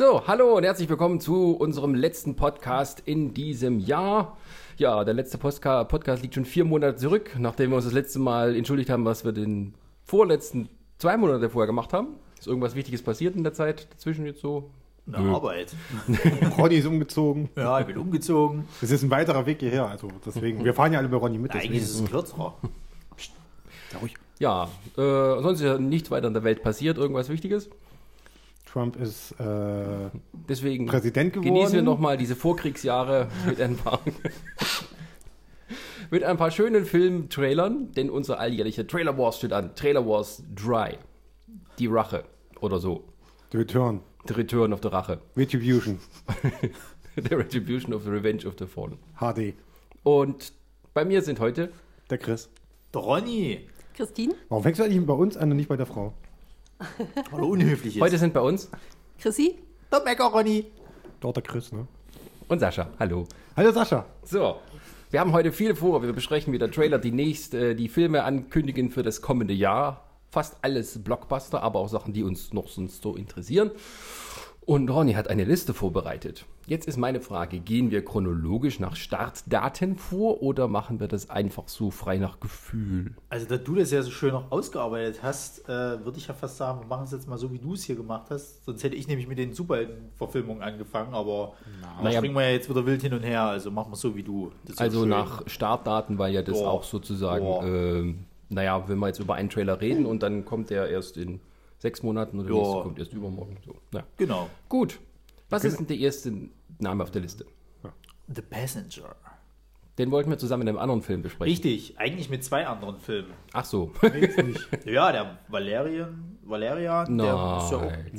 So, hallo und herzlich willkommen zu unserem letzten Podcast in diesem Jahr. Ja, der letzte Postka Podcast liegt schon vier Monate zurück, nachdem wir uns das letzte Mal entschuldigt haben, was wir den vorletzten zwei Monate vorher gemacht haben. Ist irgendwas Wichtiges passiert in der Zeit dazwischen jetzt so? Na, Nö. Arbeit. Ronny ist umgezogen. Ja, ich bin umgezogen. Das ist ein weiterer Weg hierher, also deswegen. Wir fahren ja alle bei Ronny mit. Eigentlich ist es ein kürzerer. Ja, ruhig. Ja, äh, sonst ist ja nichts weiter in der Welt passiert, irgendwas Wichtiges. Trump ist äh, Deswegen Präsident geworden. genießen wir nochmal diese Vorkriegsjahre mit ein paar mit ein paar schönen Film-Trailern, denn unser alljährlicher Trailer Wars steht an. Trailer Wars Dry. Die Rache oder so. The Return. The Return of the Rache. Retribution. The Retribution of the Revenge of the Fallen. HD. Und bei mir sind heute Der Chris. Der Ronny, Christine? Warum fängst du eigentlich bei uns an und nicht bei der Frau? Weil er unhöflich ist. heute sind bei uns Chrissy? der Ronny. Dort der Chris, ne? und Sascha. Hallo. Hallo Sascha. So, wir haben heute viel vor. Wir besprechen wieder Trailer, die nächst, äh, die Filme ankündigen für das kommende Jahr. Fast alles Blockbuster, aber auch Sachen, die uns noch sonst so interessieren. Und Ronny hat eine Liste vorbereitet. Jetzt ist meine Frage, gehen wir chronologisch nach Startdaten vor oder machen wir das einfach so frei nach Gefühl? Also, da du das ja so schön noch ausgearbeitet hast, äh, würde ich ja fast sagen, wir machen es jetzt mal so, wie du es hier gemacht hast. Sonst hätte ich nämlich mit den Superhelden-Verfilmungen angefangen, aber da Naja. springen wir ja jetzt wieder wild hin und her. Also machen wir es so, wie du. Das Also nach Startdaten, weil ja das Boah. auch sozusagen, ähm, naja, wenn wir jetzt über einen Trailer reden und dann kommt der erst in sechs Monaten oder der Ja. nächste kommt erst übermorgen. So. Ja. Genau. Gut. Was ist denn der erste Name auf der Liste? The Passenger. Den wollten wir zusammen in einem anderen Film besprechen. Richtig, eigentlich mit zwei anderen Filmen. Ach so. Ja, der Valerian, Valerian, der ist ja auch Nein.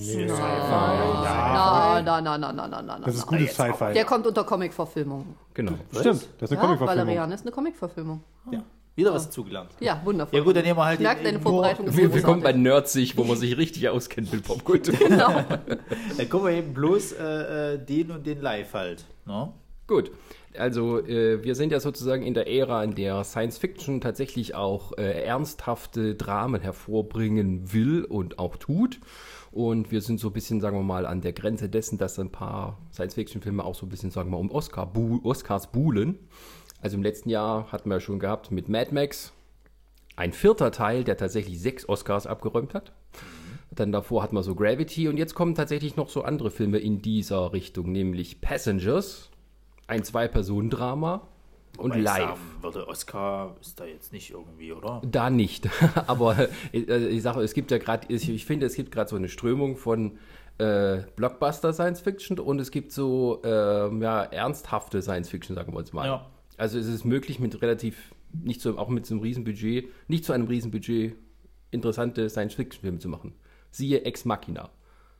Na, na, na, na, na, na, na, Das ist gutes Sci-Fi. Der kommt unter Comic-Verfilmung. genau. Stimmt, das ist eine Ja, Comic-Verfilmung. Valerian ist eine Comic-Verfilmung. Ja, wieder was dazugelernt. Ja, wundervoll. Ja gut, dann nehmen wir halt Ich merke, den- deine Vorbereitung ist Wir, willkommen bei großartig. Nerdsich, wo man sich richtig auskennt mit Popkultur. Genau. Dann kommen wir eben bloß äh, äh, den und den live halt. Ne? Gut. Also, äh, wir sind ja sozusagen in der Ära, in der Science Fiction tatsächlich auch äh, ernsthafte Dramen hervorbringen will und auch tut. Und wir sind so ein bisschen, sagen wir mal, an der Grenze dessen, dass ein paar Science-Fiction-Filme auch so ein bisschen, sagen wir mal, um Oscar bu Oscars buhlen. Also im letzten Jahr hatten wir ja schon gehabt mit Mad Max ein vierter Teil, der tatsächlich sechs Oscars abgeräumt hat. Dann davor hatten wir so Gravity und jetzt kommen tatsächlich noch so andere Filme in dieser Richtung, nämlich Passengers, ein Zwei-Personen-Drama und Wobei Live. sagen würde, Oscar ist da jetzt nicht irgendwie, oder? Da nicht. Aber äh, ich sage, es gibt ja gerade, ich, finde, es gibt gerade so eine Strömung von äh, Blockbuster Science Fiction und es gibt so ähm, ja, ernsthafte Science Fiction, sagen wir uns mal. Ja. Also es ist möglich mit relativ, nicht so, auch mit so einem Riesenbudget, nicht zu einem Riesenbudget interessante Science Fiction Filme zu machen. Siehe Ex Machina.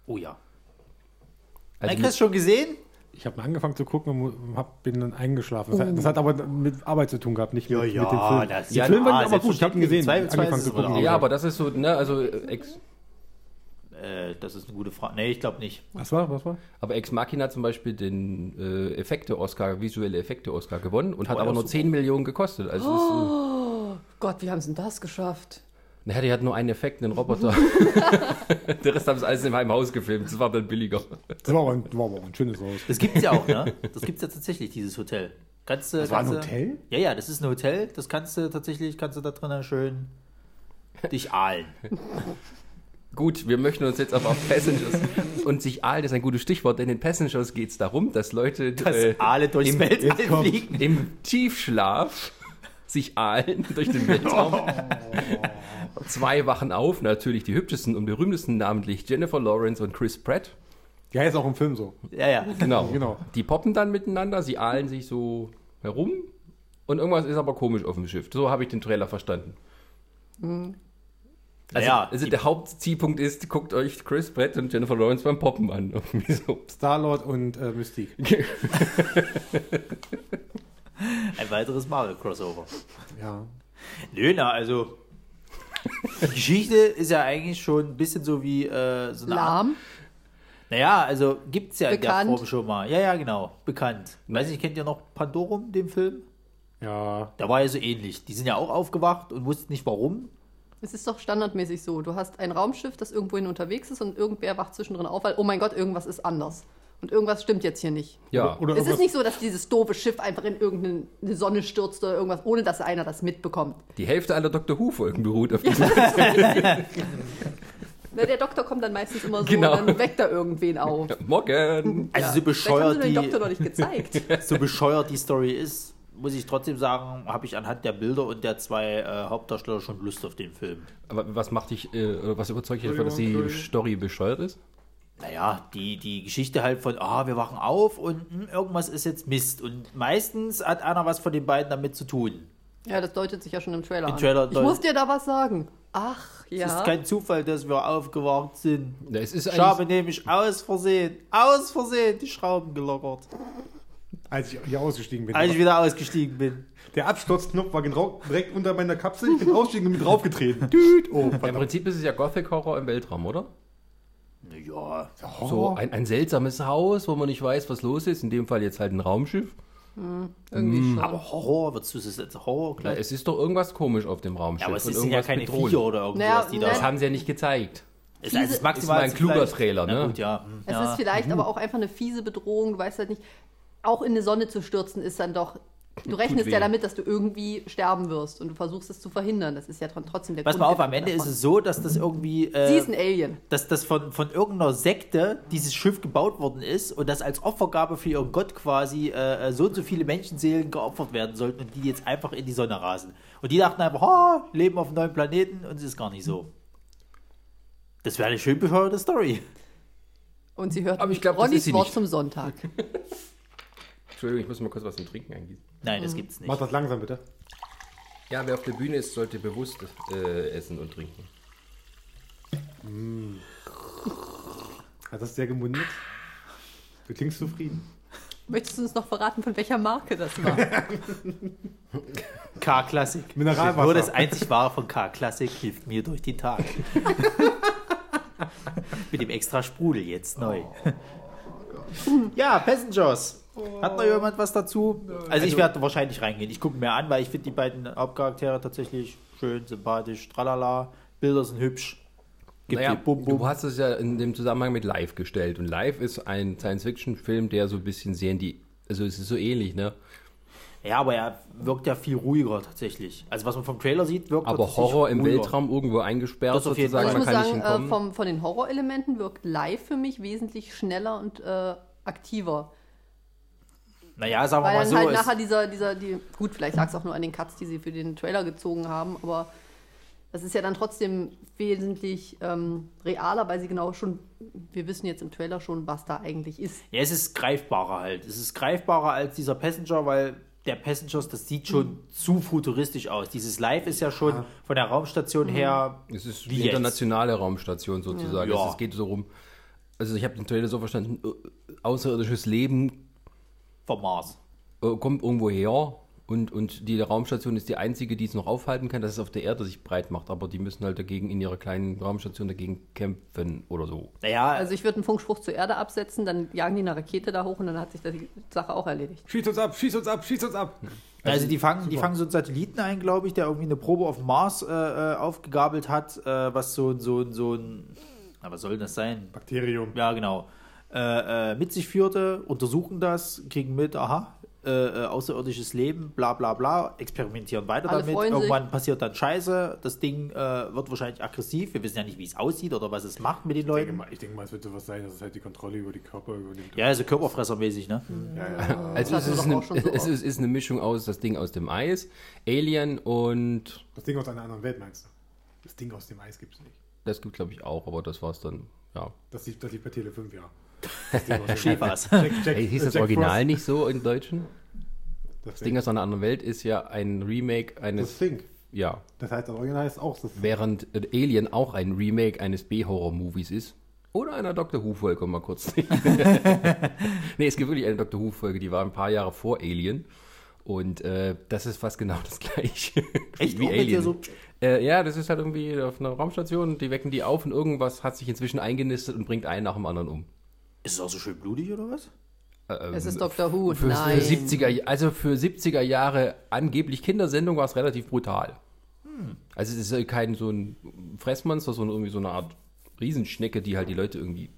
Oh ja. Also Hast du schon gesehen? Ich habe angefangen zu gucken und hab, bin dann eingeschlafen. Das, hat, das hat aber mit Arbeit zu tun gehabt, nicht mit, mit dem Film. das Der Film war aber gut, ich habe ihn gesehen. Zweifelsfall Angefangen ist zu gucken. ja, aber das ist so, ne, also äh, Ex, Äh, das ist eine gute Frage. Nee, ich glaube nicht. Was war? Was war? aber Ex Machina hat zum Beispiel den äh, Effekte-Oscar, visuelle Effekte-Oscar gewonnen und hat ja aber nur super. 10 Millionen gekostet. Also es ist, äh, Gott, wie haben sie denn das geschafft? naja, die hat nur einen Effekt, einen Roboter. Der Rest haben sie alles in meinem Haus gefilmt. Das war dann billiger. Das war aber ein, war aber ein schönes Haus. Das gibt es ja auch, ne? Das gibt es ja tatsächlich, dieses Hotel. Kannst du, Das war ein Hotel? Ja, ja, das ist ein Hotel. Das kannst du tatsächlich, kannst du da drinnen schön dich ahlen. Gut, wir möchten uns jetzt aber auf Passengers und sich ahlen ist ein gutes Stichwort, denn in Passengers geht es darum, dass Leute Dass äh, Aale durchs im- Weltall fliegen. im Tiefschlaf sich ahlen durch den Weltraum. Zwei wachen auf, natürlich die hübschesten und berühmtesten, namentlich Jennifer Lawrence und Chris Pratt. Ja, ist auch im Film so. Ja, ja. Genau. Genau. Die poppen dann miteinander, sie ahlen sich so herum und irgendwas ist aber komisch auf dem Schiff. So habe ich den Trailer verstanden. Also, ja, also der Hauptzielpunkt ist, guckt euch Chris Pratt und Jennifer Lawrence beim Poppen an. Irgendwie so. Star-Lord und äh, Mystique. ein weiteres Mario-Crossover. Ja. Nö, na, also. Die Geschichte ist ja eigentlich schon ein bisschen so wie äh, so eine Art. Lahm? Naja, also gibt's ja in Bekannt. der Form schon mal. Ja, ja, genau. Bekannt. Weiß nicht, kennt ihr noch Pandorum, den Film? Ja. Da war ja so ähnlich. Die sind ja auch aufgewacht und wussten nicht warum. Es ist doch standardmäßig so. Du hast ein Raumschiff, das irgendwohin unterwegs ist und irgendwer wacht zwischendrin auf, weil, oh mein Gott, irgendwas ist anders. Und irgendwas stimmt jetzt hier nicht. Ja, Oder es ist nicht so, dass dieses doofe Schiff einfach in irgendeine Sonne stürzt oder irgendwas, ohne dass einer das mitbekommt. die Hälfte aller Doctor Who-Folgen beruht auf diesem. Na, der Doktor kommt dann meistens immer so Genau. und dann weckt er irgendwen auf. Morgen! Also so haben sie bescheuert den die, Doktor noch nicht gezeigt. so bescheuert die Story ist, muss ich trotzdem sagen, habe ich anhand der Bilder und der zwei äh, Hauptdarsteller schon Lust auf den Film. Aber was macht dich, äh, oder was überzeugt dich davon, dass die Story bescheuert ist? Naja, die, die Geschichte halt von, ah, wir wachen auf und hm, irgendwas ist jetzt Mist. Und meistens hat einer was von den beiden damit zu tun. Ja, das deutet sich ja schon im Trailer Im an. Trailer ich muss dir da was sagen. Ach, Es ja. ist kein Zufall, dass wir aufgewacht sind. Ja, es ist Ich habe nämlich aus Versehen, aus Versehen die Schrauben gelockert, Als ich hier ausgestiegen bin. als ich wieder ausgestiegen bin. Der Absturzknopf war genau direkt unter meiner Kapsel. Ich bin ausgestiegen und bin draufgetreten. Düt. Oh, im. Prinzip ist es ja Gothic-Horror im Weltraum, oder? Naja, So ein, ein seltsames Haus, wo man nicht weiß, was los ist. In dem Fall jetzt halt ein Raumschiff. Irgendwie schon. aber Horror, würdest du es jetzt Horror Ja, gleich? es ist doch irgendwas komisch auf dem Raumschiff. Ja, aber es sind ja keine bedrohlich. Viecher oder irgendwas, Naja, die da. Das haben sie ja nicht gezeigt. Es ist maximal Ist mal ein kluger Trailer, Na ne? gut, ja. hm, Es ja. ist vielleicht aber auch einfach eine fiese Bedrohung. Du weißt halt nicht, auch in die Sonne zu stürzen ist dann doch. Du rechnest ja damit, dass du irgendwie sterben wirst und du versuchst es zu verhindern. Das ist ja tr- trotzdem der Pass mal auf, am Ende ist davon. es so, dass das irgendwie. Sie Äh, ist ein Alien. dass das von, von irgendeiner Sekte dieses Schiff gebaut worden ist und dass als Opfergabe für ihren Gott quasi äh, so und so viele Menschenseelen geopfert werden sollten und die jetzt einfach in die Sonne rasen. Und die dachten einfach, oh, leben auf einem neuen Planeten und es ist gar nicht so. Das wäre eine schön bescheuerte Story. Und sie hört Aber ich glaub, Ronnys ist sie Wort nicht. zum Sonntag. Entschuldigung, ich muss mal kurz was zum Trinken eingießen. Nein, das gibt's Mach nicht. das langsam, bitte. Ja, wer auf der Bühne ist, sollte bewusst äh, essen und trinken. Hat das sehr gemundet? Du klingst zufrieden. Möchtest du uns noch verraten, von welcher Marke das war? K-Klassik. Mineralwasser. Nur das einzig wahre von K-Klassik hilft mir durch den Tag. Mit dem extra Sprudel jetzt neu. Ja, Passengers. Hat noch jemand was dazu? Also ich werde wahrscheinlich reingehen. Ich gucke mir an, weil ich finde die beiden Hauptcharaktere tatsächlich schön, sympathisch, tralala. Bilder sind hübsch. Naja, Bum Bum. du hast es ja in dem Zusammenhang mit Live gestellt. Und Live ist ein Science-Fiction-Film, der so ein bisschen sehr in die. Also es ist so ähnlich, ne? Ja, aber er wirkt ja viel ruhiger tatsächlich. Also was man vom Trailer sieht, wirkt er Aber Horror im ruhiger. Weltraum irgendwo eingesperrt Das auf jeden sozusagen, ich Fall. man muss kann sagen, nicht äh, hinkommen. vom, von den Horrorelementen wirkt live für mich wesentlich schneller und äh, aktiver. Naja, sagen wir Weil mal dann so. halt es- nachher dieser, dieser, die, gut, vielleicht lag es auch nur an den Cuts, die sie für den Trailer gezogen haben, aber das ist ja dann trotzdem wesentlich ähm, realer, weil sie genau schon, wir wissen jetzt im Trailer schon, was da eigentlich ist. Ja, es ist greifbarer halt. Es ist greifbarer als dieser Passenger, weil der Passengers, das sieht schon Mhm. zu futuristisch aus. Dieses Live ist ja schon von der Raumstation Mhm. her. Es ist Wie die jetzt? internationale Raumstation sozusagen. Ja. Es, es geht so rum. Also ich habe den Trailer so verstanden, äh, außerirdisches Leben vom Mars. äh, kommt irgendwo her und, und die Raumstation ist die einzige, die es noch aufhalten kann, dass es auf der Erde sich breit macht. Aber die müssen halt dagegen in ihrer kleinen Raumstation dagegen kämpfen oder so. Naja, Also ich würde einen Funkspruch zur Erde absetzen, dann jagen die eine Rakete da hoch und dann hat sich die Sache auch erledigt. Schieß uns ab, schieß uns ab, schieß uns ab. also die fangen, die fangen so einen Satelliten ein, glaube ich, der irgendwie eine Probe auf Mars äh, äh, aufgegabelt hat, äh, was so, so, so ein. Na, was soll das sein? Bakterium. Ja, genau. Äh, äh, mit sich führte, untersuchen das, kriegen mit, aha, äh, äh, außerirdisches Leben, bla bla bla, experimentieren weiter Alle damit. freuen sich. Irgendwann passiert dann Scheiße, das Ding äh, wird wahrscheinlich aggressiv. Wir wissen ja nicht, wie es aussieht oder was es macht mit den Ich denke, Leuten. mal, ich denke mal, es wird sowas sein, dass es halt die Kontrolle über die Körper übernimmt. Ja, also körperfressermäßig, ne? ja, ja. Also es ist, sah eine, so es ist, ist eine Mischung aus das Ding aus dem Eis, Alien und Das Ding aus einer anderen Welt meinst du? Das Ding aus dem Eis gibt es nicht. das gibt glaube ich auch, aber das war's dann. Ja. Das lief, das lief bei Tele 5, ja. Das Schäfers. Jack, Jack, Hey, hieß das Jack Original Frost. nicht so im Deutschen? Das Das Ding aus einer anderen Welt ist ja ein Remake Das eines. Ding. Ja. Das heißt, das Original ist auch das Während äh, Alien auch ein Remake eines B-Horror-Movies ist. Oder einer Doctor Who-Folge, um mal kurz. nee, es gibt wirklich eine Doctor Who-Folge, die war ein paar Jahre vor Alien. Und äh, das ist fast genau das gleiche. Echt? wie dir so- Äh, ja, das ist halt irgendwie auf einer Raumstation, die wecken die auf und irgendwas hat sich inzwischen eingenistet und bringt einen nach dem anderen um. Ist es auch so schön blutig oder was? Ähm, Es ist Dr. Who. für, Nein. für 70er, also für 70er Jahre angeblich Kindersendung war es relativ brutal. Also es ist ja kein so ein Fressmonster, sondern irgendwie so eine Art Riesenschnecke, die halt die Leute irgendwie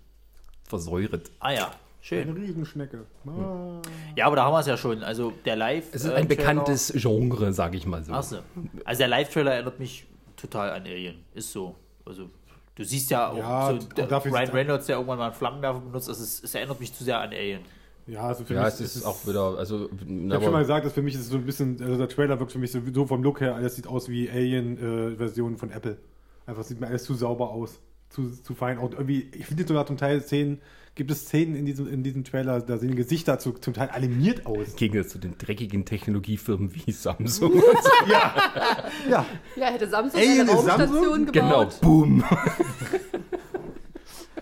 versäuret. Ah ja, Eine schön. Riesenschnecke. Ah. Ja, aber da haben wir es ja schon. Also der Live. Es ist äh, ein bekanntes Genre, sage ich mal so. Achso. Also der Live-Trailer erinnert mich total an Alien. Ist so. Also du siehst ja auch Ja, so, und der, dafür ist Ryan Reynolds, der irgendwann mal einen Flammenwerfer benutzt. Also es, es erinnert mich zu sehr an Alien. Ja, also für Ja, mich es ist auch wieder, also, Ich habe schon mal gesagt, dass für mich ist es so ein bisschen, also der Trailer wirkt für mich so, so vom Look her, alles sieht aus wie Alien-Versionen von Apple. Einfach sieht mir alles zu sauber aus, zu, zu fein. Und irgendwie, ich finde sogar zum Teil Szenen, gibt es Szenen in diesem, in diesem Trailer, da sehen Gesichter zu, zum Teil animiert aus. gegen zu den dreckigen Technologiefirmen wie Samsung. und so. Ja, Ja, hätte Samsung Alien eine ist Raumstation Samsung? genau, gebaut. boom.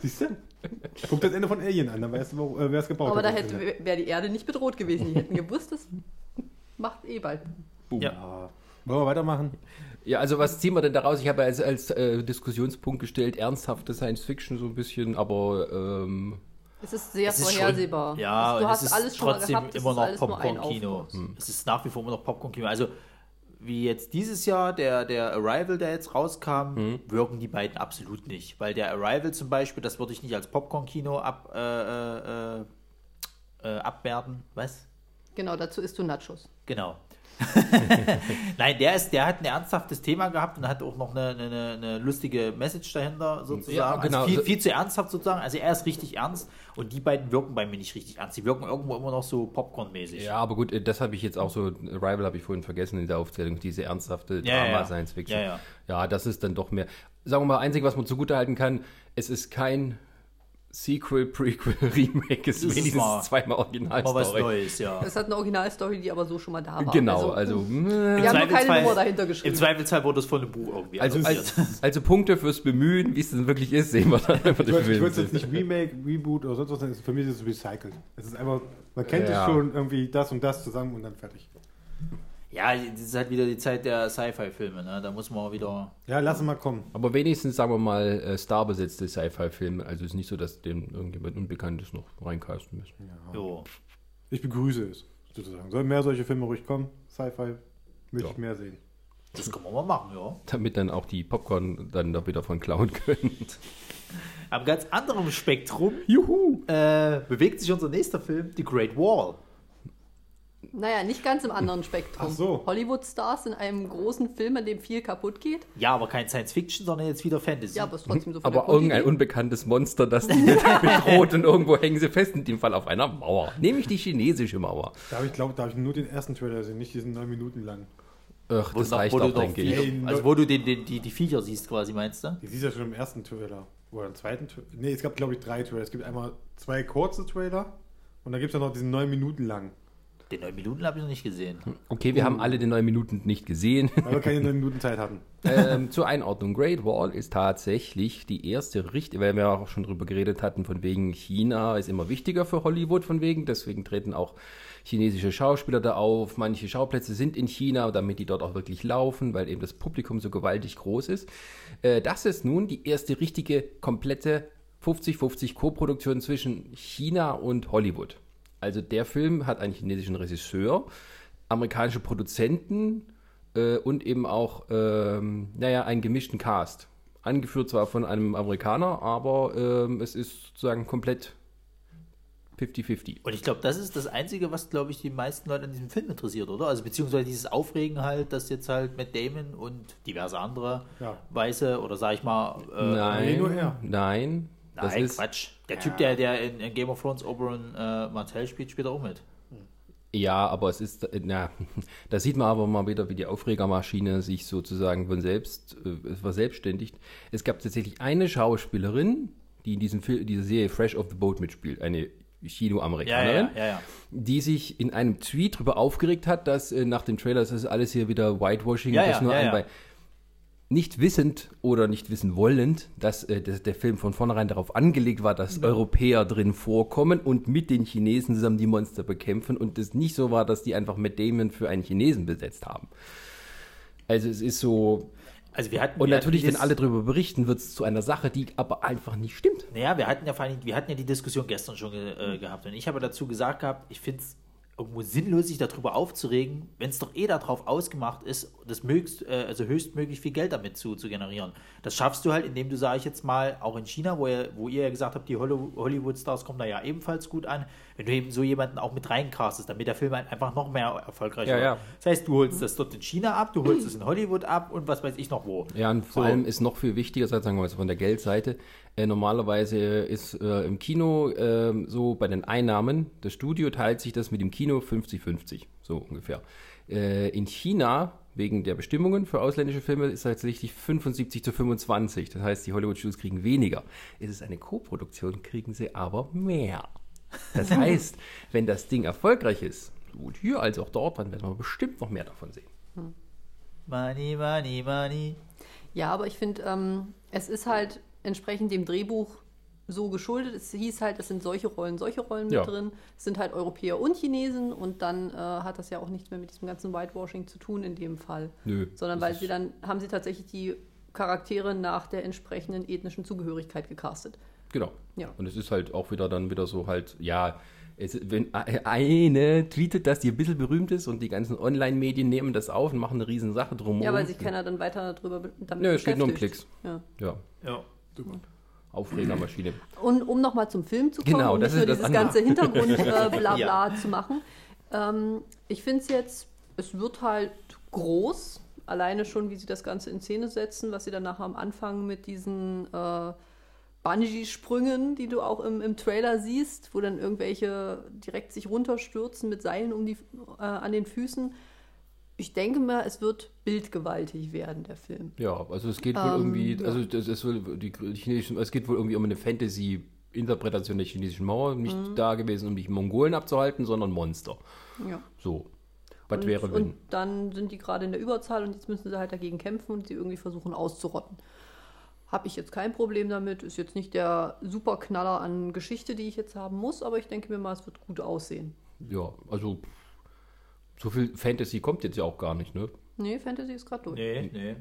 siehst du? Guck das Ende von Alien an, dann weißt du, wo- äh, wer es gebaut Aber da hat. hätte Ende. wäre die Erde nicht bedroht gewesen. Die hätten gewusst, das macht eh bald. Ja. Ja. Wollen wir weitermachen? Ja, also was ziehen wir denn daraus? Ich habe als, als äh, Diskussionspunkt gestellt, ernsthafte Science Fiction so ein bisschen, aber ähm, Es ist sehr Es ist vorhersehbar. Schon, ja, du und hast es ist alles schon mal trotzdem gehabt. immer noch Popcorn-Kino. Aufguss. Es ist nach wie vor immer noch Popcorn-Kino. Also wie jetzt dieses Jahr der, der Arrival, der jetzt rauskam, Mhm. wirken die beiden absolut nicht. Weil der Arrival zum Beispiel, das würde ich nicht als Popcorn-Kino ab, äh, äh, äh, äh, abwerten. Was? Genau, dazu isst du Nachos. Genau. Nein, der, ist, der hat ein ernsthaftes Thema gehabt und hat auch noch eine, eine, eine lustige Message dahinter sozusagen. Ja, genau. Also viel, viel zu ernsthaft sozusagen. Also er ist richtig ernst und die beiden wirken bei mir nicht richtig ernst. Die wirken irgendwo immer noch so Popcorn-mäßig. ja, aber gut, äh, das habe ich jetzt auch so, Arrival habe ich vorhin vergessen in der Aufzählung, diese ernsthafte ja. Drama-Science-Fiction. Ja, ja. ja, das ist dann doch mehr. Sagen wir mal, einzig, was man zugutehalten kann, es ist kein Sequel, Prequel, Remake, ist wenigstens wahr. zweimal Mal was Originalstory. Neues, ja. Es hat eine Originalstory, die aber so schon mal da war. Genau, also, Wir mh, haben nur keine Zweifelsfall- Nummer dahinter geschrieben. Im Zweifelsfall wurde es von einem Buch irgendwie also, als, also Punkte fürs Bemühen, wie es denn wirklich ist, sehen wir dann einfach Ich ich würde es jetzt nicht Remake, Reboot oder sonst was nennen. Für mich ist es recycelt. Es ist einfach, man kennt Ja. es schon irgendwie das und das zusammen und dann fertig. Ja, das ist halt wieder die Zeit der Sci-Fi-Filme. Ne? Da muss man wieder. Ja, lass mal kommen. Aber wenigstens, sagen wir mal, äh, starbesetzte Sci-Fi-Filme. Also es ist nicht so, dass den irgendjemand Unbekanntes noch reincasten müssen. Jo. Ich begrüße es, sozusagen. Sollen mehr solche Filme ruhig kommen? Sci-Fi möchte Ja. ich mehr sehen. Das können wir mal machen, ja. Damit dann auch die Popcorn dann da wieder von klauen können. Am ganz anderen Spektrum Juhu! äh, bewegt sich unser nächster Film, The Great Wall. Naja, nicht ganz im anderen Spektrum. Ach so. Hollywood-Stars in einem großen Film, in dem viel kaputt geht. Ja, aber kein Science-Fiction, sondern jetzt wieder Fantasy. Ja, aber es ist trotzdem so von Aber der irgendein unbekanntes Monster, das die Welt bedroht und irgendwo hängen sie fest, in dem Fall auf einer Mauer. Nämlich die chinesische Mauer. Da habe ich, glaube da habe ich nur den ersten Trailer gesehen, nicht diesen neun Minuten lang. Ach, das du reicht du auch, denke ich. Also wo du den, den, die, die Viecher siehst quasi, meinst du? Die siehst ja schon im ersten Trailer. Oder im zweiten Trailer. Nee, es gab, glaube ich, drei Trailer. Es gibt einmal zwei kurze Trailer und dann gibt es ja noch diesen neun Minuten lang. Den 9 Minuten habe ich noch nicht gesehen. Okay, wir haben alle die neun Minuten nicht gesehen. Weil wir keine neun Minuten Zeit hatten. ähm, zur Einordnung. Great Wall ist tatsächlich die erste richtige, weil wir auch schon drüber geredet hatten, von wegen China ist immer wichtiger für Hollywood, von wegen. Deswegen treten auch chinesische Schauspieler da auf. Manche Schauplätze sind in China, damit die dort auch wirklich laufen, weil eben das Publikum so gewaltig groß ist. Äh, das ist nun die erste richtige, komplette 50-50 Co-Produktion zwischen China und Hollywood. Also der Film hat einen chinesischen Regisseur, amerikanische Produzenten äh, und eben auch, ähm, naja, einen gemischten Cast. Angeführt zwar von einem Amerikaner, aber ähm, es ist sozusagen komplett 50-50. Und ich glaube, das ist das Einzige, was, glaube ich, die meisten Leute an diesem Film interessiert, oder? Also beziehungsweise dieses Aufregen halt, dass jetzt halt Matt Damon und diverse andere Ja. Weiße oder sag ich mal, äh, Nein, nein. Das nein, ist, Quatsch. Der Typ, der, der in, Game of Thrones Oberon äh, Martell spielt, spielt auch mit. Ja, aber es ist, äh, na, da sieht man aber mal wieder, wie die Aufregermaschine sich sozusagen von selbst äh, verselbstständigt. Es gab tatsächlich eine Schauspielerin, die in diesem Film, dieser Serie Fresh of the Boat mitspielt, eine Chino-Amerikanerin, ja, ja, ja. die sich in einem Tweet darüber aufgeregt hat, dass äh, nach dem Trailer das ist alles hier wieder Whitewashing, Ja, das ja, nur ein bei nicht wissend oder nicht wissen wollend, dass, äh, dass der Film von vornherein darauf angelegt war, dass Europäer drin vorkommen und mit den Chinesen zusammen die Monster bekämpfen und es nicht so war, dass die einfach Matt Damon für einen Chinesen besetzt haben. Also es ist so, Also wir hatten und wir natürlich, hatten wenn alle darüber berichten, wird es zu einer Sache, die aber einfach nicht stimmt. Naja, wir hatten ja vor allem, wir hatten ja die Diskussion gestern schon ge äh, gehabt und ich habe dazu gesagt gehabt, ich finde es irgendwo sinnlos, sich darüber aufzuregen, wenn es doch eh darauf ausgemacht ist, das mögst, äh, also höchstmöglich viel Geld damit zu, zu generieren. Das schaffst du halt, indem du, sage ich jetzt mal, auch in China, wo ihr, wo ihr ja gesagt habt, die Holly- Hollywood-Stars kommen da ja ebenfalls gut an, wenn du eben so jemanden auch mit reincastest, damit der Film halt einfach noch mehr erfolgreich Ja, wird. ja. Das heißt, du holst das dort in China ab, du holst es in Hollywood ab und was weiß ich noch wo. Ja, und vor So. allem ist noch viel wichtiger, sagen wir mal so von der Geldseite, äh, normalerweise ist äh, im Kino ähm, so bei den Einnahmen, das Studio teilt sich das mit dem Kino 50-50, so ungefähr. Äh, in China, wegen der Bestimmungen für ausländische Filme, ist tatsächlich 75 zu 25. Das heißt, die Hollywood-Studios kriegen weniger. Ist es eine Co-Produktion, kriegen sie aber mehr. Das heißt, wenn das Ding erfolgreich ist, sowohl hier als auch dort, dann werden wir bestimmt noch mehr davon sehen. Money, money, money. Ja, aber ich finde, ähm, es ist halt entsprechend dem Drehbuch so geschuldet. Es hieß halt, es sind solche Rollen, solche Rollen mit Ja. drin. Es sind halt Europäer und Chinesen und dann äh, hat das ja auch nichts mehr mit diesem ganzen Whitewashing zu tun in dem Fall. Nö. Sondern weil sie dann, haben sie tatsächlich die Charaktere nach der entsprechenden ethnischen Zugehörigkeit gecastet. Genau. Ja. Und es ist halt auch wieder dann wieder so halt, ja, es, wenn eine tweetet, dass die ein bisschen berühmt ist und die ganzen Online-Medien nehmen das auf und machen eine riesen Sache drum. Ja, weil sich keiner dann weiter darüber be- damit Nö, es geht nur um. Klicks. Ja. Ja, Ja. Aufregermaschine. Und um nochmal zum Film zu kommen Genau, und das nicht nur ist das dieses andere. ganze Hintergrund-Blabla Ja. zu machen. Ähm, ich finde es jetzt, es wird halt groß, alleine schon, wie sie das Ganze in Szene setzen, was sie dann nachher am Anfang mit diesen äh, Bungee-Sprüngen, die du auch im, im Trailer siehst, wo dann irgendwelche direkt sich runterstürzen mit Seilen um die, äh, an den Füßen. Ich denke mal, es wird bildgewaltig werden, der Film. Ja, also es geht wohl Ähm, irgendwie, ja. also ist wohl die, chinesischen, es geht wohl irgendwie um eine Fantasy-Interpretation der chinesischen Mauer, nicht Mhm. da gewesen, um die Mongolen abzuhalten, sondern Monster. Ja. So. Was und, wäre, wenn. und dann sind die gerade in der Überzahl und jetzt müssen sie halt dagegen kämpfen und sie irgendwie versuchen auszurotten. Habe ich jetzt kein Problem damit. Ist jetzt nicht der Superknaller an Geschichte, die ich jetzt haben muss, aber ich denke mir mal, es wird gut aussehen. Ja, also so viel Fantasy kommt jetzt ja auch gar nicht, ne? Nee, Fantasy ist gerade durch. Nee, nee.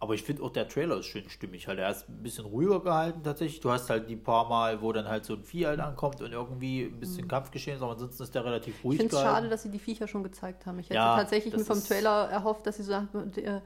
Aber ich finde auch der Trailer ist schön stimmig halt. Er ist ein bisschen ruhiger gehalten tatsächlich. Du hast halt die paar Mal, wo dann halt so ein Vieh halt ankommt und irgendwie ein bisschen Kampfgeschehen ist, aber ansonsten ist der relativ Mhm. Ich ruhig finde es schade, dass sie die Viecher schon gezeigt haben. Ich hätte Ja, tatsächlich mir vom Trailer erhofft, dass sie so äh,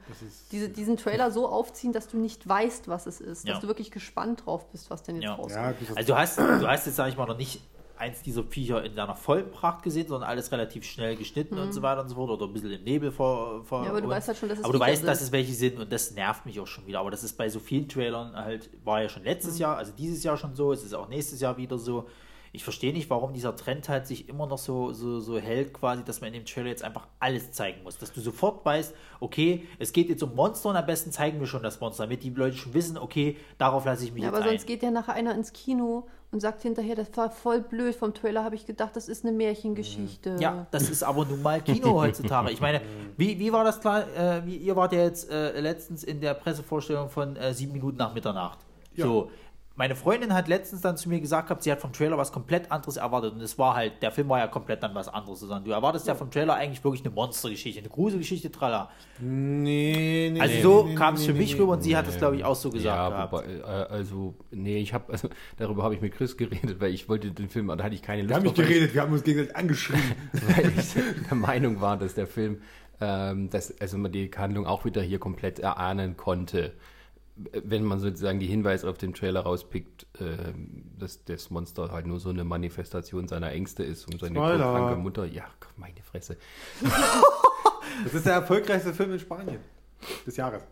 diese, diesen Trailer so aufziehen, dass du nicht weißt, was es ist. Dass Ja. du wirklich gespannt drauf bist, was denn jetzt Ja. rauskommt. Also du hast, du hast jetzt, sag ich mal, noch nicht eins dieser Viecher in seiner vollen Pracht gesehen, sondern alles relativ schnell geschnitten und so weiter und so fort oder ein bisschen im Nebel vor. vor Mhm. Ja, aber du weißt halt schon, dass es Aber du weißt, dass sind. es welche sind und das nervt mich auch schon wieder. Aber das ist bei so vielen Trailern halt, war ja schon Mhm. letztes Jahr, also dieses Jahr schon so, es ist auch nächstes Jahr wieder so. Ich verstehe nicht, warum dieser Trend halt sich immer noch so, so, so hält, quasi, dass man in dem Trailer jetzt einfach alles zeigen muss. Dass du sofort weißt, okay, es geht jetzt um Monster und am besten zeigen wir schon das Monster, damit die Leute schon wissen, okay, darauf lasse ich mich Ja, jetzt aber sonst geht ja nachher einer ins Kino und sagt hinterher, das war voll blöd. Vom Trailer habe ich gedacht, das ist eine Märchengeschichte. Ja, das ist aber nun mal Kino heutzutage. Ich meine, wie, wie war das klar? Äh, wie, ihr wart ja jetzt äh, letztens in der Pressevorstellung von äh, sieben Minuten nach Mitternacht. So. Meine Freundin hat letztens dann zu mir gesagt gehabt, sie hat vom Trailer was komplett anderes erwartet. Und es war halt, der Film war ja komplett dann was anderes. Sondern du erwartest ja vom Trailer eigentlich wirklich eine Monstergeschichte, eine Gruselgeschichte, tralla. Nee, nee. Also nee, so nee, kam es nee, für nee, mich nee. rüber und sie hat es, glaube ich, auch so gesagt ja, gehabt. wobei, äh, also, nee, ich habe, also, darüber habe ich mit Chris geredet, weil ich wollte den Film, da hatte ich keine Lust Wir haben nicht weil ich- geredet, wir haben uns gegenseitig angeschrien. weil ich der Meinung war, dass der Film, ähm, dass, also man die Handlung auch wieder hier komplett erahnen konnte. Wenn man sozusagen die Hinweise auf den Trailer rauspickt, ähm, dass das Monster halt nur so eine Manifestation seiner Ängste ist, um seine kranke Mutter. Ja, meine Fresse. Das ist der erfolgreichste Film in Spanien des Jahres.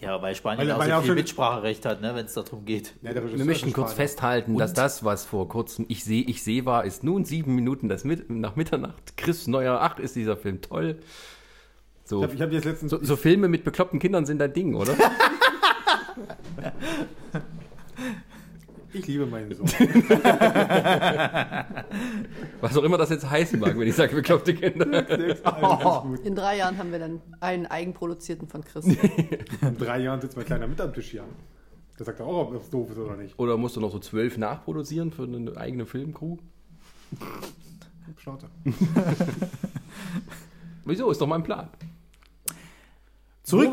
ja, weil Spanien Weil- auch weil so ja auch viel Mitspracherecht hat, ne, wenn es darum geht. Ja, der Wir möchten kurz festhalten, dass Und- das, was vor kurzem ich sehe, ich sehe war, ist nun sieben Minuten das mit, nach Mitternacht. Chris Neuer, ach, ist dieser Film toll. So, Ich habe ich hab jetzt letztens. so, so Filme mit bekloppten Kindern sind dein Ding, oder? ich liebe meinen Sohn. Was auch immer das jetzt heißen mag, wenn ich sage bekloppte Kinder. Gut. In drei Jahren haben wir dann einen eigenproduzierten von Chris. In drei Jahren sitzt mein Kleiner mit am Tisch hier. Der sagt auch, ob das doof ist oder nicht. Oder musst du noch so zwölf nachproduzieren für eine eigene Filmcrew? Schnauze. Wieso? Ist doch mein Plan. Zurück,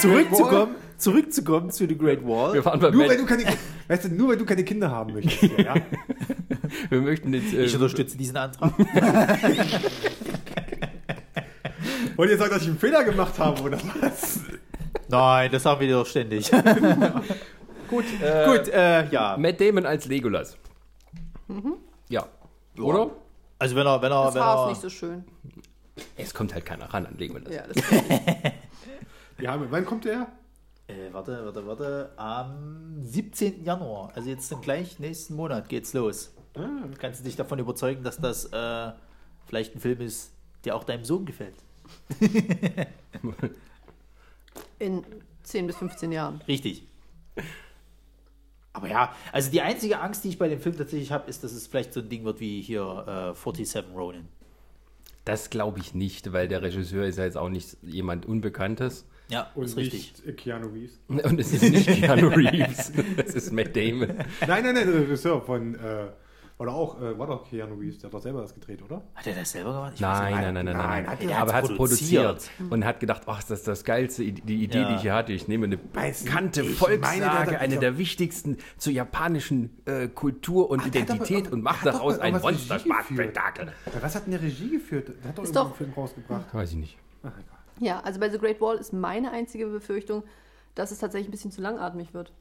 zurückzukommen, zurückzukommen zu The Great Wall. Wir waren bei Nur weil, du keine, weißt du, nur weil du keine Kinder haben möchtest. Ja, ja? wir möchten jetzt. Äh, Ich unterstütze diesen Antrag. Wollt ihr sagen, dass ich einen Fehler gemacht habe oder was? Nein, das sagen wir dir doch ständig. gut, äh, Gut, äh, ja. Matt Damon als Legolas. Ja. Oder? Also wenn er, wenn er, Das wenn ist er, nicht so schön. Es kommt halt keiner ran an Legolas. Ja, das ist Ja, wann kommt der? äh, warte, warte, warte, am 17. Januar, also jetzt dann gleich nächsten Monat geht's los. Ah, Kannst du dich davon überzeugen, dass das äh, vielleicht ein Film ist, der auch deinem Sohn gefällt? in 10 bis 15 Jahren. Richtig. Aber ja, also die einzige Angst, die ich bei dem Film tatsächlich habe, ist, dass es vielleicht so ein Ding wird wie hier äh, 47 Ronin. Das glaube ich nicht, weil der Regisseur ist ja jetzt auch nicht jemand Unbekanntes. Ja, Und ist richtig. nicht äh, Keanu Reeves. Und es ist nicht Keanu Reeves. Es ist Matt Damon. Nein, nein, nein, der Regisseur von, äh, doch auch, äh, war doch Keanu Reeves, der hat doch selber das gedreht, oder? Hat er das selber gemacht? Nein, nicht. nein, nein, nein, nein. Hat er- Aber hat es produziert und hat gedacht, ach, das ist das geilste, die Idee, Ja. die ich hier hatte. Ich nehme eine Weiß bekannte Volkssage, meine, der hat- eine der wichtigsten zur japanischen äh, Kultur und Identität und hat daraus ein Monsterspektakel. Was hat denn der Regie geführt? Der hat doch doch- Film rausgebracht. Weiß ich nicht. Ach, egal. Ja, also bei The Great Wall ist meine einzige Befürchtung, dass es tatsächlich ein bisschen zu langatmig wird.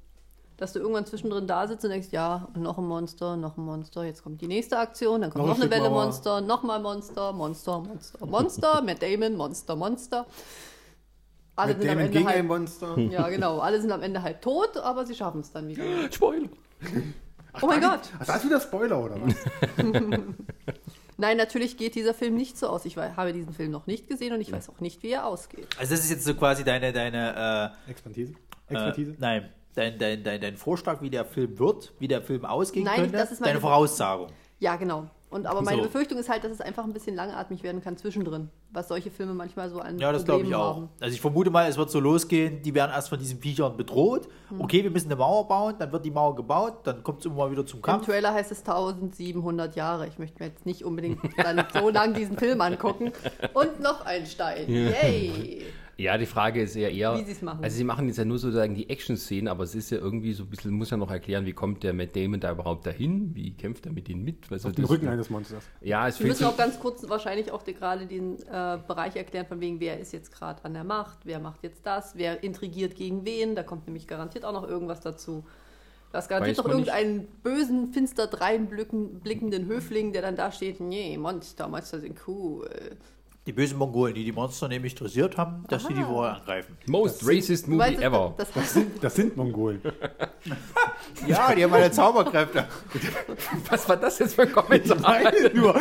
Dass du irgendwann zwischendrin da sitzt und denkst, ja, noch ein Monster, noch ein Monster, jetzt kommt die nächste Aktion, dann kommt Noch noch, ein eine Welle Mauer. Monster, nochmal Monster, Monster, Monster, Monster, Matt Damon, Monster, Monster. Alle Mit sind am Damon Ende gegen ein halb, Monster. ja genau, alle sind am Ende halb tot, aber sie schaffen es dann wieder. Spoiler. oh mein Gott. Ach, da ist wieder Spoiler, oder was? Nein, natürlich geht dieser Film nicht so aus. Ich habe diesen Film noch nicht gesehen und ich weiß auch nicht, wie er ausgeht. Also das ist jetzt so quasi deine, deine Expertise? äh, Expertise? äh, nein, dein, dein, dein, dein Vorschlag, wie der Film wird, wie der Film ausgehen Nein, könnte, das ist meine- deine Voraussagung. Ja, genau. Und aber meine So. Befürchtung ist halt, dass es einfach ein bisschen langatmig werden kann zwischendrin, was solche Filme manchmal so an Ja, das glaube ich auch. haben. Also ich vermute mal, es wird so losgehen, die werden erst von diesen Viechern bedroht. Hm. Okay, wir müssen eine Mauer bauen, dann wird die Mauer gebaut, dann kommt es immer mal wieder zum Im Kampf. Trailer heißt es 1700 Jahre. Ich möchte mir jetzt nicht unbedingt dann so lang diesen Film angucken. Und noch ein Stein. Yay! Ja, die Frage ist ja eher. Wie sie's machen. Also, sie machen jetzt ja nur sozusagen die Action-Szenen, aber es ist ja irgendwie so ein bisschen, muss ja noch erklären, wie kommt der Matt Damon da überhaupt dahin? Wie kämpft er mit denen mit? Also Auf den das- Rücken eines Monsters. Ja, es Wir müssen auch ganz kurz wahrscheinlich auch die, gerade den äh, Bereich erklären, von wegen, wer ist jetzt gerade an der Macht, wer macht jetzt das, wer intrigiert gegen wen. Da kommt nämlich garantiert auch noch irgendwas dazu. Da ist garantiert noch man nicht. irgendeinen bösen, finster dreinblickenden Höfling, der dann da steht, nee, Monster, Monster sind cool. Die bösen Mongolen, die die Monster nämlich dressiert haben, dass sie die vorher angreifen. most racist Du movie ever. Das, das, Das sind Mongolen. Ja, die haben alle Zauberkräfte. Was war das jetzt für ein Kommentar? Nein, nur.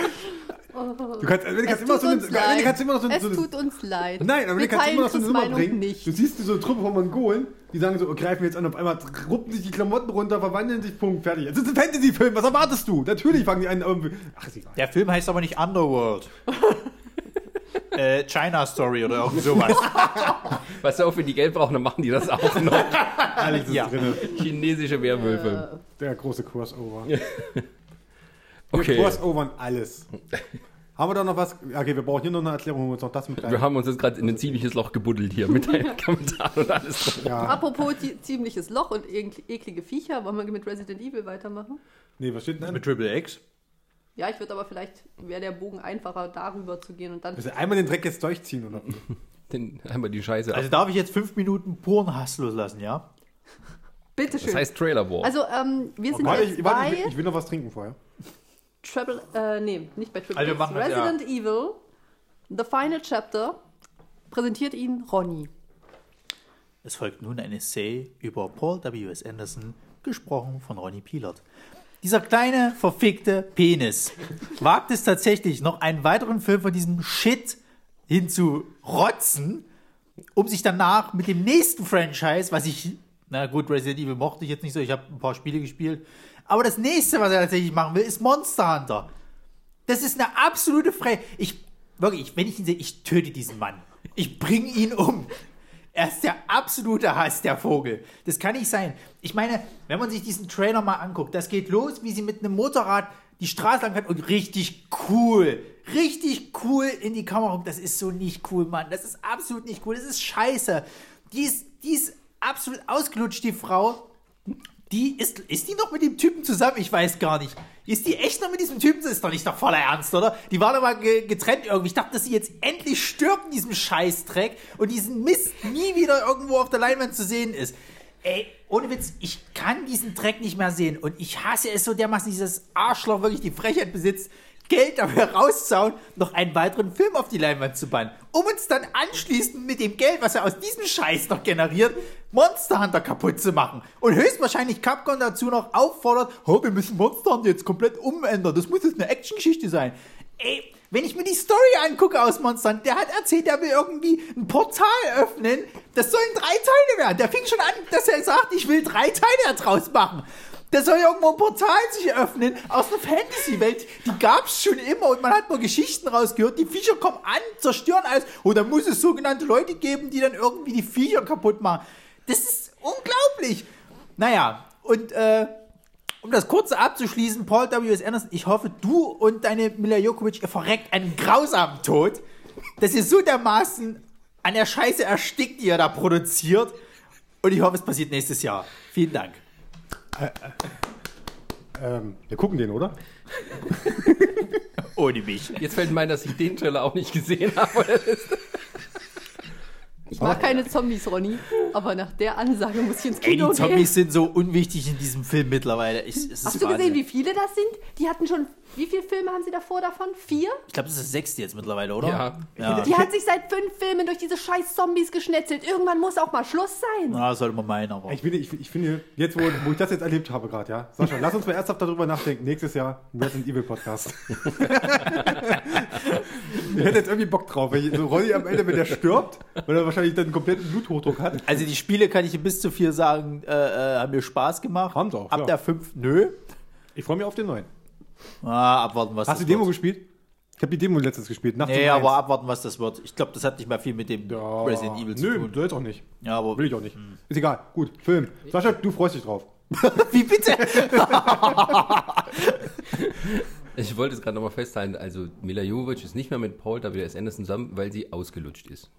Du kannst, du es kannst immer so eine, du leid. kannst immer noch so, es so eine, tut uns leid. Nein, aber du kannst immer noch so eine Nummer bringen. Nicht. Du siehst so eine Truppe von Mongolen, die sagen so, oh, greifen wir jetzt an, auf einmal ruppen sich die Klamotten runter, verwandeln sich, Punkt, fertig. Das ist ein Fantasy-Film, was erwartest du? Natürlich fangen die an, irgendwie. Ach, ist egal. Der Film heißt aber nicht Underworld. äh, China Story oder irgend sowas. Pass auf, wenn die Geld brauchen, dann machen die das auch noch. Alles ist Ja. drin. Chinesische Werwölfe. Der große Crossover. Wir Okay. crossovern alles. Haben wir da noch was? Okay, wir brauchen hier noch eine Erklärung, holen wir uns noch das mit. Wir haben uns jetzt gerade in ein ziemliches Loch gebuddelt hier mit deinen Kommentaren und alles. drum. ja. Apropos zi- ziemliches Loch und ekl- eklige Viecher, wollen wir mit Resident Evil weitermachen? Nee, was steht denn Mit? Triple X. Ja, ich würde aber vielleicht, wäre der Bogen einfacher, darüber zu gehen und dann. Also einmal den Dreck jetzt durchziehen, oder? Den, einmal die Scheiße Also ab. darf ich jetzt fünf Minuten puren Hass loslassen, ja? Bitteschön. Das heißt Trailer War. also, ähm, wir sind Warte, jetzt ich, warte, bei ich, will, ich will noch was trinken vorher. Treble, äh, nee, nicht bei Triple Also wir machen das, ja. Resident Evil, The Final Chapter, präsentiert Ihnen Ronny. Es folgt nun ein Essay über Paul W.S. Anderson, gesprochen von Ronny Pielert. Dieser kleine, verfickte Penis wagt es tatsächlich, noch einen weiteren Film von diesem Shit hinzurotzen, um sich danach mit dem nächsten Franchise, was ich, na gut, Resident Evil mochte ich jetzt nicht so, ich habe ein paar Spiele gespielt, aber das nächste, was er tatsächlich machen will, ist Monster Hunter. Das ist eine absolute Frei. Ich, wirklich, wenn ich ihn sehe, ich töte diesen Mann. Ich bringe ihn um. Er ist der absolute Hass, der Vogel. Das kann nicht sein. Ich meine, wenn man sich diesen Trailer mal anguckt, das geht los, wie sie mit einem Motorrad die Straße lang fährt und richtig cool, richtig cool in die Kamera guckt. Das ist so nicht cool, Mann. Das ist absolut nicht cool. Das ist scheiße. Die ist, die ist absolut ausgelutscht, die Frau. Die ist, ist die noch mit dem Typen zusammen? Ich weiß gar nicht. Ist die echt noch mit diesem Typen? Das ist doch nicht doch voller Ernst, oder? Die waren ge getrennt irgendwie. Ich dachte, dass sie jetzt endlich stirbt in diesem Scheißdreck und diesen Mist nie wieder irgendwo auf der Leinwand zu sehen ist. Ey, ohne Witz, ich kann diesen Dreck nicht mehr sehen und ich hasse es so dermaßen, dieses Arschloch wirklich die Frechheit besitzt, Geld dafür rauszauen, noch einen weiteren Film auf die Leinwand zu bannen, um uns dann anschließend mit dem Geld, was er aus diesem Scheiß noch generiert, Monster Hunter kaputt zu machen. Und höchstwahrscheinlich Capcom dazu noch auffordert, oh, wir müssen Monster Hunter jetzt komplett umändern, das muss jetzt eine Actiongeschichte sein. Ey, wenn ich mir die Story angucke aus Monster Hunter, der hat erzählt, er will irgendwie ein Portal öffnen, das sollen drei Teile werden. Der fing schon an, dass er sagt, ich will drei Teile daraus machen. Da soll irgendwo ein Portal sich öffnen aus einer Fantasy-Welt. Die gab's schon immer und man hat nur Geschichten rausgehört. Die Viecher kommen an, zerstören alles. Und dann muss es sogenannte Leute geben, die dann irgendwie die Viecher kaputt machen. Das ist unglaublich. Naja, und äh, um das kurze abzuschließen, Paul W.S. Anderson, ich hoffe, du und deine Mila Jokovic, ihr verreckt einen grausamen Tod, dass ihr so dermaßen an der Scheiße erstickt, die ihr da produziert. Und ich hoffe, es passiert nächstes Jahr. Vielen Dank. Ähm, wir gucken den, oder? Ohne mich. Jetzt fällt mir ein, dass ich den Trailer auch nicht gesehen habe. Ich mag keine Zombies, Ronny, aber nach der Ansage muss ich ins Ey, Kino die Zombies gehen. sind so unwichtig in diesem Film mittlerweile. Ich, es ist Hast du Wahnsinn. gesehen, wie viele das sind? Die hatten schon, wie viele Filme haben sie davor davon? Vier? Ich glaube, das ist das sechste jetzt mittlerweile, oder? Ja. ja. Die hat sich seit fünf Filmen durch diese scheiß Zombies geschnetzelt. Irgendwann muss auch mal Schluss sein. Na, sollte man meinen, aber. Ich finde, ich, ich finde jetzt, wo, wo ich das jetzt erlebt habe gerade, ja. Sascha, lass uns mal ernsthaft darüber nachdenken. Nächstes Jahr Resident Evil Podcast. ich hätte jetzt irgendwie Bock drauf. Wenn ich, so Ronny am Ende, wenn der stirbt, weil er wahrscheinlich dann einen kompletten Bluthochdruck hat. Also die Spiele kann ich bis zu vier sagen, äh, äh, haben mir Spaß gemacht. Haben sie auch, Ab ja. der fünf, nö. Ich freue mich auf den neuen. Ah, abwarten, was Hast du die Demo wird. gespielt? Ich habe die Demo letztens gespielt. Nachts Nee, aber abwarten, was das wird. Ich glaube, das hat nicht mehr viel mit dem Ja, Resident Evil zu Nö, tun. soll jetzt auch nicht. Ja, aber Will ich auch nicht. Ist egal. Gut, Film. Sascha, du freust dich drauf. Wie bitte? Ich wollte es gerade nochmal festhalten, also Mila Jovovich ist nicht mehr mit Paul W.S. Anderson zusammen, weil sie ausgelutscht ist.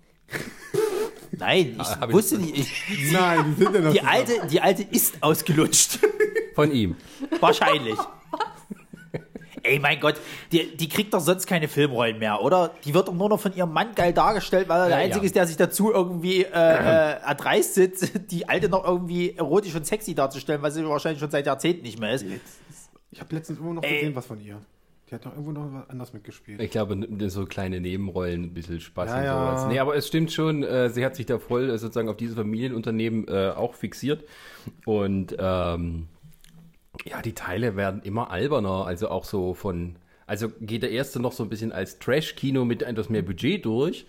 Nein, ich Ah, hab ich- wusste nicht. Ich, Nein, die sind ja noch die, alte, die alte ist ausgelutscht. Von ihm. Wahrscheinlich. Ey, mein Gott, die, die kriegt doch sonst keine Filmrollen mehr, oder? Die wird doch nur noch von ihrem Mann geil dargestellt, weil er der Ja, Einzige ja. ist, der sich dazu irgendwie äh, äh, erdreist sitzt, die Alte noch irgendwie erotisch und sexy darzustellen, was sie wahrscheinlich schon seit Jahrzehnten nicht mehr ist. Ich habe letztens irgendwo noch Ey. gesehen, was von ihr. Die hat doch irgendwo noch was anders mitgespielt. Ich glaube, so kleine Nebenrollen, ein bisschen Spaß Ja, und ja. sowas. Nee, aber es stimmt schon, äh, sie hat sich da voll äh, sozusagen auf dieses Familienunternehmen äh, auch fixiert. Und ähm, ja, die Teile werden immer alberner, also auch so von, also geht der erste noch so ein bisschen als Trash-Kino mit etwas mehr Budget durch.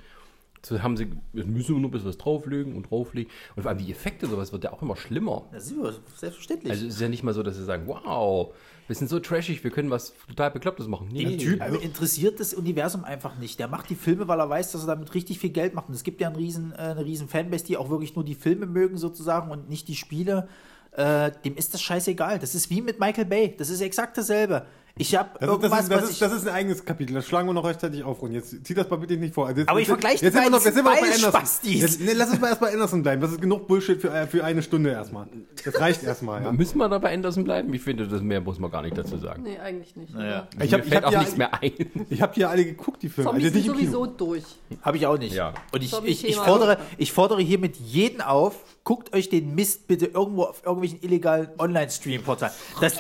So haben sie, jetzt müssen wir nur ein bisschen was drauflegen und drauflegen. Und vor allem die Effekte, sowas wird ja auch immer schlimmer. Das ist selbstverständlich. Also es ist ja nicht mal so, dass sie sagen, wow, wir sind so trashig, wir können was total Beklopptes machen. Nee, Den Typen interessiert das Universum einfach nicht. Der macht die Filme, weil er weiß, dass er damit richtig viel Geld macht. Und es gibt ja einen riesen, äh, eine riesen Fanbase, die auch wirklich nur die Filme mögen sozusagen und nicht die Spiele. Äh, dem ist das scheißegal. Das ist wie mit Michael Bay. Das ist exakt dasselbe. Ich habe Das ist, irgendwas, das, ist, das, was ist, ich... das ist ein eigenes Kapitel. Das schlagen wir noch rechtzeitig auf. Und jetzt zieh das mal bitte nicht vor. Also jetzt, Aber ich jetzt- vergleiche jetzt wir noch, jetzt sind wir noch bei Anderson. Spastis. Jetzt, nee, lass uns mal erst bei Anderson bleiben. Das ist genug Bullshit für, äh, für eine Stunde erstmal. Das reicht erstmal. Ja. Müssen wir da bei Anderson bleiben? Ich finde, das mehr muss man gar nicht dazu sagen. Nee, eigentlich nicht. Naja. Ich habe Mir fällt hab auch nichts mehr ein. ich hab die ja alle geguckt, die Filme. Zombies Also sind sowieso durch. Habe ich auch nicht. Ja. Und ich, ich, ich, fordere, ich fordere hiermit jeden auf, guckt euch den Mist bitte irgendwo auf irgendwelchen illegalen Online-Stream-Portalen. Das,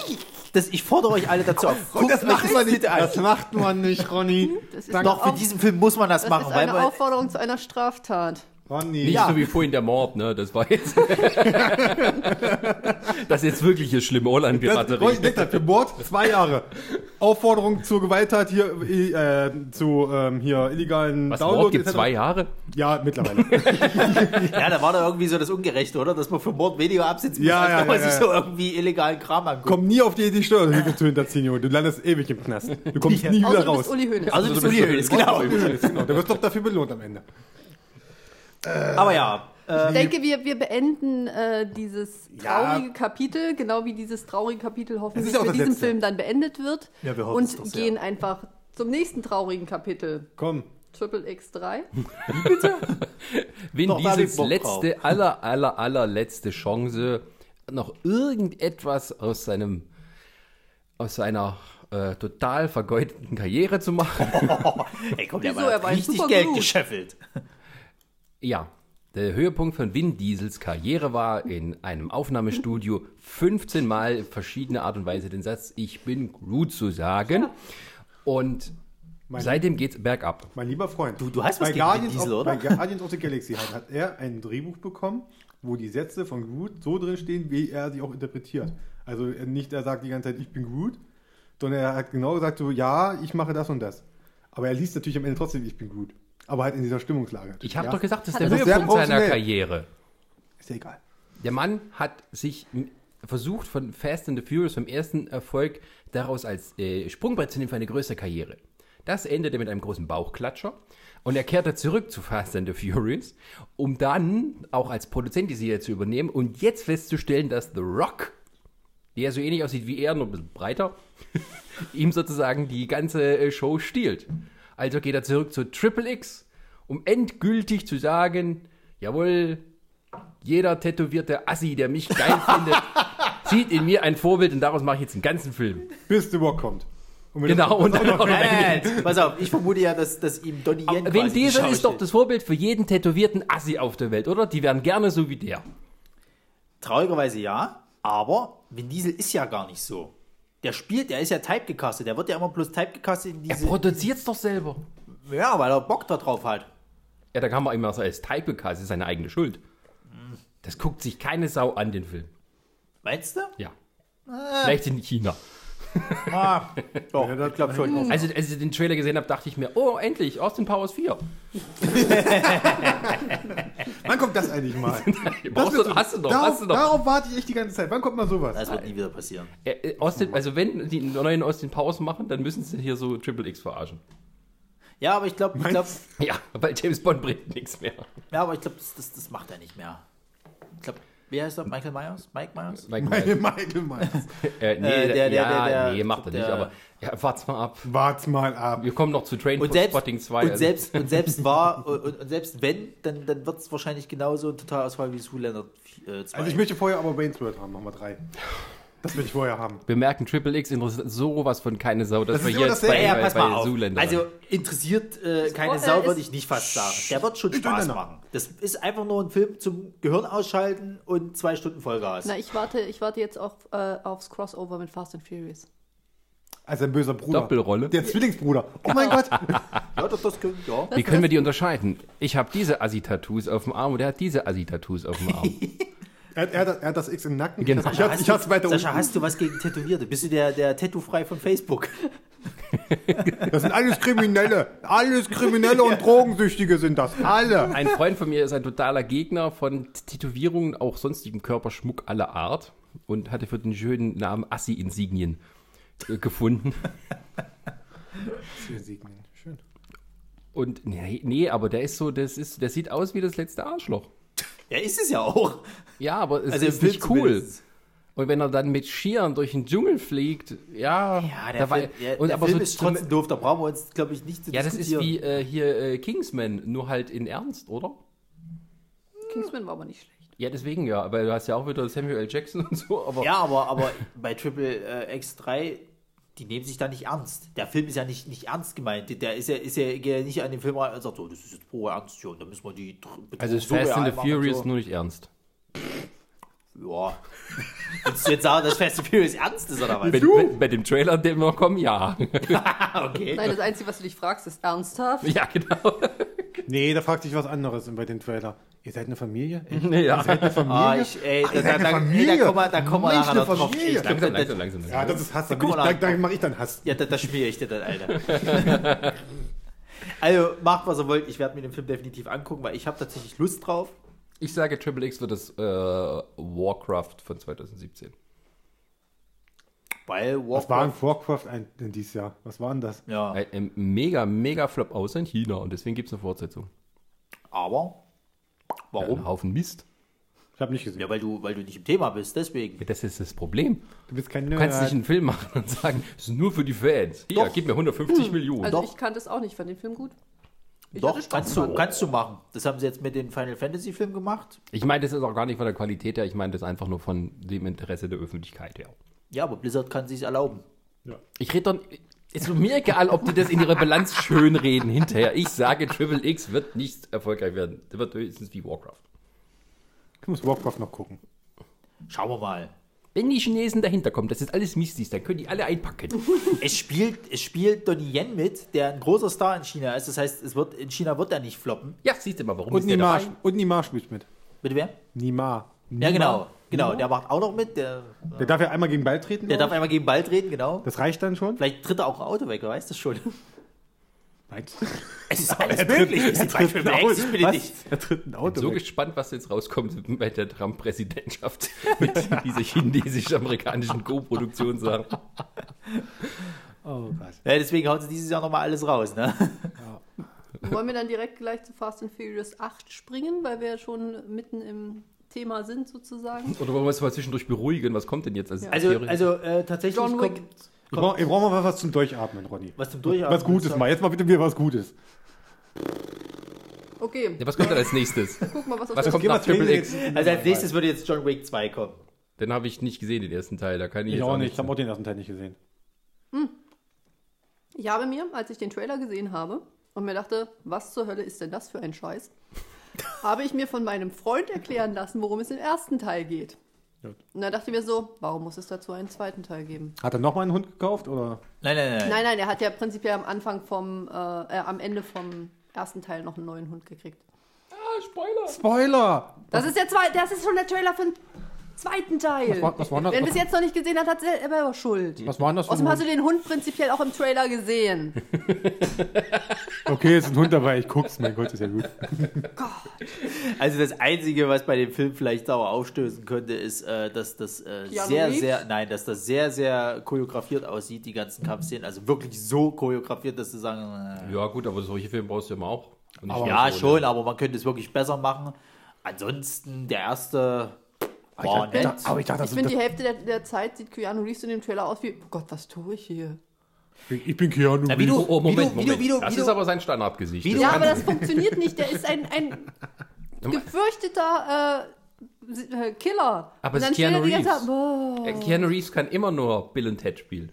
das, ich fordere euch alle dazu auf. Guckt das euch macht man nicht. Das macht man nicht, Ronny. Das ist Doch, für diesen Film muss man das, Das machen. ist Weil eine Aufforderung zu einer Straftat. Ronny. Nicht Ja. so wie vorhin der Mord, ne? Das war jetzt. das ist jetzt wirklich hier schlimm, Das, Orlan-Piraterie. Ronny, denk dran, für Mord zwei Jahre. Aufforderung zur Gewalttat hier, äh, zu ähm, hier illegalen Was, Download. Mord gibt etc. zwei Jahre? Ja, mittlerweile. ja, da war da irgendwie so das Ungerechte, oder? Dass man für Mord weniger absitzen muss, Ja, als ja, wenn man ja, sich ja. so irgendwie illegalen Kram anguckt. Komm nie auf die Idee, Steuerhilfe zu hinterziehen, Junge. Du landest ewig im Knast. Du kommst nie wieder du raus. bist Uli Hoeneß. Also, Also das du Uli bist- Hoeneß, genau. genau. Der wird doch dafür belohnt am Ende. Aber ja, äh, Ich denke, wir, wir beenden äh, dieses Ja. traurige Kapitel, genau wie dieses traurige Kapitel hoffentlich ja mit diesem letzte. Film dann beendet wird. Ja, wir hoffen und sehr. gehen einfach zum nächsten traurigen Kapitel. Komm. Triple X3. Vin Doch, da hab ich Diesels Bock letzte, aller, aller, allerletzte Chance, noch irgendetwas aus seinem aus seiner äh, total vergeudeten Karriere zu machen. Ey, komm, der Wieso? war Er war richtig super Geld gut. gescheffelt. Ja, der Höhepunkt von Vin Diesels Karriere war in einem Aufnahmestudio 15 Mal verschiedene Art und Weise den Satz Ich bin Groot zu sagen. Und Mein- seitdem geht's bergab. Mein lieber Freund. Du- du hast was bei Guardians, Diesel, of, oder? bei Guardians of the Galaxy hat, hat er ein Drehbuch bekommen, wo die Sätze von Groot so drin stehen, wie er sie auch interpretiert. Also nicht er sagt die ganze Zeit, ich bin Groot, sondern er hat genau gesagt, so, ja, ich mache das und das. Aber er liest natürlich am Ende trotzdem, ich bin Groot. Aber halt in dieser Stimmungslage. Ich habe ja? doch gesagt, das ist der er- Das ist Höhepunkt seiner professionell. Karriere. Ist ja egal. Der Mann hat sich versucht, von Fast and the Furious, vom ersten Erfolg, daraus als äh, Sprungbrett zu nehmen für eine größere Karriere. Das endete mit einem großen Bauchklatscher und er kehrte zurück zu Fast and the Furious, um dann auch als Produzent die Serie zu übernehmen und jetzt festzustellen, dass The Rock, der so ähnlich aussieht wie er, nur ein bisschen breiter, ihm sozusagen die ganze äh, Show stiehlt. Also geht er zurück zu Triple X, um endgültig zu sagen, jawohl, jeder tätowierte Assi, der mich geil findet, sieht in mir ein Vorbild und daraus mache ich jetzt einen ganzen Film. Bis The Rock kommt. Und Genau, und dann auch noch- Nein, nein, pass auf, ich vermute ja, dass, dass ihm Donnie Yen Vin Diesel ist doch das Vorbild für jeden tätowierten Assi auf der Welt, oder? Die wären gerne so wie der. Traurigerweise ja, aber Vin Diesel ist ja gar nicht so. Der spielt, der ist ja typecastet, der wird ja immer bloß typecastet in Er diese... produziert's doch selber. Ja, weil er Bock da drauf hat. Ja, da kann man immer so als Typecast, das ist seine eigene Schuld. Das guckt sich keine Sau an, den Film. Meinst du? Ja. Vielleicht in China. Ah, doch, Ja, das- ich glaube schon. Also, als ich den Trailer gesehen habe, dachte ich mir, oh, endlich, Austin Powers 4. Wann kommt das eigentlich mal? Brauchst du, so- hast du noch, darauf, hast du noch. Darauf warte ich echt die ganze Zeit. Wann kommt mal sowas? Das wird nie wieder passieren. Äh, äh, Austin, also wenn die neuen Austin Powers machen, dann müssen sie hier so Triple X verarschen. Ja, aber ich glaube, ich glaub, Ja, weil James Bond bringt nichts mehr. ja, aber ich glaube, das, das, das macht er nicht mehr. Ich glaube, wie heißt er? Michael Myers? Mike Myers? Mike Myers. Michael Myers. Äh, nee, Äh, der- der- ja, der- der- nee, macht er nicht, aber ja, wart's mal ab. Wart's mal ab. Wir kommen noch zu Train Und selbst, Spotting 2. und also- selbst, und selbst war, und, und selbst wenn, dann, dann wird es wahrscheinlich genauso ein Totalausfall wie Zoolander äh, 2. Also ich möchte vorher aber Wayne's World haben, Nummer drei. Das will ich vorher haben. wir merken, Triple X interessiert sowas von keine Sau, dass Das wir jetzt bei, ja, bei, pass bei. Zoolander Also interessiert äh, keine Ist- Sau, würde ich nicht fast sagen. Der wird schon Spaß machen. Das ist einfach nur ein Film zum Gehirn ausschalten und zwei Stunden Vollgas. Na, ich warte, ich warte jetzt auf, äh, aufs Crossover mit Fast and Furious. Als ein böser Bruder. Doppelrolle. Der Zwillingsbruder. Oh mein Gott. Ja, das, das können, ja. Wie können wir die unterscheiden? Ich habe diese Assi-Tattoos auf dem Arm und er hat diese Assi-Tattoos auf dem Arm. Er, hat- er, er hat das X im Nacken. Genau. Ich hab's, ich hab's weiter Sascha, unten. hast du was gegen Tätowierte? Bist du der, der Tattoo-frei von Facebook? Das sind alles Kriminelle. Alles Kriminelle und Drogensüchtige sind das. Alle. Ein Freund von mir ist ein totaler Gegner von Tätowierungen, auch sonstigem Körperschmuck aller Art und hatte für den schönen Namen Assi-Insignien äh, gefunden. Schön. Und nee, nee, aber der ist so, das ist, der sieht aus wie das letzte Arschloch. Ja, ist es ja auch. Ja, aber es Also ist Film nicht cool. zumindest. Und wenn er dann mit Skiern durch den Dschungel fliegt, ja, Ja, der da war- Film, der, und der aber Film so ist trotzdem doof. Da brauchen wir uns, glaube ich, nicht zu Ja, das ist wie äh, hier äh, Kingsman, nur halt in Ernst, oder? Kingsman war aber nicht schlecht. Ja, deswegen ja, weil du hast ja auch wieder Samuel L. Jackson und so, aber Ja, aber, aber bei Triple äh, X3, die nehmen sich da nicht ernst. Der Film ist ja nicht, nicht ernst gemeint. Der ist ja, ist ja, geht ja nicht an den Film rein und sagt, so, das ist jetzt pure Ernst schon, da müssen wir die also ist so Fast and the und Furious so. nur nicht ernst. Ja. Willst du jetzt sagen, dass Fast and Furious ernst ist, oder was? Bei, bei, bei dem Trailer, den wir kommen, ja. okay. Nein, das Einzige, was du dich fragst, ist ernsthaft. ja, genau. Nee, da fragt sich was anderes bei dem Trailer. Ihr seid eine Familie? Echt? Ja. Ihr seid eine Familie? Ah, ich, ey, da, ihr da, seid eine da, ey, Familie. da kommen wir, da kommen wir Mensch, nachher eine noch drauf. Familie. Ich Langsam, langsam, langsam. ja, das ist Hass. Da, ich, da, da mache ich dann Hass. Ja, da, da schmier ich dir dann, Alter. also, macht, was ihr wollt. Ich werde mir den Film definitiv angucken, weil ich habe tatsächlich Lust drauf. Ich sage, Triple X wird das äh, Warcraft von 2017. Weil Was war Warcraft... ein Warcraft ein, denn dieses Jahr? Was war denn das? Ja, Ein, ein mega, mega Flop aus in China und deswegen gibt es eine Fortsetzung. aber... Warum? Ein Haufen Mist. Ich habe nicht gesehen. Ja, weil du, weil du nicht im Thema bist, deswegen. Das ist das Problem. Du bist kein Du kannst nicht einen Film machen und sagen, es ist nur für die Fans. Ja, gib mir 150 Millionen. Also Doch. ich kannte es auch nicht, fand den Film gut. Ich Doch, kannst du, kannst du machen. Das haben sie jetzt mit den Final Fantasy Filmen gemacht. Ich meine, das ist auch gar nicht von der Qualität her, ich meine das einfach nur von dem Interesse der Öffentlichkeit her. Ja, aber Blizzard kann sich erlauben. Ich rede dann. Ist mir egal, ob die das in ihrer Bilanz schönreden hinterher. Ich sage, Triple X wird nicht erfolgreich werden. Der wird höchstens wie Warcraft. Ich muss Warcraft noch gucken. Schauen wir mal. Wenn die Chinesen dahinter kommen, das ist alles Mistis, dann können die alle einpacken. Es spielt, es spielt Donnie Yen mit, der ein großer Star in China ist. Das heißt, es wird, in China wird er nicht floppen. Ja, siehst du mal, warum Und ist der Nima, dabei? und Nima spielt mit. Bitte wer? Nima. Ja, genau. Genau, der macht auch noch mit. Der, Der darf ja einmal gegen Ball treten. der darf einmal gegen Ball treten, genau. ich. das reicht dann schon. Vielleicht tritt er auch ein Auto weg, wer weiß das schon. Meinst du? Es ist alles möglich. Es ist Beispiel für Ex, ich Was? nicht. Er tritt ein Auto So weg. gespannt, was jetzt rauskommt bei der Trump-Präsidentschaft mit dieser chinesisch-amerikanischen Co-Produktionssache. Oh Gott. Ja, deswegen hauen sie dieses Jahr nochmal alles raus, ne? Wollen wir dann direkt gleich zu Fast and Furious 8 springen, weil wir ja schon mitten im Thema sind sozusagen? Oder wollen wir uns mal zwischendurch beruhigen? Was kommt denn jetzt als Also, Theorie? also äh, tatsächlich John kommt, Wick. Ich brauche brauch mal was zum Durchatmen, Ronny. was zum Durchatmen. Was Gutes mal. Jetzt mal bitte wieder was Gutes. Okay, ja, was kommt denn als nächstes? guck mal, was auf Was kommt nach Triple X? Also als nächstes würde jetzt John Wick 2 kommen. Den habe ich nicht gesehen, den ersten Teil. Da kann ich, Ich jetzt auch nicht. Ich habe auch den ersten Teil nicht gesehen. Ich habe mir, als ich den Trailer gesehen habe und mir dachte, was zur Hölle ist denn das für ein Scheiß, habe ich mir von meinem Freund erklären lassen, worum es im ersten Teil geht. Gut. Und da dachte ich mir so, warum muss es dazu einen zweiten Teil geben? Hat er nochmal einen Hund gekauft? Oder? Nein, nein, nein. Nein, nein, er hat ja prinzipiell am Anfang vom, äh, äh, am Ende vom ersten Teil noch einen neuen Hund gekriegt. Ah, Spoiler! Spoiler! Das ist der zweite, das ist schon der Trailer für den zweiten Teil. Was war- was war das? Wer bis jetzt noch nicht gesehen hat, hat selber Schuld. Was war das Außerdem hast du den Hund prinzipiell auch im Trailer gesehen. Okay, ist ein Hund dabei. Ich guck's. Mein Gott, ist ja gut. Also das Einzige, was bei dem Film vielleicht sauer aufstößen könnte, ist, äh, dass das äh, sehr, Reeves? sehr, nein, dass das sehr, sehr choreografiert aussieht, die ganzen Kampfszenen. Also wirklich so choreografiert, dass du sagen, äh, Ja, gut, aber solche Filme brauchst du immer auch. Aber- ja, so, schon, ne? aber man könnte es wirklich besser machen. Ansonsten, der erste war ich nett. aber ich dachte, Ich das, finde, die Hälfte der, der Zeit sieht Keanu Reeves in dem Trailer aus wie, oh Gott, was tue ich hier? ich bin Keanu Na, wie du- Reeves. Oh, Moment, Wie du- wie du- Moment. wie du- das ist aber sein Standardgesicht. Ja, aber das funktioniert nicht. Der ist ein, ein gefürchteter äh, äh, Killer. Aber es dann ist Keanu er Reeves. Boah. Äh, Keanu Reeves kann immer nur Bill und Ted spielen.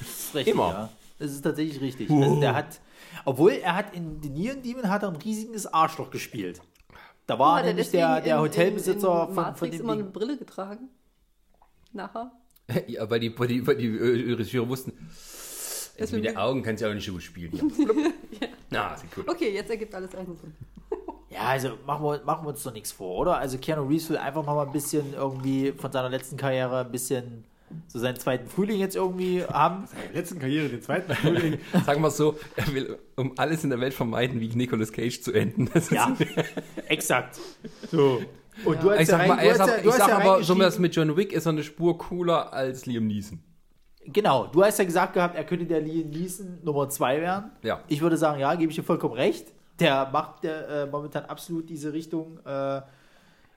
Das ist richtig, Immer. Ja. Das ist tatsächlich richtig. Also der hat, obwohl er hat in The Neon Demon hat er ein riesiges Arschloch gespielt. Da war er nämlich der, der Hotelbesitzer in, in von, von dem immer eine. Brille getragen. Nachher. ja, weil die, weil die, weil die äh, Regisseure wussten, jetzt mit den Augen kannst du ja auch nicht so gut spielen. Ja. Na, sieht gut. aus. Okay, jetzt ergibt alles einen Sinn. Ja, also machen wir, machen wir uns doch nichts vor, oder? Also Keanu Reeves will einfach noch mal ein bisschen irgendwie von seiner letzten Karriere ein bisschen so seinen zweiten Frühling jetzt irgendwie haben. In der letzten Karriere, den zweiten Frühling. Sagen wir es so, er will um alles in der Welt vermeiden, wie Nicolas Cage zu enden. Das Ja, exakt. So. Und du hast Ich sag, ja mal, rein- er du hast ja- du ich hast sag ja aber, so was mit John Wick ist er eine Spur cooler als Liam Neeson. Genau, du hast ja gesagt gehabt, er könnte der Liam Neeson Nummer 2 werden. Ja. Ich würde sagen, ja, gebe ich dir vollkommen recht. Der macht der, äh, momentan absolut diese Richtung. Äh,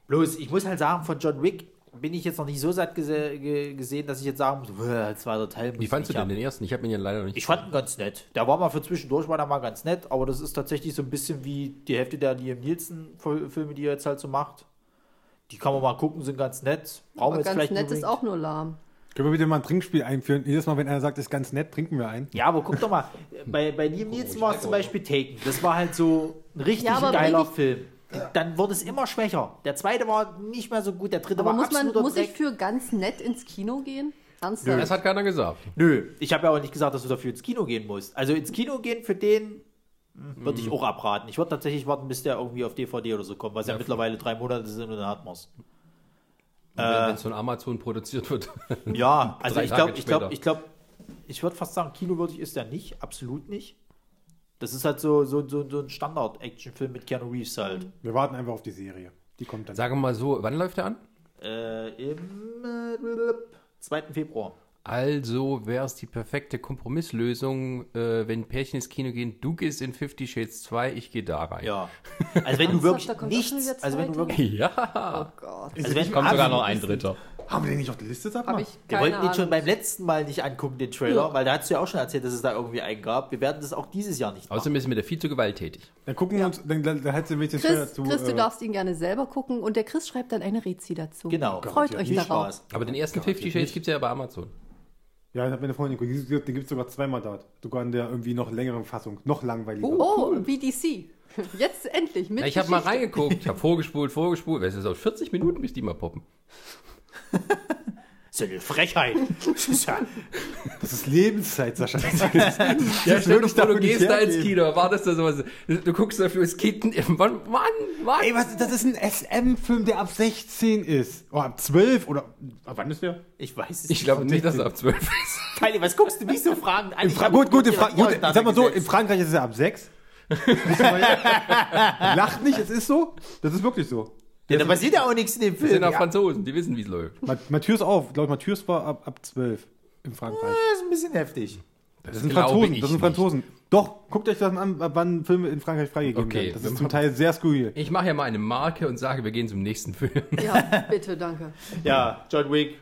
bloß, ich muss halt sagen, von John Wick bin ich jetzt noch nicht so satt gese ge gesehen, dass ich jetzt sagen muss, "Bäh, zweiter Teil muss Wie fandst du denn haben." den ersten? Ich habe ihn ja leider nicht Ich fand ihn ganz nett. Der war mal für zwischendurch, war der mal ganz nett, aber das ist tatsächlich so ein bisschen wie die Hälfte der Liam Nielsen-Filme, die er jetzt halt so macht. Die kann man mal gucken, sind ganz nett. Brauchen wir Aber jetzt ganz vielleicht nett nicht ist unbedingt- auch nur lahm. Können wir bitte mal ein Trinkspiel einführen? Jedes Mal, wenn einer sagt, ist ganz nett, trinken wir ein. Ja, aber guck doch mal, bei, bei Liam Nielsen war es zum Beispiel Taken. Das war halt so ein richtig Ja, geiler Film. Dann wurde es immer schwächer. Der zweite war nicht mehr so gut, der dritte Aber war muss, man, absoluter muss ich Dreck. für ganz nett ins Kino gehen? Ernsthaft? Das hat keiner gesagt. Nö, ich habe ja auch nicht gesagt, dass du dafür ins Kino gehen musst. Also ins Kino gehen für den hm, würde ich auch abraten. Ich würde tatsächlich warten, bis der irgendwie auf DVD oder so kommt, was ja, mittlerweile drei Monate sind und dann hat man es. Wenn es von Amazon produziert wird. Ja, also ich glaube, ich glaube, ich glaube, ich würde fast sagen, kinowürdig ist der nicht, absolut nicht. Das ist halt so, so, so, so ein Standard-Action-Film mit Keanu Reeves halt. Wir warten einfach auf die Serie. Die kommt dann. Sagen wir mal so, wann läuft er an? Äh, Im äh, 2. Februar. Also wäre es die perfekte Kompromisslösung, äh, wenn Pärchen ins Kino gehen, du gehst in Fifty Shades 2, ich gehe da rein. Ja. Also wenn du wirklich nichts, also wenn du wirklich, Ja, Oh Gott. also wenn du kommt sogar noch ein Dritter. Haben wir den nicht auf der Liste, sag Habe mal? ich Wir wollten den Ahnung. schon beim letzten Mal nicht angucken, den Trailer, Ja. weil da hast du ja auch schon erzählt, dass es da irgendwie einen gab. Wir werden das auch dieses Jahr nicht machen. Außerdem ist mir der viel zu gewalttätig. Dann gucken wir uns, dann, dann, dann hältst du mir den Trailer Chris, zu. Chris, du äh, darfst ihn gerne selber gucken und der Chris schreibt dann eine Rezi dazu. Genau. Freut Garantiert. euch Viel darauf. Spaß. Aber den ersten Fifty Shades gibt es ja bei Amazon. Ja, das hat meine Freundin geguckt. Den gibt es sogar zweimal da. Sogar in der irgendwie noch längeren Fassung. Noch langweiliger. Oh, wie DC. Jetzt endlich mit Ja, ich habe mal reingeguckt, ich habe vorgespult, vorgespult. Weißt du, es dauert 40 Minuten, bis die mal poppen. So eine Frechheit. Das ist ja- Das ist Lebenszeit, Sascha. Das ist, das Ja, ist stell dir vor, du nicht gehst da ins. Kino, erwartest da sowas. Du guckst dafür, es geht. Mann, Mann, Mann. Ey, was, das ist ein SM-Film, der ab 16 ist. Oder ab 12 oder. Ab wann ist der? Ich weiß es Ich glaube nicht, dass er ab 12 ist. Kylie, was guckst du mich so Fragen an? Fra gut, gut, Fra gut, sag mal so, in. Frankreich ist er ab 6. Lacht nicht, es ist so. Das ist wirklich so. Ja, da passiert ja auch nichts in dem Das sind Film. auch Ja, Franzosen, die wissen, wie es läuft. Ma- Matthäus auch. Ich glaube, Matthäus war ab, ab 12 in Frankreich. das ist ein bisschen heftig. Das sind glaube Franzosen. ich Das sind nicht. Franzosen. Doch, guckt euch das an, ab wann Filme in Frankreich freigegeben Okay, werden. Das ist zum Teil sehr skurril. Ich mache ja mal eine Marke und sage, wir gehen zum nächsten Film. Ja, bitte, danke. Ja, John Wick.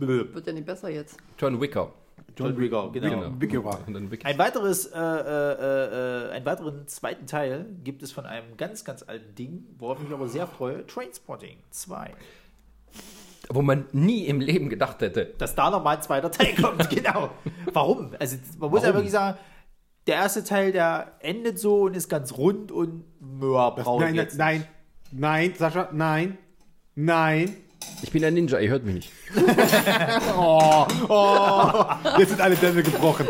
Wird ja nicht besser jetzt. John Wicker. John Wick, genau. Wicker. Ein weiteres, äh, äh, äh, einen weiteren zweiten Teil gibt es von einem ganz, ganz alten Ding, worauf ich mich aber sehr freue. Trainspotting 2. Wo man nie im Leben gedacht hätte. Dass da nochmal ein zweiter Teil kommt, genau. Warum? Also man muss ja Warum? wirklich sagen, der erste Teil, der endet so und ist ganz rund und ja, braucht Nein, nein, nein, Sascha, nein, nein. Ich bin ein Ninja, ihr hört mich nicht. Jetzt sind alle Dämme gebrochen.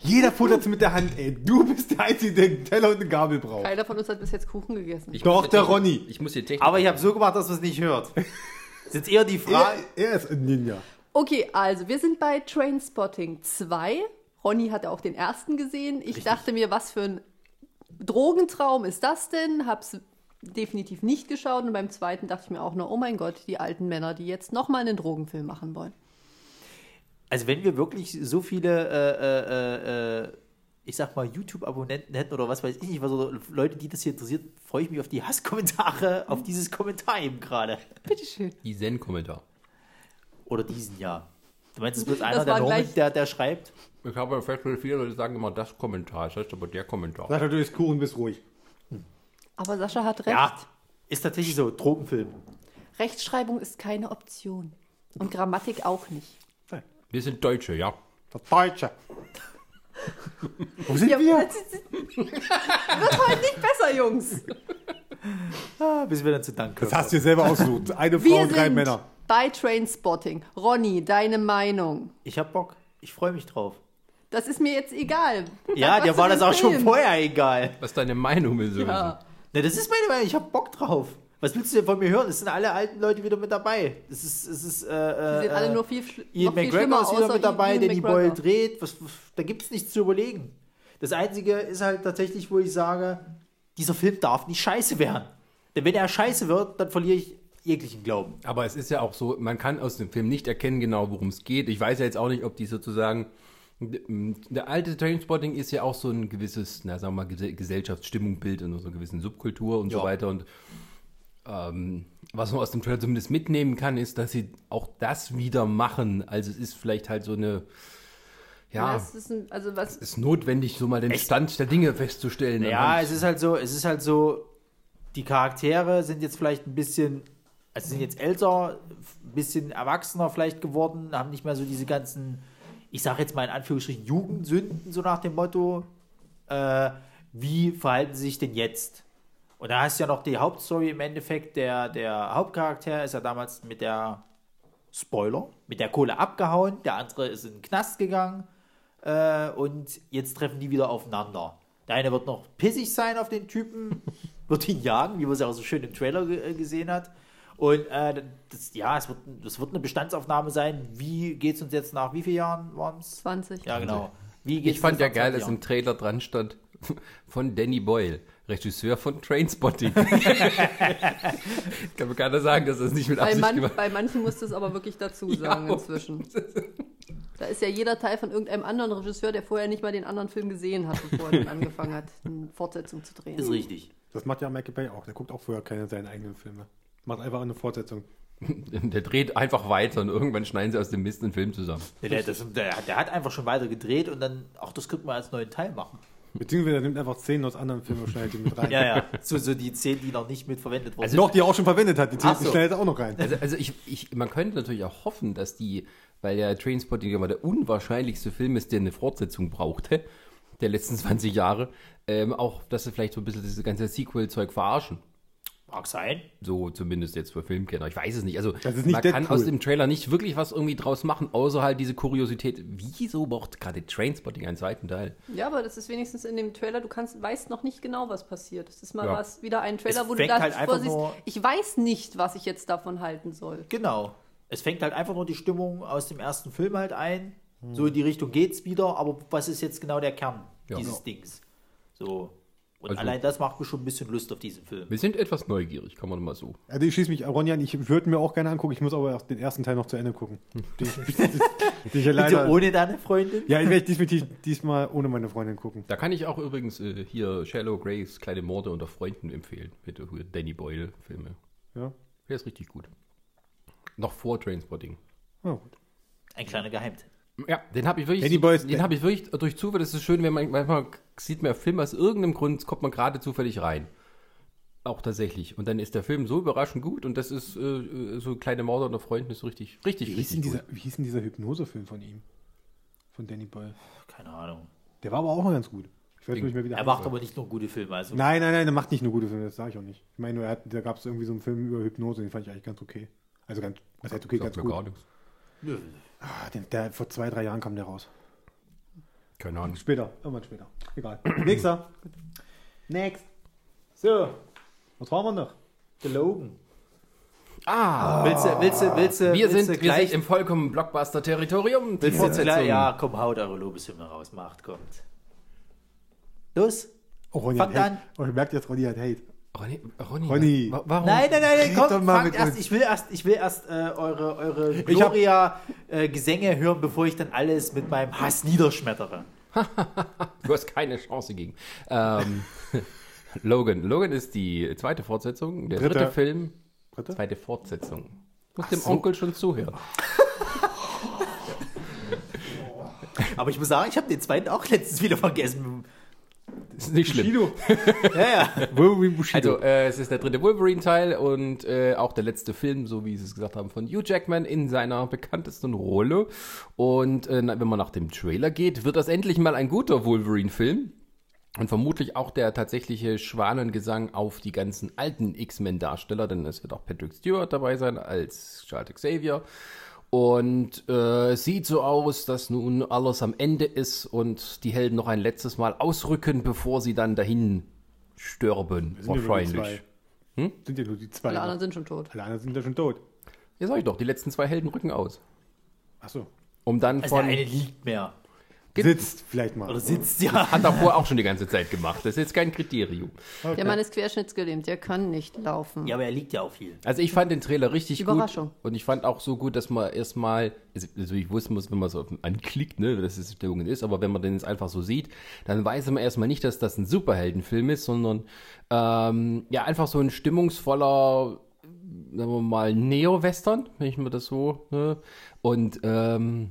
Jeder futtert mit der Hand, ey. Du bist der Einzige, der einen Teller und eine Gabel braucht. Keiner von uns hat bis jetzt Kuchen gegessen. Ich Doch, der Ronny. Ich muss hier Technik. Aber ich habe so gemacht, dass man es nicht hört. Das ist jetzt eher die Er, Frage. er ist ein Ninja. Okay, also wir sind bei Trainspotting 2. Ronny hatte auch den ersten gesehen. Ich dachte mir, was für ein Drogentraum ist das denn? Hab's definitiv nicht geschaut. Und beim zweiten dachte ich mir auch nur, oh mein Gott, die alten Männer, die jetzt nochmal einen Drogenfilm machen wollen. Also wenn wir wirklich so viele, äh, äh, äh, ich sag mal, YouTube-Abonnenten hätten oder was weiß ich nicht, was oder Leute, die das hier interessiert, freue ich mich auf die Hasskommentare, auf dieses Kommentar eben gerade. Bitteschön. Die Zen-Kommentar. Oder diesen Jahr. Du meinst, es wird einer der gleich- der, der schreibt? Ich habe festgestellt, viele Leute sagen immer das Kommentar. Das heißt aber der Kommentar. Sascha, du isst Kuchen, bist ruhig. Aber Sascha hat recht. Ja, ist tatsächlich so, Drogenfilm. Rechtschreibung ist keine Option. Und Grammatik auch nicht. Wir sind Deutsche, ja. Der Deutsche. Wo sind Ja, wir? das wird heute nicht besser, Jungs. Ah, bis wir dann zu Dank kommen. Das hast du dir selber ausgesucht. Eine Frau Wir und drei sind Männer. bei Trainspotting. Ronny, deine Meinung. Ich hab Bock. Ich freue mich drauf. Das ist mir jetzt egal. Ja, Was dir war das auch schon vorher egal. Was deine Meinung ist. Ja. Na, das ist meine Meinung. Ich hab Bock drauf. Was willst du denn von mir hören? Es sind alle alten Leute wieder mit dabei. Es ist, es ist, äh, Die sind äh, alle nur viel, schl Ian noch viel McGregor ist wieder mit dabei, Ian Danny Boyle dreht. Was, da gibt es nichts zu überlegen. Das Einzige ist halt tatsächlich, wo ich sage, dieser Film darf nicht scheiße werden. Denn wenn er scheiße wird, dann verliere ich jeglichen Glauben. Aber es ist ja auch so, man kann aus dem Film nicht erkennen genau, worum es geht. Ich weiß ja jetzt auch nicht, ob die sozusagen. Der alte Trainspotting ist ja auch so ein gewisses, na sagen wir mal, Ges- Gesellschaftsstimmungbild und so einer gewissen Subkultur und so Ja. weiter. Und ähm, was man aus dem Trailer zumindest mitnehmen kann, ist, dass sie auch das wieder machen. Also es ist vielleicht halt so eine. Ja, Ja, es ist ein, also was, ist notwendig, so mal den Stand der Dinge festzustellen. Ja, es ist halt so, es ist halt so, die Charaktere sind jetzt vielleicht ein bisschen, also sind jetzt älter, ein bisschen erwachsener vielleicht geworden, haben nicht mehr so diese ganzen, ich sage jetzt mal in Anführungsstrichen Jugendsünden, so nach dem Motto, äh, wie verhalten sie sich denn jetzt? Und da hast du ja noch die Hauptstory im Endeffekt, der, der Hauptcharakter ist ja damals mit der Spoiler, mit der Kohle abgehauen, der andere ist in den Knast gegangen äh, und jetzt treffen die wieder aufeinander. Der eine wird noch pissig sein auf den Typen, wird ihn jagen, wie man es ja auch so schön im Trailer äh, gesehen hat. Und äh, das, ja, es wird, das wird eine Bestandsaufnahme sein. Wie geht es uns jetzt nach wie vielen Jahren waren es? 20. Ja, genau. Wie geht's Ich fand ja geil, 20 dass im? Trailer dran stand von Danny Boyle, Regisseur von Trainspotting. Kann mir keiner sagen, dass es nicht mit Bei, Absicht man, gemacht bei manchen musst du es aber wirklich dazu Ja. sagen inzwischen. Da ist ja jeder Teil von irgendeinem anderen Regisseur, der vorher nicht mal den anderen Film gesehen hat, bevor er dann angefangen hat, eine Fortsetzung zu drehen. Ist richtig. Das macht ja Michael Bay auch. Der guckt auch vorher keine seine eigenen Filme. Macht einfach eine Fortsetzung. Der dreht einfach weiter und irgendwann schneiden sie aus dem Mist einen Film zusammen. Der, der, das, der, der hat einfach schon weiter gedreht und dann, ach, das könnte man als neuen Teil machen. Beziehungsweise er nimmt einfach Szenen aus anderen Filmen und schneidet die mit rein. Ja, ja. So, so die Szenen, die noch nicht mit verwendet wurden. Also- Doch, die er auch schon verwendet hat. Die Szenen so. schneidet er auch noch rein. Also, also ich, ich, man könnte natürlich auch hoffen, dass die, weil ja Trainspotting immer der unwahrscheinlichste Film ist, der eine Fortsetzung brauchte, der letzten 20 Jahre, ähm, auch, dass sie vielleicht so ein bisschen dieses ganze Sequel-Zeug verarschen. Mag sein. So zumindest jetzt für Filmkenner. Ich weiß es nicht. Also Das ist nicht man kann aus dem Trailer nicht wirklich was irgendwie draus machen, außer halt diese Kuriosität. Wieso braucht gerade Trainspotting einen zweiten Teil? Ja, aber das ist wenigstens in dem Trailer, du kannst, weißt noch nicht genau, was passiert. Das ist mal Ja. was, wieder ein Trailer, Es wo du da halt vorsiehst, ich weiß nicht, was ich jetzt davon halten soll. Genau. Es fängt halt einfach nur die Stimmung aus dem ersten Film halt ein. So in die Richtung geht's wieder, aber was ist jetzt genau der Kern Ja. dieses Dings? So. Und Also- allein das macht mir schon ein bisschen Lust auf diesen Film. Wir sind etwas neugierig, kann man mal so. Also ich schieße mich, Ronja, ich würde mir auch gerne angucken, ich muss aber erst den ersten Teil noch zu Ende gucken. Die, die, die, die ich ja Bitte leider, ohne deine Freundin? ja, ich werde definitiv diesmal ohne meine Freundin gucken. Da kann ich auch übrigens äh, hier Shallow Grace, Kleine Morde unter Freunden empfehlen. Mit der Danny Boyle-Filme. Ja. Der ist richtig gut. Noch vor Trainspotting. Ja, gut. Ein kleiner Geheimtipp. Ja, den habe ich wirklich, Danny Boyle ist- den habe ich wirklich durch Zufall. Das ist schön, wenn man manchmal sieht man Film aus irgendeinem Grund kommt man gerade zufällig rein. Auch tatsächlich. Und dann ist der Film so überraschend gut und das ist äh, so kleine Morde unter Freunden ist richtig, richtig, Wie hieß, richtig dieser, gut. wie hieß denn dieser Hypnosefilm von ihm? Von Danny Boyle. Keine Ahnung. Der war aber auch noch ganz gut. Ich weiß nicht mehr, wie der Er macht aber nicht nur gute Filme. Also Nein, nein, nein, der macht nicht nur gute Filme, das sage ich auch nicht. Ich meine, nur, er hat, da gab es irgendwie so einen Film über Hypnose, den fand ich eigentlich ganz okay. Also ganz, was heißt okay, ganz gut. gar nichts. Ah, den, der, vor zwei, drei Jahren kam der raus. Keine Ahnung. Später, irgendwann später. Egal. Nächster. Next. So. Was haben wir noch? The Logan. Ah, Willst du, willst du, willst du, wir willst sind, du wir gleich, sind im vollkommen Blockbuster-Territorium. Willst du gleich, ja, komm, haut eure Lobeshymne raus, macht, kommt. Los. Oh, Ronny Fangt an. Oh, ihr merkt jetzt, Ronny hat Hate. Ronny, Ronny, Ronny. wa- warum? Nein, nein, nein, nein, Red doch komm, mal fangt mit erst, uns. ich will erst, ich will erst äh, eure, eure Gloria-Gesänge hören, bevor ich dann alles mit meinem Hass niederschmettere. Du hast keine Chance gegen. Ähm, Logan. Logan ist die zweite Fortsetzung, der dritte, Dritte. Film. Dritte? Zweite Fortsetzung. Muss dem so. Onkel schon zuhören. Aber ich muss sagen, ich habe den zweiten auch letztens wieder vergessen. Ist nicht schlimm. Bushido. Ja, ja. Wolverine Bushido. Also, äh, es ist der dritte Wolverine-Teil und äh, auch der letzte Film, so wie Sie es gesagt haben, von Hugh Jackman in seiner bekanntesten Rolle. Und äh, wenn man nach dem Trailer geht, wird das endlich mal ein guter Wolverine-Film. Und vermutlich auch der tatsächliche Schwanengesang auf die ganzen alten X-Men-Darsteller, denn es wird auch Patrick Stewart dabei sein als Charles Xavier. Und äh, es sieht so aus, dass nun alles am Ende ist und die Helden noch ein letztes Mal ausrücken, bevor sie dann dahin sterben. Sind ja Wahrscheinlich. zwei. Sind ja nur die zwei. Alle anderen sind schon tot. Alle anderen sind ja schon tot. Ja, sag ich doch, die letzten zwei Helden rücken aus. Achso. Um dann Also der von. eine liegt mehr. Sitzt vielleicht mal. Oder sitzt ja. Hat davor auch schon die ganze Zeit gemacht. Das ist jetzt kein Kriterium. Der Mann ist querschnittsgelähmt, der kann nicht laufen. Ja, aber er liegt ja auch viel. Also ich fand den Trailer richtig Überraschung. gut. Und ich fand auch so gut, dass man erstmal, also ich wusste, muss, wenn man so anklickt, ne, dass es Stimmung ist, aber wenn man den jetzt einfach so sieht, dann weiß man erstmal nicht, dass das ein Superheldenfilm ist, sondern ähm, ja, einfach so ein stimmungsvoller, sagen wir mal, Neo-Western, wenn ich mir das so, ne? Und ähm,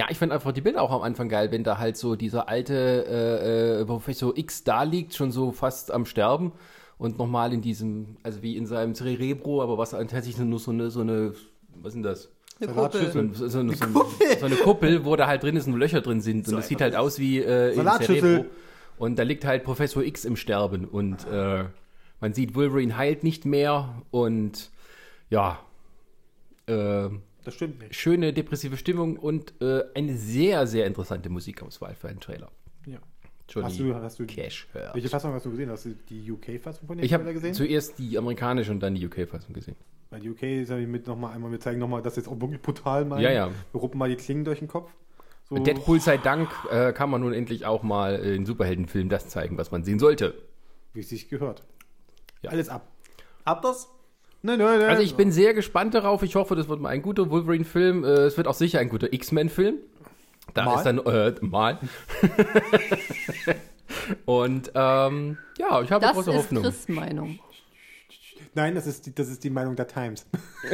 ja, ich fand einfach die Bilder auch am Anfang geil, wenn da halt so dieser alte äh, äh, Professor X da liegt, schon so fast am Sterben und nochmal in diesem, also wie in seinem Cerebro, aber was tatsächlich nur so eine, so eine, was denn das? Eine Salatschüssel. Kuppel. So, so, so, so, so eine Kuppel, wo da halt drin ist und Löcher drin sind. Und das sieht halt aus wie äh, im Salatschüssel. Cerebro. Und da liegt halt Professor X im Sterben und äh, man sieht, Wolverine heilt nicht mehr und ja, äh, Das stimmt nicht. schöne depressive Stimmung und äh, eine sehr, sehr interessante Musikauswahl für einen Trailer. Ja. Johnny Hast du- hast du- Cash hört. Welche Fassung hast du gesehen? Hast du die UK-Fassung von dem Ich habe Trailer gesehen? zuerst die amerikanische und dann die UK-Fassung gesehen. Bei UK ist ja mit noch mal einmal, wir zeigen nochmal, das jetzt auch wirklich brutal meinen. Ja, ja. Wir ruppen mal die Klingen durch den Kopf. So, Deadpool sei Dank äh, kann man nun endlich auch mal in Superheldenfilmen das zeigen, was man sehen sollte. wie es sich gehört. Ja. Alles ab. Habt ihr's? Nein, nein, nein. Also ich bin sehr gespannt darauf. Ich hoffe, das wird mal ein guter Wolverine-Film. Äh, es wird auch sicher ein guter X-Men-Film. Da Mal? ist dann äh, mal. Und ähm, ja, ich habe Das große ist Hoffnung. Chris' Meinung. Nein, das ist die, das ist die Meinung der Times.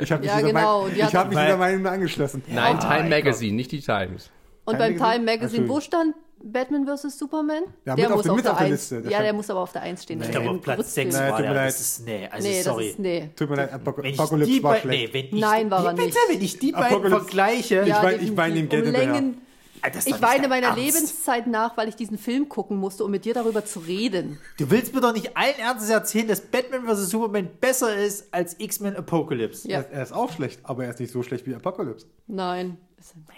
ich habe mich, Ja, dieser, genau, Mein- ich hab mich dieser Meinung angeschlossen. Nein, Ah, Time ich Magazine, nicht die Times. Und Time beim Magazine? Time Magazine, Ach, wo stand Batman vs. Superman? Ja, der mit auf muss der- auf der auf der 1. Liste, der Ja, der muss aber auf der 1 stehen. Ich Das glaube, ist auf Platz Grützfilm. 6 Nein, war tut mir der. leid. Das ist, nee, also Nee, das sorry. ist, nee. Tut mir leid, ich Apocalypse war schlecht. nee, wenn ich Nein, war er bitte, nicht. wenn ich die beiden Apocalypse- vergleiche, Ich Ja, wein- ich weine definitiv. ihm Geld das Ich weine meiner Ernst. Lebenszeit nach, weil ich diesen Film gucken musste, um mit dir darüber zu reden. Du willst mir doch nicht allen Ernstes erzählen, dass Batman vs. Superman besser ist als X-Men Apocalypse. Ja. Er, er ist auch schlecht, aber er ist nicht so schlecht wie Apocalypse. Nein.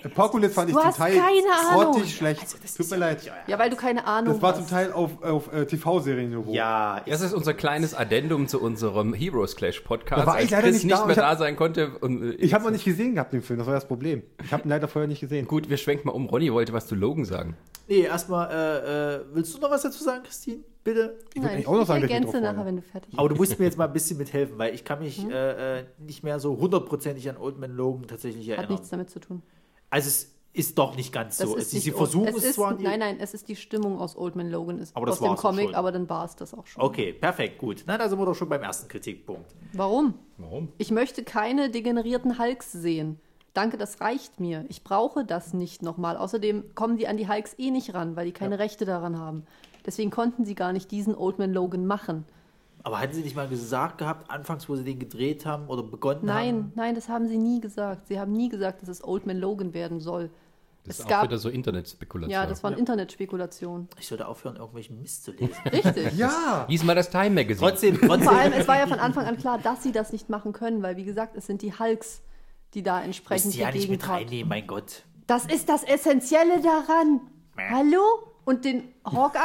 Apocalypse fand ich Du zum hast Teil keine Ahnung. grottig schlecht. Also, das Tut mir leid. Ja, weil du keine Ahnung Das war hast. zum Teil auf, auf äh, TV-Serienniveau. Ja, Das ist unser kleines Addendum zu unserem Heroes Clash Podcast, Da war ich leider Chris nicht nicht, da, mehr ich hab- da sein konnte. Und, äh, Ich habe noch nicht gesehen gehabt den Film, das war das Problem. Ich habe ihn leider vorher nicht gesehen. Gut, wir schwenken mal um. Ronny wollte was zu Logan sagen. nee, erstmal, äh, äh, willst du noch was dazu sagen, Christine? Bitte? würd Nein, eigentlich auch noch sagen, dass ich ergänze nachher, wenn du fertig bist. Aber du musst mir jetzt mal ein bisschen mithelfen, weil ich kann mich Mhm. äh, äh, nicht mehr so hundertprozentig an Old Man Logan tatsächlich Hat erinnern. nichts damit zu tun. Also es ist doch nicht ganz Das so. ist sie, nicht sie versuchen es es ist, zwar die- Nein, nein, es ist die Stimmung aus Old Man Logan ist Aber das aus dem Comic, aber dann war es das auch schon. Okay, perfekt, gut. Na, da sind wir doch schon beim ersten Kritikpunkt. Warum? Warum? Ich möchte keine degenerierten Hulks sehen. Danke, das reicht mir. Ich brauche das nicht nochmal. Außerdem kommen die an die Hulks eh nicht ran, weil die keine Rechte daran haben. Deswegen konnten sie gar nicht diesen Old Man Logan machen. Aber hatten Sie nicht mal gesagt gehabt, anfangs, wo Sie den gedreht haben oder begonnen haben? Nein, nein, das haben sie nie gesagt. Sie haben nie gesagt, dass es Old Man Logan werden soll. Das Es ist auch gab- wieder so Internetspekulation. Ja, das waren Internetspekulationen. Ich sollte aufhören, irgendwelchen Mist zu lesen. Richtig. Ja! Lies mal das Time Magazine. trotzdem, Vor allem, trotzdem. es war ja von Anfang an klar, dass sie das nicht machen können, weil, wie gesagt, es sind die Hulks, die da entsprechend Sie ja nicht mit reinnehmen, mein Gott. Das ist das Essentielle daran. Hallo? Und den Hawkeye?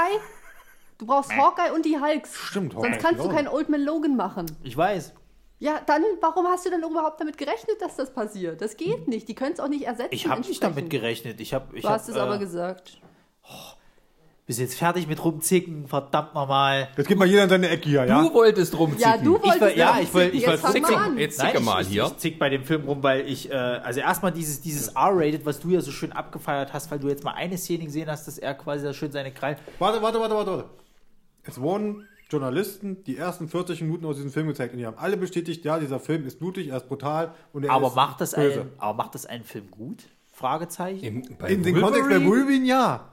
Du brauchst Hawkeye und die Hulks. Stimmt, Sonst Hawkeye kannst du keinen Old Man Logan machen. Ich weiß. Ja, dann, warum hast du denn überhaupt damit gerechnet, dass das passiert? Das geht nicht. Die können es auch nicht ersetzen. Ich habe nicht damit gerechnet. Ich habe, ich Du hast hab, es aber äh, gesagt. bist jetzt fertig mit rumzicken, verdammt nochmal. Jetzt geht mal jeder in seine Ecke hier, ja? Du wolltest rumziehen. Ja, du wolltest ja, ich will- zicken. ich will Jetzt fang zicken. Jetzt Nein, zicke ich, mal ich, hier. Ich zick bei dem Film rum, weil ich, äh, also erstmal dieses, dieses R-Rated, was du ja so schön abgefeiert hast, weil du jetzt mal eine Szene gesehen hast, dass er quasi da schön seine Krallen. Warte, warte, warte, warte, warte. Es wurden Journalisten die ersten 40 Minuten aus diesem Film gezeigt und die haben alle bestätigt, ja, dieser Film ist blutig, er ist brutal und er Aber ist macht, das böse. einen, aber macht das einen Film gut? Fragezeichen. Im, bei In dem Kontext bei Wolverine, ja.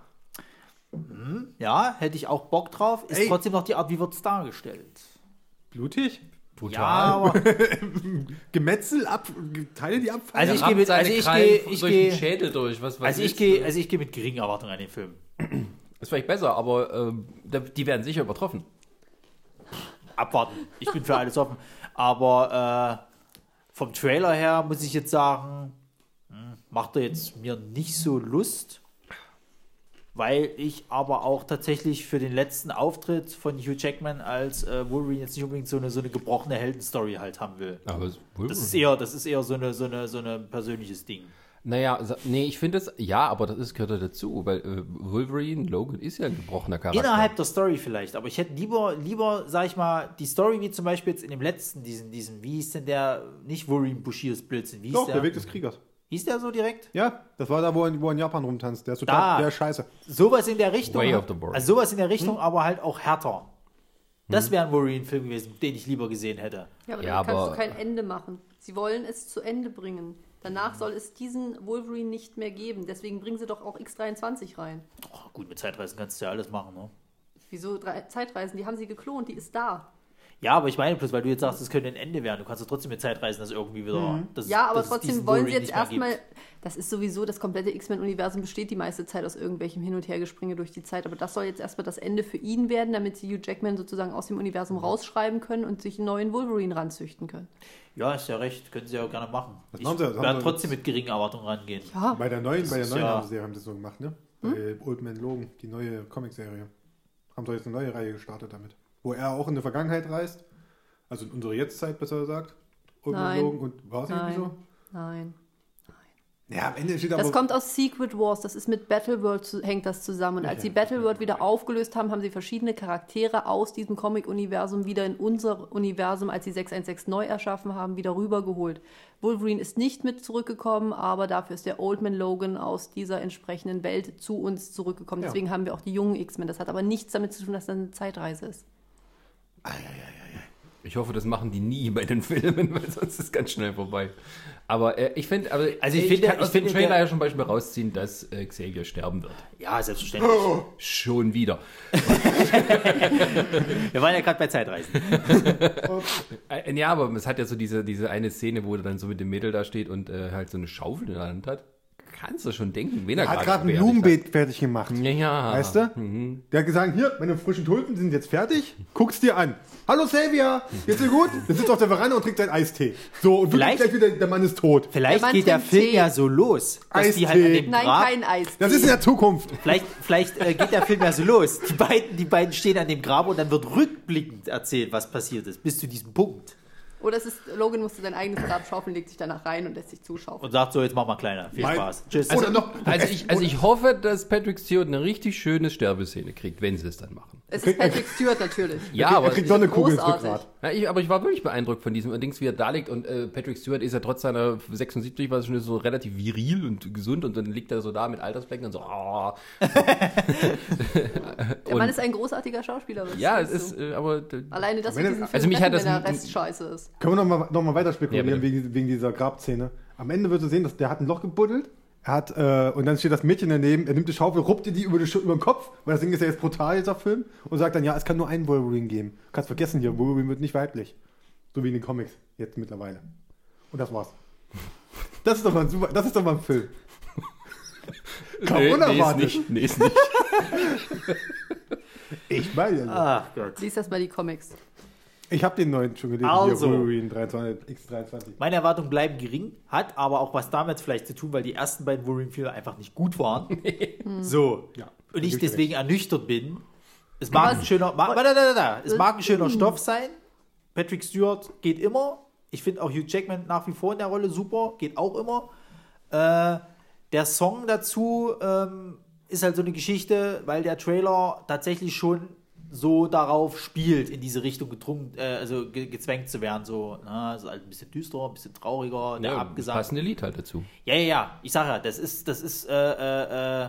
Ja, hätte ich auch Bock drauf. Ist Ey. trotzdem noch die Art, wie wird es dargestellt. Blutig? Brutal. Ja, aber Gemetzel, ab, Teile, die abfallen. Also ich gehe mit- also ich gehe- ich gehe- Schädel durch. Was, was also ich gehe also ich gehe mit geringen Erwartungen an den Film. Das ist vielleicht besser, aber da- die werden sicher übertroffen. Abwarten. Ich bin für alles offen. Aber äh, vom Trailer her muss ich jetzt sagen, hm, macht er jetzt mir nicht so Lust. Weil ich aber auch tatsächlich für den letzten Auftritt von Hugh Jackman als äh, Wolverine jetzt nicht unbedingt so eine, so eine gebrochene Heldenstory halt haben will. Aber Das ist eher, das ist eher so eine, so eine, so eine persönliches Ding. Naja, nee, ich finde es, ja, aber das ist, gehört ja dazu, weil äh, Wolverine, Logan ist ja ein gebrochener Charakter. Innerhalb der Story vielleicht, aber ich hätte lieber, lieber, sag ich mal, die Story wie zum Beispiel jetzt in dem letzten, diesen, diesen, wie hieß denn der, nicht Wolverine Bushidos Blödsinn, wie hieß Doch, der? der Weg des Kriegers. Hieß der so direkt? Ja, das war da, wo er, wo er in Japan rumtanzt. Der ist total, Da. der ist scheiße. Sowas in der Richtung. Way of the Board. Also sowas in der Richtung, aber halt auch härter. Hm. Das wäre ein Wolverine-Film gewesen, den ich lieber gesehen hätte. Ja, aber Ja, dann kannst aber- du kein Ende machen. Sie wollen es zu Ende bringen. Danach soll es diesen Wolverine nicht mehr geben. Deswegen bringen sie doch auch X23 rein. Oh, gut, mit Zeitreisen kannst du ja alles machen, ne? Wieso drei Zeitreisen? Die haben sie geklont, die ist da. Ja, aber ich meine bloß, weil du jetzt sagst, es könnte ein Ende werden. Du kannst doch trotzdem mit Zeitreisen das irgendwie wieder. Das, Mhm. Ja, aber trotzdem wollen sie jetzt erstmal. Das ist sowieso, das komplette X-Men-Universum besteht die meiste Zeit aus irgendwelchem Hin- und Hergespringe durch die Zeit. Aber das soll jetzt erstmal das Ende für ihn werden, damit sie Hugh Jackman sozusagen aus dem Universum Mhm. rausschreiben können und sich einen neuen Wolverine ranzüchten können. Ja, ist ja recht. Können sie ja auch gerne machen. Das Ich das werde trotzdem mit geringen Erwartungen rangehen. Ja, Bei der neuen, bei der neuen ja- haben sie haben sie das so gemacht, ne? Bei Old Man Logan, die neue Comicserie. Haben sie jetzt eine neue Reihe gestartet damit. Wo er auch in die Vergangenheit reist. Also in unsere Jetztzeit, besser gesagt. Nein. Und war es irgendwie nein, so? nein. Ja, am Ende steht aber. Das kommt aus Secret Wars, das ist mit Battleworld zu, hängt das zusammen. Und als sie Battleworld wieder aufgelöst haben, haben sie verschiedene Charaktere aus diesem Comic-Universum wieder in unser Universum, als sie 616 neu erschaffen haben, wieder rübergeholt. Wolverine ist nicht mit zurückgekommen, aber dafür ist der Old Man Logan aus dieser entsprechenden Welt zu uns zurückgekommen. Ja. Deswegen haben wir auch die jungen X-Men. Das hat aber nichts damit zu tun, dass das eine Zeitreise ist. Ich hoffe, das machen die nie bei den Filmen, weil sonst ist es ganz schnell vorbei. Aber äh, ich finde, also, Also ich äh, finde- kann ich aus dem finde, Trailer der- ja schon Beispiel rausziehen, dass äh, Xavier sterben wird. Ja, selbstverständlich. Schon wieder. Wir waren ja gerade bei Zeitreisen. Äh, ja, aber es hat ja so diese, diese eine Szene, wo er dann so mit dem Mädel da steht und äh, halt so eine Schaufel in der Hand hat. Kannst du schon denken, wen er, Er hat gerade gerade ein Blumenbeet fertig gemacht. Ja, ja. Weißt du? Der hat gesagt, hier, meine frischen Tulpen sind jetzt fertig. Guck's dir an. Hallo Xavier, geht's dir gut? Der sitzt auf der Veranda und trinkt seinen Eistee. So, und Vielleicht- gleich wieder, der Mann ist tot. Vielleicht geht der Film Tee. ja so los, dass die halt an Eistee. dem Nein, Grab... kein Eis. Das ist in der Zukunft. Vielleicht, vielleicht äh, geht der Film ja so los. Die beiden, die beiden stehen an dem Grab und dann wird rückblickend erzählt, was passiert ist, bis zu diesem Punkt. Oder es ist, Logan musste sein eigenes Grab schaufeln, legt sich danach rein und lässt sich zuschaufeln. Und sagt so, jetzt mach mal kleiner. Viel Mein- Spaß. Tschüss. Oder noch, Also ich, also ich hoffe, dass Patrick Stewart eine richtig schöne Sterbeszene kriegt, wenn sie es dann machen. Es ist Patrick Stewart natürlich. Ja, er aber, kriegt doch eine Kugel. Rückgrat. ja, ich, aber ich war wirklich beeindruckt von diesem Dings, wie er da liegt. Und äh, Patrick Stewart ist ja trotz seiner 76 war schon so relativ viril und gesund. Und dann liegt er so da mit Altersflecken und so. Oh. Der Mann ist ein großartiger Schauspieler. was Ja, es ist, du? äh, aber d- Alleine, dass Wenn er- also mich hat das wenn der ein- Rest scheiße ist. Können wir noch mal, noch mal weiter spekulieren Ja, wegen, wegen dieser Grabszene. Am Ende wirst du sehen, dass der hat ein Loch gebuddelt. Er hat, äh, und dann steht das Mädchen daneben, er nimmt die Schaufel, ruppt ihr die über, die, über den Kopf, weil das Ding ist ja jetzt brutal, dieser Film, und sagt dann, ja, es kann nur einen Wolverine geben. Du kannst vergessen hier, Wolverine wird nicht weiblich. So wie in den Comics, jetzt mittlerweile. Und das war's. Das ist doch mal ein super, das ist doch mal ein Film. Kaum nee, nee, ist unerwartet. nicht. Nee, ist nicht. Ich meine, ja. Ach Gott. Lies das mal die Comics. Ich habe den neuen schon gelesen, Also. hier, Wolverine 23, X23. Meine Erwartungen bleiben gering, hat aber auch was damit vielleicht zu tun, weil die ersten beiden Wolverine-Filme einfach nicht gut waren. so. Ja, Und ich deswegen ernüchtert bin. Es mag Aber- ein schöner, ma, da, da, da, da. Es mag ein schöner Stoff sein. Patrick Stewart geht immer. Ich finde auch Hugh Jackman nach wie vor in der Rolle super, geht auch immer. Äh, der Song dazu ähm, ist halt so eine Geschichte, weil der Trailer tatsächlich schon so darauf spielt, in diese Richtung gedrungen, äh, also ge gezwängt zu werden. So, na, ist halt ein bisschen düsterer, ein bisschen trauriger, der Ja, Abgesang. passende Lied halt dazu. Ja, ja, ja. Ich sage ja, das ist, das ist, äh, äh, äh,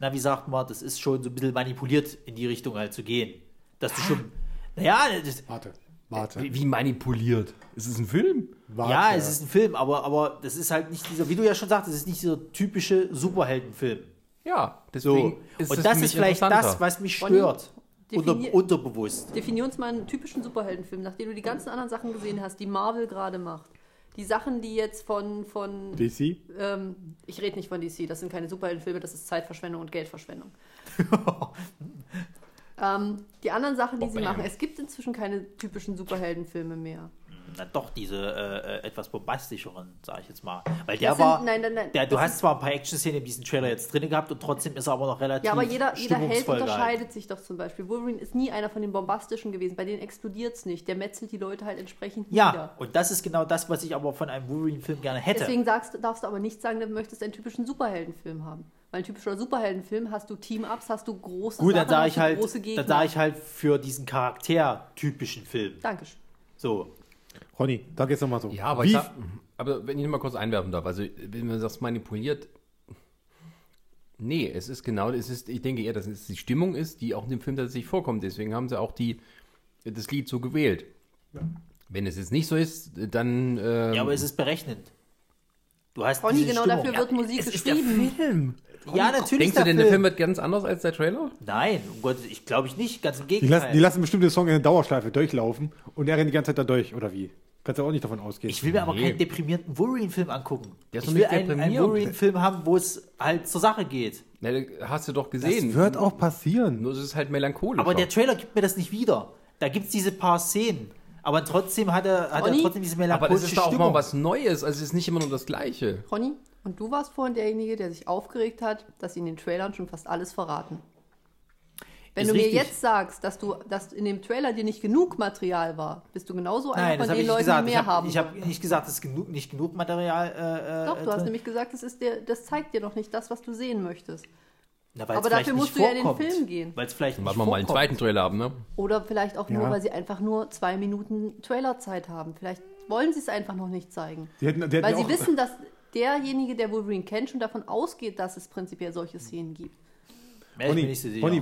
na, wie sagt man, das ist schon so ein bisschen manipuliert, in die Richtung halt zu gehen. Dass du schon, naja, das, Warte, warte. Wie, wie manipuliert? Ist es ein Film? warte. ja, es ist ein Film, aber, aber das ist halt nicht dieser, wie du ja schon sagtest, es ist nicht dieser typische Superheldenfilm. Ja, So. deswegen ist Und das für ist vielleicht das, was mich Ronny, Unter, unterbewusst. Definier uns mal einen typischen Superheldenfilm, nachdem du die ganzen anderen Sachen gesehen hast, die Marvel gerade macht. Die Sachen, die jetzt von, von DC? ähm, ich rede nicht von DC, das sind keine Superheldenfilme, das ist Zeitverschwendung und Geldverschwendung. ähm, die anderen Sachen, die sie machen, es gibt inzwischen keine typischen Superheldenfilme mehr. Na doch, diese äh, äh, etwas bombastischeren, sag ich jetzt mal. Weil der sind- war, nein, nein, nein, der, du das hast zwar ein paar Action-Szenen in diesem Trailer jetzt drin gehabt und trotzdem ist er aber noch relativ Ja, aber jeder, jeder Held unterscheidet sich doch zum Beispiel. Wolverine ist nie einer von den bombastischen gewesen, bei denen explodiert es nicht. Der metzelt die Leute halt entsprechend Ja, nieder. und das ist genau das, was ich aber von einem Wolverine-Film gerne hätte. Deswegen sagst, darfst du aber nicht sagen, du möchtest einen typischen Superheldenfilm haben. Weil ein typischer Superheldenfilm hast du Team-Ups, hast du große Gut, dann Sachen, sage hast ich halt, große Gegner. dann sage ich halt für diesen Charakter-typischen Film. Dankeschön. So. Ronny, da geht's nochmal so. Ja, aber, Wie, ich sag, aber wenn ich noch mal kurz einwerfen darf, also wenn man das manipuliert, nee, es ist genau, es ist, ich denke eher, dass es die Stimmung ist, die auch in dem Film tatsächlich vorkommt. Deswegen haben sie auch die, das Lied so gewählt. Wenn es jetzt nicht so ist, dann. Ähm, Ja, aber es ist berechnend. Du hast Ronny, diese genau Stimmung. dafür wird Musik es ist der geschrieben. Film. Ja, natürlich. Denkst du der denn, der Film wird ganz anders als der Trailer? Nein, um Gottes ich glaube ich nicht. Ganz im die, Gegenteil. lassen, die lassen bestimmt den Song in der Dauerschleife durchlaufen und er rennt die ganze Zeit da durch, oder wie? Kannst du auch nicht davon ausgehen. ich will mir aber Nee. keinen deprimierenden Wolverine-Film angucken. Der ist ich will nicht einen, einen. Wolverine-Film haben, wo es halt zur Sache geht. Na, hast du doch das gesehen. wird auch passieren. Nur es ist halt melancholisch. Aber der Trailer gibt mir das nicht wieder. Da gibt es diese paar Szenen. Aber trotzdem hat er, hat er trotzdem diese aber melancholische das ist doch auch Stimmung. mal was Neues. Also es ist nicht immer nur das Gleiche. Ronny, und du warst vorhin derjenige, der sich aufgeregt hat, dass sie in den Trailern schon fast alles verraten. Wenn Ist du mir richtig. jetzt sagst, dass du, dass in dem Trailer dir nicht genug Material war, bist du genauso einer von habe den ich Leuten, gesagt. die Ich mehr habe haben. ich hab wollen. nicht gesagt, es ist genug, nicht genug Material. Äh, Doch, äh, du hast nämlich gesagt, das, ist der, das zeigt dir noch nicht das, was du sehen möchtest. Na, aber dafür musst du ja in den. Film gehen. Weil es vielleicht warten wir mal einen zweiten Trailer ab, ne? Oder vielleicht auch nur, Ja. weil sie einfach nur zwei Minuten Trailerzeit haben. Vielleicht wollen sie es einfach noch nicht zeigen. Die hätten, die hätten Weil sie wissen, dass derjenige, der Wolverine kennt, schon davon ausgeht, dass es prinzipiell solche Szenen gibt.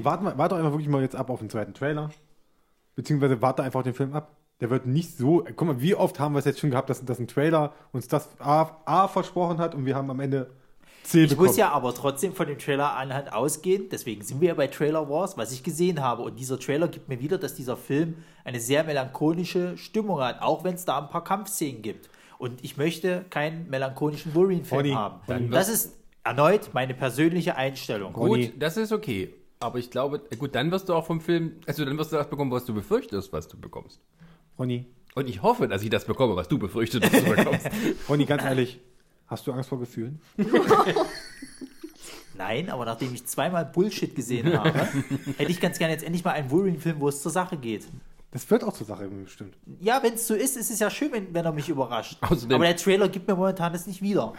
Warte, mal- warte doch einfach wirklich mal jetzt ab auf den zweiten Trailer. Beziehungsweise warte einfach den Film ab. der wird nicht so. Guck mal, wie oft haben wir es jetzt schon gehabt, dass, dass ein Trailer uns das A, A versprochen hat und wir haben am Ende C Ich bekommen. muss ja aber trotzdem von dem Trailer anhand ausgehen, deswegen sind wir ja bei Trailer Wars, was ich gesehen habe. Und dieser Trailer gibt mir wieder, dass dieser Film eine sehr melancholische Stimmung hat, auch wenn es da ein paar Kampfszenen gibt. Und ich möchte keinen melancholischen Wolverine-Film Ronny, haben. dann das ist erneut meine persönliche Einstellung. Ronny. Gut, das ist okay. Aber ich glaube, gut, dann wirst du auch vom Film, also dann wirst du das bekommen, was du befürchtest, was du bekommst. Ronny, Und ich hoffe, dass ich das bekomme, was du befürchtest, was du bekommst. Ronny, ganz ehrlich, hast du Angst vor Gefühlen? Nein, aber nachdem ich zweimal Bullshit gesehen habe, hätte ich ganz gerne jetzt endlich mal einen Wolverine-Film, wo es zur Sache geht. Das wird auch zur Sache bestimmt. Ja, wenn es so ist, ist es ja schön, wenn, wenn er mich überrascht. Außerdem- Aber der Trailer gibt mir momentan das nicht wieder.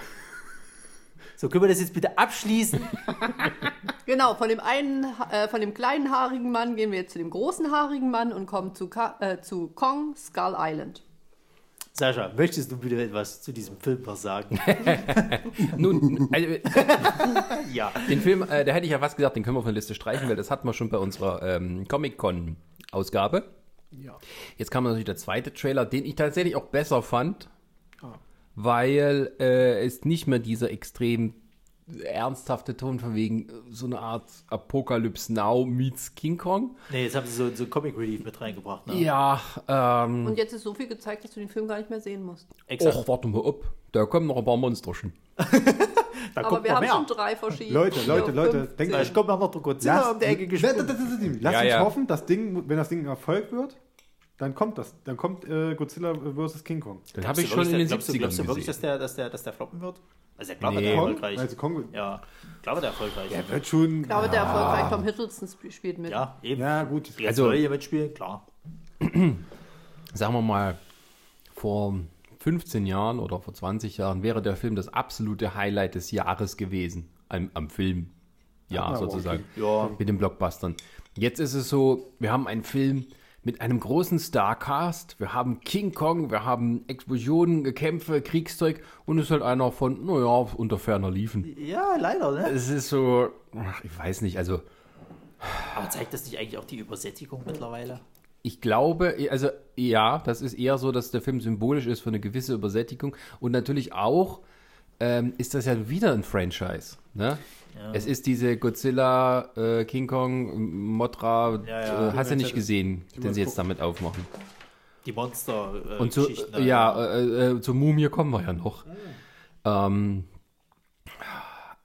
So, können wir das jetzt bitte abschließen? Genau, von dem einen, äh, von dem kleinen haarigen Mann gehen wir jetzt zu dem großen haarigen Mann und kommen zu, Ka äh, zu Kong Skull Island. Sascha, möchtest du bitte etwas zu diesem Film was sagen? Nun, also, ja. den Film, äh, da hätte ich ja fast gesagt, den können wir von der Liste streichen, weil das hatten wir schon bei unserer ähm, Comic-Con-Ausgabe. Ja. Jetzt kam natürlich der zweite Trailer, den ich tatsächlich auch besser fand, Ah. weil äh, es nicht mehr dieser extrem ernsthafte Ton von wegen äh, so eine Art Apocalypse Now meets King Kong. Nee, jetzt haben sie so, so Comic Relief mit reingebracht. Ne? Ja, ähm, Und jetzt ist so viel gezeigt, dass du den Film gar nicht mehr sehen musst. Exakt. och, warte mal ab, da kommen noch ein paar Monsterchen. da Aber kommt wir haben mehr. schon drei verschiedene. Leute, Leute, Leute, denkt Da euch, kommt noch der Godzilla um die Ecke gesprungen. Lass Ja, uns ja. hoffen, das Ding, wenn das Ding ein Erfolg wird, dann kommt das. Dann kommt äh, Godzilla vs. King Kong. Den habe ich schon in den glaubst du, 70ern glaubst du wirklich, dass der, dass, der, dass der floppen wird? Also, ich glaube, Nee. der erfolgreich. also Kong, ja, ich glaube, der erfolgreich. der wird schon. Ich glaube, der erfolgreich Tom Hiddleston sp- spielt mit. ja, eben. Ja, gut. Also- soll hier mitspielen, klar. sagen wir mal, vor 15 Jahren oder vor 20 Jahren wäre der Film das absolute Highlight des Jahres gewesen. Am, am Filmjahr Ja, sozusagen. Ja, Mit den Blockbustern. Jetzt ist es so, wir haben einen Film mit einem großen Starcast. Wir haben King Kong, wir haben Explosionen, Kämpfe, Kriegszeug und es ist halt einer von, naja, unter ferner Liefen. ja leider, ne? Es ist so, ich weiß nicht, also Aber zeigt das nicht eigentlich auch die Übersättigung mittlerweile? Ich glaube, also ja, das ist eher so, dass der Film symbolisch ist für eine gewisse Übersättigung. Und natürlich auch ähm, ist das ja wieder ein Franchise. Ne? Es ist diese Godzilla, äh, King Kong, Mothra, Ja, ja. äh, hast du nicht Zeit- gesehen, den sie jetzt damit aufmachen. Die Monster äh, Und zu, ja, äh, äh, zur Mumie kommen wir ja noch. Ähm,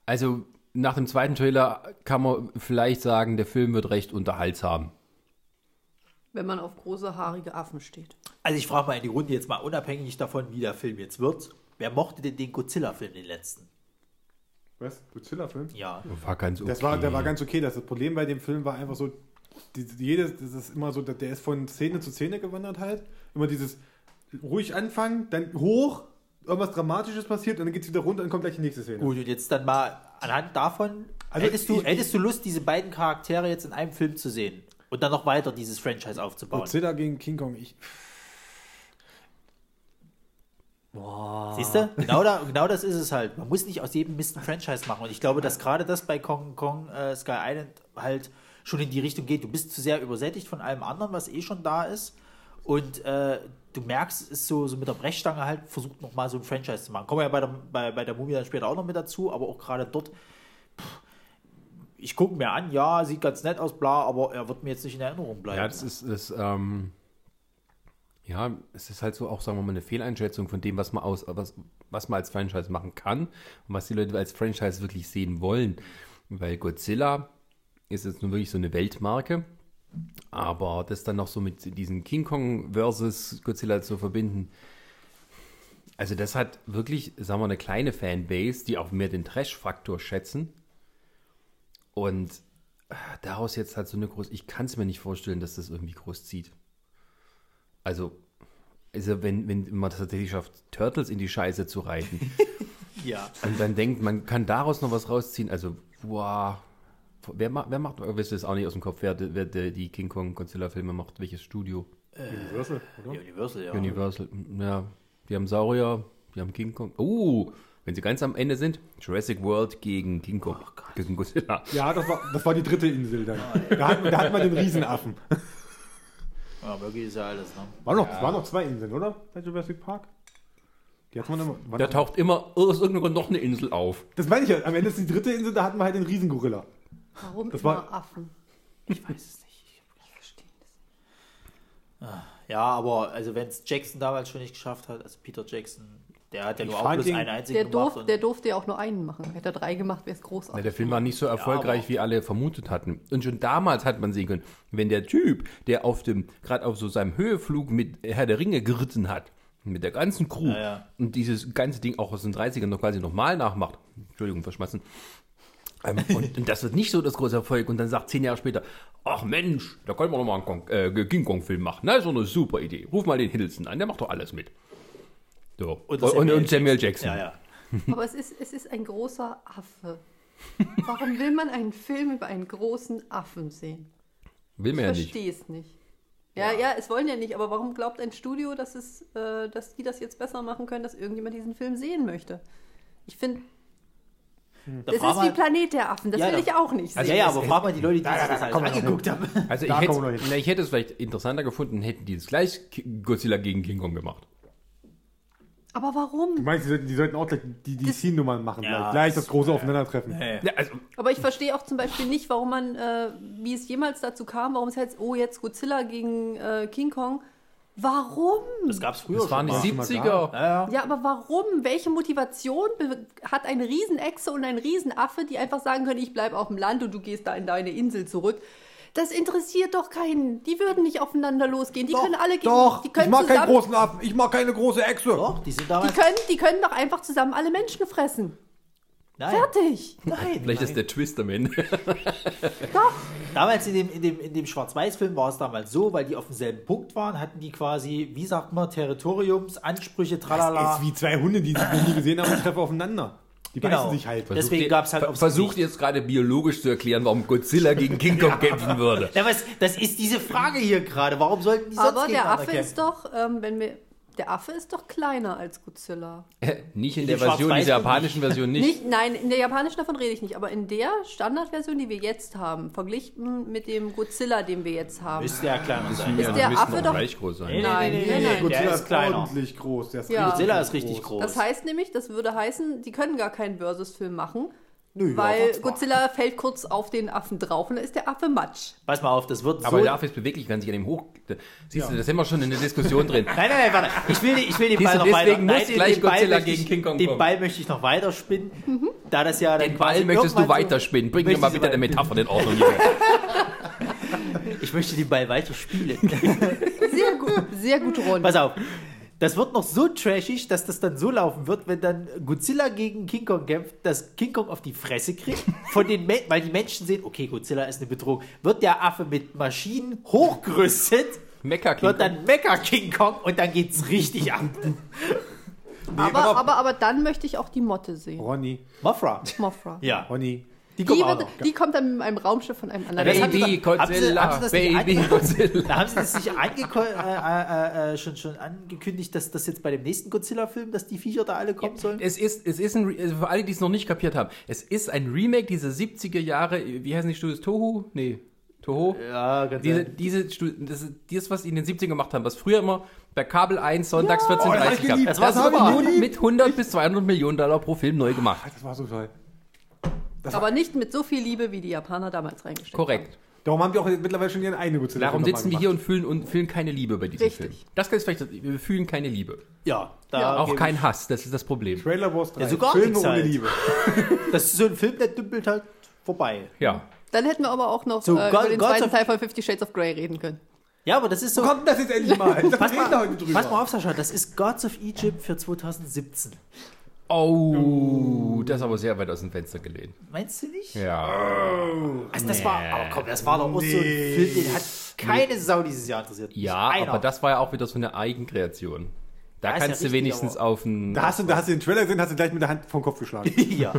also nach dem zweiten Trailer kann man vielleicht sagen, der Film wird recht unterhaltsam. Wenn man auf große haarige Affen steht. Also ich frage mal in die Runde jetzt mal unabhängig davon, wie der Film jetzt wird. Wer mochte denn den Godzilla-Film, den letzten? Was? Godzilla-Film? Ja. War ganz okay. Das war, der war ganz okay. Das Problem bei dem Film war einfach so, die, jedes, das ist immer so, der ist von Szene zu Szene gewandert halt. Immer dieses ruhig anfangen, dann hoch, irgendwas Dramatisches passiert und dann geht es wieder runter und kommt gleich die nächste Szene. Gut, und jetzt dann mal anhand davon, Also hättest, du, ich- hättest du Lust, diese beiden Charaktere jetzt in einem Film zu sehen? Und dann noch weiter dieses Franchise aufzubauen? Godzilla gegen King Kong, ich, Siehst du? Genau, da, genau das ist es halt. Man muss nicht aus jedem Mist ein Franchise machen. Und ich glaube, dass gerade das bei Kong Kong äh, Sky Island halt schon in die Richtung geht. Du bist zu sehr übersättigt von allem anderen, was eh schon da ist. Und äh, du merkst, es ist so, so mit der Brechstange halt versucht nochmal so ein Franchise zu machen. Kommen wir ja bei der, bei, bei der Mumie dann später auch noch mit dazu, aber auch gerade dort. pff, Ich gucke mir an, ja, sieht ganz nett aus, bla, aber er wird mir jetzt nicht in Erinnerung bleiben. Ja, das ist, das, ähm, ja, es ist halt so auch, sagen wir mal, eine Fehleinschätzung von dem, was man aus, was, was man als Franchise machen kann und was die Leute als Franchise wirklich sehen wollen. Weil Godzilla ist jetzt nun wirklich so eine Weltmarke, aber das dann noch so mit diesem King Kong versus Godzilla zu verbinden, also das hat wirklich, sagen wir, eine kleine Fanbase, die auch mehr den Trash-Faktor schätzen. Und äh, daraus jetzt halt so eine groß, ich kann es mir nicht vorstellen, dass das irgendwie groß zieht. Also, also wenn, wenn man das tatsächlich schafft, Turtles in die Scheiße zu reiten ja. und dann denkt, man kann daraus noch was rausziehen, also, wow. Wer, ma- wer macht, ihr wisst es auch nicht aus dem Kopf, wer, wer die die King Kong Godzilla Filme macht, welches Studio? Universal, oder? Universal, ja. Universal, ja, die haben Saurier, die haben King Kong. Oh, wenn sie ganz am Ende sind, Jurassic World gegen King Kong, gegen Godzilla. Ja, das war, das war die dritte Insel dann. Da hat, da hat man den Riesenaffen. Ja, möglich ist ja alles, ne? War noch, waren noch zwei Inseln, oder? Bei Jurassic Park? Die hat man immer. Da taucht immer aus irgendeinem Grund noch eine Insel auf. das meine ich ja. Am Ende ist die dritte Insel, da hatten wir halt den Riesengorilla. Warum Das immer war- Affen? Ich weiß es nicht. Ich verstehe das. Ja, aber also wenn es Jackson damals schon nicht geschafft hat, also Peter Jackson, der hat ja Ich nur auch bloß einen einzigen Der, gemacht. durf, und- der durfte ja auch nur einen machen. Hätte er drei gemacht, wäre es Na, großartig. der Film war nicht so erfolgreich, aber- wie alle vermutet hatten. Und schon damals hat man sehen können, wenn der Typ, der auf dem, gerade auf so seinem Höheflug mit Herr der Ringe geritten hat, mit der ganzen Crew Ja, ja. und dieses ganze Ding auch aus den 30ern noch quasi nochmal nachmacht, Entschuldigung, verschmatzen, ähm, und, und das wird nicht so das große Erfolg und dann sagt zehn Jahre später, ach Mensch, da können wir noch mal einen Kong, äh, King Kong Film machen. Na, ist doch eine super Idee. Ruf mal den Hiddleston an, der macht doch alles mit. So. Und, das und, und Samuel Jackson. Ja, ja. Aber es ist, es ist ein großer Affe. Warum will man einen Film über einen großen Affen sehen? Will Ich man ja nicht. verstehe es nicht. Ja, ja, es wollen ja nicht, aber warum glaubt ein Studio, dass, es, äh, dass die das jetzt besser machen können, dass irgendjemand diesen Film sehen möchte? Ich finde, Da das ist wie Planet der Affen, das Ja, will da- ich auch nicht sehen. ja, ja, aber frag mal die Leute, die sich das alles komm, angeguckt haben. Also Da ich hätte, na, ich hätte es vielleicht interessanter gefunden, hätten die es gleich Godzilla gegen King Kong gemacht. Aber warum? Du meinst, die sollten, die sollten auch gleich die, Scene-Nummern machen, Ja, gleich, gleich das das- große Aufeinandertreffen. Nee. Ja, also, Aber ich verstehe auch zum Beispiel nicht, warum man, äh, wie es jemals dazu kam, warum es heißt, oh, jetzt Godzilla gegen äh, King Kong. Warum? Das gab es früher das waren die schon mal. schon mal 70er. Ja, aber warum? Welche Motivation hat eine Riesenechse und ein Riesenaffe, die einfach sagen können, ich bleibe auf dem Land und du gehst da in deine Insel zurück? Das interessiert doch keinen. Die würden nicht aufeinander losgehen. Die können alle gegen. Doch, die ich mag keinen großen Affen, ich mag keine große Echse. Doch, die sind die damals. können, die können doch einfach zusammen alle Menschen fressen. Nein, Fertig. nein. Vielleicht ist der Twist am Ende. Doch. Damals in dem, in dem, in dem Schwarz-Weiß-Film war es damals so, weil die auf demselben Punkt waren, hatten die quasi, wie sagt man, Territoriumsansprüche, Das tralala. ist wie zwei Hunde, die sich nie gesehen haben und treffen aufeinander. Die Genau. beißen sich halt. Deswegen gab's halt Ver- aufs Versucht Gesicht. jetzt gerade biologisch zu erklären, warum Godzilla gegen King Kong kämpfen würde. Ja, was, das ist diese Frage hier gerade. Warum sollten die sonst Aber der Affe kämpfen? ist doch, ähm, wenn wir. Der Affe ist doch kleiner als Godzilla. Nicht in In der Version, dieser japanischen Version nicht. Nicht, nein, in der japanischen davon rede ich nicht, aber in der Standardversion, die wir jetzt haben, verglichen mit dem Godzilla, den wir jetzt haben. Müsste ja kleiner sein. Ist Ja, der Affe doch gleich groß sein. Nee, nee, Nein, nee, nee, nein, nee, nein. Der Godzilla ist kleiner. ordentlich groß. Der ist Ja. richtig Godzilla ist richtig groß. Das heißt nämlich, das würde heißen, die können gar keinen Versus-Film machen, Nö, weil ja, Godzilla fällt kurz auf den Affen drauf und dann ist der Affe matsch. Pass mal auf, das wird Aber so. der Affe ist beweglich, kann sich an dem hoch. Siehst du, das sind wir schon in der Diskussion drin. Nein, nein, nein, warte. Ich will, ich will den Siehst Ball noch weiter. deswegen muss Nein, den- gleich den Ball Godzilla möchte gegen ich, King Kong Den. Ball möchte ich noch weiterspinnen, da das ja dann Den Ball möchtest du weiterspinnen. Bring mir mal bitte aber- eine Metapher in Ordnung. Ich möchte den Ball weiterspielen. Sehr gut, sehr gut, Ron. Pass auf. Das wird noch so trashig, dass das dann so laufen wird, wenn dann Godzilla gegen King Kong kämpft, dass King Kong auf die Fresse kriegt, von den weil die Menschen sehen, okay, Godzilla ist eine Bedrohung, wird der Affe mit Maschinen hochgerüstet, Mecha King wird Kong. dann Mecha King Kong und dann geht's richtig ab. aber, warte. aber, aber dann möchte ich auch die Motte sehen. Ronny, Mothra. Mothra. Ja. Ronny. Die Die, wird, die kommt dann mit einem Raumschiff von einem anderen. Baby sie haben sie- Godzilla, haben sie das nicht Baby Godzilla. Da haben sie das nicht angeko- äh, äh, äh, schon, schon angekündigt, dass das jetzt bei dem nächsten Godzilla-Film, dass die Viecher da alle kommen sollen? Es ist, es ist ein, also für alle, die es noch nicht kapiert haben, es ist ein Remake dieser 70er Jahre, wie heißen die Studios? Toho? Nee, Toho? Ja, ganz Diese, diese das ist das, was die in den 70ern gemacht haben, was früher immer bei Kabel 1 sonntags 14.30 Oh, gab. Das, Das war. Mit 100 bis 200 Millionen Dollar pro Film neu gemacht. Das war so toll. Aber nicht mit so viel Liebe, wie die Japaner damals reingesteckt Korrekt. Darum haben wir auch mittlerweile schon ihren eigenen Godzilla. Darum sitzen wir hier und fühlen, und fühlen keine Liebe bei diesem Richtig. Film. Das ist vielleicht, das- wir fühlen keine Liebe. Ja, da Ja. Auch kein Hass, das ist das Problem. Trailer Wars 3. Ja, sogar Filme ohne halt. Liebe. Das ist so ein Film, der dümpelt halt vorbei. Ja. haben. Dann hätten wir aber auch noch So, äh, God- über den Gods zweiten Teil von Fifty Shades of Grey reden können. Ja, aber das ist so. Wo kommt das jetzt endlich mal? Dachte, Pass mal, heute drüber. pass mal auf, Sascha, das ist Gods of Egypt für 2017. Oh, das ist aber sehr weit aus dem Fenster gelehnt. Meinst du nicht? Ja. Also das war, aber komm, das war doch auch so ein Film, den hat keine Sau dieses Jahr interessiert. Nicht Ja, einer. aber das war ja auch wieder so eine Eigenkreation. Da Ja, ist ja kannst du richtig, wenigstens aber- auf einen. Da hast, du, da hast du den Trailer gesehen, hast du gleich mit der Hand vom Kopf geschlagen. ja.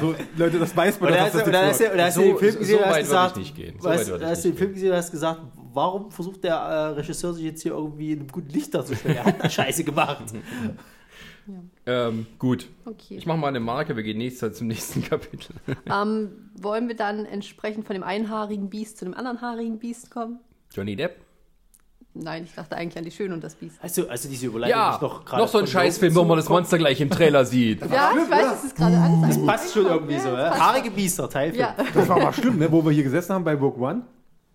So, Leute, das weiß man, Oder doch, hast, du, das oder, nichts hast, du, oder hast So- du den Film so gesehen und weit hast würde gesagt, ich nicht gehen. So ich hast du den nicht Film gesehen und hast gesagt, warum versucht der äh, Regisseur sich jetzt hier irgendwie in einem guten Licht darzustellen? Er hat da Scheiße gemacht. Ähm, gut. Okay. Ich mache mal eine Marke, wir gehen nächstes zum nächsten Kapitel. Ähm, wollen wir dann entsprechend von dem einhaarigen Biest zu dem anderen haarigen Biest kommen? Johnny Depp? Nein, ich dachte eigentlich an die Schöne und das Biest. Also, also diese Überleitung Ja, ist doch noch, gerade. so ein Scheißfilm, wo man das Monster gleich im Trailer sieht. Ja, ich weiß, es ist gerade alles Das passt schon irgendwie so, ja? Haarige Biester, Teil Ja, Das war mal schlimm, ne? wo wir hier gesessen haben bei Book One.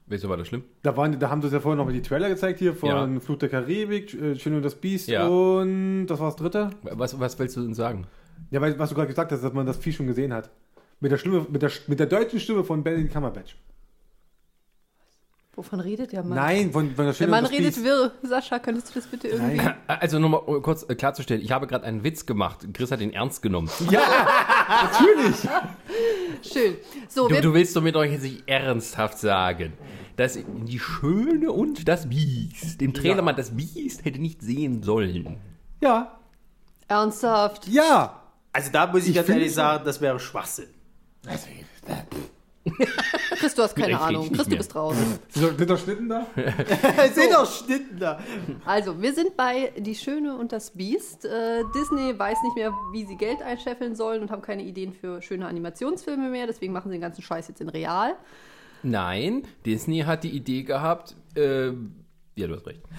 Wieso war das schlimm? Da, waren, da haben sie uns ja vorher noch mal die Trailer gezeigt hier von Ja. Flut der Karibik, äh, Schön und das Biest Ja. und das war das dritte. Was, was willst du denn sagen? Ja, weil, was du gerade gesagt hast, dass man das Vieh schon gesehen hat. Mit der, Stimme, mit der, mit der deutschen Stimme von Benedict Cumberbatch. wovon redet der Mann? Nein, von, von der Schön Der Mann und das redet Biest. wirr. Sascha, könntest du das bitte irgendwie... Nein. Also nochmal kurz äh, klarzustellen, ich habe gerade einen Witz gemacht. Chris hat ihn ernst genommen. Schön. So, Du, du willst doch mit euch jetzt nicht ernsthaft sagen, dass die Schöne und das Biest, im Trailer Ja. man das Biest hätte nicht sehen sollen. Ja, ernsthaft. ja. Also da muss ich, Ich ganz ehrlich sagen, das wäre Schwachsinn. Chris, du hast keine Ahnung. Chris, du bist draußen. Sind sind da Schnitten da? Seht doch Schnitten da. Also, wir sind bei Die Schöne und das Biest. Äh, Disney weiß nicht mehr, wie sie Geld einscheffeln sollen und haben keine Ideen für schöne Animationsfilme mehr. Deswegen machen sie den ganzen Scheiß jetzt in real. Nein, Disney hat die Idee gehabt, äh, ja, du hast recht.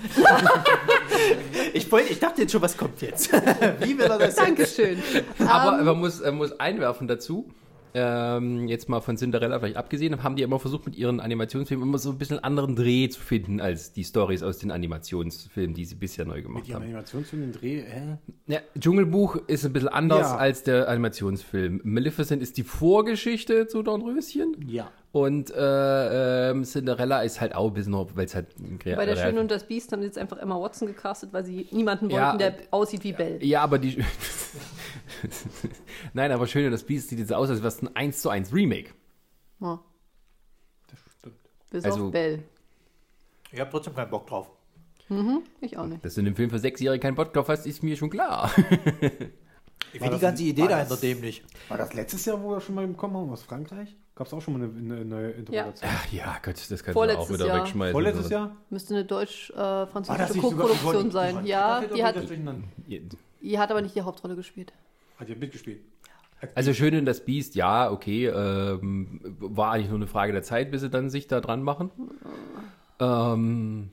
Ich, wollte, ich dachte jetzt schon, was kommt jetzt? Wie will er das jetzt? Dankeschön. Aber Ähm, man muss, äh, muss einwerfen dazu, ähm, jetzt mal von Cinderella vielleicht abgesehen, haben die immer versucht, mit ihren Animationsfilmen immer so ein bisschen anderen Dreh zu finden, als die Stories aus den Animationsfilmen, die sie bisher neu gemacht Die haben. Animationsfilm, den Dreh, hä? Ja, Dschungelbuch ist ein bisschen anders Ja. als der Animationsfilm. Maleficent ist die Vorgeschichte zu Dornröschen. Ja. Und äh, ähm, Cinderella ist halt auch ein bisschen, weil es halt bei der Schöne und das Biest haben sie jetzt einfach Emma Watson gecastet, weil sie niemanden wollten, Ja, der aussieht wie Belle. Ja, aber die. Nein, aber schön, das Biest sieht jetzt aus, als wäre es ein 1 zu 1 Remake. Ja. Bis Also- auf Belle. Ich habe trotzdem keinen Bock drauf. Ich auch nicht. Dass du in dem Film für Sechsjährige keinen Bock drauf hast, ist mir schon klar. Ich finde die ganze Idee dahinter dämlich. War das letztes Jahr, wo wir schon mal bekommen haben, aus Frankreich? Gab es auch schon mal eine, eine neue Interpretation? Ach ja, Gott, das kannst du auch Vorletztes wieder Jahr. wegschmeißen. Vorletztes Jahr? Müsste eine deutsch-französische nicht sogar Co-Produktion sein. Yvonne- Ja, die hat, die hat aber nicht die Hauptrolle gespielt. Hat ja mitgespielt. Also schön in das Biest, ja, okay. Ähm, war eigentlich nur eine Frage der Zeit, bis sie dann sich da dran machen. Ähm,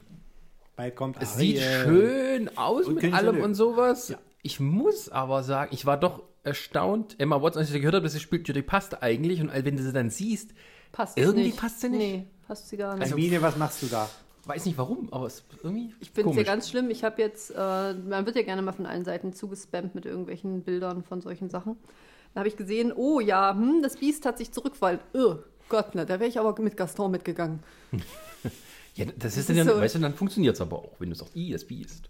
Bald kommt es Ariel. sieht schön aus Und mit allem und sowas. Ich muss aber sagen, ich war doch erstaunt. Emma Watson, als ich gehört habe, dass sie spielt, die passt eigentlich. Und wenn du sie dann siehst, Passt Irgendwie nicht. passt sie nicht. Nee, passt sie gar nicht. Hermine, was machst du da? weiß nicht warum, aber es ist irgendwie Ich finde es ja ganz schlimm. Ich habe jetzt, äh, man wird ja gerne mal von allen Seiten zugespammt mit irgendwelchen Bildern von solchen Sachen. Da habe ich gesehen, oh ja, hm, das Biest hat sich zurückfallen. Oh Gott, ne, da wäre ich aber mit Gaston mitgegangen. Ja, das ist, ist dann, so- weißt du, dann funktioniert es aber auch, wenn du sagst, i, das Biest.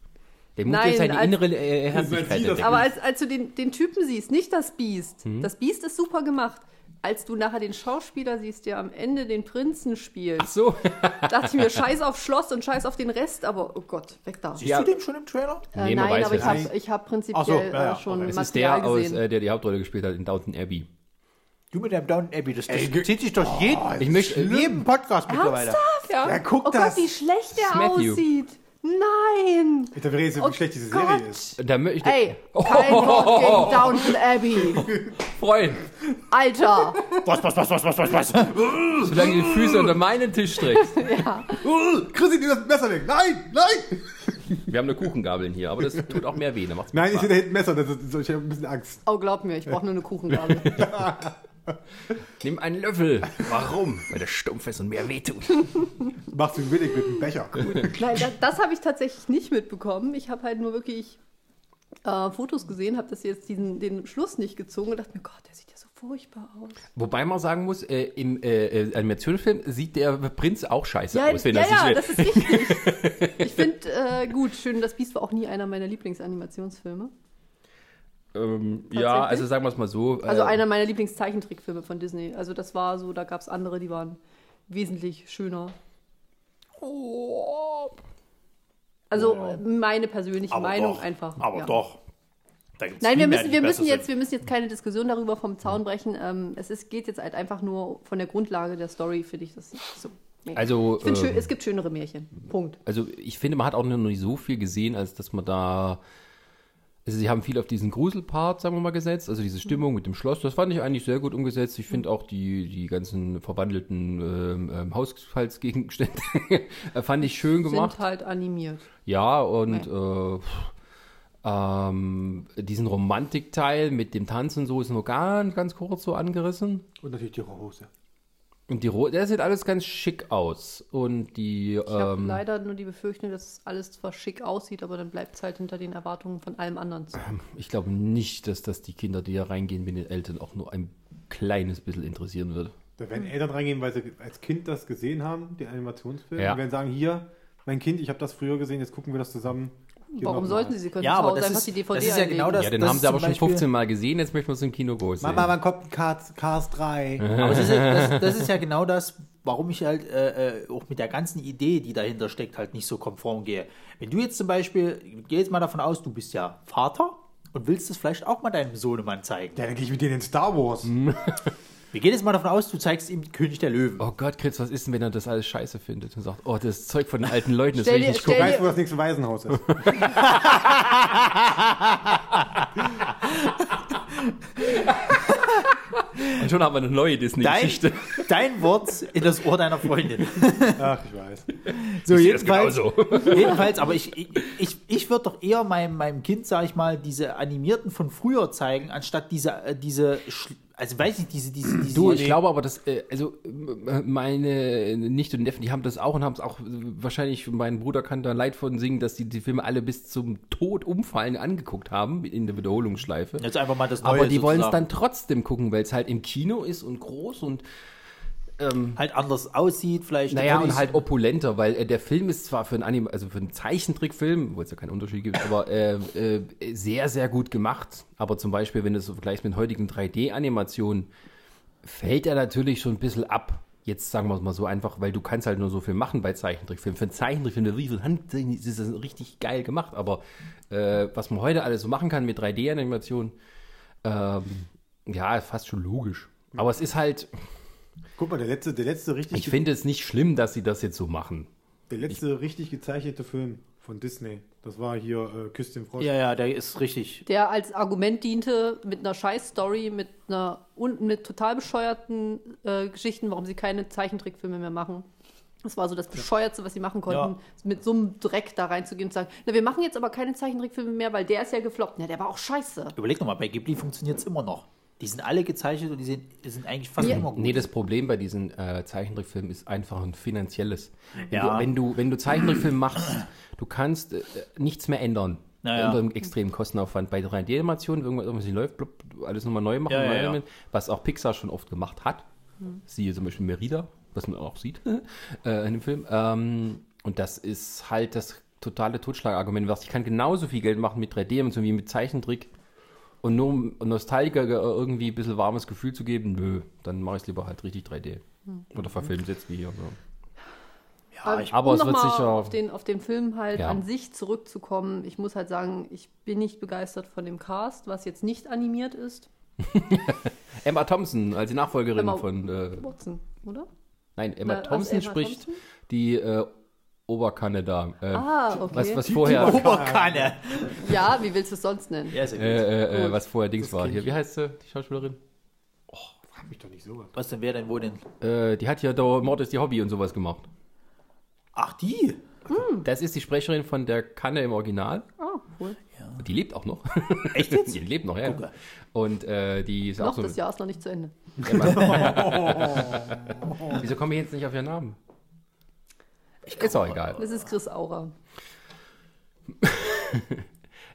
Der muss Nein, jetzt seine als- innere äh, Herzlichkeit das-. Aber als, als du den, den Typen siehst, nicht das Biest. Hm? Das Biest ist super gemacht. Als du nachher den Schauspieler siehst, der am Ende den Prinzen spielt, Ach so. dachte ich mir, scheiß auf Schloss und scheiß auf den Rest, aber oh Gott, weg da. Siehst Ja. du den schon im Trailer? Äh, Nee, man nein, weiß aber ich habe ich hab prinzipiell Ach so, ja, ja, äh, schon Es ist Material der, aus, gesehen. äh, der die Hauptrolle gespielt hat in Downton Abbey. Du mit deinem Down Abbey, das, das Ey, zieht sich durch jeden, Ich möchte, jeden Podcast mittlerweile. Ernsthaft? Ja. Ja, guck oh das. Gott, wie schlecht der Matthew. aussieht. Nein. Ich dachte, wir reden jetzt, Oh wie schlecht diese Gott. Serie ist. da möchte Ey, kein Wort gegen Downton Abbey. Freund, Alter. Was, was, was, was, was, was, was? solange du die Füße unter meinen Tisch streckst. Uh, Chrissy, nimm das Messer weg. Nein, nein. Wir haben eine Kuchengabeln hier, aber das tut auch mehr weh. Da Nein, ich Spaß. sehe da hinten Messer. Das ist, ich habe ein bisschen Angst. Oh, glaub mir, ich brauche nur eine Kuchengabel. Nimm einen Löffel. Warum? Weil der stumpf ist und mehr wehtut. Machst du willig mit dem Becher. Nein, das, das habe ich tatsächlich nicht mitbekommen. Ich habe halt nur wirklich äh, Fotos gesehen, habe das jetzt diesen, den Schluss nicht gezogen und dachte mir, Gott, der sieht ja so furchtbar aus. Wobei man sagen muss, äh, im äh, äh, Animationsfilm sieht der Prinz auch scheiße Ja, aus, wenn ja, sich ja das ist richtig. ich finde, äh, gut, schön, das Biest war auch nie einer meiner Lieblingsanimationsfilme. Ähm, Ja, also sagen wir es mal so. Also äh, einer meiner Lieblingszeichentrickfilme von Disney. Also das war so, da gab es andere, die waren wesentlich schöner. Also äh, meine persönliche Aber Meinung doch, einfach. Aber ja. doch. Nein, wir müssen, wir, müssen jetzt, wir müssen jetzt keine Diskussion darüber vom Zaun brechen. Ähm, es ist, geht jetzt halt einfach nur von der Grundlage der Story, finde ich das so. Nee. Also, ich finde, schön, ähm, es gibt schönere Märchen. Punkt. Also ich finde, man hat auch noch nicht so viel gesehen, als dass man da Also sie haben viel auf diesen Gruselpart, sagen wir mal, gesetzt, also diese Stimmung mit dem Schloss, das fand ich eigentlich sehr gut umgesetzt. Ich finde auch die, die ganzen verwandelten ähm, ähm, Haushaltsgegenstände fand ich schön gemacht. Sind halt animiert. Ja, und äh, ähm, diesen Romantikteil mit dem Tanzen so ist nur ganz, ganz kurz so angerissen. Und natürlich die Hose. Und die Ro der sieht alles ganz schick aus. Und die, Ich habe ähm, leider nur die Befürchtung, dass alles zwar schick aussieht, aber dann bleibt es halt hinter den Erwartungen von allem anderen zu. ich glaube nicht, dass das die Kinder, die da reingehen, mit den Eltern auch nur ein kleines bisschen interessieren wird. Da werden Eltern reingehen, weil sie als Kind das gesehen haben, den Animationsfilm. Ja. Und werden sagen, hier, mein Kind, ich habe das früher gesehen, jetzt gucken wir das zusammen. Warum noch sollten mal. sie? Sie können Ja, zu aber Hause das einfach ist, die DVD das ist ja einlegen. genau das. ja, den das haben sie aber schon Beispiel- 15 Mal gesehen, jetzt möchten wir es im Kino groß sehen. Mama, wann kommt ein Cars, Cars 3? Aber das ist, ja, das, das ist ja genau das, warum ich halt äh, äh, auch mit der ganzen Idee, die dahinter steckt, halt nicht so konform gehe. Wenn du jetzt zum Beispiel, gehe jetzt mal davon aus, du bist ja Vater und willst es vielleicht auch mal deinem Sohnemann zeigen. Ja, dann gehe ich mit denen in Star Wars. Wir gehen jetzt mal davon aus, du zeigst ihm König der Löwen. Oh Gott, Chris, was ist denn, wenn er das alles scheiße findet und sagt, oh, das ist Zeug von den alten Leuten, das Stell will ich dir- nicht stell Ich gucken. weiß, wo das nächste Waisenhaus ist. Und schon haben wir eine neue Dein, Disney-Geschichte. dein Wort in das Ohr deiner Freundin. Ach, ich weiß. So, Ich sehe das jedenfalls, genauso. jedenfalls, aber ich, ich, ich, ich würde doch eher meinem, meinem Kind, sag ich mal, diese animierten von früher zeigen, anstatt diese, äh, diese, also weiß ich, diese, diese, diese. Du, ich glaube aber, dass, äh, also äh, meine Nichte und Neffen, die haben das auch und haben es auch, äh, wahrscheinlich, mein Bruder kann da leid von singen, dass die die Filme alle bis zum Tod umfallen angeguckt haben, in der Wiederholungsschleife. Jetzt einfach mal das Neue aber die wollen es dann trotzdem gucken, weil es halt im Kino ist und groß und halt anders aussieht, vielleicht. Naja, und halt opulenter, weil äh, der Film ist zwar für einen Anim also für einen Zeichentrickfilm, wo es ja keinen Unterschied gibt, aber äh, äh, sehr, sehr gut gemacht. Aber zum Beispiel, wenn du es so vergleichst mit heutigen 3D-Animationen, fällt er natürlich schon ein bisschen ab. Jetzt sagen wir es mal so einfach, weil du kannst halt nur so viel machen bei Zeichentrickfilmen. Für einen Zeichentrickfilm, der wie viel Hand ist das richtig geil gemacht. Aber äh, was man heute alles so machen kann mit 3D-Animationen, ähm, ja, fast schon logisch. Aber es ist halt, Guck mal, der letzte, der letzte richtig, ich finde es nicht schlimm, dass sie das jetzt so machen. der letzte richtig gezeichnete Film von Disney. Das war hier äh, Küss den Frosch. Ja, ja, der ist richtig. Der als Argument diente mit einer Scheiß-Story, mit einer und mit total bescheuerten äh, Geschichten, warum sie keine Zeichentrickfilme mehr machen. Das war so das Bescheuertste, was sie machen konnten, Ja. mit so einem Dreck da reinzugehen und zu sagen, na, wir machen jetzt aber keine Zeichentrickfilme mehr, weil der ist ja gefloppt. Na, der war auch scheiße. Überleg nochmal, bei Ghibli funktioniert es immer noch. Die sind alle gezeichnet und die sind, die sind eigentlich fast Ja. immer gut. Nee, das Problem bei diesen äh, Zeichentrickfilmen ist einfach ein finanzielles. Wenn, Ja. du, wenn du wenn du Zeichentrickfilm machst, du kannst äh, nichts mehr ändern. Naja. Unter einem extremen Kostenaufwand. Bei 3D-Animationen, wenn irgendwas irgendwas nicht läuft, blub, alles nochmal neu machen, Ja, neu ja, was auch Pixar schon oft gemacht hat. Siehe zum Beispiel Merida, was man auch sieht äh, in dem Film. Ähm, und das ist halt das totale Totschlagargument. Was ich kann genauso viel Geld machen mit 3D-Animationen wie mit Zeichentrick. Und nur um Nostalgiker irgendwie ein bisschen warmes Gefühl zu geben, nö, dann mache ich es lieber halt richtig 3D. Oder verfilmen jetzt wie hier. So. ja, ich, Aber um es wird nochmal sicher- auf den, auf den Film halt Ja. an sich zurückzukommen, ich muss halt sagen, ich bin nicht begeistert von dem Cast, was jetzt nicht animiert ist. Emma Thompson als die Nachfolgerin Emma- von. Äh, Watson, oder? nein, Emma Na, Thompson Emma spricht Thompson? die äh, Oberkanne da. Äh, Ah, okay. was, was die vorher. Oberkanne. Ja, wie willst du es sonst nennen? Ja, ist ja gut. Äh, äh, äh, was vorher Dings war. Hier, wie heißt sie, die Schauspielerin? Frag mich doch nicht sowas. Was denn, wer denn, wo denn? Äh, die hat ja da Mord ist die Hobby und sowas gemacht. Ach, die? Das ist die Sprecherin von der Kanne im Original. Ah, cool. Die lebt auch noch. Echt jetzt? die lebt noch, ja. Gucke. Und äh, die ist auch Noch, so. das Jahr ist noch nicht zu Ende. Wieso komme ich jetzt nicht auf ihren Namen? Ist auch egal. Das ist Chris Aura.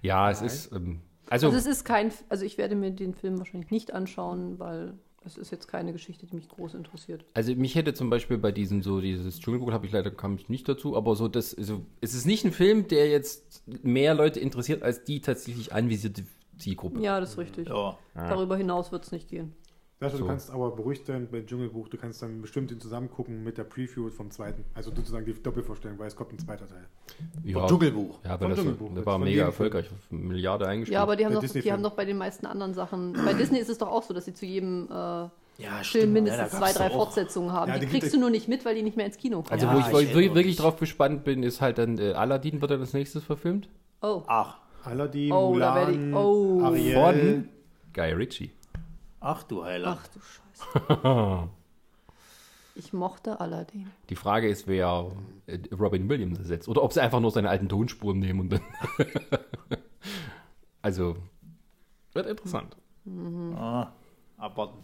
Ja, es ist. Ähm, also, Also es ist kein, also ich werde mir den Film wahrscheinlich nicht anschauen, weil es ist jetzt keine Geschichte, die mich groß interessiert. Also mich hätte zum Beispiel bei diesem so dieses Dschungelbuch habe ich leider kam ich nicht dazu, aber so das also es ist nicht ein Film, der jetzt mehr Leute interessiert als die tatsächlich anvisierte Zielgruppe. Ja, das ist richtig. Ja. Darüber hinaus wird es nicht gehen. Sascha, So. du kannst aber beruhigt sein bei Dschungelbuch, du kannst dann bestimmt den zusammen gucken mit der Preview vom zweiten. Also sozusagen die Doppelvorstellung, weil es kommt ein zweiter Teil. Ja, Dschungelbuch. ja, weil das, Dschungelbuch, das war von mega erfolgreich, Milliarde eingespielt. Ja, aber die haben, doch, die haben doch bei den meisten anderen Sachen. Bei Disney ist es doch auch so, dass sie zu jedem äh, Ja, Film stimmt. mindestens ja, zwei, drei Fortsetzungen haben. Ja, die die kriegst du nur nicht mit, weil die nicht mehr ins Kino kommen. also Ja, wo ich ich, wirklich mich. drauf gespannt bin, ist halt dann äh, Aladdin wird dann als nächstes verfilmt. oh, Ach, Aladdin, Oh, da werd ich- Mulan, oh. Ariel. Von Guy Ritchie. Ach du Heiler. Ach du Scheiße. Ich mochte Aladdin. Die Frage ist, wer äh, Robin Williams ersetzt. Oder ob sie einfach nur seine alten Tonspuren nehmen und dann. also, wird interessant. Ah, abwarten.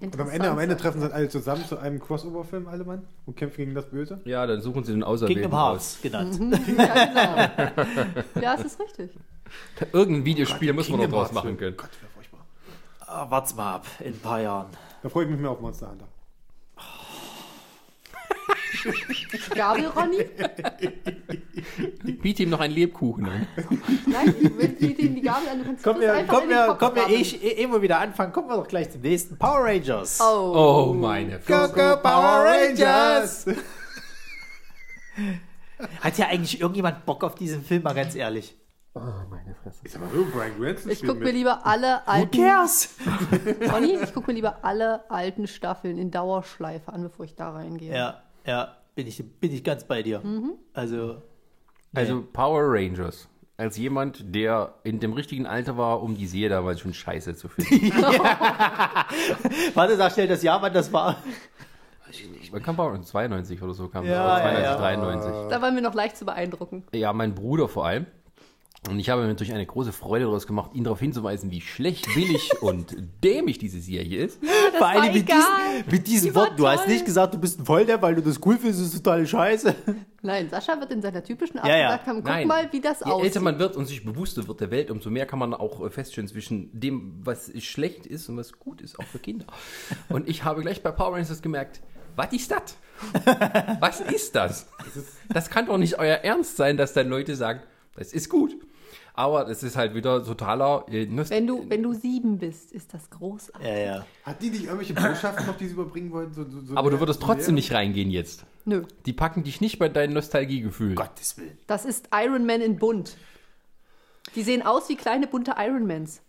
Und am Ende, am Ende treffen sie dann alle zusammen zu einem Crossover-Film, alle Mann, und kämpfen gegen das Böse. Ja, dann suchen sie den Auserwählten Kingdom aus. Hearts genannt. Ja, genau. ja, es ist richtig. Irgendein Videospiel muss man noch Kingdom draus Hearts machen können. Gott, furchtbar. Ah, wart's mal ab, in ein paar Jahren. Da freue ich mich mehr auf Monster Hunter. Gabel, Ronny? Biete ihm noch einen Lebkuchen an. Nein, ich will die, die, die Gabel an. Du kannst Komm, wir, komm, wir, komm wir eh, eh, immer wieder anfangen. Kommen wir doch gleich zum nächsten. Power Rangers. Oh. Oh, meine Go, go, Power Rangers! Hat ja eigentlich irgendjemand Bock auf diesen Film, mal ganz ehrlich? Ist aber so, Brian Cranston Ich gucke mir lieber alle Who alten. cares? Ronny, ich gucke mir lieber alle alten Staffeln in Dauerschleife an, bevor ich da reingehe. Ja, ja, bin ich, bin ich ganz bei dir. Also, Also Power Rangers. Als jemand, der in dem richtigen Alter war, um die Serie damals schon scheiße zu finden. warte, sag schnell das Jahr, wann das war. Wann kam Power Rangers? 92 oder so kam Ja, oder 92, ja, ja. 93. Da waren wir noch leicht zu beeindrucken. Ja, mein Bruder vor allem. Und ich habe mir natürlich eine große Freude daraus gemacht, ihn darauf hinzuweisen, wie schlecht, billig und dämlich diese Serie ist. Das Vor allem mit diesen, mit diesen Worten. Du hast nicht gesagt, du bist ein Volldepp, weil du das cool findest, das ist totale Scheiße. Nein, Sascha wird in seiner typischen Art Ja, ja. gesagt haben, guck Nein. mal, wie das Je aussieht. älter man wird und sich bewusster wird der Welt, umso mehr kann man auch äh, feststellen zwischen dem, was schlecht ist und was gut ist, auch für Kinder. Und ich habe gleich bei Power Rangers gemerkt, was ist das? Was ist das? Das kann doch nicht euer Ernst sein, dass dann Leute sagen, das ist gut. Aber das ist halt wieder totaler äh, wenn, du, wenn du sieben bist, ist das großartig. Ja, ja. Hat die nicht irgendwelche Botschaften noch, die sie überbringen wollten? So, so, so Aber du würdest trotzdem mehr? nicht reingehen jetzt. Nö, Die packen dich nicht bei deinen Nostalgiegefühlen. Gottes Willen. das ist Iron Man in bunt. Die sehen aus wie kleine bunte Ironmans.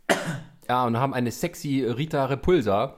Ja, und haben eine sexy Rita Repulsa.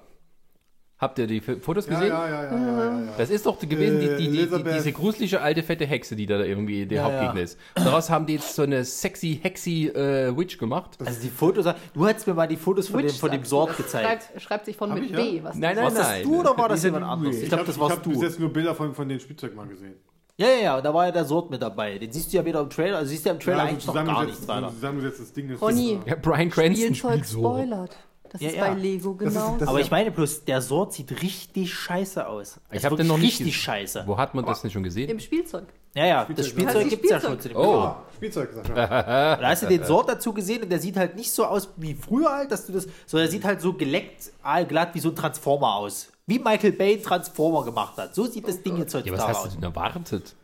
Habt ihr die Fotos gesehen? ja, ja, ja, ja, ja, ja. Das ist doch gewesen, die, die, die, diese gruselige alte fette Hexe, die da irgendwie der Ja, Hauptgegner ja. ist. Daraus haben die jetzt so eine sexy, hexy äh, Witch gemacht. Also die Fotos, du hast mir mal die Fotos von dem, von dem du. Das gezeigt. Schreibt, schreibt sich von Hab mit ich, B. Was Nein, das nein, Warst das nein. du oder war das jemand anderes? Ich glaube, hab- das ich warst hab bis du. jetzt nur Bilder von, von den Spielzeug mal gesehen. Ja, ja, ja, da war ja der Sort mit dabei. Den siehst du ja wieder im Trailer, also siehst du ja im Trailer Ja, eigentlich noch gar nichts weiter. zusammengesetztes Ding. Das Ronny. ist, Ja, Brian Cranston Spielzeug spoilert. Das Ja, ist ja. bei Lego Das ist- genau. das- Aber ich meine bloß, der Sort sieht richtig scheiße aus. Ich Das habe den noch nicht richtig gesehen. scheiße. Wo hat man das denn schon gesehen? Im Spielzeug. Ja, ja, das Spielzeug. Spielzeug Also gibt es ja Spielzeug. schon zu dem Oh. Ah, Spielzeug, Sascha. Da hast du den Sort dazu gesehen und der sieht halt nicht so aus wie früher halt, dass du das, sondern er sieht halt so geleckt, aalglatt wie so ein Transformer aus. Wie Michael Bay einen Transformer gemacht hat. So sieht das Ding jetzt Ja, heutzutage was hast aus. du denn erwartet?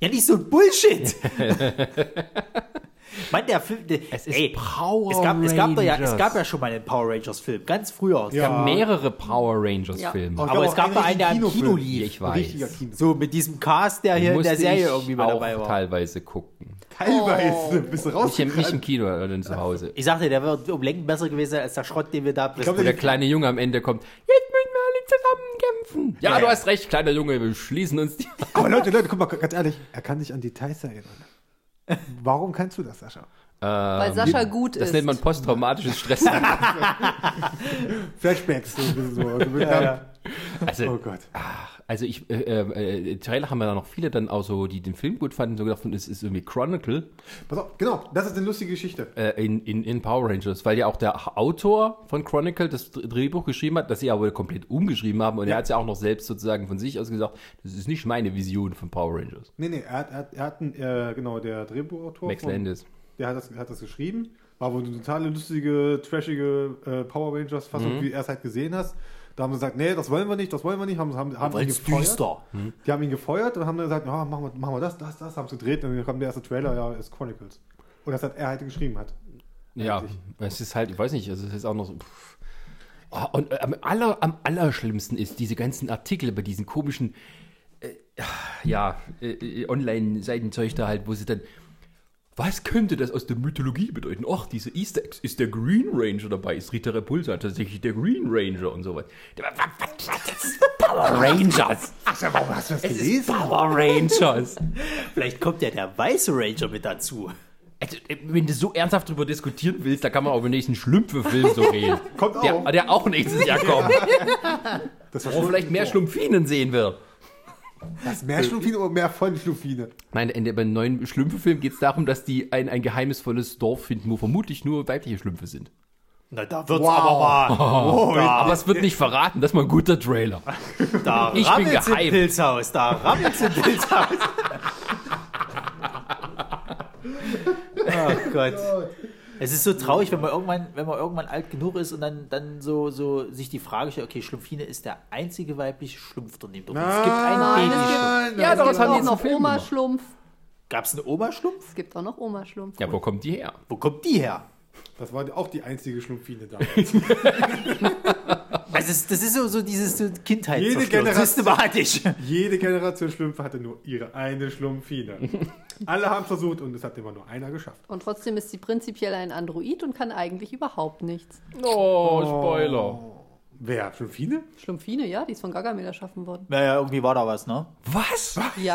Ja, nicht so ein Bullshit. Mann, der Film, der, Es ist ey, Power es gab, es gab ja, es Rangers. gab ja schon mal einen Power Rangers Film, ganz früher. Es gab mehrere Power Rangers Ja. Filme. Aber Aber es gab da einen, der im Kino Kinofilm. lief. Ich weiß. So mit diesem Cast, der hier in der Serie ich irgendwie auch dabei war. teilweise gucken. Teilweise. Bist du raus? Nicht im, nicht im Kino, sondern zu Hause. Ich sagte, der wird um Längen besser gewesen als der Schrott, den wir da glaub, Wo der kleine Junge am Ende kommt, jetzt müssen wir alle zusammen kämpfen. Ja, Ja, du ja. hast recht, kleiner Junge, wir schließen uns die Aber Leute, Leute, guck mal, ganz ehrlich. Er kann sich an Details erinnern. Warum kannst du das, Sascha? Weil Sascha gut Das ist. nennt man posttraumatisches Stress. Flashbacks. So, ein bisschen so. Also, bekannt. Also, Oh Gott. also ich, äh, äh, äh, Trailer haben wir da noch viele dann auch so, die den Film gut fanden, so gedacht, es ist irgendwie Chronicle Pass auf, genau, das ist eine lustige Geschichte. äh, in, in, in Power Rangers, weil ja auch der Autor von Chronicle das Dr- Drehbuch geschrieben hat, das sie aber komplett umgeschrieben haben und er hat es ja auch noch selbst sozusagen von sich aus gesagt, das ist nicht meine Vision von Power Rangers. Nee, nee, er hat, er hat, er hat einen, äh, genau, der Drehbuchautor. Max von- Landis. Der hat das, hat das geschrieben. War wohl eine totale lustige, trashige äh, Power Rangers-Fassung, wie er es halt gesehen hast. Da haben sie gesagt, nee, das wollen wir nicht, das wollen wir nicht. Haben, haben, haben ihn gefeuert. düster. Die haben ihn gefeuert und haben dann gesagt, ja, machen, wir, machen wir das, das, das. Haben sie gedreht und dann kam der erste Trailer, ja, ist Chronicles. Und das hat er halt geschrieben hat. Ja, Eigentlich. es ist halt, ich weiß nicht, also es ist auch noch so. Pff. Oh, und äh, am, aller, am allerschlimmsten ist diese ganzen Artikel bei diesen komischen, äh, ja, äh, äh, Online-Seitenzeug da halt, wo sie dann, was könnte das aus der Mythologie bedeuten? Och, diese Easter Eggs, ist der Green Ranger dabei? Ist Rita Repulsa tatsächlich der Green Ranger und sowas? Was, was, was, das ist Power Rangers! Ach, warum hast du das Es ist Power Rangers! Vielleicht kommt ja der weiße Ranger mit dazu. Also, äh, wenn du so ernsthaft drüber diskutieren willst, da kann man auch über den nächsten Schlümpfe-Film so reden. Kommt der, auch. Der auch nächstes Jahr kommt. Das war Wo vielleicht mehr Schlumpfinen sehen wird. Das mehr Schlumpfine oder mehr von Schlumpfine? Nein, in dem neuen Schlümpfe-Film geht es darum, dass die ein, ein geheimnisvolles Dorf finden, wo vermutlich nur weibliche Schlümpfe sind. Na, da wird's Wow. aber mal. da, Aber es wird nicht verraten, das ist mal ein guter Trailer. da ich bin rammelt's im. Pilzhaus. Da rammelt's im Pilzhaus. oh Gott. Es ist so traurig, wenn man irgendwann, wenn man irgendwann alt genug ist und dann, dann so, so sich die Frage stellt, okay, Schlumpfine ist der einzige weibliche Schlumpf daneben. Doch es gibt einen Nein, Babyschlumpf. Nein, Ja, es doch, haben die auch noch Film Oma gemacht. Schlumpf. Gab es einen Oma-Schlumpf? Es gibt auch noch Oma Schlumpf. Ja, wo kommt die her? Wo kommt die her? Das war auch die einzige Schlumpfine da. Das ist, das ist so, so dieses so Kindheit. Jede Generation- Systematisch. Jede Generation Schlümpfe hatte nur ihre eine Schlumpfine. Alle haben versucht und es hat immer nur einer geschafft. Und trotzdem ist sie prinzipiell ein Android und kann eigentlich überhaupt nichts. Oh, Spoiler. Wer? Schlumpfine? Schlumpfine, ja, die ist von Gargamel erschaffen worden. Naja, irgendwie war da was, ne? Was? Ja.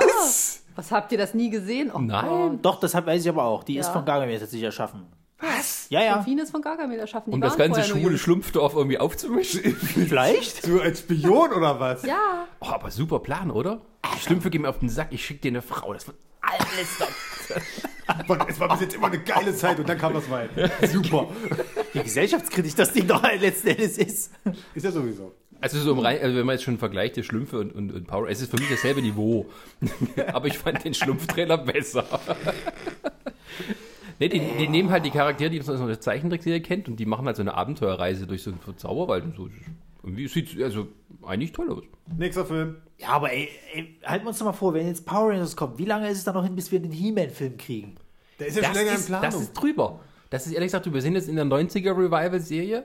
Was habt ihr das nie gesehen? Oh Nein. Gott. Doch, das hab, weiß ich aber auch. Die ist Ja. von Gargamel tatsächlich erschaffen. Was? Ja, ja. Ist von Gargamel erschaffen. Die Um das ganze schwule. Schlumpfdorf irgendwie aufzumischen? Vielleicht? So als Spion oder was? Ja. Oh, aber super Plan, oder? Die Schlümpfe gehen mir auf den Sack, ich schicke dir eine Frau. Das wird alles doch. Es war bis jetzt immer eine geile Zeit und dann kam das Wein. Super. Wie gesellschaftskritisch das Ding doch letzten Endes ist. Ist ja sowieso. Also, so im Rein, also wenn man jetzt schon vergleicht, die Schlümpfe und, und, und Power, es ist für mich dasselbe Niveau. aber ich fand den Schlumpftrailer besser. Nee, die, die nehmen halt die Charaktere, die man aus der Zeichentrickserie kennt, und die machen halt so eine Abenteuerreise durch so einen Zauberwald und so. Irgendwie sieht also eigentlich toll aus. Nächster Film. Ja, aber ey, ey, halten wir uns doch mal vor, wenn jetzt Power Rangers kommt, wie lange ist es da noch hin, bis wir den He-Man-Film kriegen? Der ist ja schon Das länger in ist, Planung. das ist drüber. Das ist ehrlich gesagt drüber. Wir sind jetzt in der 90er Revival-Serie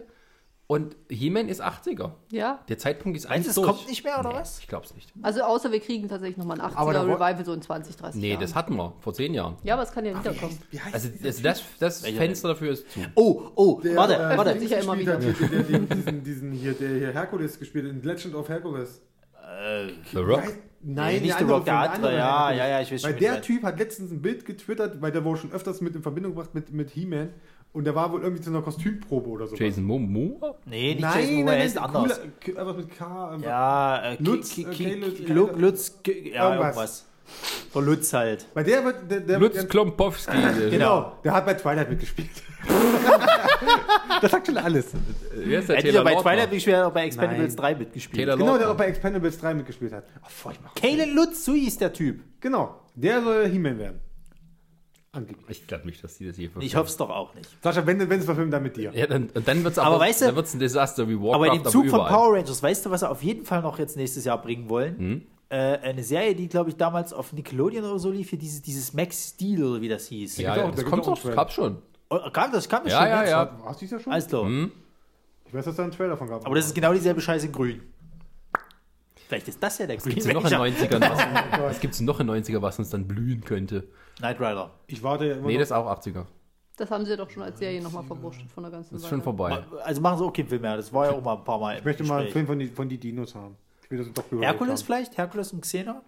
und He-Man ist 80er. Ja. Der Zeitpunkt ist eigentlich du, es durch. kommt nicht mehr, oder was? Ich glaub's nicht. Also außer wir kriegen tatsächlich nochmal ein Aber da 80er wo- Revival so in 20, 30 Nee, Jahren. das hatten wir vor zehn Jahren. ja, aber es kann ja wiederkommen. Wie heißt Also dieser das, das, das Welcher Fenster dafür ist zu. Oh, oh, Der, warte, äh, warte. Öffnet sich ja immer wieder. hat, Der, der, der, diesen, diesen hier, der hier Herkules gespielt hat, in Legend of Hercules. The Rock? Nein, nicht der The Rock, der andere, andere ja, ja, ja, ich weiß schon, Weil wie der. Typ hat letztens ein Bild getwittert, weil der wurde schon öfters mit in Verbindung gebracht mit, mit He-Man. Und der war wohl irgendwie zu einer Kostümprobe oder so. Jason Momoa? Nee, nicht Nein, Jason nein, Momoa, er ist anders. cooler- K- Irgendwas mit K. Ja, äh, Lutz, Lu- Lutz, ja, Irgendwas. irgendwas. Der Lutz halt. Bei der wird. Der, der, Lutz Klompowski. Genau, der hat bei Twilight mitgespielt. das sagt schon alles. Wer ist der Er hat ja Taylor bei? Twilight mitgespielt, auch bei Expendables Nein. 3 mitgespielt. Taylor Genau, der auch bei Expendables 3 mitgespielt hat. Oh, furchtbar. Kalen Lutz, so hieß der Typ. Genau, der soll He-Man werden. Angeblich. Ich glaube nicht, dass die das je verfilmen. Ich hoffe es doch auch nicht. Sascha, wenn wenn es verfilmt, dann mit dir. Ja, dann, und dann wird's Aber aber, weißt du- dann wird's ein Desaster wie Warcraft, Aber in dem Zug von. Power Rangers, weißt du, was sie auf jeden Fall noch jetzt nächstes Jahr bringen wollen? Äh, eine Serie, die, glaube ich, damals auf Nickelodeon oder so lief, hier dieses, dieses Max Steel oder wie das hieß. Ja, ja, da das gibt's kommt doch, gab's schon. Oh, kam das, kam das Ja, schon ja, jetzt? ja. Hast du es ja schon? Alles klar. Ich weiß, dass da einen Trailer von gab. Aber das ist genau dieselbe Scheiße in grün. Vielleicht ist das ja der Was Green gibt's denn noch in Ranger. 90ern? Was, was gibt's denn noch in 90er, was uns dann blühen könnte? Knight Rider. ich warte ja immer Nee, noch. das ist auch 80er. Das haben sie doch schon als Serie nochmal verwurstet von der ganzen Das ist Weile. schon vorbei. Also machen sie auch keinen Film mehr. Das war ja auch mal ein paar Mal. Ich möchte mal einen Film von die, von die Dinos haben. Ich will das doch Herkules haben. vielleicht? Herkules und Xena?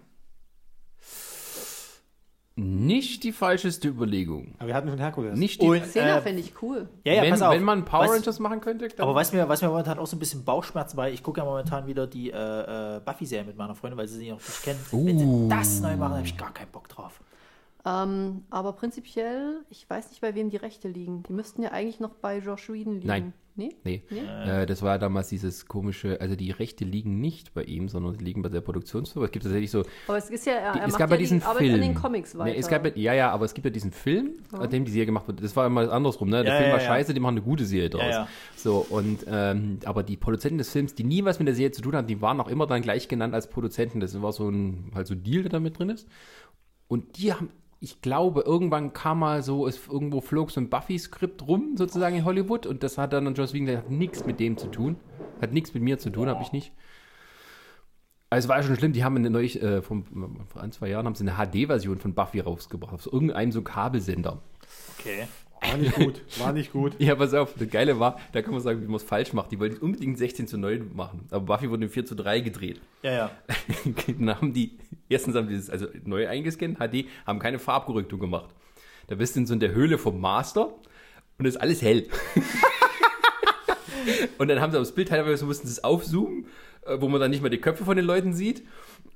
Nicht die falscheste Überlegung. Aber wir hatten schon Herkules. Nicht die, Und, Xena äh, fände ich cool. ja, ja, wenn, pass auf. wenn man Power was, Rangers machen könnte, dann Aber was mir, was mir momentan auch so ein bisschen Bauchschmerzen bei, ich gucke ja momentan wieder die äh, äh, Buffy-Serie mit meiner Freundin, weil sie sie noch nicht kennen. Wenn Uh. sie das neu machen, habe ich gar keinen Bock drauf. Ähm, aber prinzipiell, ich weiß nicht, bei wem die Rechte liegen. Die müssten ja eigentlich noch bei Josh Whedon liegen. Nein. Nee? Nee, Nee? Äh, das war damals dieses komische, also die Rechte liegen nicht bei ihm, sondern sie liegen bei der Produktionsfirma. Es gibt tatsächlich so, Aber es ist ja, er, die, er es gab ja ja diesen die Arbeit Film. an den Comics weiter. Nee, es gab, ja- ja, ja, aber es gibt ja diesen Film, an dem die Serie gemacht wird. Das war immer andersrum, ne? Der Ja, Film ja, war ja. scheiße, die machen eine gute Serie draus. ja. So, und, ähm, aber die Produzenten des Films, die nie was mit der Serie zu tun hatten, die waren auch immer dann gleich genannt als Produzenten. Das war so ein, halt so ein Deal, der da mit drin ist. Und die haben, ich glaube, irgendwann kam mal so, es irgendwo flog so ein Buffy-Skript rum, sozusagen in Hollywood, und das hat dann Joss Whedon gesagt, hat nichts mit dem zu tun. Hat nichts mit mir zu tun, habe ich nicht. Also es war ja schon schlimm, die haben eine neue, äh, vor, vor ein, zwei Jahren haben sie eine HD-Version von Buffy rausgebracht, auf so irgendeinem so Kabelsender. Okay. War nicht gut. War nicht gut. Ja, pass auf, das Geile war, da kann man sagen, wie man es falsch macht. Die wollten unbedingt 16 zu 9 machen, aber Buffy wurde in 4 zu 3 gedreht. Ja, ja. dann haben die, erstens haben die das also neu eingescannt, HD, haben keine Farbkorrektur gemacht. Da bist du in so in der Höhle vom Master und ist alles hell. und dann haben sie aufs Bild teilweise mussten sie es aufzoomen, äh, wo man dann nicht mal die Köpfe von den Leuten sieht.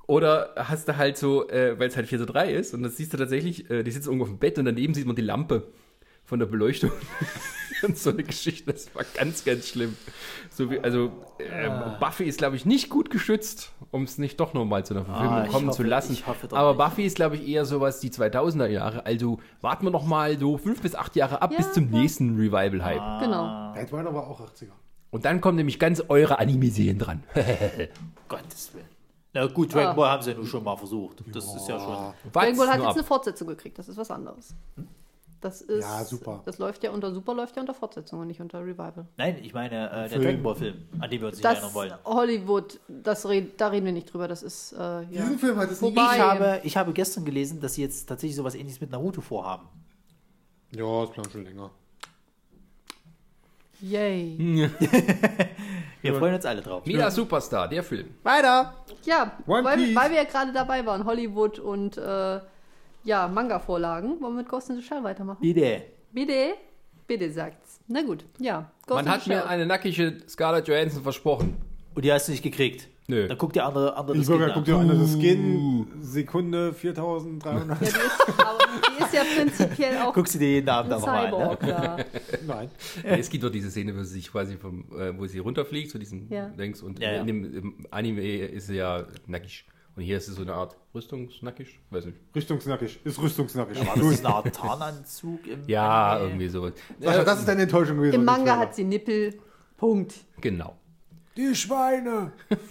Oder hast du halt so, äh, weil es halt 4 zu 3 ist und das siehst du tatsächlich, äh, die sitzen irgendwo auf dem Bett und daneben sieht man die Lampe von der Beleuchtung. und so eine Geschichte, das war ganz, ganz schlimm. So wie, also äh, Buffy ist, glaube ich, nicht gut geschützt, um es nicht doch nochmal zu einer Verfilmung Ah, kommen hoffe- zu lassen. ich hoffe doch Aber nicht. Buffy ist, glaube ich, eher sowas die 2000er Jahre. Also warten wir noch mal so fünf bis acht Jahre ab Ja, bis zum ja. nächsten Revival-Hype. Genau. Blade Runner war auch 80er. Und dann kommen nämlich ganz eure Anime-Serien dran. Gottes Willen. Na gut, Dragon Ah. Ball haben sie ja nun schon mal versucht. Das ist ja schon. Dragon Ball hat jetzt eine. Fortsetzung gekriegt, das ist was anderes. Das ist, Ja, super. Das läuft ja unter Super, läuft ja unter Fortsetzung und nicht unter Revival. Nein, ich meine äh, der Film. Dragon Ball Film, an dem wir uns nicht Das erinnern wollen. Hollywood, das red, da reden wir nicht drüber, das ist, äh, ja. Diesen Film hat es Vorbei. Ich habe, ich habe gestern gelesen, dass sie jetzt tatsächlich sowas ähnliches mit Naruto vorhaben. Ja, das plan schon länger. Yay. Wir freuen uns alle drauf. Mila Superstar, der Film. Weiter! Ja, One weil, Piece. weil wir ja gerade dabei waren, Hollywood und äh, ja, Manga-Vorlagen. Wollen wir mit Ghost in the Shell weitermachen? Bitte. Bitte? Bitte sagt's. Na gut, ja. Ghost Man in hat the Shell. mir eine nackige Scarlett Johansson versprochen. Und die hast du nicht gekriegt. Nö. Dann guckt der andere, andere Ich das guck an. dir an, das Skin, Sekunde 4300. Ja, die ist, aber die ist ja prinzipiell auch Guckst du dir jeden Abend nochmal an. Ne? Ja. Nein. Es gibt doch diese Szene, wo sie sich quasi vom, äh, wo sie runterfliegt zu diesen Ja. Dings und Ja, ja. in dem im Anime ist sie ja nackig. Und hier ist es so eine Art Rüstungsnackig, weiß nicht. Rüstungsnackig. Ist rüstungsnackig. War das eine Art Tarnanzug? Im Ja, Anime? irgendwie sowas. Sascha, das ist deine Enttäuschung gewesen. Im Manga hat sie Nippel. Punkt. genau. Die Schweine!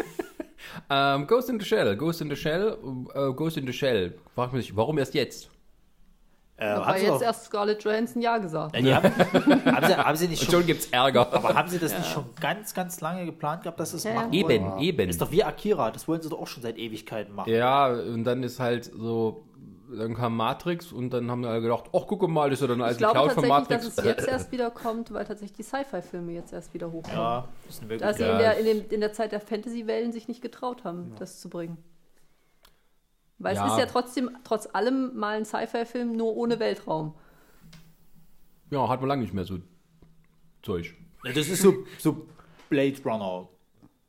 Ähm, Ghost in the Shell, Ghost in the Shell, äh, Ghost in the Shell. Frag mich, warum erst jetzt? Äh, sie jetzt doch- erst Scarlett Johansson Ja gesagt. Nein, die haben, haben, sie, haben sie nicht schon, schon gibt's Ärger. aber haben sie das nicht schon ganz, ganz lange geplant gehabt, dass es Ja, machen ja. Eben, wollen? eben. Ist doch wie Akira, das wollen sie doch auch schon seit Ewigkeiten machen. Ja, und dann ist halt so, dann kam Matrix und dann haben wir alle gedacht, ach guck mal, das ist ja dann Ich als glaube Cloud von tatsächlich, Matrix. dass es jetzt erst wieder kommt, weil tatsächlich die Sci-Fi-Filme jetzt erst wieder hochkommen. Ja, das ist eine Da sie in der, in, dem, in der Zeit der Fantasy-Wellen sich nicht getraut haben, das zu bringen. Weil Ja. es ist ja trotzdem, trotz allem mal ein Sci-Fi-Film, nur ohne Weltraum. ja, hat man lange nicht mehr so Zeug. Ja, das ist so, so Blade Runner.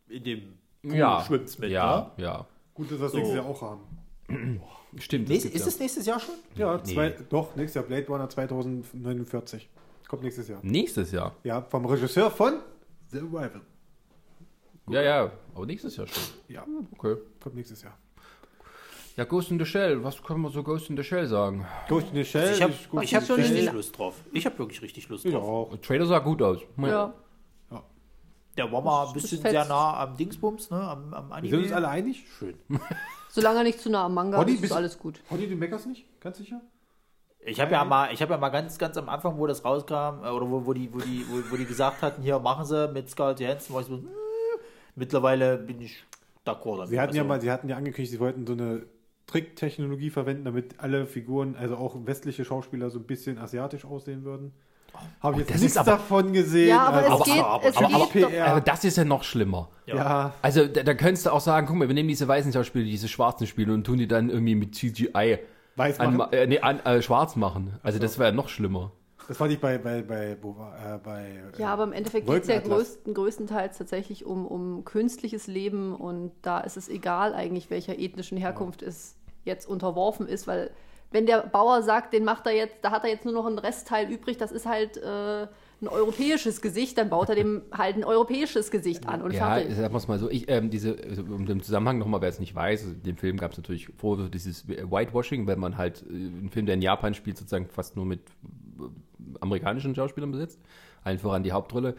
In dem Kuh Ja, schwimmt's mit, ja, ne? ja. Gut, dass wir das So. nächstes Jahr auch haben. Stimmt. Nächst, gibt's ist es nächstes Jahr schon? Ja, Nee. zwei, doch, nächstes Jahr. Blade Runner 2049. Kommt nächstes Jahr. Nächstes Jahr. Ja, vom Regisseur von The Arrival. Ja, ja, aber nächstes Jahr schon. Ja, Okay. kommt nächstes Jahr. Ja, Ghost in the Shell, was können wir so Ghost in the Shell sagen? Ghost in the Shell. Ich habe gut. ich hab schon in richtig Lust drauf. Ich habe wirklich richtig Lust Ich drauf. auch. Der Trailer sah gut aus. Ja. Der war mal ein bisschen sehr nah am Dingsbums, ne? Am, am Wir Anime. sind uns alle einig? Schön. Solange er nicht zu nah am Manga Roddy, ist, ist bist- alles gut. Holly, du meckerst nicht? Ganz sicher? Ich habe ja mal, ich habe ja mal ganz, ganz am Anfang, wo das rauskam, äh, oder wo, wo die, wo die, wo, wo die gesagt hatten, hier machen sie mit Scarlett Johansson, war ich so, äh, mittlerweile bin ich d'accord damit. Sie hatten ja Also, mal, sie hatten ja angekündigt, sie wollten so eine Tricktechnologie verwenden, damit alle Figuren, also auch westliche Schauspieler, so ein bisschen asiatisch aussehen würden. Habe ich jetzt das nichts ist aber- davon gesehen. Ja, aber also, es geht, aber- es aber- geht aber. Aber das ist ja noch schlimmer. ja. Also da, da könntest du auch sagen, guck mal, wir nehmen diese weißen Schauspieler, diese schwarzen Spiele und tun die dann irgendwie mit CGI Weiß an, äh, nee, an, äh, schwarz machen. Also das wäre ja noch schlimmer. Das fand ich bei, bei, bei, wo war, äh, bei äh, Ja, aber im Endeffekt geht es ja größten, größtenteils tatsächlich um, um künstliches Leben und da ist es egal eigentlich, welcher ethnischen Herkunft es jetzt unterworfen ist, weil wenn der Bauer sagt, den macht er jetzt, da hat er jetzt nur noch einen Restteil übrig, das ist halt äh, ein europäisches Gesicht, dann baut er dem halt ein europäisches Gesicht an und Ja, fertig. sagen wir es mal so, ich, ähm, diese, also, um den Zusammenhang nochmal, wer es nicht weiß, also, den Film gab es natürlich vor, so dieses Whitewashing, wenn man halt äh, einen Film, der in Japan spielt, sozusagen fast nur mit äh, amerikanischen Schauspielern besetzt, allen voran die Hauptrolle.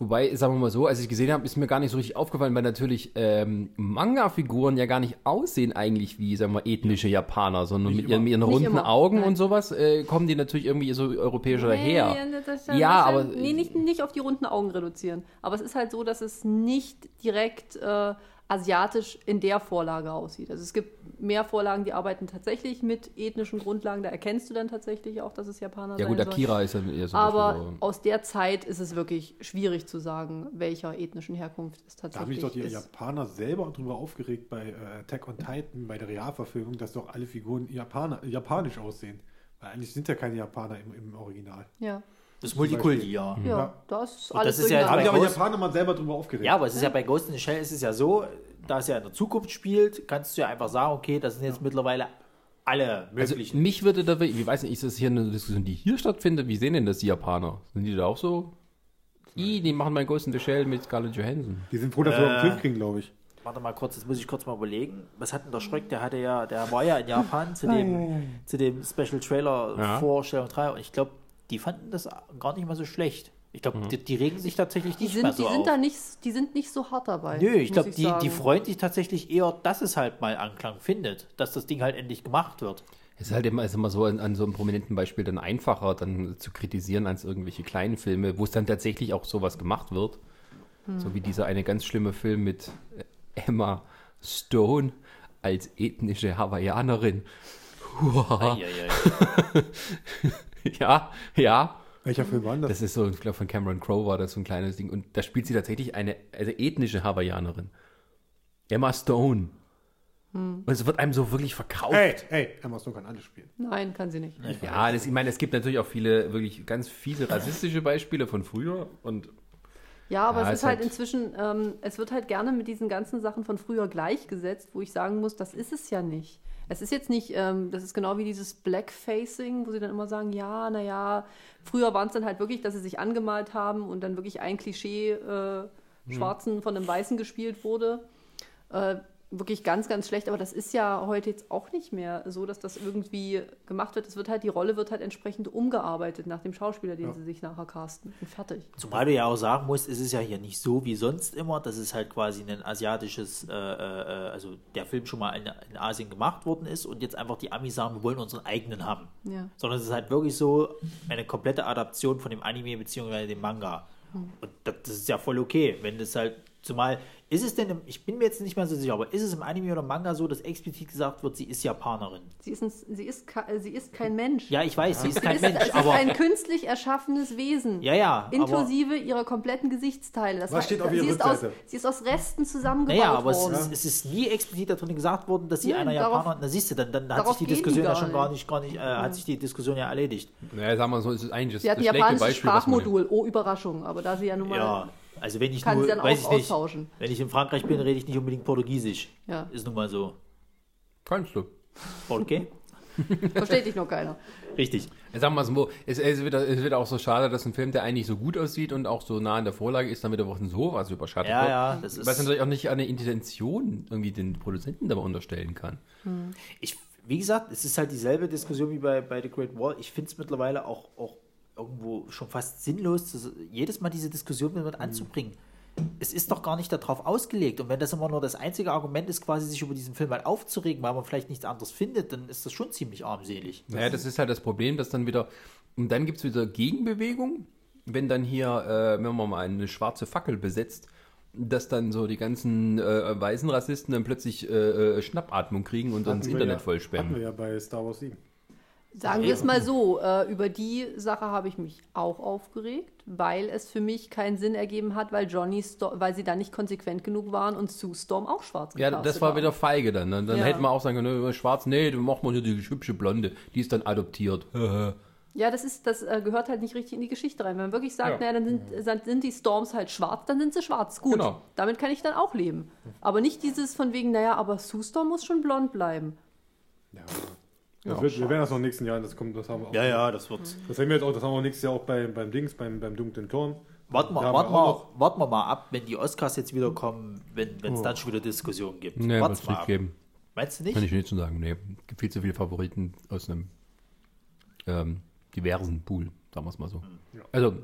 Wobei, sagen wir mal so, als ich gesehen habe, ist mir gar nicht so richtig aufgefallen, weil natürlich ähm, Manga-Figuren ja gar nicht aussehen eigentlich wie, sagen wir, ethnische Japaner, sondern mit ihren, mit ihren runden immer, Augen nein. und sowas äh, kommen die natürlich irgendwie so europäischer daher. Nee, das- Ja, das- aber- Nee, nicht, nicht auf die runden Augen reduzieren. Aber es ist halt so, dass es nicht direkt äh, asiatisch in der Vorlage aussieht. Also es gibt mehr Vorlagen, die arbeiten tatsächlich mit ethnischen Grundlagen. Da erkennst du dann tatsächlich auch, dass es Japaner Ja sein gut, soll. Akira ist dann eher so. Aber aus der Zeit ist es wirklich schwierig zu sagen, welcher ethnischen Herkunft es Da haben sich tatsächlich doch die ist. Japaner selber drüber aufgeregt bei äh, Attack on Titan, bei der Realverfilmung, dass doch alle Figuren Japaner, japanisch aussehen. Weil eigentlich sind ja keine Japaner im, im Original. Ja. Das Multikulti, ja. Ja, Ja. das ist Und alles das ist ja- Da haben sich aber Japaner mal selber drüber aufgeregt. Ja, aber es ist ja bei Ghost in the Shell ist es ja so, da es ja in der Zukunft spielt, kannst du ja einfach sagen, okay, das sind jetzt mittlerweile alle Also möglichen. mich würde da, ich weiß nicht, ist das hier eine Diskussion, die hier stattfindet? Wie sehen denn das die Japaner? Sind die da auch so? I, die machen mein Ghost in the Shell mit Scarlett Johansson. Die sind froh, dass wir Äh. einen Film kriegen, glaube ich. Warte mal kurz, jetzt muss ich kurz mal überlegen. Was hat denn der Schröck? Der hatte ja, der war ja in Japan zu dem, zu dem Special Trailer Ja. Vorstellung 3 und ich glaube, die fanden das gar nicht mal so schlecht. Ich glaube, die, die regen sich tatsächlich Die nicht mehr sind, so die sind auf. da nicht, die sind nicht so hart dabei. Nö, ich glaube, die, die freuen sich tatsächlich eher, dass es halt mal Anklang findet, dass das Ding halt endlich gemacht wird. Es ist halt immer, ist immer so an, an so einem prominenten Beispiel dann einfacher, dann zu kritisieren als irgendwelche kleinen Filme, wo es dann tatsächlich auch sowas gemacht wird. So wie dieser eine ganz schlimme Film mit äh, Emma Stone als ethnische Hawaiianerin. Huah. Eieiei. Ja, ja. Welcher Film war das? Das ist so, ich glaube, von Cameron Crowe war das so ein kleines Ding. Und da spielt sie tatsächlich eine also ethnische Hawaiianerin. Emma Stone. Und es wird einem so wirklich verkauft. Ey, ey, Emma Stone kann alles spielen. Nein, kann sie nicht. Ja, das, ich meine, es gibt natürlich auch viele wirklich ganz fiese rassistische Beispiele von früher. Und Ja, aber Ja, es ist ist halt, halt- inzwischen, ähm, es wird halt gerne mit diesen ganzen Sachen von früher gleichgesetzt, wo ich sagen muss, das ist es ja nicht. Es ist jetzt nicht, ähm, das ist genau wie dieses Blackfacing, wo sie dann immer sagen, ja, naja, früher waren es dann halt wirklich, dass sie sich angemalt haben und dann wirklich ein Klischee äh, Schwarzen von einem Weißen gespielt wurde. Äh, wirklich ganz, ganz schlecht, aber das ist ja heute jetzt auch nicht mehr so, dass das irgendwie gemacht wird. Es wird halt, die Rolle wird halt entsprechend umgearbeitet nach dem Schauspieler, den sie sich nachher casten. Und fertig. Zumal du ja auch sagen musst, es ist ja hier nicht so wie sonst immer, dass es halt quasi ein asiatisches, äh, äh, also der Film schon mal in, in Asien gemacht worden ist und jetzt einfach die Amis sagen, wir wollen unseren eigenen haben. Ja. Sondern es ist halt wirklich so eine komplette Adaption von dem Anime bzw. dem Manga. Und das, das ist ja voll okay, wenn das halt, zumal, ist es denn, im, ich bin mir jetzt nicht mehr so sicher, aber ist es im Anime oder Manga so, dass explizit gesagt wird, sie ist Japanerin? Sie ist, ein, sie ist, sie ist kein Mensch. Ja, ich weiß, sie ist kein sie ist, Mensch, sie aber... ist ein künstlich erschaffenes Wesen. Ja, ja, aber- Inklusive ihrer kompletten Gesichtsteile. Das Was steht auf ihrer sie ist, aus, sie ist aus Resten zusammengebaut Naja, aber es worden. ist, es ist nie explizit darin gesagt worden, dass sie Nein, einer darauf- Japaner. Na siehst du, dann, dann hat darauf sich die gehen die Diskussion ja gar schon gar nicht. gar nicht, äh, hat sich die Diskussion ja erledigt. naja, sagen wir so, es ist eigentlich das, sie hat ein das schlechte japanisches Beispiel, Sprachmodul. Oh, Überraschung. Aber da sie ja nun mal. Also wenn ich Kann nur, sie dann weiß auch ich nicht, austauschen. wenn ich in Frankreich bin, rede ich nicht unbedingt Portugiesisch. Ja. Ist nun mal so. Kannst du. Okay? Versteht dich noch keiner. Richtig. Sagen wir es so, es, es, wird, es wird auch so schade, dass ein Film, der eigentlich so gut aussieht und auch so nah an der Vorlage ist, dann wieder auch so was überschattet Ja, wird. ja, das ist- Was natürlich auch nicht eine Intention irgendwie den Produzenten dabei unterstellen kann. Ich, wie gesagt, es ist halt dieselbe Diskussion wie bei, bei The Great Wall. Ich finde es mittlerweile auch, auch irgendwo schon fast sinnlos, jedes Mal diese Diskussion Mhm. mit anzubringen. Es ist doch gar nicht darauf ausgelegt. Und wenn das immer nur das einzige Argument ist, quasi sich über diesen Film mal aufzuregen, weil man vielleicht nichts anderes findet, dann ist das schon ziemlich armselig. Naja, das ist halt das Problem, dass dann wieder, und dann gibt es wieder Gegenbewegung, wenn dann hier, äh, wenn man mal eine schwarze Fackel besetzt, dass dann so die ganzen äh, weißen Rassisten dann plötzlich äh, äh, Schnappatmung kriegen und dann das Internet ja, voll Hatten wir ja bei Star Wars 7. Sagen wir es mal so, äh, über die Sache habe ich mich auch aufgeregt, weil es für mich keinen Sinn ergeben hat, weil Johnny Storm, weil sie da nicht konsequent genug waren und Sue Storm auch schwarz Ja, das war war. wieder feige dann. ne? Dann Ja. hätten wir auch sagen können, ne, schwarz, nee, du mach mal hier die hübsche Blonde, die ist dann adoptiert. Ja, das ist, das äh, gehört halt nicht richtig in die Geschichte rein. Wenn man wirklich sagt, Ja. naja, dann sind, dann sind die Storms halt schwarz, dann sind sie schwarz. Gut, Genau. damit kann ich dann auch leben. Aber nicht dieses von wegen, naja, aber Sue Storm muss schon blond bleiben. Ja. Das wird, wir werden das noch im nächsten Jahr, das kommt, das haben wir auch. Ja, ja, das wird. Das haben wir jetzt auch, das haben wir nächstes Jahr auch bei, beim Dings, beim, beim dunklen Turm. Warten wir, warten, wir warten wir mal ab, wenn die Oscars jetzt wieder kommen, wenn es dann schon wieder Diskussionen gibt. Nee, Warten wird es wir nicht ab. geben. Meinst du nicht? Kann ich nicht so sagen. Nee, gibt viel zu viele Favoriten aus einem ähm, diversen Pool, sagen wir es mal so. Also,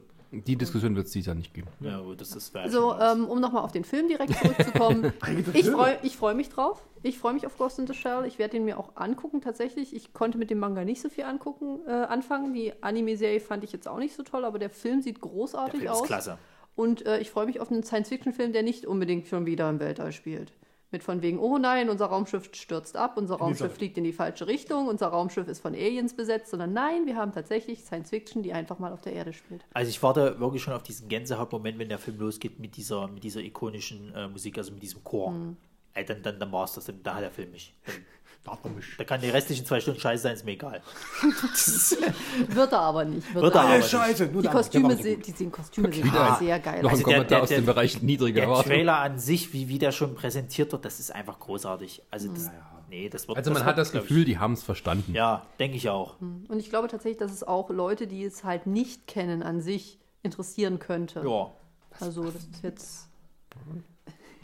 die Diskussion wird es dieses Jahr nicht geben. Ja, gut, das ist Also, ähm, um nochmal auf den Film direkt zurückzukommen. ich freue ich freu mich drauf. Ich freue mich auf Ghost in the Shell. Ich werde ihn mir auch angucken, tatsächlich. Ich konnte mit dem Manga nicht so viel angucken, äh, anfangen. Die Anime-Serie fand ich jetzt auch nicht so toll, aber der Film sieht der großartig Film aus. ist klasse. Und äh, ich freue mich auf einen Science-Fiction-Film, der nicht unbedingt schon wieder im Weltall spielt. Mit von wegen, oh nein, unser Raumschiff stürzt ab, unser Raumschiff fliegt in die falsche Richtung, unser Raumschiff ist von Aliens besetzt, sondern nein, wir haben tatsächlich Science-Fiction, die einfach mal auf der Erde spielt. Also ich warte wirklich schon auf diesen Gänsehautmoment, wenn der Film losgeht mit dieser, mit dieser ikonischen äh, Musik, also mit diesem Chor. ey, dann, dann, dann war's das, dann, da hat der Film mich. Nicht. da kann die restlichen zwei Stunden scheiße sein, ist mir egal. Wird er aber nicht. Wird, Wird er er aber nicht. Scheiße, Die der Kostüme, se- die sehen Kostüme sehen Wieder sehr geil Noch ein Also der- Kommentar der- aus dem der- Bereich niedrige Der Erwartung. Trailer an sich, wie, wie der schon präsentiert wird, das ist einfach großartig. Also, das, nee, das wird Also man das hat das Gefühl, die haben es verstanden. Ja, denke ich auch. Und ich glaube tatsächlich, dass es auch Leute, die es halt nicht kennen, an sich interessieren könnte. Ja. Also das ist jetzt.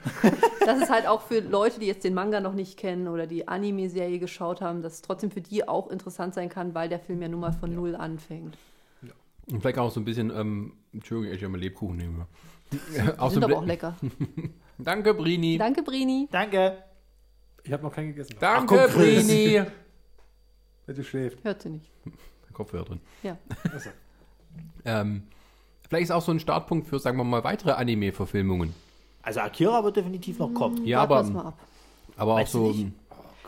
das ist halt auch für Leute, die jetzt den Manga noch nicht kennen oder die Anime-Serie geschaut haben, dass es trotzdem für die auch interessant sein kann, weil der Film ja nun mal von null anfängt. Und vielleicht auch so ein bisschen, ähm, Entschuldigung, ich habe mal Lebkuchen nehmen. auch Die so sind ein aber auch lecker. Danke, Brini. Danke, Brini. Danke. Ich habe noch keinen gegessen. Danke, Ach. Brini. Bitte schläft. Hört sie nicht. Kopfhörer drin. Ja. Achso. Ähm, vielleicht ist auch so ein Startpunkt für, sagen wir mal, weitere Anime-Verfilmungen. Also Akira wird definitiv noch kommen. Ja, Warten aber, mal ab. aber auch so. nicht?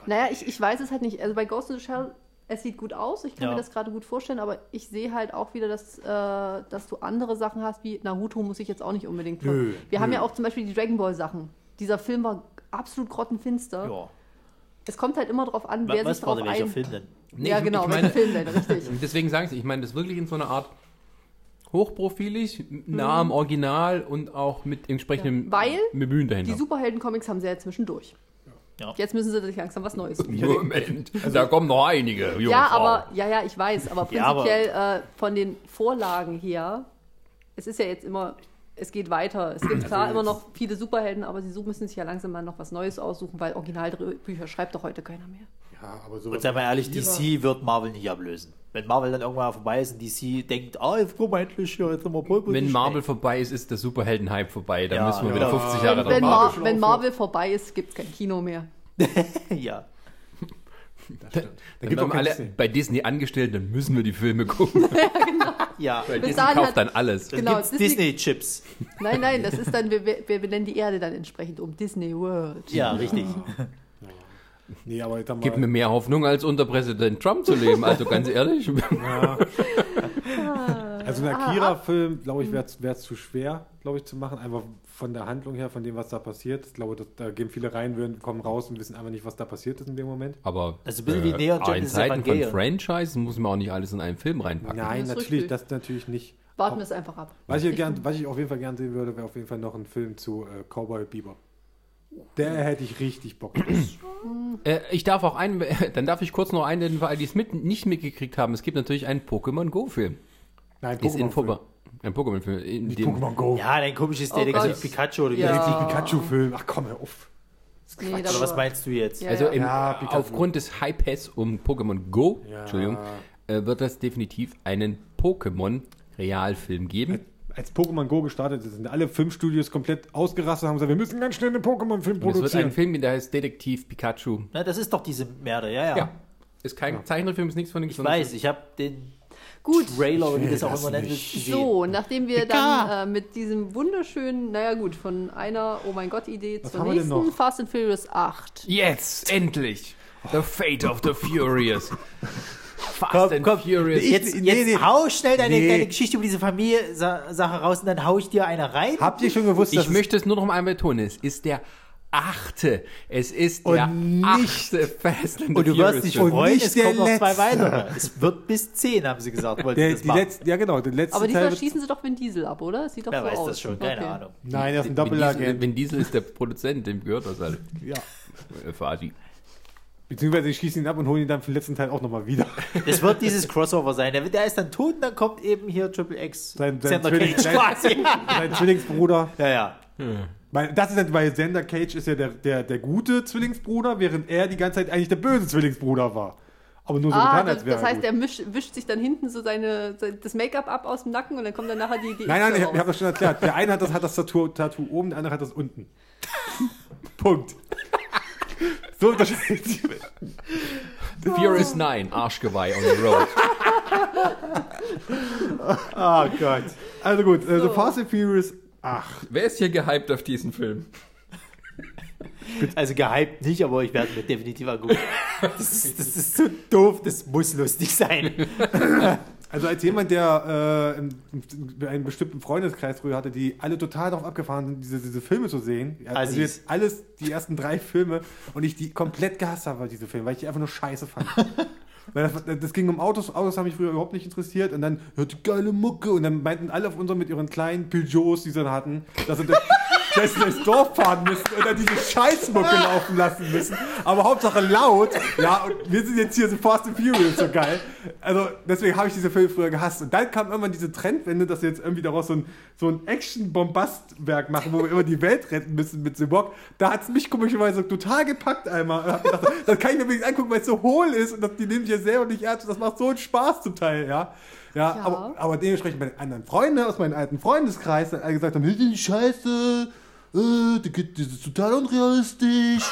Naja, ich, ich weiß es halt nicht. Also bei Ghost in the Shell, es sieht gut aus. Ich kann Ja. mir das gerade gut vorstellen, aber ich sehe halt auch wieder, dass, äh, dass du andere Sachen hast, wie Naruto muss ich jetzt auch nicht unbedingt. Nö, Wir haben nö. ja auch zum Beispiel die Dragon Ball Sachen. Dieser Film war absolut grottenfinster. Ja. Es kommt halt immer darauf an, wer Was sich drauf ein... Film denn? Nee, ja, ich- genau, ich welcher meine- Film denn, richtig. Deswegen sage ich, ich meine, das ist wirklich in so einer Art hochprofilig, nah am Original und auch mit entsprechendem Ja. Weil Bemühen Die dahinter. Superhelden-Comics haben sie ja zwischendurch. Ja. Jetzt müssen sie sich langsam was Neues suchen. Moment, da kommen noch einige, junge Ja, Frau. aber, ja, ja, ich weiß, aber Ja, aber- prinzipiell äh, von den Vorlagen her, es ist ja jetzt immer, es geht weiter. Es gibt klar immer noch viele Superhelden, aber sie müssen sich ja langsam mal noch was Neues aussuchen, weil Originalbücher schreibt doch heute keiner mehr. Ja, aber so. Und sei mal ehrlich, DC wird Marvel nicht ablösen. Wenn Marvel dann irgendwann vorbei ist und DC denkt, ah, jetzt kommen wir endlich hier, jetzt haben wir Pole Wenn. Marvel vorbei ist, ist der Superhelden-Hype vorbei. Da Ja, müssen wir ja. wieder 50 Jahre Wenn, dran wenn. Mar wenn. Marvel vorbei ist, gibt es kein Kino mehr. ja. Da Wenn gibt wir auch kein alle Disney. bei Disney angestellt, dann müssen wir die Filme gucken. Ja. Weil Bis Disney kauft hat- dann alles. Dann Genau, gibt's Disney- Disney-Chips. Nein, nein, das ist dann, wir, wir, wir benennen die Erde dann entsprechend um Disney World. Ja, richtig. Nee, aber mal, Gibt mir mehr Hoffnung, als unter Präsident Trump zu leben. Also ganz ehrlich. also ein Ah, Akira-Film, glaube ich, wäre es zu schwer, glaube ich, zu machen. Einfach von der Handlung her, von dem, was da passiert. Ich glaube, das, da gehen viele rein, würden, kommen raus und wissen einfach nicht, was da passiert ist in dem Moment. Aber Also ein bisschen wie Neon in Zeiten von. Franchises muss man auch nicht alles in einen Film reinpacken. Nein, Das ist natürlich, richtig. das natürlich nicht. Warten wir es einfach ab. Was ich, gern, was ich auf jeden Fall gern sehen würde, wäre auf jeden Fall noch ein Film zu äh, Cowboy Bieber. Der hätte ich richtig Bock. Äh, ich darf auch ein, dann darf ich kurz noch einblenden, weil die es mit, nicht mitgekriegt haben. Es gibt natürlich einen Pokémon Go-Film. Nein, Ist in. Pokémon. Ein Pokémon-Film. Pokémon Go. Ja, dein komisches Oh Detektiv Gott. Pikachu oder Ja. Detektiv Pikachu-Film. Ach komm, hör auf. Nee, Oder was meinst du jetzt? Ja, Also im, Ja, aufgrund des Hypes um Pokémon Go, Ja. Entschuldigung, äh, wird es definitiv einen Pokémon-Realfilm geben. Als Pokémon Go gestartet ist, sind alle Filmstudios komplett ausgerastet und haben gesagt, wir müssen ganz schnell einen Pokémon-Film Und es wird produzieren. ein Film, der heißt Detektiv Pikachu. Na, das ist doch diese Merde, ja, ja. Ja. Ist kein Zeichentrickfilm, ist nichts von nichts. Ich weiß, ich habe den Gut, Trailer, oder wie das auch immer nennt, so, nachdem wir Pika. dann äh, mit diesem wunderschönen, naja gut, von einer Oh mein Gott-Idee zur nächsten? Fast and Furious 8. Jetzt, endlich! The Fate of the Furious. Fast Komm, and komm. Furious. Jetzt, Nee, jetzt nee. hau schnell deine, Nee. deine Geschichte über diese Familie-Sache raus und dann hau ich dir eine rein. Habt ihr schon gewusst, dass Ich möchte es nur noch einmal betonen. Es ist der achte. Es ist Und der nicht- achte Fast and Und du wirst dich freuen, es kommen noch zwei weitere. Es wird bis zehn, haben sie gesagt. wollten der, das die machen. letzte, ja genau, der letzte Aber Teil diesmal wird, schießen sie doch Vin Diesel ab, oder? Sieht doch Wer so weiß aus. das schon, keine Okay. Ahnung. Nein, er ist ein Doppelagent. Vin Diesel ist der Produzent, dem gehört das halt. Ja. Äh, Fadi. Beziehungsweise sie schießen ihn ab und holen ihn dann für den letzten Teil auch nochmal wieder. Es wird dieses Crossover sein. Der, der ist dann tot und dann kommt eben hier Triple X. Sein- sein Xander Zwilling- Cage sein- quasi. Sein Zwillingsbruder. ja, ja. Weil das ist weil Xander Cage ist ja der, der, der gute Zwillingsbruder, während er die ganze Zeit eigentlich der böse Zwillingsbruder war. Aber nur so Ah, getan, das, als wäre das er heißt, gut. er misch, wischt sich dann hinten so seine, sein- das Make-up ab aus dem Nacken und dann kommt dann nachher die, die Nein, nein, ich, ich habe das schon erklärt. Der eine hat das, hat das Tattoo, Tattoo oben, der andere hat das unten. Punkt. So unterscheidet sich. The Furious 9, Arschgeweih on the road. Oh Gott. Also gut, äh, The Fast and Furious 8. Wer ist hier gehypt auf diesen Film? Also gehypt nicht, aber ich werde mir definitiv angucken. Das ist, das ist so doof, das muss lustig sein. Also als jemand, der äh, in, in einen bestimmten Freundeskreis früher hatte, die alle total darauf abgefahren sind, diese, diese Filme zu sehen. Also jetzt alles, die ersten drei Filme und ich die komplett gehasst habe, diese Filme, weil ich die einfach nur scheiße fand. Weil das, das ging um Autos, Autos haben mich früher überhaupt nicht interessiert und dann hört die geile Mucke und dann meinten alle auf unserem mit ihren kleinen Peugeots, die sie dann hatten, dass sie, das, dass sie durchs Dorf fahren müssen und dann diese Scheißmucke laufen lassen müssen. Aber Hauptsache laut. Ja, und wir sind jetzt hier so Fast and Furious so geil. Also deswegen habe ich diese Filme früher gehasst. Und dann kam irgendwann diese Trendwende, dass sie jetzt irgendwie daraus so ein, so ein Action-Bombastwerk machen, wo wir immer die Welt retten müssen mit Sibok. Da hat es mich komischerweise total gepackt einmal. Und hab gedacht, das kann ich mir wenigstens angucken, weil es so hohl ist und das, die nehmen sich ja selber nicht ernst. Und das macht so einen Spaß zum Teil, ja. Ja, Ja. Aber, aber dementsprechend meine anderen Freunde aus meinem alten Freundeskreis dann alle gesagt haben, die Scheiße, äh, das ist total unrealistisch.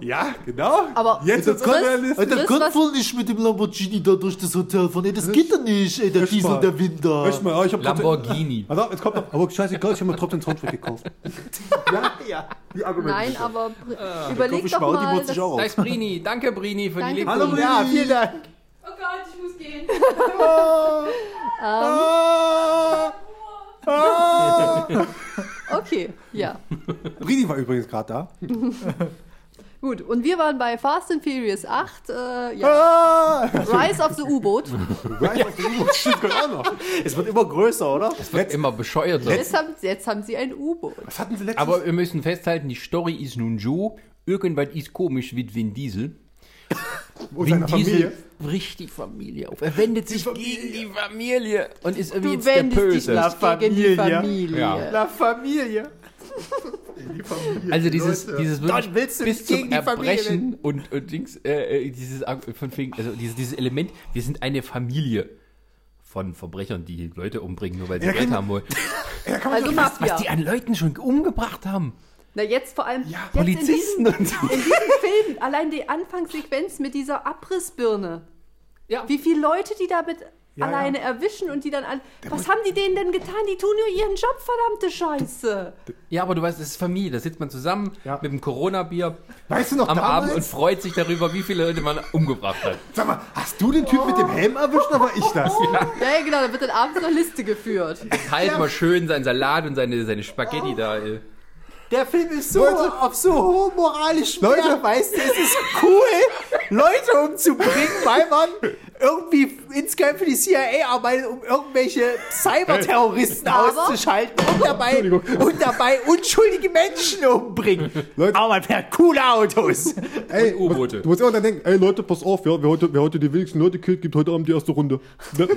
ja, genau. Aber jetzt wird's Chris, unrealistisch. Chris, Der kann was- wohl nicht mit dem Lamborghini da durch das Hotel fahren. Ey, das geht doch nicht, ey, der Diesel, mal. der Winter. Hörst mal, oh, ich hab Lamborghini. Also, jetzt kommt noch, aber scheißegal, ich habe mir trotzdem einen Soundtrack gekauft. ja, Ja. die Argumente. Nein, aber pr- überleg ich doch mal, die ich auch Da ist Brini. Danke, Brini, für Danke, die Hallo, Lebkuchen. Brini. Ja, vielen Dank. Oh Gott, ich muss gehen. Ah, ah. Okay, ja. Brini war übrigens gerade da. Gut, und wir waren bei Fast and Furious 8, äh, ja. Ah. Rise of the U-Boot. Right auf die Uhr. Stimmt, kommt auch noch. Es wird immer größer, oder? Es wird immer bescheuerter. Jetzt haben, jetzt haben sie ein U-Boot. Was hatten sie letztes Aber wir müssen festhalten, die Story ist nun so, irgendwas ist komisch mit Vin Diesel. Und seiner Familie? bricht die Familie auf. Er wendet sich gegen die Familie und ist irgendwie Du jetzt der Böse. La die Familia. Familie. Ja. La Familie. Also dieses, dieses wirklich Dann willst du bis nicht zum gegen die Familie Erbrechen und, und Dings, äh, äh, dieses, von wegen, also dieses, dieses Element, wir sind eine Familie von Verbrechern, die Leute umbringen, nur weil sie Ja, Geld genau. haben wollen. Ja, Also Mafia. Was die an Leuten schon umgebracht haben. Na jetzt vor allem jetzt in Polizisten diesem, und so. in diesem Film, allein die Anfangssequenz mit dieser Abrissbirne. Ja. Wie viele Leute die damit Ja, alleine erwischen und die dann alle. Was haben die denen denn getan? Die tun nur ihren Job, verdammte Scheiße. Ja, aber du weißt, es ist Familie. Da sitzt man zusammen Ja. mit dem Corona-Bier Weißt du noch am damals? Abend und freut sich darüber, wie viele Leute man umgebracht hat. Sag mal, hast du den Typ mit dem Helm erwischt oder war ich das? Ja, ja genau, da wird dann abends eine Liste geführt. Halt mal schön seinen Salat und seine, seine Spaghetti da. äh. Der Film ist so Leute. auf so hohem moralischen Leute. Weißt du, es ist cool, Leute umzubringen, weil man irgendwie insgeheim für die CIA arbeitet, um irgendwelche Cyberterroristen auszuschalten und dabei, und dabei unschuldige Menschen umbringen. Leute. Aber man fährt coole Autos. Ey, U-Boote. Du musst immer dann denken, ey Leute, pass auf, ja, wer, heute, wer heute die wenigsten Leute killt, gibt heute Abend die erste Runde. Ne?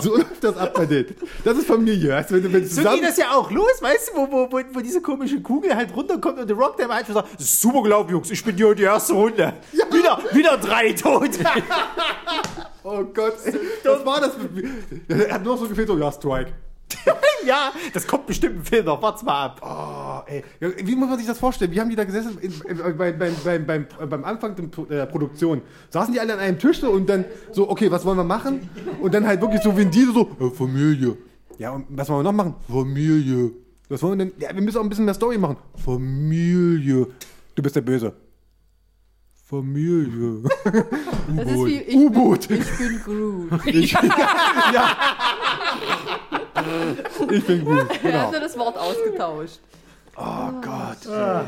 So läuft das ab bei denen. Das ist Familie. Weißt wenn, wenn So zusammen, geht das ja auch los, weißt du, wo, wo, wo, wo diese komische Kugel halt runterkommt und The Rock dann einfach sagt, "Das ist super gelaufen, Jungs, ich bin hier die erste Runde. Wieder, wieder drei tot. Oh Gott, ey, was war das? Er hat nur noch so gefehlt, so, ja, Strike. ja, das kommt bestimmt im Film noch, wart's mal ab. Oh, ey. Wie muss man sich das vorstellen? Wie haben die da gesessen in, in, beim, beim, beim, beim, beim Anfang der der Produktion? Saßen die alle an einem Tisch so und dann so, okay, was wollen wir machen? Und dann halt wirklich so wie ein Diesel so, äh, Familie. Ja, und was wollen wir noch machen? Familie. Was wollen wir denn? Ja, wir müssen auch ein bisschen mehr Story machen. Familie. Du bist der Böse. Familie. Das ist wie ich, U-Boot. bin, ich bin Groot. Ich, ja. ich bin gut. Er Genau. hat nur das Wort ausgetauscht. Oh Gott.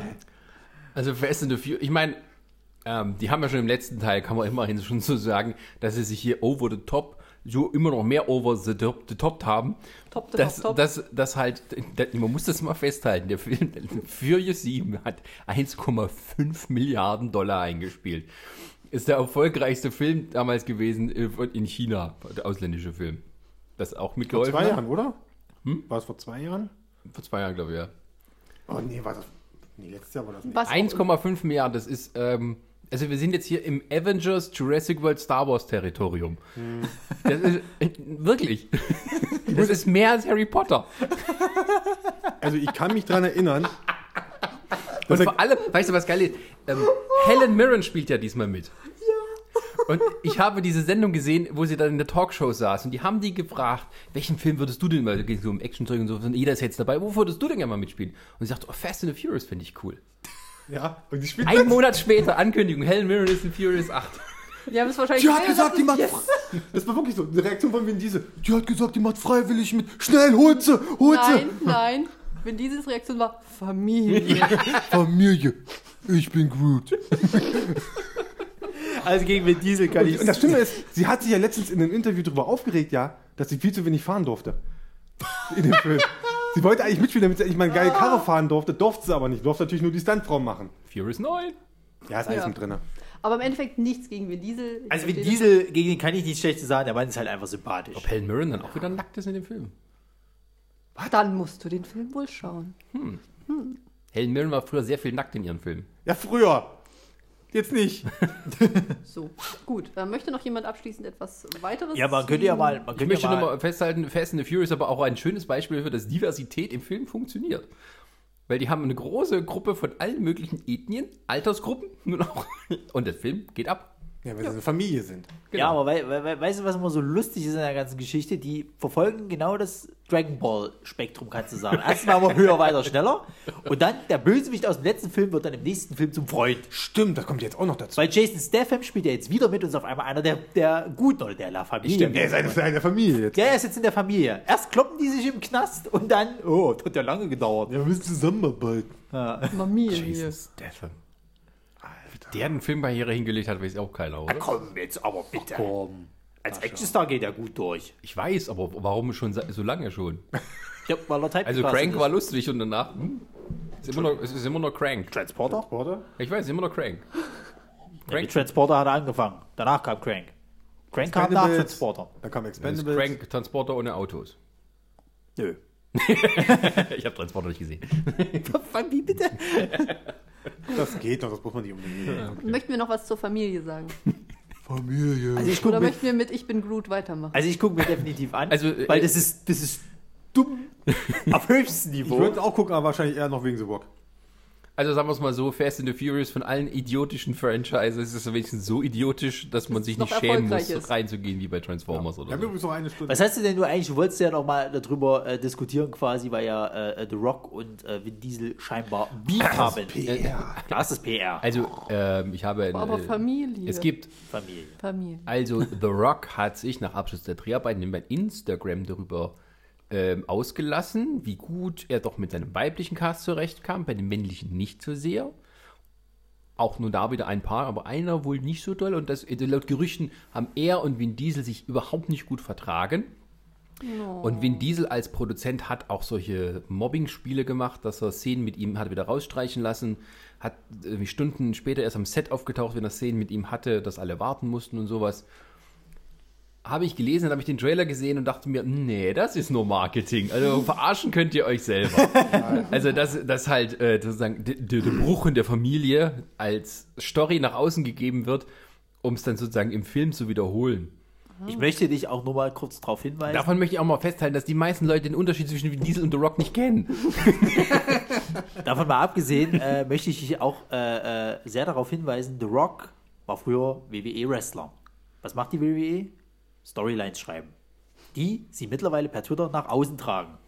Also Fast and the Furious, ich meine, ähm, die haben ja schon im letzten Teil, kann man immerhin schon so sagen, dass sie sich hier over the top so immer noch mehr over the top, the top haben. Top, the dass, top, top. Dass, dass halt, das, man muss das mal festhalten, der Film Furious 7 hat 1,5 Milliarden Dollar eingespielt. Ist der erfolgreichste Film damals gewesen äh, in China, der ausländische Film. Das auch Vor mitgeholfen zwei hat? Jahren, oder? War es vor zwei Jahren? Vor zwei Jahren, glaube ich, ja. Oh nee, war das. Nee, letztes Jahr war das nicht. Was 1,5 Milliarden, das ist, ähm, also wir sind jetzt hier im Avengers Jurassic World Star Wars Territorium. Das ist, äh, wirklich. Das ist mehr als Harry Potter. Also ich kann mich dran erinnern. Und vor allem, weißt du, was geil ist? Ähm, Helen Mirren spielt ja diesmal mit. Und ich habe diese Sendung gesehen, wo sie dann in der Talkshow saß und die haben die gefragt, welchen Film würdest du denn, es so um Action-Zeug und so, und jeder ist jetzt dabei, wo würdest du denn gerne mal mitspielen? Und sie sagte, oh, Fast and the Furious finde ich cool. Ja, und die spielt Ein Monat später, Ankündigung, Helen Mirren ist in Furious 8. Die haben es wahrscheinlich Die hat gesagt, die macht. fre- Das war wirklich so. Die Reaktion von Vin Diesel. Die hat gesagt, die macht freiwillig mit. Schnell, holt sie, holt Nein, nein. Wenn dieses Reaktion war, Familie. sie. Familie. Ich bin Groot. Also gegen Vin Diesel kann ich. Und das Schlimme ist, sie hat sich ja letztens in einem Interview darüber aufgeregt, ja, dass sie viel zu wenig fahren durfte. In dem Film. Sie wollte eigentlich mitspielen, damit sie endlich mal eine geile Karre fahren durfte, durfte sie aber nicht. Durfte natürlich nur die Stuntfrau machen. Furious 9. Ja, ist alles Ja. mit drin. Aber im Endeffekt nichts gegen Vin Diesel. Ich Also Vin verstehe Diesel, gegen den kann ich nichts Schlechtes sagen. Der Mann ist halt einfach sympathisch. Ob Helen Mirren dann auch wieder nackt ist in dem Film? das. Dann musst du den Film wohl schauen. Helen Mirren war früher sehr viel nackt in ihren Filmen. Ja, früher. Jetzt nicht. So, gut. Äh, möchte noch jemand abschließend etwas weiteres? Ja, man könnte ja mal. Man Ich könnte möchte ja mal nochmal festhalten, Fast and the Furious ist aber auch ein schönes Beispiel dafür, dass Diversität im Film funktioniert. Weil die haben eine große Gruppe von allen möglichen Ethnien, Altersgruppen nun auch. Und der Film geht ab. Ja, weil sie eine Familie sind. Ja, aber wei wei wei- weißt du, was immer so lustig ist in der ganzen Geschichte? Die verfolgen genau das Dragon Ball Spektrum, kannst du sagen. Erstmal aber höher, weiter, schneller. Und dann der Bösewicht aus dem letzten Film wird dann im nächsten Film zum Freund. Stimmt, das kommt jetzt auch noch dazu. Weil Jason Statham spielt ja jetzt wieder mit und ist auf einmal einer der, der Guten oder der La Familie. Stimmt, Er ist eine, eine Familie jetzt. Ja, er ist jetzt in der Familie. Erst kloppen die sich im Knast und dann, oh, das hat ja lange gedauert. Ja, wir müssen zusammenarbeiten. Familie. Statham. Der eine Filmbarriere hingelegt hat, weiß auch keiner, oder? Komm jetzt aber bitte. Komm. Als Actionstar geht er gut durch. Ich weiß, aber warum schon so lange schon? Ja, weil er Also Crank ist. war lustig und danach hm, ist immer noch, es ist immer noch Crank. Transporter? Ich weiß, immer noch Crank. Ja, mit Transporter hat er angefangen. Danach kam Crank. Crank kam nach. Transporter. Dann kam Expendables. Crank Transporter ohne Autos. Nö. Ich habe Transporter nicht gesehen. Wie bitte? Das geht noch, das muss man nicht unbedingt. Möchten wir noch was zur Familie sagen? Familie. Also ich gucke Oder möchten wir mit Ich bin Groot weitermachen? also ich guck mir definitiv an, Also, äh, weil das ist, das ist dumm auf höchstem Ich Niveau. würde auch gucken, aber wahrscheinlich eher noch wegen The Rock. Also sagen wir es mal so, Fast and the Furious von allen idiotischen Franchises ist es wenigstens so idiotisch, dass man sich nicht schämen muss, ist. reinzugehen wie bei Transformers Wir oder haben so. übrigens noch eine Stunde. Was hast du denn nur eigentlich, du wolltest ja noch mal darüber äh, diskutieren quasi, weil ja äh, The Rock und äh, Vin Diesel scheinbar Beef haben. PR. Ist das PR. Also, ähm, ich habe... Aber äh, Familie. Es gibt Familie. Familie. Also, The Rock hat sich nach Abschluss der Dreharbeiten bei Instagram darüber ähm, ausgelassen, wie gut er doch mit seinem weiblichen Cast zurechtkam, bei dem männlichen nicht so sehr. Auch nur da wieder ein paar, aber einer wohl nicht so doll. Und das, äh, laut Gerüchten haben er und Vin Diesel sich überhaupt nicht gut vertragen. Und Vin Diesel als Produzent hat auch solche Mobbing-Spiele gemacht, dass er Szenen mit ihm hat wieder rausstreichen lassen, hat irgendwie Stunden später erst am Set aufgetaucht, wenn er Szenen mit ihm hatte, dass alle warten mussten und sowas. Habe ich gelesen, dann habe ich den Trailer gesehen und dachte mir, nee, das ist nur Marketing. Also verarschen könnt ihr euch selber. also das, das halt äh, sozusagen der, der Bruch in der Familie als Story nach außen gegeben wird, um es dann sozusagen im Film zu wiederholen. Ich möchte dich auch nur mal kurz darauf hinweisen. Davon möchte ich auch mal festhalten, dass die meisten Leute den Unterschied zwischen Diesel und The Rock nicht kennen. Davon mal abgesehen, äh, möchte ich dich auch äh, äh, sehr darauf hinweisen, The Rock war früher WWE-Wrestler. Was macht die WWE? Storylines schreiben. Die sie mittlerweile per Twitter nach außen tragen.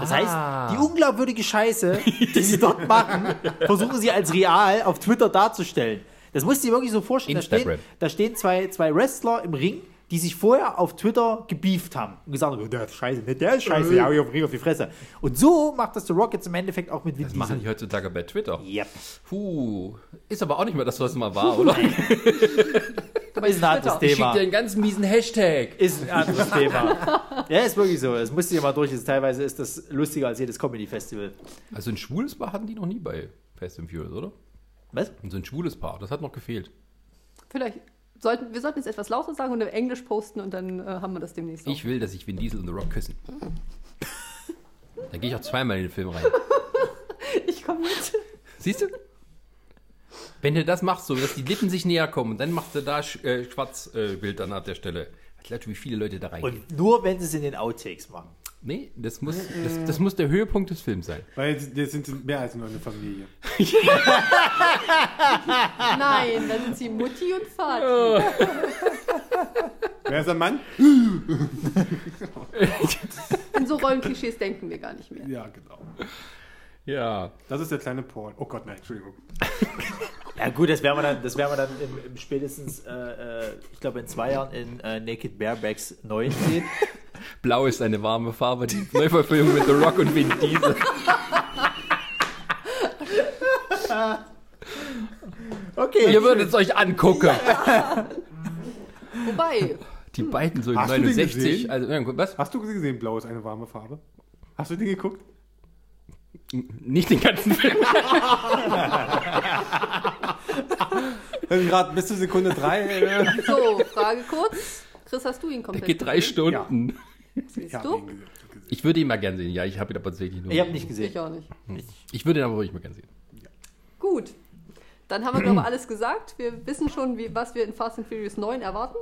Das heißt, die unglaubwürdige Scheiße, die sie dort machen, versuchen sie als real auf Twitter darzustellen. Das musst du dir wirklich so vorstellen. Da stehen, da stehen zwei, zwei Wrestler im Ring, die sich vorher auf Twitter gebieft haben und gesagt haben, der ist scheiße, der ist scheiße, ja, ich auf Ring auf die Fresse. Und so macht das The Rock jetzt im Endeffekt auch mit Vin Das machen die heutzutage bei Twitter. Yep. Puh, ist aber auch nicht mehr das, was es mal war, oder? Ist ein anderes Ich schick Thema. dir einen ganz miesen Hashtag. Ist ein anderes Thema. Ja, ist wirklich so. Das musst du dir mal durch. Ist, teilweise ist das lustiger als jedes Comedy-Festival. Also ein schwules Paar hatten die noch nie bei Fast and Furious, oder? Was? Und so ein schwules Paar, das hat noch gefehlt. Vielleicht sollten wir sollten es etwas lauter sagen und in Englisch posten und dann äh, haben wir das demnächst. auch. Ich will, dass sich Vin Diesel und The Rock küssen. Dann gehe ich auch zweimal in den Film rein. ich komme mit. Siehst du? Wenn du das machst, so dass die Lippen sich näher kommen, und dann machst du da Sch äh, Schwarzbild dann an der Stelle. Ich glaube, wie viele Leute da reingehen. Und nur wenn sie es in den Outtakes machen. Nee, das muss, das, das muss der Höhepunkt des Films sein. Weil jetzt sind sie mehr als nur eine Familie. Nein, da sind sie Mutti und Vati. Wer ist der Mann? In so Rollenklischees denken wir gar nicht mehr. Ja, genau. Ja. Das ist der kleine Paul. Oh Gott, nein, Entschuldigung. Ja gut, das werden wir dann, das werden wir dann im, im spätestens, äh, äh, ich glaube in zwei Jahren in äh, Naked Barebacks 9 sehen. Blau ist eine warme Farbe. Die Neuverfilmung mit The Rock und Vin Diesel. Okay. Ihr würdet es euch angucken. Wobei, Die beiden so in Hast du den 69. gesehen? Also, ja, was? Hast du gesehen, blau ist eine warme Farbe? Hast du den geguckt? Nicht den ganzen Film. Gerade bis zur Sekunde drei. Äh, so, Frage kurz. Chris, hast du ihn Der komplett geht drei gesehen? Stunden. Siehst ich hab du? Ich würde ihn mal gern sehen. Ja, ich habe ihn aber tatsächlich nur. Ich habe nicht gesehen. Ich auch nicht. Ich würde ihn aber wirklich mal gern sehen. Gut. Dann haben wir, glaube ich, alles gesagt. Wir wissen schon, wie, was wir in Fast and Furious 9 erwarten.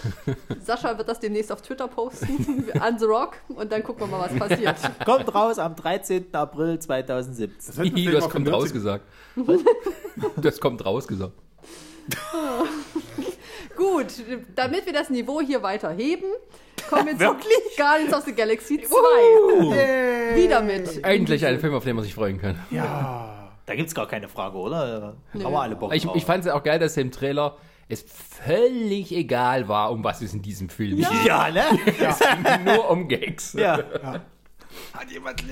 Sascha wird das demnächst auf Twitter posten, an The Rock, und dann gucken wir mal, was passiert. Kommt raus am 13. April 2017. Das mal hast kommt für raus 90 gesagt. Das kommt raus gesagt. Gut, damit wir das Niveau hier weiter heben, kommen wir zu Guardians of the Galaxy 2. Wieder mit. Endlich ein Film, auf den man sich freuen kann. Da gibt es gar keine Frage, oder? Nö. haben wir alle Bock Ich, drauf. ich fand es auch geil, dass im Trailer es völlig egal war, um was es in diesem Film geht. ja, ne? Es ging nur um Gags. Ja. Hat jemand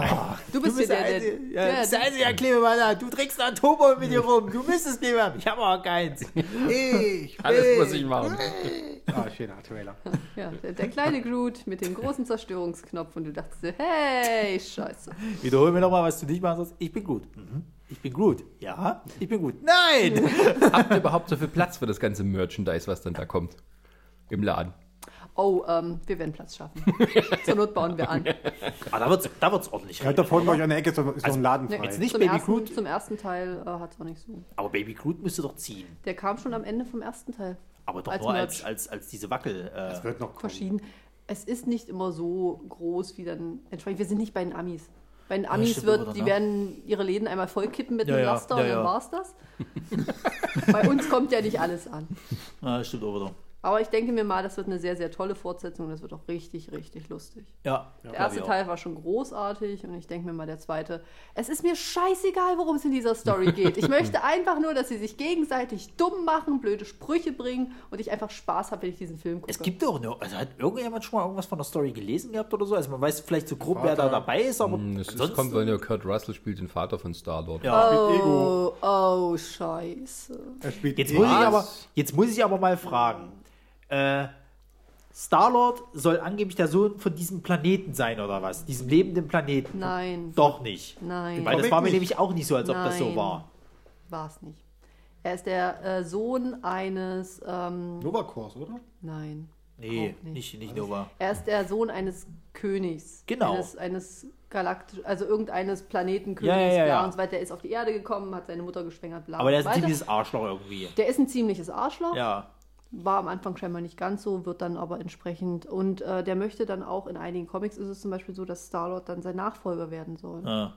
Klebeband? Du bist Du bist der, der, Einzige, der, ja, ja, bist der Einzige, der Klebemann. Du trägst ein Atombombe mit dir rum. Du müsstest Klebemann. Ich habe aber keins. Ich Alles muss ich machen. Ah, schöner Trailer. ja, der, der kleine Groot mit dem großen Zerstörungsknopf und du dachtest dir, hey, scheiße. Wiederhol mir nochmal, was du nicht machen sollst. Ich bin gut. Mhm. Ich bin gut. Ja, ich bin gut. Nein! Habt ihr überhaupt so viel Platz für das ganze Merchandise, was dann da kommt? Im Laden. Oh, ähm, wir werden Platz schaffen. Zur Not bauen wir an. Ah, da wird's, da wird's ordentlich Ja, da vorne bei euch an der Ecke ist noch Also, ein Laden Nee, frei. jetzt nicht zum, Baby ersten, Groot? zum ersten Teil äh, hat es auch nicht so. Aber Baby Groot müsste doch ziehen. Der kam schon am Ende vom ersten Teil. Aber doch Als nur als, als, als diese Wackel. Äh, Das wird noch kommen. Verschieden. Es ist nicht immer so groß wie dann entsprechend. Wir sind nicht bei den Amis. Bei den Amis stimmt wird, aber, die ne? werden ihre Läden einmal vollkippen mit Ja, einem ja, Laster ja, und dann ja. war's das. bei uns kommt ja nicht alles an. ah, stimmt auch wieder. Aber ich denke mir mal, das wird eine sehr, sehr tolle Fortsetzung. Das wird auch richtig, richtig lustig. Ja, Der erste Teil war schon großartig und ich denke mir mal, der zweite. Es ist mir scheißegal, worum es in dieser Story geht. Ich möchte einfach nur, dass sie sich gegenseitig dumm machen, blöde Sprüche bringen und ich einfach Spaß habe, wenn ich diesen Film gucke. Es gibt doch nur, also hat irgendjemand schon mal irgendwas von der Story gelesen gehabt oder so? Also man weiß vielleicht so grob, wer da dabei ist, aber Hm, Es, ansonsten- kommt, weil der Kurt Russell spielt den Vater von Star-Lord. ja. Spielt Ego. Oh, oh, scheiße. Er spielt Jetzt muss, ich aber, jetzt muss ich aber mal fragen. Äh, Star-Lord soll angeblich der Sohn von diesem Planeten sein oder was? Diesem lebenden Planeten. Nein, Doch nicht. nein, Weil das war mir nicht. nämlich auch nicht so, als ob das so Nein. war. war es nicht. Er ist der äh, Sohn eines, ähm, Novakors, oder? nein. Nee, nicht. nicht, nicht Nova. Er ist der Sohn eines Königs. Genau. Eines, eines galaktisch, also irgendeines Planetenkönigs, Ja, ja, ja, ja. und so weiter. Der ist auf die Erde gekommen, hat seine Mutter geschwängert, bla Aber der ist ein weiter. ziemliches Arschloch irgendwie. Der ist ein ziemliches Arschloch. Ja. War am Anfang scheinbar nicht ganz so, wird dann aber entsprechend. Und äh, der möchte dann auch, in einigen Comics ist es zum Beispiel so, dass Star-Lord dann sein Nachfolger werden soll. ja.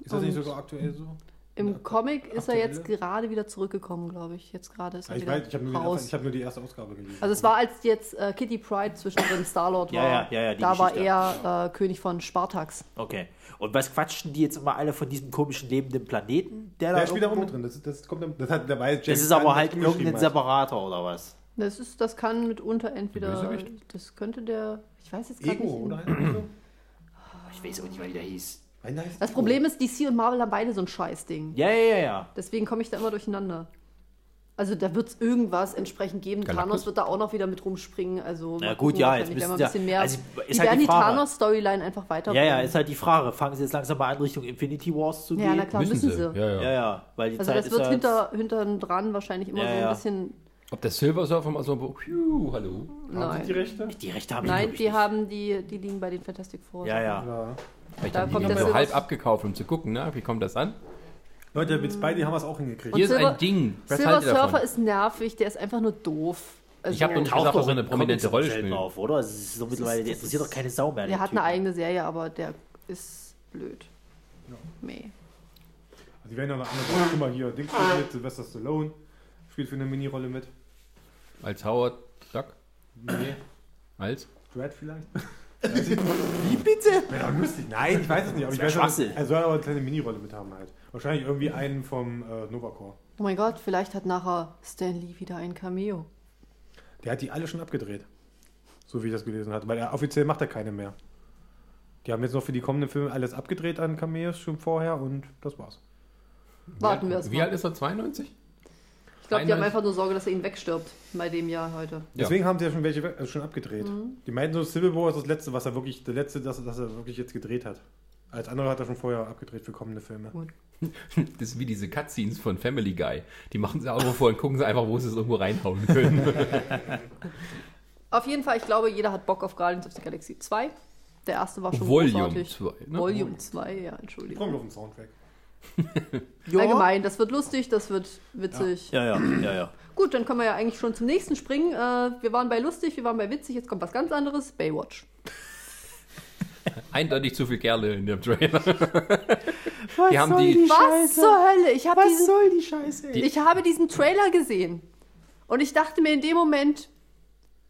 Ist das nicht Und- sogar aktuell so? Im Comic ist er jetzt aktuelle? gerade wieder zurückgekommen, glaube ich. Jetzt gerade ist er Ich wieder weiß, ich habe nur, die raus. erste- ich hab nur die erste Ausgabe gelesen. Also es war, als jetzt äh, Kitty Pride zwischendrin Star-Lord Ja, war. ja, ja, ja, die da war Geschichte. er äh, König von Spartax. Okay. Und was quatschen die jetzt immer alle von diesem komischen lebenden Planeten? Der, Der da spielt da auch irgendwo- mit drin. Das, das kommt, das hat, der weiß Das ist aber halt irgendein. Separator oder was? Das, ist, das kann mitunter entweder. Bösewicht? Das könnte der. Ich weiß jetzt gerade Ego, nicht. oder? Irgendwie so? Ich weiß auch nicht, wie der hieß. Nein, Das Ego. Problem ist, DC und Marvel haben beide so ein Scheißding. Ja, ja, ja, ja. Deswegen komme ich da immer durcheinander. Also da wird es irgendwas entsprechend geben. Galactus? Thanos wird da auch noch wieder mit rumspringen. Also Na gut, gucken, ja, jetzt müssen ein bisschen mehr. also, ist die halt werden die die. Thanos-Storyline einfach weiter. Ja, ja, ist halt die Frage. Fangen sie jetzt langsam mal an, Richtung Infinity Wars zu Ja, gehen? na klar, müssen, sie. Ja, ja. Ja, ja, weil die Also Zeit das ist wird ja hinter, hintern dran wahrscheinlich immer Ja, so ein ja. bisschen. Ob der Silver Surfer mal so, phew, hallo. Nein. Die Rechte? Die Rechte haben Nein, ich, die nicht. haben die, die liegen bei den Fantastic Four. Ja, ja. Ja. Vielleicht Da haben die kommt die Silver- halb abgekauft, um zu gucken, ne? wie kommt das an? Leute, mit Spidey haben wir es auch hingekriegt. Hier ist ein Ding. Was Silver Surfer davon? ist nervig, der ist einfach nur doof. Also, Ich hab doch nicht Taucht gesagt, dass er doch eine in prominente Rolle spielt. auf, oder? Es ist so mittlerweile, der das interessiert doch keine Sau mehr. der den hat eine Typen. eigene Serie, aber der ist blöd. Nee. Die werden ja noch andere. Guck mal hier, Dings spielt mit, Sylvester Stallone spielt für eine Mini-Rolle mit. Als Howard Duck? Nee, Als? Dread vielleicht? Wie bitte? Wäre doch lustig. Nein, ich weiß es nicht. Aber ich weiß, Schwachsinn. er soll aber eine kleine Mini-Rolle mit haben halt. Wahrscheinlich irgendwie einen vom äh, Novacore. Oh mein Gott, vielleicht hat nachher Stan Lee wieder ein Cameo. Der hat die alle schon abgedreht. So wie ich das gelesen hatte. Weil er offiziell macht er keine mehr. Die haben jetzt noch für die kommenden Filme alles abgedreht an Cameos schon vorher und das war's. Warten wir es Wie mal. alt ist er? 92? Ich glaube, die haben 91? einfach nur Sorge, dass er ihn wegstirbt bei dem Jahr heute. Ja. Deswegen haben sie ja schon welche we- äh, schon abgedreht. Die meinten so, Civil War ist das letzte, was er wirklich, der letzte, das, das er wirklich jetzt gedreht hat. Als andere hat er schon vorher abgedreht für kommende Filme. Das ist wie diese Cutscenes von Family Guy. Die machen sie auch vor und gucken sie einfach, wo sie es irgendwo reinhauen können. Auf jeden Fall, ich glaube, jeder hat Bock auf Guardians of the Galaxy 2. Der erste war schon Volume großartig. 2, ne? Volume 2, ja, Ich Entschuldigung. mich auf den Soundtrack. Allgemein, das wird lustig, das wird witzig. Ja, ja, ja, ja. Gut, dann können wir ja eigentlich schon zum nächsten springen. Äh, wir waren bei lustig, wir waren bei witzig, jetzt kommt was ganz anderes. Baywatch. Eindeutig zu viel Kerle in dem Trailer. Was Die haben die- Was zur Hölle? Ich habe diesen, soll die Scheiße? ich habe diesen Trailer gesehen und ich dachte mir in dem Moment,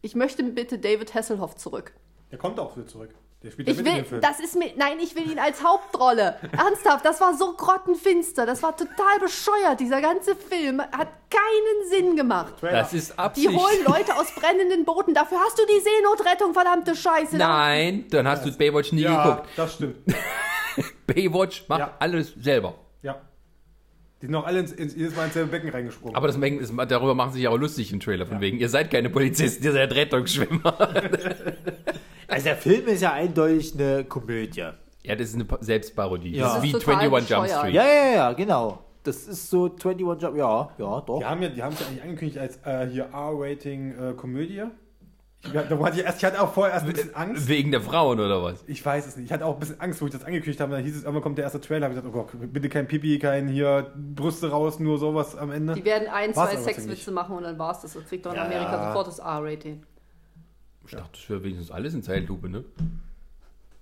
ich möchte bitte David Hasselhoff zurück. Der kommt auch wieder zurück. Der spielt ja Ich in will, dem Film. das ist mir, nein, ich will ihn als Hauptrolle. Ernsthaft, das war so grottenfinster, das war total bescheuert. Dieser ganze Film hat keinen Sinn gemacht. Das ist Die Absicht. holen Leute aus brennenden Booten. Dafür hast du die Seenotrettung, verdammte Scheiße. Nein, dann hast du Baywatch nie ja, geguckt. das stimmt. Baywatch macht Ja. alles selber. Ja. Die sind auch alle ins, ins, jedes Mal ins selbe Becken reingesprungen. Aber das, ist- darüber machen sie sich auch lustig im Trailer, von wegen, ihr seid keine Polizisten, ihr seid Rettungsschwimmer. Also der Film ist ja eindeutig eine Komödie. Ja, das ist eine Pa- Selbstparodie. Ja. Das ist wie Das ist total 21 Jump. Street. Ja, ja, ja, genau. Das ist so 21 Jump. Ja, ja, doch. die haben ja, die haben es ja eigentlich angekündigt als äh, hier R-Rating äh, Komödie. Ich, da hatte ich, erst, ich hatte auch vorher erst ein bisschen Angst. Wegen der Frauen oder was? Ich weiß es nicht. Ich hatte auch ein bisschen Angst, wo ich das angekündigt habe. Dann hieß es, irgendwann kommt der erste Trailer. Hab ich gesagt, oh Gott, bitte kein Pipi, kein hier Brüste raus, nur sowas am Ende. Die werden ein, War's zwei Sexwitze machen und dann war's das. Das kriegt doch in Ja. Amerika sofort das R-Rating. Ich dachte, das wäre wenigstens alles in Zeitlupe, ne?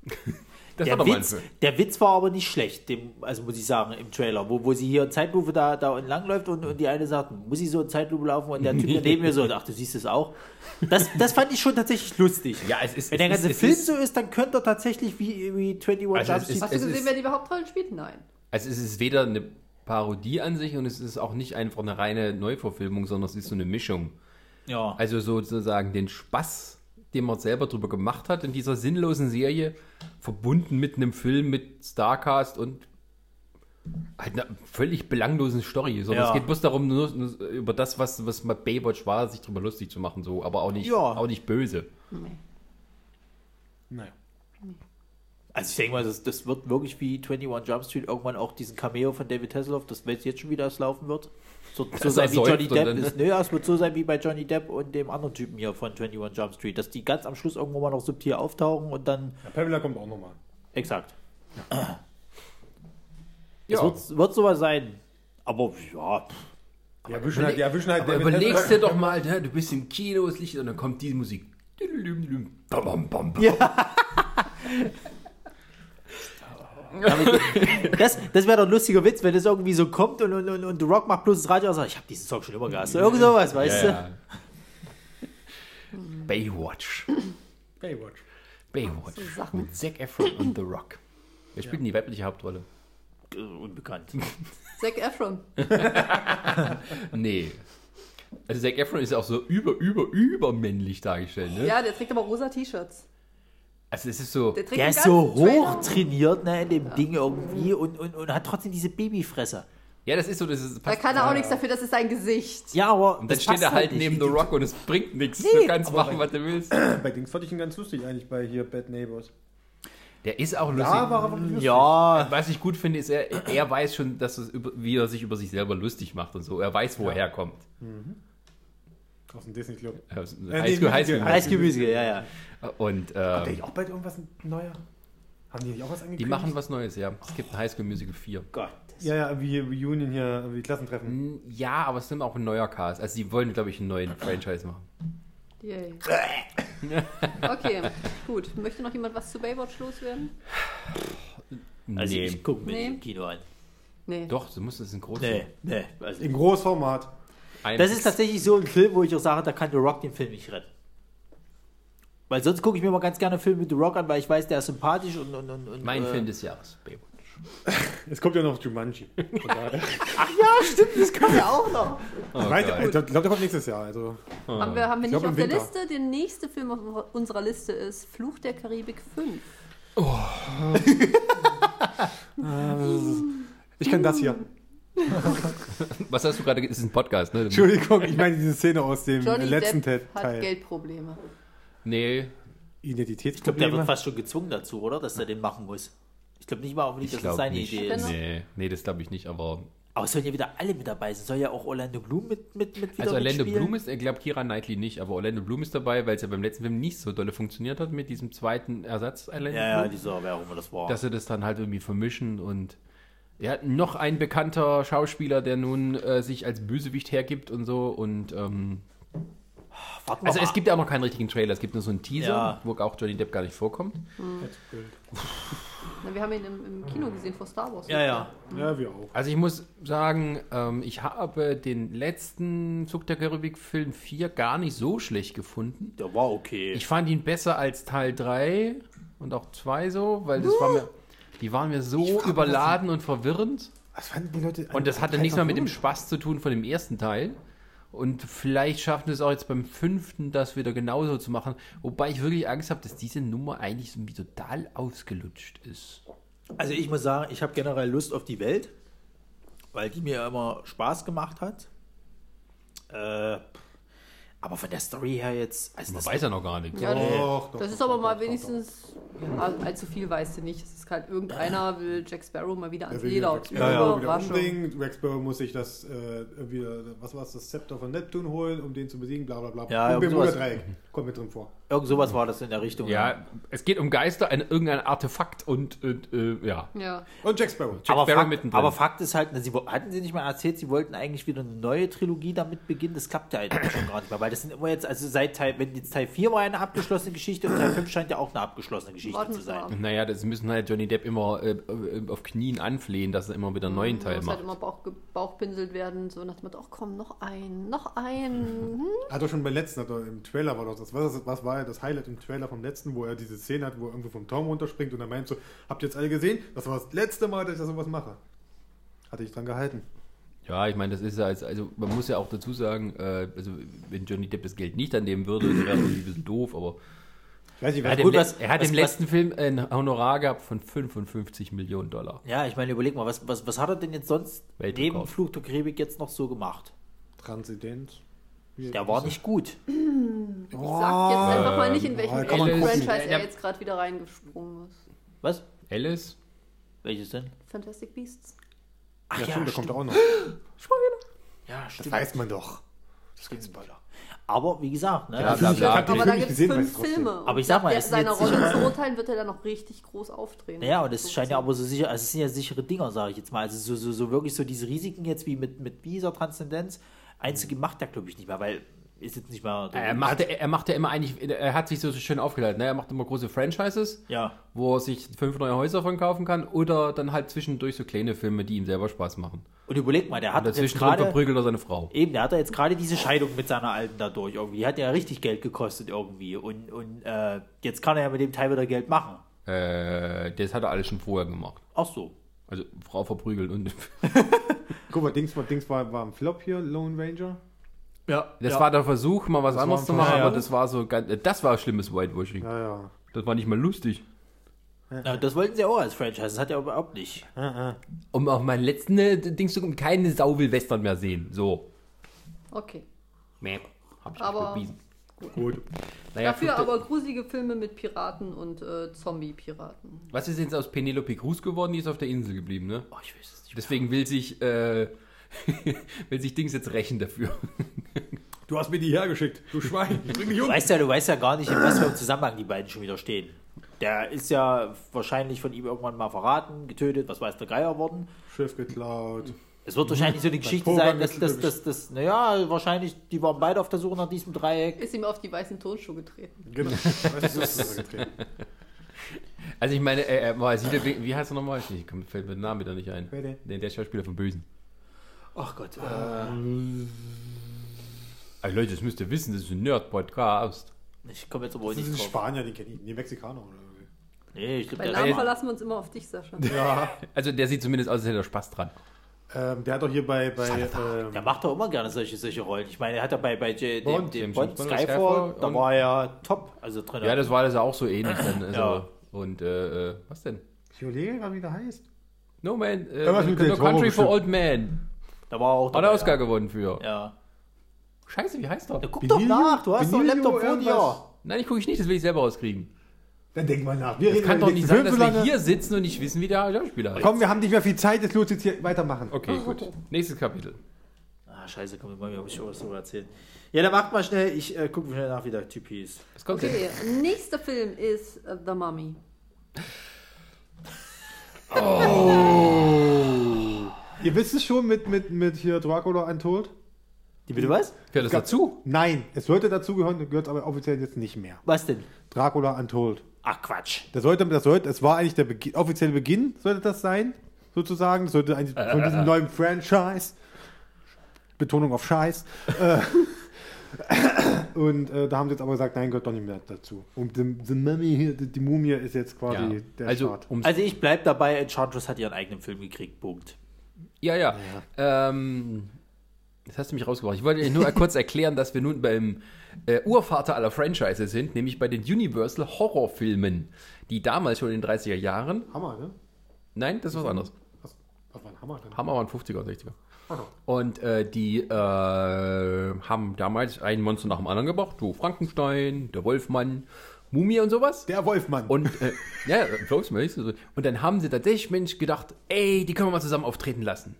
Das Der war Witz, der Witz war aber nicht schlecht, dem, also muss ich sagen, im Trailer, wo, wo sie hier in Zeitlupe da, da entlang läuft und, und die eine sagt, muss ich so in Zeitlupe laufen und der Typ daneben mir so, ach, du siehst es auch. Das, das fand ich schon tatsächlich lustig. Ja, es ist. Wenn der es ganze ist, Film ist, so ist, dann könnte er tatsächlich wie, wie 21 Also Jump es ist- Street. Hast du es gesehen, wer die Hauptrollen spielt? Nein. Also es ist weder eine Parodie an sich und es ist auch nicht einfach eine reine Neuverfilmung, sondern es ist so eine Mischung. Ja. Also sozusagen den Spaß, den man selber drüber gemacht hat in dieser sinnlosen Serie, verbunden mit einem Film mit Starcast und halt einer völlig belanglosen Story. Sondern Ja. es geht bloß darum, nur, nur über das, was, was mal Baywatch war, sich drüber lustig zu machen, so, aber auch nicht, Ja. auch nicht böse. Naja. Also ich denke mal, das, das wird wirklich wie 21 Jump Street irgendwann auch diesen Cameo von David Hasselhoff, das weiß jetzt schon, wie das laufen wird. So, so sein wie Johnny Depp ist. Nö, ja, es wird so sein wie bei Johnny Depp und dem anderen Typen hier von 21 Jump Street, dass die ganz am Schluss irgendwo mal noch subtil auftauchen und dann Ja, Pamela kommt auch nochmal. exakt. Ja. Es wird, wird sowas sein. Aber ja, Die erwischen halt, die erwischen halt Aber überlegst dir doch mal, ne, du bist im Kino, es Licht und dann kommt diese Musik. Bam, bam, bam, bam. Das, das wäre doch ein lustiger Witz, wenn das irgendwie so kommt und, und, und, und The Rock macht bloß das Radio und sagt, ich habe diesen Song schon immer gehasst. Irgend sowas, weißt Ja, ja. Baywatch. Baywatch. Baywatch. So Sachen. Mit Zac Efron und The Rock. Wer spielt denn die weibliche Hauptrolle? du? Äh, Unbekannt. Zac Efron. Nee. Also Zac Efron ist ja auch so über, über, übermännlich dargestellt, ne? Ja, der trägt aber rosa T-Shirts. Also es ist so, Der Der ist so hoch trainiert ne, in dem Ding irgendwie und, und, und hat trotzdem diese Babyfresse. ja, das ist so, das ist Da kann er auch nichts dafür, das ist sein Gesicht. Ja, aber. Und dann das steht passt er halt nicht. neben The Rock und es bringt nichts. Nee, du kannst aber machen, bei- was du willst. Bei Dings fand ich ihn ganz lustig eigentlich bei hier Bad Neighbors. Der ist auch lustig. Da war er wirklich lustig. Ja, Was ich gut finde, ist, er, er weiß schon, dass es über, wie er sich über sich selber lustig macht und so. Er weiß, wo er herkommt. Aus dem Disney Club. Äh, nee, Highschool, Highschool. Musical. Eisgemüse, ja, ja. Und Hat äh, der nicht auch bald irgendwas neuer? Haben die nicht auch was die angekündigt? machen was Neues, ja. Es gibt ein Highschool Musical 4. Gott. Ja, ja, wie Reunion hier, wie Klassentreffen. Ja, aber es nimmt auch ein neuer Cast. Also die wollen, glaube ich, einen neuen Franchise machen. Yay. Okay, gut. Möchte noch jemand was zu Baywatch loswerden? Also nee. ich gucke mir Nee. im Kino an. Nee. Doch, du musst es in groß Nee, nee. Also In Großformat. Ein- das ist tatsächlich so ein Film, wo ich auch sage, da kann The Rock den Film nicht retten. Weil sonst gucke ich mir mal ganz gerne Filme mit The Rock an, weil ich weiß, der ist sympathisch und. und, und, und Mein äh, Film des Jahres, Baywatch. Es kommt ja noch Jumanji. Daher. Ja, stimmt, das kann ja auch noch. Oh, ich glaube, der kommt nächstes Jahr. Also, Haben wir, haben wir Ich nicht glaub, auf der. Liste? Der nächste Film auf unserer Liste ist Fluch der Karibik 5. ich kann das hier. Was hast du gerade gesagt? Das ist ein Podcast, ne? Entschuldigung, ich meine diese Szene aus dem Johnny letzten Depp Teil. hat Geldprobleme. Nee, Ich glaube, der Identitätsprobleme. wird fast schon gezwungen dazu, oder? Dass er den machen muss. Ich glaube nicht mal unbedingt, ich dass das seine nicht. Idee ist. noch? Nee, nee, das glaube ich nicht, aber. Aber es sollen ja wieder alle mit dabei sein. Soll ja auch Orlando Bloom mit, mit, mit wieder Also Orlando mitspielen? Bloom ist, ich glaube Kira Knightley nicht, aber Orlando Bloom ist dabei, weil es ja beim letzten Film nicht so dolle funktioniert hat mit diesem zweiten Ersatz Orlando Ja, ja, Bloom. dieser, wer auch immer das war. dass sie das dann halt irgendwie vermischen und ja, noch ein bekannter Schauspieler, der nun äh, sich als Bösewicht hergibt und so und ähm, Warten also mal. es gibt ja auch noch keinen richtigen Trailer, es gibt nur so einen Teaser, Ja. wo auch Johnny Depp gar nicht vorkommt. Na, wir haben ihn im, im Kino gesehen vor Star Wars. Ja, ja. Ja, wir auch. Also ich muss sagen, ähm, ich habe den letzten Zug der Karibik Film 4 gar nicht so schlecht gefunden. Der war okay. Ich fand ihn besser als Teil 3 und auch 2 so, weil das war mir, die waren mir so überladen und verwirrend. Was fanden die Leute? Und das hatte nichts mehr mit dem Spaß zu tun von dem ersten Teil. Und vielleicht schaffen wir es auch jetzt beim fünften, das wieder genauso zu machen. Wobei ich wirklich Angst habe, dass diese Nummer eigentlich so wie total ausgelutscht ist. Also ich muss sagen, ich habe generell Lust auf die Welt, weil die mir immer Spaß gemacht hat. Äh, aber von der Story her jetzt, also Man das weiß ja noch gar nichts. Ja, das, Doch, doch, das doch, ist aber doch, mal doch, wenigstens, ja, allzu viel weißt du nicht. Es ist halt irgendeiner will Jack Sparrow mal wieder ans Leder. Rex Sparrow wieder Überraschung. umbringen. Rex Sparrow muss sich das, äh, irgendwie, was war es, das Zepter von Neptun holen, um den zu besiegen, bla bla bla. Ja, sowas. Dreieck kommt mit drin vor. Irgend sowas war das in der Richtung. Ja, es geht um Geister, ein, irgendein Artefakt und äh, äh, ja. Ja. Und Jack Sparrow. Jack aber, Sparrow Fakt, aber Fakt ist halt, sie, hatten sie nicht mal erzählt, sie wollten eigentlich wieder eine neue Trilogie damit beginnen. Das klappt ja eigentlich schon gar nicht mehr, weil das sind immer jetzt, also seit Teil, wenn jetzt Teil 4 war eine abgeschlossene Geschichte und Teil 5 scheint ja auch eine abgeschlossene Geschichte Warten zu sein. Naja, das müssen halt Johnny Depp immer äh, äh, auf Knien anflehen, dass er immer wieder einen neuen Teil Muss macht. halt immer Bauch, Bauchpinselt werden, so nach dem Motto, ach komm, noch ein, noch ein. Hm? Hat er schon beim letzten, hat er im Trailer war doch das, was, was war ja das Highlight im Trailer vom letzten, wo er diese Szene hat, wo er irgendwo vom Turm runterspringt und er meint so, habt ihr jetzt alle gesehen? Das war das letzte Mal, dass ich da sowas mache. Hatte ich dran gehalten. Ja, ich meine, das ist ja, als- also man muss ja auch dazu sagen, äh, also wenn Johnny Depp das Geld nicht annehmen würde, dann wäre es irgendwie ein bisschen doof, aber Ich weiß nicht, er hat, gut, im, was- er hat was- im was- letzten Film ein Honorar gehabt von 55 Millionen Dollar. Ja, ich meine, überleg mal, was, was, was hat er denn jetzt sonst neben Flug der Karibik jetzt noch so gemacht? Transident. Der war nicht gut. Ich sag jetzt einfach mal nicht, in welchem Oh, kann man gucken. Franchise Ja. er jetzt gerade wieder reingesprungen ist. Was? Alice? Welches denn? Fantastic Beasts. Ach Ja, stimmt, der kommt auch noch. Ja, Das stimmt. weiß man doch. Das kein Spoiler. Aber wie gesagt, ne? Ja, bla, ich- bla. Aber da gibt es fünf. Filme. Aber ich sag mal, der, es sind seiner Rolle zu urteilen, wird er dann noch richtig groß aufdrehen. Naja, und es So scheint ja aber so sicher, also es sind ja sichere Dinger, sage ich jetzt mal. Also so, so, so wirklich so diese Risiken jetzt wie mit, mit dieser Transzendenz einzige macht er, glaube ich, nicht mehr, weil ist jetzt nicht mehr. Er macht, er macht ja immer eigentlich, er hat sich so schön aufgeleitet, ne? er macht immer große Franchises, ja. wo er sich fünf neue Häuser von kaufen kann oder dann halt zwischendurch so kleine Filme, die ihm selber Spaß machen. Und überleg mal, der hat jetzt gerade. verprügelt er seine Frau. Eben, der hat jetzt gerade diese Scheidung mit seiner Alten dadurch irgendwie. Die hat ja richtig Geld gekostet irgendwie. Und, und äh, jetzt kann er ja mit dem Teil wieder Geld machen. Äh, das hat er alles schon vorher gemacht. Ach so. Also Frau verprügelt und Guck mal, Dings, war- Dings war, war ein Flop hier, Lone Ranger. Ja. Das ja. war der Versuch, mal was Das anderes zu machen, Versuch. aber das war so ganz, das war schlimmes Whitewashing. Ja, ja. Das war nicht mal lustig. ja, das wollten sie auch als Franchise. Das hat er überhaupt nicht. Um auf meinen letzten äh, Dings zu kommen, keine Sau will Western mehr sehen. So. Okay. Mäh. Hab ich Aber- bewiesen. Gut. Naja, Dafür aber gruselige Filme mit Piraten und äh, Zombie-Piraten. Was ist jetzt aus Penelope Cruz geworden? Die ist auf der Insel geblieben, ne? Oh, ich weiß es. Deswegen will sich, äh, will sich Dings jetzt rächen dafür. Du hast mir die hergeschickt, du Schwein. Bring mich Du um. weißt ja, du weißt ja gar nicht, in was für einem Zusammenhang die beiden schon wieder stehen. Der ist ja wahrscheinlich von ihm irgendwann mal verraten, getötet, was weiß der Geier worden. Schiff geklaut. Es wird wahrscheinlich so eine Geschichte sein, dass das, das, das, naja, wahrscheinlich, die waren beide auf der Suche nach diesem Dreieck. Ist ihm auf die weißen Tonschuhe getreten. Genau. Weißt du, das ist getreten. Also ich meine, äh, äh, wieder, wie heißt er nochmal? Ich komm, fällt mir der Name wieder nicht ein. Wer denn? Der, der Schauspieler vom Bösen. Ach Gott. Ey Leute, das müsst ihr wissen, das ist ein Nerd-Podcast. Ich komme jetzt aber Das nicht ist ein. Spanier, den kenne ich. Nee, Mexikaner oder irgendwie. Nee, ich glaube, Bei der Namen verlassen wir uns immer auf dich, Sascha. Ja. Also der sieht zumindest aus, als hätte er Spaß dran. ähm, der hat doch hier bei. bei ähm, Der macht doch immer gerne solche, solche Rollen. Ich meine, er hat ja bei, bei J- dem, Bond, dem dem Bond, Skyfall, Skyfall da war er top. Also drin. Ja, das war das ja auch so ähnlich dann. Also, Ja. Und äh, äh, was denn? ich überlege gerade, wie der heißt. No Man, äh, mit no Country for bestimmt. Old Men. da war auch Hat er dabei, Oscar ja. gewonnen für. Ja. Scheiße, wie heißt der? ja. Guck doch nach, du hast doch einen Benilio Laptop vor dir. irgendwas? Nein, ich gucke ich nicht, das will ich selber rauskriegen. Dann denk mal nach. Wir Es reden kann doch nicht sein, dass so wir lange. hier sitzen und nicht wissen, wie der Schauspieler heißt. Komm, wir haben nicht mehr viel Zeit, jetzt los jetzt hier weitermachen. Okay, gut. Nächstes Kapitel. Ah, scheiße, komm, mal, habe ich schon was darüber erzählt. Ja, dann macht mal schnell, ich äh, gucke schnell nach, wie der Typ hieß. Was kommt denn? Okay, nächster Film ist äh, The Mummy. Ihr wisst es schon mit, mit, mit hier Dracula Untold? Die bitte was? Gehört das dazu? Nein, es sollte dazugehören, gehört aber offiziell jetzt nicht mehr. Was denn? Dracula Untold. Ach, Quatsch. Das sollte, das sollte, es war eigentlich der Beginn, offizielle Beginn, sollte das sein, sozusagen. Das sollte eigentlich von diesem neuen Franchise. Betonung auf Scheiß. äh, und äh, da haben sie jetzt aber gesagt, nein, gehört doch nicht mehr dazu. Und die, die, Mummy hier, die, Mumie ist jetzt quasi Ja. der Also, Start. Also ich bleib dabei, Enchantress hat ihren eigenen Film gekriegt, Punkt. Ja, ja. Ähm, das hast du mich rausgebracht. Ich wollte dir nur kurz erklären, dass wir nun beim äh, Urvater aller Franchise sind, nämlich bei den Universal Horrorfilmen, die damals schon in den 30er Jahren. Hammer, ne? Nein, das ist was anderes. Was, was war ein Hammer denn? Hammer waren 50er und 60er. Und äh, die äh, haben damals ein Monster nach dem anderen gebracht. So Frankenstein, der Wolfmann, Mumie und sowas. Der Wolfmann. Und äh, ja, Wolfsmann. Und dann haben sie tatsächlich Mensch gedacht, ey, die können wir mal zusammen auftreten lassen.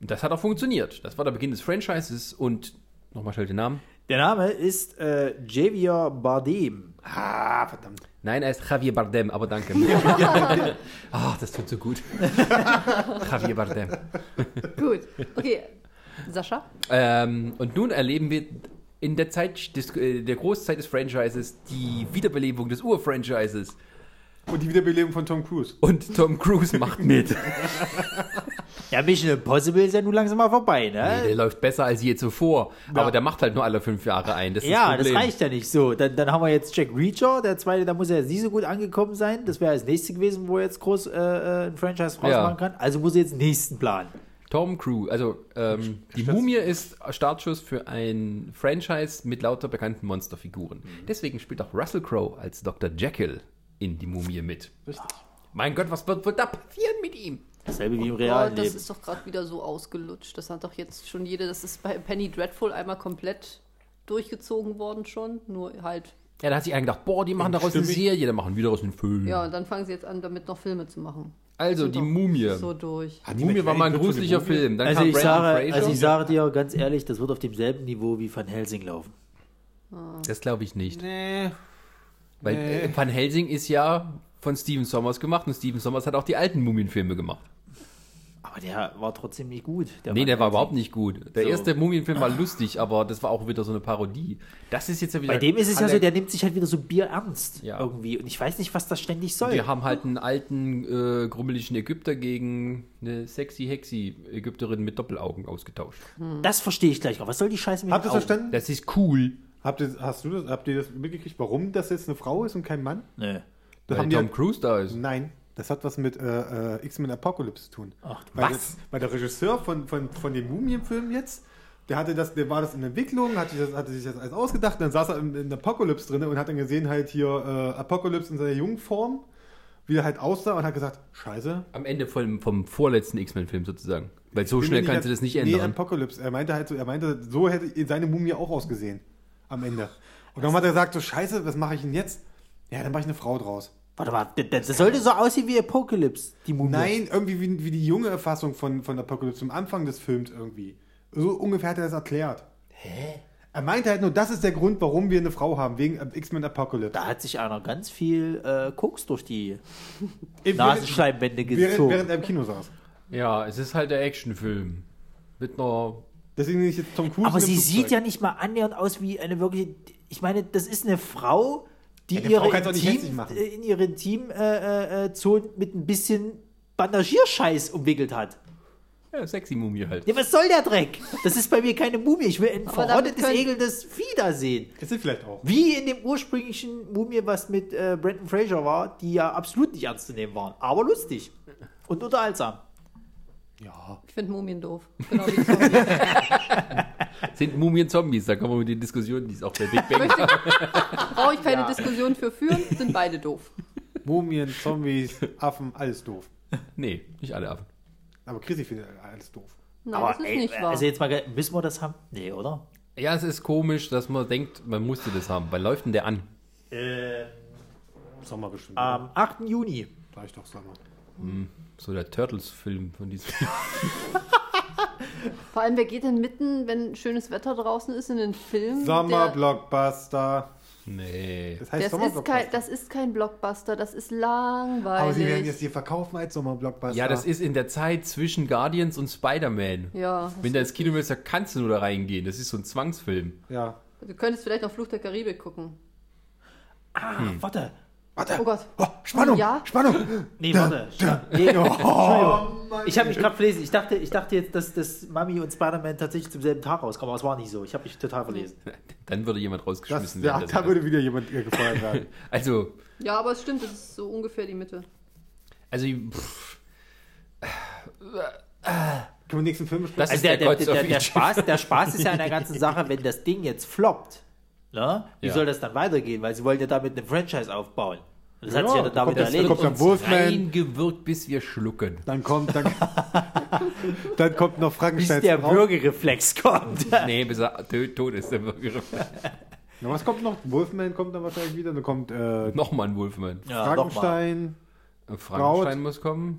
Und das hat auch funktioniert. Das war der Beginn des Franchises und nochmal schnell den Namen. Der Name ist äh, Javier Bardem. ah, verdammt. Nein, er ist Javier Bardem, aber danke. Ach, das tut so gut. Javier Bardem. Gut. Okay. Sascha? Ähm, und nun erleben wir in der Zeit des, äh, der Großzeit des Franchises die Wiederbelebung des Ur-Franchises. Und die Wiederbelebung von Tom Cruise. Und Tom Cruise macht mit. Ja, Mission Impossible ist ja nun langsam mal vorbei, Nee, ne? der läuft besser als je zuvor. Aber der macht halt nur alle fünf Jahre ein. Das ist ja, das das reicht ja nicht so. Dann, dann haben wir jetzt Jack Reacher, der zweite, da muss er jetzt nicht so gut angekommen sein. Das wäre das nächste gewesen, wo er jetzt groß äh, äh, ein Franchise Ja. rausmachen kann. Also muss er jetzt den nächsten planen. Tom Cruise, also ähm, die Mumie ist Startschuss für ein Franchise mit lauter bekannten Monsterfiguren. Mhm. Deswegen spielt auch Russell Crowe als Dr. Jekyll in die Mumie mit. Richtig. Mein Gott, was wird, wird da passieren mit ihm? Dasselbe wie im Oh, realen das ist doch gerade wieder so ausgelutscht. Das hat doch jetzt schon jede, das ist bei Penny Dreadful einmal komplett durchgezogen worden schon. Nur halt, Ja, da hat sich einer gedacht, boah, die machen daraus eine Stimmig. Serie, dann machen wieder aus einem Film. ja, und dann fangen sie jetzt an, damit noch Filme zu machen. Also, die Mumie. So durch. Hat Die Mumie war mal ein gruseliger? Film. Dann Also kam ich, sage, also ich sage dir ganz ehrlich, das wird auf demselben Niveau wie Van Helsing laufen. das glaube ich nicht. Nee. Weil Nee. äh, Van Helsing ist ja von Steven Sommers gemacht und Steven Sommers hat auch die alten Mumienfilme gemacht. Aber der war trotzdem nicht gut. nee, Van der war überhaupt nicht gut. Der So. erste Mumienfilm war lustig, aber das war auch wieder so eine Parodie. Das ist jetzt ja wieder. Bei dem ist es ja so, der nimmt sich halt wieder so Bier ernst Ja. irgendwie. Und ich weiß nicht, was das ständig soll. Wir haben halt einen alten, äh, grummeligen Ägypter gegen eine sexy Hexi-Ägypterin mit Doppelaugen ausgetauscht. Das verstehe ich gleich noch. Was soll die Scheiße mit Habt ihr das verstanden? Das ist cool. Habt ihr, hast du das, habt ihr das mitgekriegt, warum das jetzt eine Frau ist und kein Mann? Nö. Das Weil haben die Tom Cruise da ist. Nein, das hat was mit äh, äh, X-Men Apocalypse zu tun. Ach, weil was? Das, weil der Regisseur von, von, von dem Mumienfilm jetzt, der hatte das, der war das in Entwicklung, hatte, sich das, hatte sich das alles ausgedacht, dann saß er in, in Apocalypse drin und hat dann gesehen halt hier äh, Apocalypse in seiner jungen Form, wie er halt aussah und hat gesagt, scheiße. Am Ende vom, vom vorletzten X-Men-Film sozusagen. Weil so schnell kannst du das nicht Nee, ändern. Apocalypse. Er meinte halt so, er meinte, so hätte seine Mumie auch ausgesehen. Am Ende. Und dann hat er gesagt, so scheiße, was mache ich denn jetzt? Ja, dann mache ich eine Frau draus. Warte mal, das, das sollte so aussehen wie Apocalypse, die Mumie. Nein, irgendwie wie, wie die junge Erfassung von, von Apocalypse zum Anfang des Films irgendwie. So ungefähr hat er das erklärt. Hä? Er meinte halt nur, das ist der Grund, warum wir eine Frau haben, wegen X-Men Apocalypse. Da hat sich einer ganz viel äh, Koks durch die Während- Nasenscheibenwände Während, gezogen. während er im Kino saß. Ja, es ist halt der Actionfilm. Mit einer. Deswegen nenne ich jetzt Tom Cruise. Aber sie Flugzeug. sieht ja nicht mal annähernd aus wie eine wirkliche. Ich meine, das ist eine Frau, die Ja, eine ihre Intim, machen. äh, in ihre äh, äh, Zone mit ein bisschen Bandagierscheiß umwickelt hat. Ja, sexy Mumie halt. Ja, was soll der Dreck? Das ist bei mir keine Mumie. Ich will ein verrottetes, ekelndes Vieh da sehen. Ist es vielleicht auch. Wie in dem ursprünglichen Mumie, was mit äh, Brandon Fraser war, die ja absolut nicht ernst zu nehmen waren. Aber lustig. Und unterhaltsam. Ja. Ich finde Mumien doof. Genau wie Zombies. Sind Mumien Zombies? Da kommen wir mit die Diskussion, die ist auch der Big Bang. Möchte- Brauche ich keine Diskussion für führen, sind beide doof. Mumien, Zombies, Affen, alles doof. nee, nicht alle Affen. Aber Chrissy findet alles doof. Nein, das ist ey, nicht wahr. also jetzt mal, müssen wir das haben? Nee, oder? Ja, es ist komisch, dass man denkt, man musste das haben. Wann läuft denn der an? Äh, Sommer bestimmt. am 8. Juni. Sag ich doch Sommer. So der Turtles-Film von diesem. Vor allem, wer geht denn mitten, wenn schönes Wetter draußen ist, in den Film? Sommerblockbuster. nee. Das heißt das, ist Sommerblockbuster. kein, das ist kein Blockbuster, das ist langweilig. Aber sie werden jetzt hier verkaufen als Sommerblockbuster. Ja, das ist in der Zeit zwischen Guardians und Spider-Man. ja, Wenn du ins Kino willst, da kannst du nur da reingehen. Das ist so ein Zwangsfilm. Ja. du könntest vielleicht noch Fluch der Karibik gucken. Ah, Hm. warte. Warte. Oh Gott. Oh, Spannung. Ja? Spannung. Nee, warte. Nee, Entschuldigung. Ich habe mich gerade verlesen. Ich dachte, ich dachte jetzt, dass das Mami und Spider-Man tatsächlich zum selben Tag rauskommen, aber es war nicht so. Ich habe mich total verlesen. Dann würde jemand Das, rausgeschmissen ja, werden. da würde wieder jemand äh, gefeuert werden. also, Ja, aber es stimmt, das ist so ungefähr die Mitte. also pff, Können wir den nächsten Film besprechen? das Also ist der, der, der, der. Spaß, der Spaß ist ja an der ganzen Sache, wenn das Ding jetzt floppt. Ne? Wie Ja. soll das dann weitergehen? Weil sie wollen ja damit eine Franchise aufbauen. Das hat Ja, sich ja da dann damit erledigt. kommt dann Wolfman. Reingewirkt, bis wir schlucken. Dann kommt, dann, dann kommt noch bis Frankensteins der Frau. Bürgerreflex kommt. nee, bis er tot, ist der Bürger. Na, was kommt noch? Wolfman kommt dann wahrscheinlich wieder. Dann kommt äh, Nochmal ein Wolfman. Ja. Frankenstein, Frankenstein muss kommen.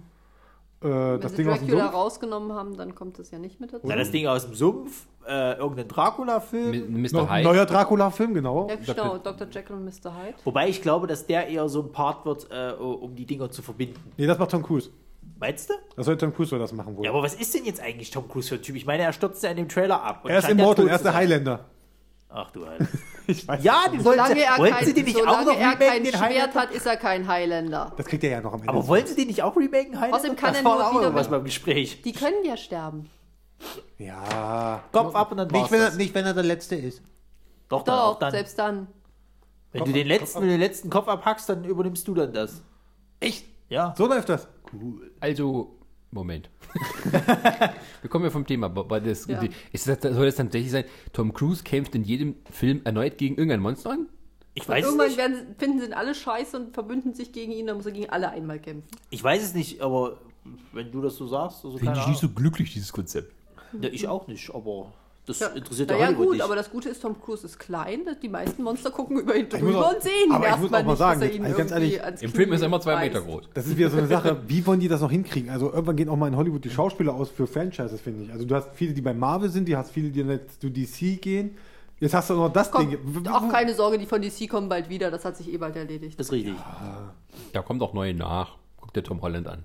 Äh, Wenn das sie Ding aus dem Dracula Sumpf. rausgenommen haben, dann kommt das ja nicht mit dazu. Na, das Ding aus dem Sumpf, äh, irgendein Dracula-Film. Mi- Mr. Noch ein Hyde. neuer Dracula-Film, genau. Ja, genau, Dr. Jekyll und Mr. Hyde. Wobei ich glaube, dass der eher so ein Part wird, äh, um die Dinger zu verbinden. Nee, das macht Tom Cruise. Meinst du? Das soll Tom Cruise soll das machen wohl. Ja, aber was ist denn jetzt eigentlich Tom Cruise für ein Typ? Ich meine, er stürzt ja in dem Trailer ab. und er ist scheint ja Immortal, tot er ist zu der sein. Highlander. Ach du weiß. Ja, den wollen Solange er wollten kein, sie den nicht auch solange noch er remaken, kein den Schwert Highlander? hat, ist er kein Highlander. Das kriegt er ja noch am Ende. Aber wollen sie den nicht auch remaken, Highlander? Außerdem kann das er war nur auch wieder irgendwas beim Gespräch. Die können ja sterben. Ja. Kopf ab und dann Nicht wenn, er, nicht, wenn er der Letzte ist. Doch, dann, auch Doch, dann. selbst dann. Wenn Kopf du den ab, letzten, wenn du den letzten Kopf abhackst, dann übernimmst du dann das. Echt? Ja. So läuft das. Also, Moment. wir kommen ja vom Thema. Aber das, Ja. ist das, soll das dann tatsächlich sein, Tom Cruise kämpft in jedem Film erneut gegen irgendein Monster an? Ich weiß es Irgendwann nicht. werden, finden sie alle scheiße und verbünden sich gegen ihn, dann muss er gegen alle einmal kämpfen. Ich weiß es nicht, aber wenn du das so sagst, also Finde ich nicht so glücklich, dieses Konzept. Ja, ich auch nicht, aber das Ja, interessiert ja ja Hollywood gut, nicht. aber das Gute ist, Tom Cruise ist klein, die meisten Monster gucken über ihn drüber auch- und sehen aber ich muss auch mal nicht, sagen, dass er jetzt, ihn also ganz irgendwie ehrlich, Im Film ist er immer zwei. Meter groß. Das ist wieder so eine Sache, wie wollen die das noch hinkriegen? Also irgendwann gehen auch mal in Hollywood die Schauspieler aus für Franchises, finde ich. Also du hast viele, die bei Marvel sind, die hast viele, die jetzt zu DC gehen. Jetzt hast du noch das Komm, Ding. Auch keine Sorge, die von DC kommen bald wieder, das hat sich eh bald erledigt. das ist richtig. Da kommt auch neue nach. Guck dir Tom Holland an.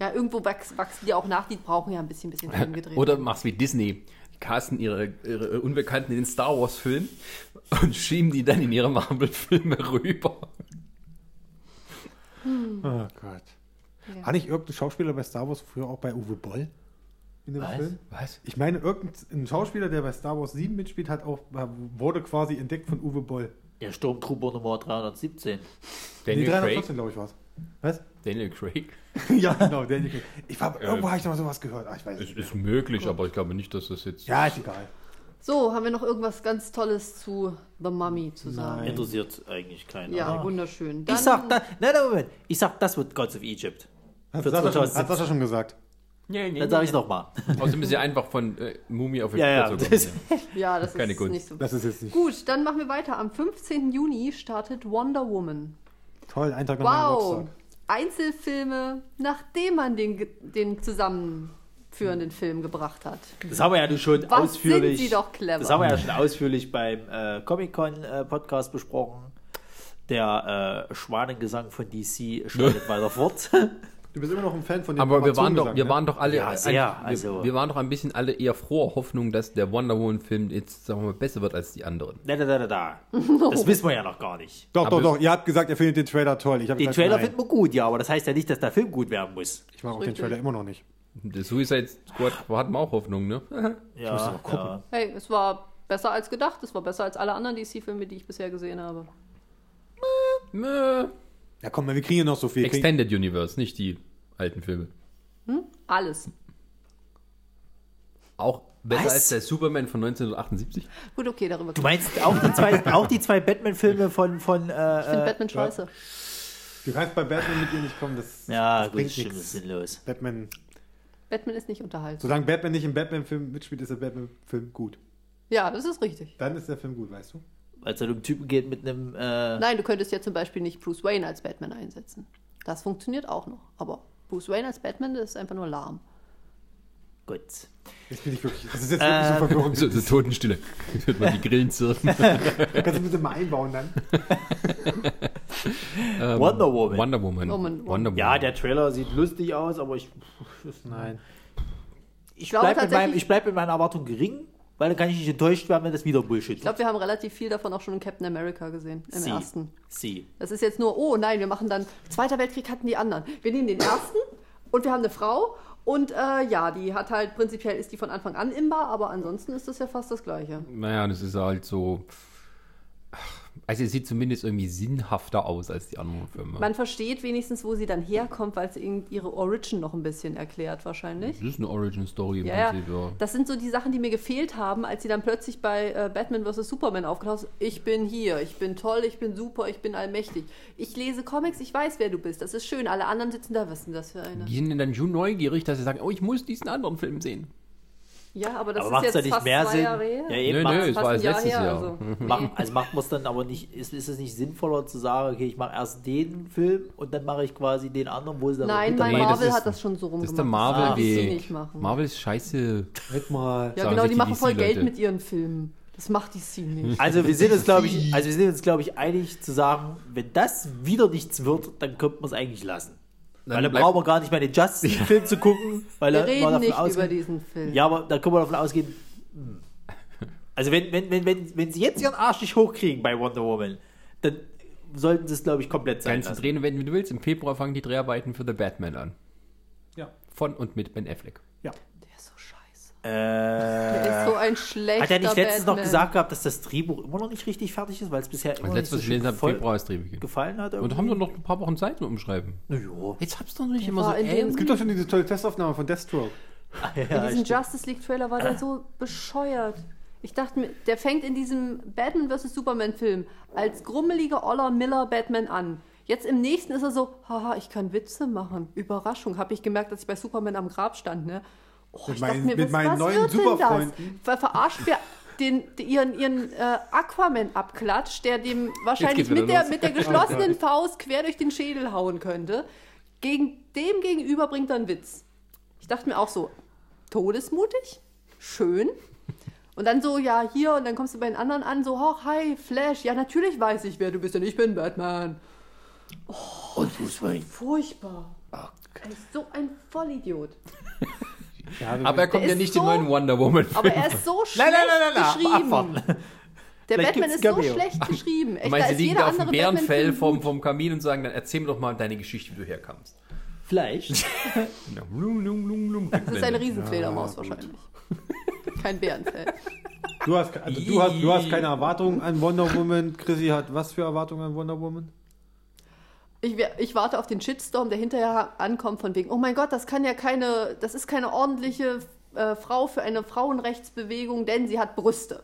Ja, irgendwo wachs, wachsen die auch nach, die brauchen ja ein bisschen, bisschen Film gedreht. Oder mach's wie Disney. Die casten ihre, ihre Unbekannten in den Star Wars-Film und schieben die dann in ihre Marvel-Filme rüber. Oh Gott. Ja. War nicht irgendein Schauspieler bei Star Wars früher auch bei Uwe Boll in dem Was? Film? Was? Ich meine, irgendein Schauspieler, der bei Star Wars 7 mitspielt, hat auch, wurde quasi entdeckt von Uwe Boll. Der Sturmtrooper Nummer 317. Daniel nee, Craig? 314, glaube ich, war es. Was? Daniel Craig? ja, genau, Daniel Craig. Ich war, irgendwo habe ich noch mal sowas gehört. Ah, ich weiß Es nicht. ist möglich, aber ich glaube nicht, dass das jetzt. Ja, ist egal. So, haben wir noch irgendwas ganz Tolles zu The Mummy zu sagen? Nein. Interessiert eigentlich keinen. Ja, aber- wunderschön. Ich sag, da, nein, nein, Moment. Ich sag, das wird Gods of Egypt. Hat Sascha, schon, hat 2017. Sascha schon gesagt. Dann sag ich nochmal. Außerdem ist ja einfach von äh, Mumie auf Ja, ja, Ägypter das- zu kommen. Ja, das Keine ist Kunst. nicht so. Das ist jetzt nicht Gut, dann machen wir weiter. Am 15. Juni startet Wonder Woman. Toll. Ein Tag nach meinem Wow! Geburtstag. Einzelfilme, nachdem man den, den zusammenführenden Film gebracht hat. Das haben wir ja schon Was ausführlich. sind Sie doch clever. Das haben wir ja schon ausführlich beim äh, Comic-Con-Podcast besprochen. Der äh, Schwanengesang von DC schreitet weiter fort. Du bist immer noch ein Fan von dem Aber wir waren doch, wir ne? waren doch alle, Ja, sehr, wir, also- wir waren doch ein bisschen alle eher froher Hoffnung, dass der Wonder Woman Film jetzt, sagen wir mal, besser wird als die anderen. da, da, da, da, da. Das wissen wir ja noch gar nicht. Doch, Aber- doch, doch. Ihr habt gesagt, ihr findet den Trailer toll. Ich Den gesagt, Trailer finden wir gut, ja, aber das heißt ja nicht, dass der Film gut werden muss. Ich mag auch den Richtig. Trailer immer noch nicht. Der Suicide Squad hatten wir auch Hoffnung, ne? Ja, ja. Hey, es war besser als gedacht. Es war besser als alle anderen DC-Filme, die ich bisher gesehen habe. Meh. Ja, komm mal, wir kriegen ja noch so viel. Extended Universe, nicht die alten Filme. Alles. Auch besser Was? als der Superman von 1978. Gut, okay, darüber Du meinst auch die zwei, auch die zwei Batman-Filme von, von äh, Ich finde äh, Batman scheiße. Du kannst bei Batman mit dir nicht kommen, das, Ja, das gut, bringt nichts. ist sinnlos. Batman, Batman ist nicht unterhaltsam. solange Batman nicht im Batman-Film mitspielt, ist der Batman-Film gut. Ja, das ist richtig. Dann ist der Film gut, weißt du? Es halt um Typen geht mit einem. Äh, Nein, du könntest ja zum Beispiel nicht Bruce Wayne als Batman einsetzen. Das funktioniert auch noch. Aber Bruce Wayne als Batman, das ist einfach nur lahm. gut. Jetzt bin ich wirklich, das ist jetzt wirklich so verwirrend. So, so Totenstille. Jetzt hört man die Grillen zirpen. Kannst du bitte mal einbauen dann? Ähm, Wonder Woman. Wonder Woman. Woman. Wonder Woman. Ja, der Trailer sieht lustig aus, aber ich. Nein. Ich glaube bleibe mit, meinem- ich bleib mit meiner Erwartung gering, weil dann kann ich nicht enttäuscht werden, wenn das wieder Bullshit Ich glaube, wir haben relativ viel davon auch schon in Captain America gesehen. Im Sie. ersten. Sie. Das ist jetzt nur, oh nein, wir machen dann, Zweiter Weltkrieg hatten die anderen. Wir nehmen den ersten und wir haben eine Frau und äh, ja, die hat halt, prinzipiell ist die von Anfang an imbar, aber ansonsten ist das ja fast das Gleiche. Naja, das ist halt so. Also, es sieht zumindest irgendwie sinnhafter aus als die anderen Filme. Man versteht wenigstens, wo sie dann herkommt, weil es irgend- ihre Origin noch ein bisschen erklärt wahrscheinlich. das ist eine Origin-Story im ja. Prinzip, ja. Das sind so die Sachen, die mir gefehlt haben, als sie dann plötzlich bei äh, Batman vs. Superman aufgetaucht ist. Ich bin hier, ich bin toll, ich bin super, ich bin allmächtig. Ich lese Comics, ich weiß, wer du bist. Das ist schön. Alle anderen sitzen da, was ist denn das für eine? Die sind dann schon neugierig, dass sie sagen, oh, ich muss diesen anderen Film sehen. Ja, aber das aber ist macht es jetzt ja nicht fast mehr zwei Sinn? Jahre her. Ja, eben. Nö, macht, nö, es war ein das Jahr letztes her, Jahr. also. Machen, also macht man es dann aber nicht, ist, ist es nicht sinnvoller zu sagen, okay, ich mache erst den Film und dann mache ich quasi den anderen, wo sie dann Nein, bei das Marvel ist- hat das schon so Das rumgemacht. ist der Das darf sie Marvel-Weg. nicht machen. Marvel ist scheiße. Halt mal. ja, genau, die die machen voll DC-Leute. Geld mit ihren Filmen. Das macht die DC nicht. Also wir sind uns, glaube ich, also wir sind uns, glaube ich, einig zu sagen, wenn das wieder nichts wird, dann könnte man es eigentlich lassen. Dann weil dann brauchen wir gar nicht mehr den Justice League-Film zu gucken, weil Wir reden nicht ausgehen- über diesen Film. Ja, aber da können wir davon ausgehen. hm. Also wenn, wenn, wenn, wenn, wenn sie jetzt ihren Arsch nicht hochkriegen bei Wonder Woman, dann sollten sie es, glaube ich, komplett sein Kannst du lassen. drehen, wenn du willst. Im Februar fangen die Dreharbeiten für The Batman an. Ja. Von und mit Ben Affleck. Ja. Der ist so scheiße. Der ist so Äh, ein schlechter hat er nicht letztens noch Batman. gesagt gehabt, dass das Drehbuch immer noch nicht richtig fertig ist, weil es bisher immer Das noch letzte, nicht was so ich gelesen habe, voll Februar ist Drehbeginn. gefallen hat? Und haben doch noch ein paar Wochen Zeit zum Umschreiben. Na jo. Jetzt hab's doch nicht Der immer so ernst. Es gibt doch schon diese tolle Testaufnahme von Deathstroke. Ja, In diesem stimmt. Justice League Trailer war der so bescheuert. Ich dachte mir, der fängt in diesem Batman vs. Superman Film als grummeliger Oller Miller Batman an. Jetzt im nächsten ist er so, haha, ich kann Witze machen. Überraschung, habe ich gemerkt, dass ich bei Superman am Grab stand, ne? Oh, Mit mir, mit was, meinen was neuen Superfreunden. das? Ver verarscht wer den, den, ihren, ihren äh, Aquaman abklatscht, der dem wahrscheinlich mit der, los. mit der geschlossenen Faust quer durch den Schädel hauen könnte. Gegen dem gegenüber bringt er einen Witz. Ich dachte mir auch so, todesmutig, schön. Und dann so, ja, hier, und dann kommst du bei den anderen an, so, hoch, hi, Flash, ja, natürlich weiß ich, wer du bist, denn ich bin Batman. Und Bruce Wayne. Furchtbar. Er ist so ein Vollidiot. Ja, Aber er kommt ja nicht so- in neuen Wonder Woman. Aber er ist so schlecht Nein, nein, nein, geschrieben. Der Vielleicht Batman ist so Cameo. schlecht geschrieben. Meinst du, ist die liegen da auf dem Bärenfell vom, vom Kamin und sagen, dann erzähl mir doch mal deine Geschichte, wie du herkamst. Vielleicht. Ja. Das ist eine Riesenfledermaus wahrscheinlich. Kein Bärenfell. Du hast, also du, hast, du hast keine Erwartungen an Wonder Woman. Chrissy hat was für Erwartungen an Wonder Woman? Ich, ich warte auf den Shitstorm, der hinterher ankommt von wegen, oh mein Gott, das kann ja keine, das ist keine ordentliche äh, Frau für eine Frauenrechtsbewegung, denn sie hat Brüste.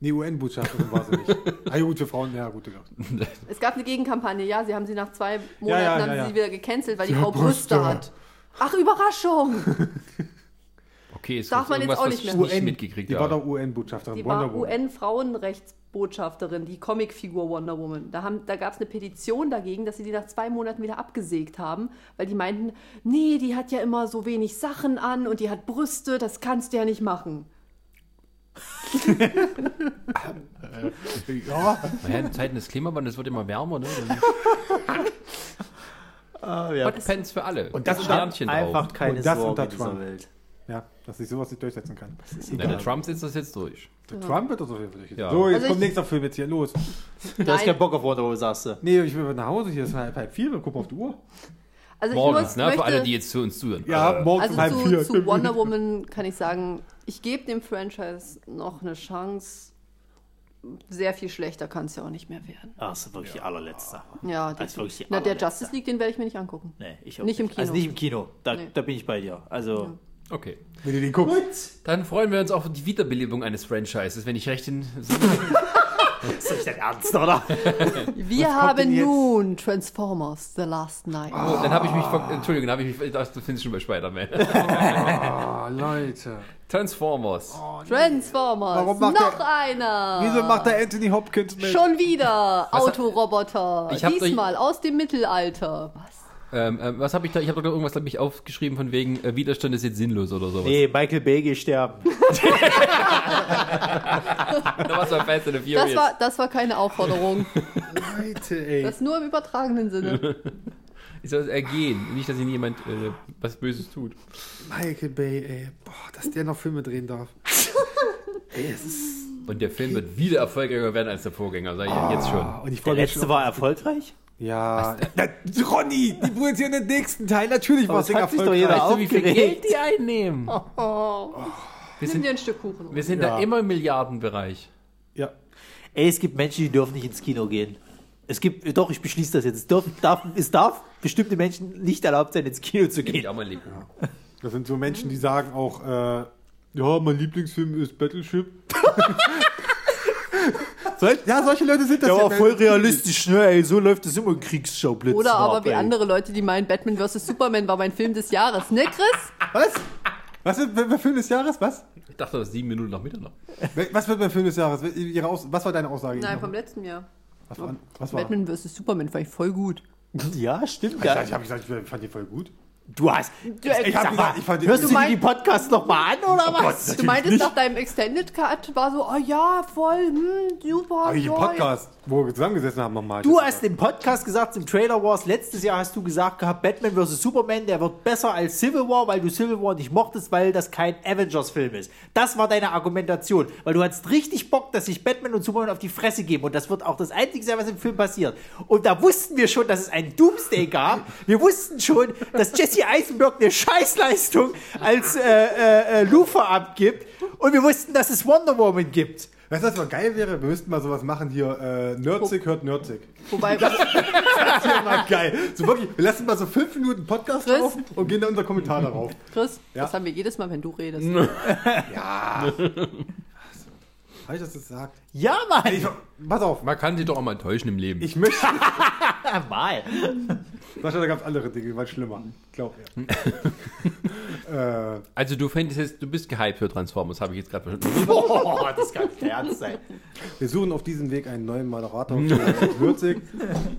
Nee, UN-Botschafterin war sie nicht. Ah, gut, für Frauen, ja, gut. Ja. Es gab eine Gegenkampagne, ja, sie haben sie nach zwei Monaten Ja, ja, haben ja, ja. sie wieder gecancelt, weil die Sie Frau hat Brüste Brüste. hat. Ach, Überraschung! Okay, ist Darf das man jetzt auch nicht ich mehr. nicht mitgekriegt Die war doch UN-Botschafterin. Die Wonder war. UN-Frauenrechtsbotschafterin, die Comicfigur Wonder Woman. Da, haben- da gab es eine Petition dagegen, dass sie die nach zwei Monaten wieder abgesägt haben, weil die meinten, nee, die hat ja immer so wenig Sachen an und die hat Brüste, das kannst du ja nicht machen. Ja, Naja, in Zeiten des Klimawandels wird immer wärmer, ne? Ah, ja. Hotpants für alle. Und das Sternchen Einfach drauf. keine Und das Sorge dieser. Welt. Ja, dass sich sowas nicht durchsetzen kann. Na, der Trump setzt das jetzt durch. Der Trump wird das auf jeden Fall durchsetzen. Ja. So, jetzt Also kommt nächster Film jetzt hier. Los. Du hast keinen Bock auf Wonder Woman, sagst du. Nee, ich will nach Hause. Hier ist halb, halb vier. Wir gucken auf die Uhr. Also Morgens, ich muss, ne? möchte, Für alle, die jetzt zu uns zuhören. Ja, Äh, morgens um halb also vier. zu, zu Wonder Woman kann ich sagen, ich gebe dem Franchise noch eine Chance. Sehr viel schlechter kann es ja auch nicht mehr werden. Ach, das ist wirklich die allerletzte. Ja, Das ist wirklich die Na, der allerletzte. Justice League, den werde ich mir nicht angucken. Nee, ich auch Nicht im Kino. Also nicht im Kino. Da, Nee. da bin ich bei dir. Also, Okay. Wenn du den guckst. Dann freuen wir uns auf die Wiederbelebung eines Franchises, wenn ich recht in. ist nicht dein Ernst, oder? Wir denn haben nun Transformers The Last Night. Oh, dann habe ich mich. Entschuldigung, dann habe ich mich. Ich dachte, du findest schon bei Spider-Man. Ah, Leute. Transformers. Transformers. Warum macht Noch der- einer. Wieso macht der Anthony Hopkins mit? Schon wieder Autoroboter. Ich Diesmal aus dem Mittelalter. Was? Ähm, ähm, was habe ich da? Ich habe doch irgendwas, ich, aufgeschrieben von wegen äh, Widerstand ist jetzt sinnlos oder sowas. Nee, Michael Bay geht sterben. was war Fast and the Furious? Das war, das war keine Aufforderung. Leute, ey. Das nur im übertragenen Sinne. Ich soll es ergehen. Nicht, dass ihnen jemand äh, was Böses tut. Michael Bay, ey. Boah, dass der noch Filme drehen darf. ey, es ist. Und der Film wird wieder erfolgreicher werden als der Vorgänger, sage ich jetzt schon. Und ich Der letzte schon. war erfolgreich? Ja. Na, Ronny, die produzieren den nächsten Teil. Natürlich war Aber es hat sich doch jeder Weißt du, wie viel. Geld die einnehmen? Wir Nimm sind, dir ein Stück Kuchen. wir sind Ja. da immer im Milliardenbereich. Ja. Ey, es gibt Menschen, die dürfen nicht ins Kino gehen. Es gibt, doch, ich beschließe das jetzt. Es, dürfen, darf, es darf bestimmte Menschen nicht erlaubt sein, ins Kino zu gehen. ich auch mal lieb. Das sind so Menschen, die sagen auch, äh, ja, mein Lieblingsfilm ist Battleship. Sol ja, solche Leute sind das ja. war voll realistisch, ne? Ey, so läuft es immer in Kriegsschauplätzen. Oder aber ab, wie ey. andere Leute, die meinen, Batman vs. Superman war mein Film des Jahres. Ne, Chris? Was? Was wird mein Film des Jahres? Was? Ich dachte, das ist sieben Minuten nach Mitternacht. Was wird mein Film des Jahres? Ihre Aus was war deine Aussage? Nein, vom letzten Jahr. was war? Was war? Batman vs. Superman fand ich voll gut. Ja, stimmt. Ich, Ja. ich habe gesagt, ich fand die voll gut. Du hast. Du, Ich sag mal, ich fand Hörst du mein- die Podcasts noch mal an, oder was? du meintest nach deinem Extended Cut war so, oh ja, voll, hm, super. Aber hier toll. Podcast, wo wir zusammengesessen haben nochmal. Du hast im Podcast gesagt, im Trailer Wars, letztes Jahr hast du gesagt gehabt, Batman vs. Superman, der wird besser als Civil War, weil du Civil War nicht mochtest, weil das kein Avengers-Film ist. Das war deine Argumentation, weil du hattest richtig Bock, dass sich Batman und Superman auf die Fresse geben und das wird auch das Einzige sein, was im Film passiert. Und da wussten wir schon, dass es einen Doomsday gab. Wir wussten schon, dass Jesse Eisenberg eine Scheißleistung als äh, äh, äh, Lufa abgibt und wir wussten, dass es Wonder Woman gibt. Weißt du, was mal geil wäre? Wir müssten mal sowas machen hier. Äh, Nerdzig hört Nerdzig. Wobei, Das wäre mal geil. So wirklich, wir lassen mal so fünf Minuten Podcast Chris? drauf und gehen dann unser Kommentar darauf. Chris, Ja. das haben wir jedes Mal, wenn du redest. Habe ich das jetzt gesagt? Ja, Mann! Ich, pass auf, Man kann sich doch auch mal täuschen im Leben. ich möchte. Mal. Sascha, da gab es andere Dinge, die waren schlimmer. Glaub mir. äh, also du fändest jetzt, du bist gehypt für Transformers, habe ich jetzt gerade verstanden. Oh, das kann nicht ernst sein. wir suchen auf diesem Weg einen neuen Moderator für Würzig.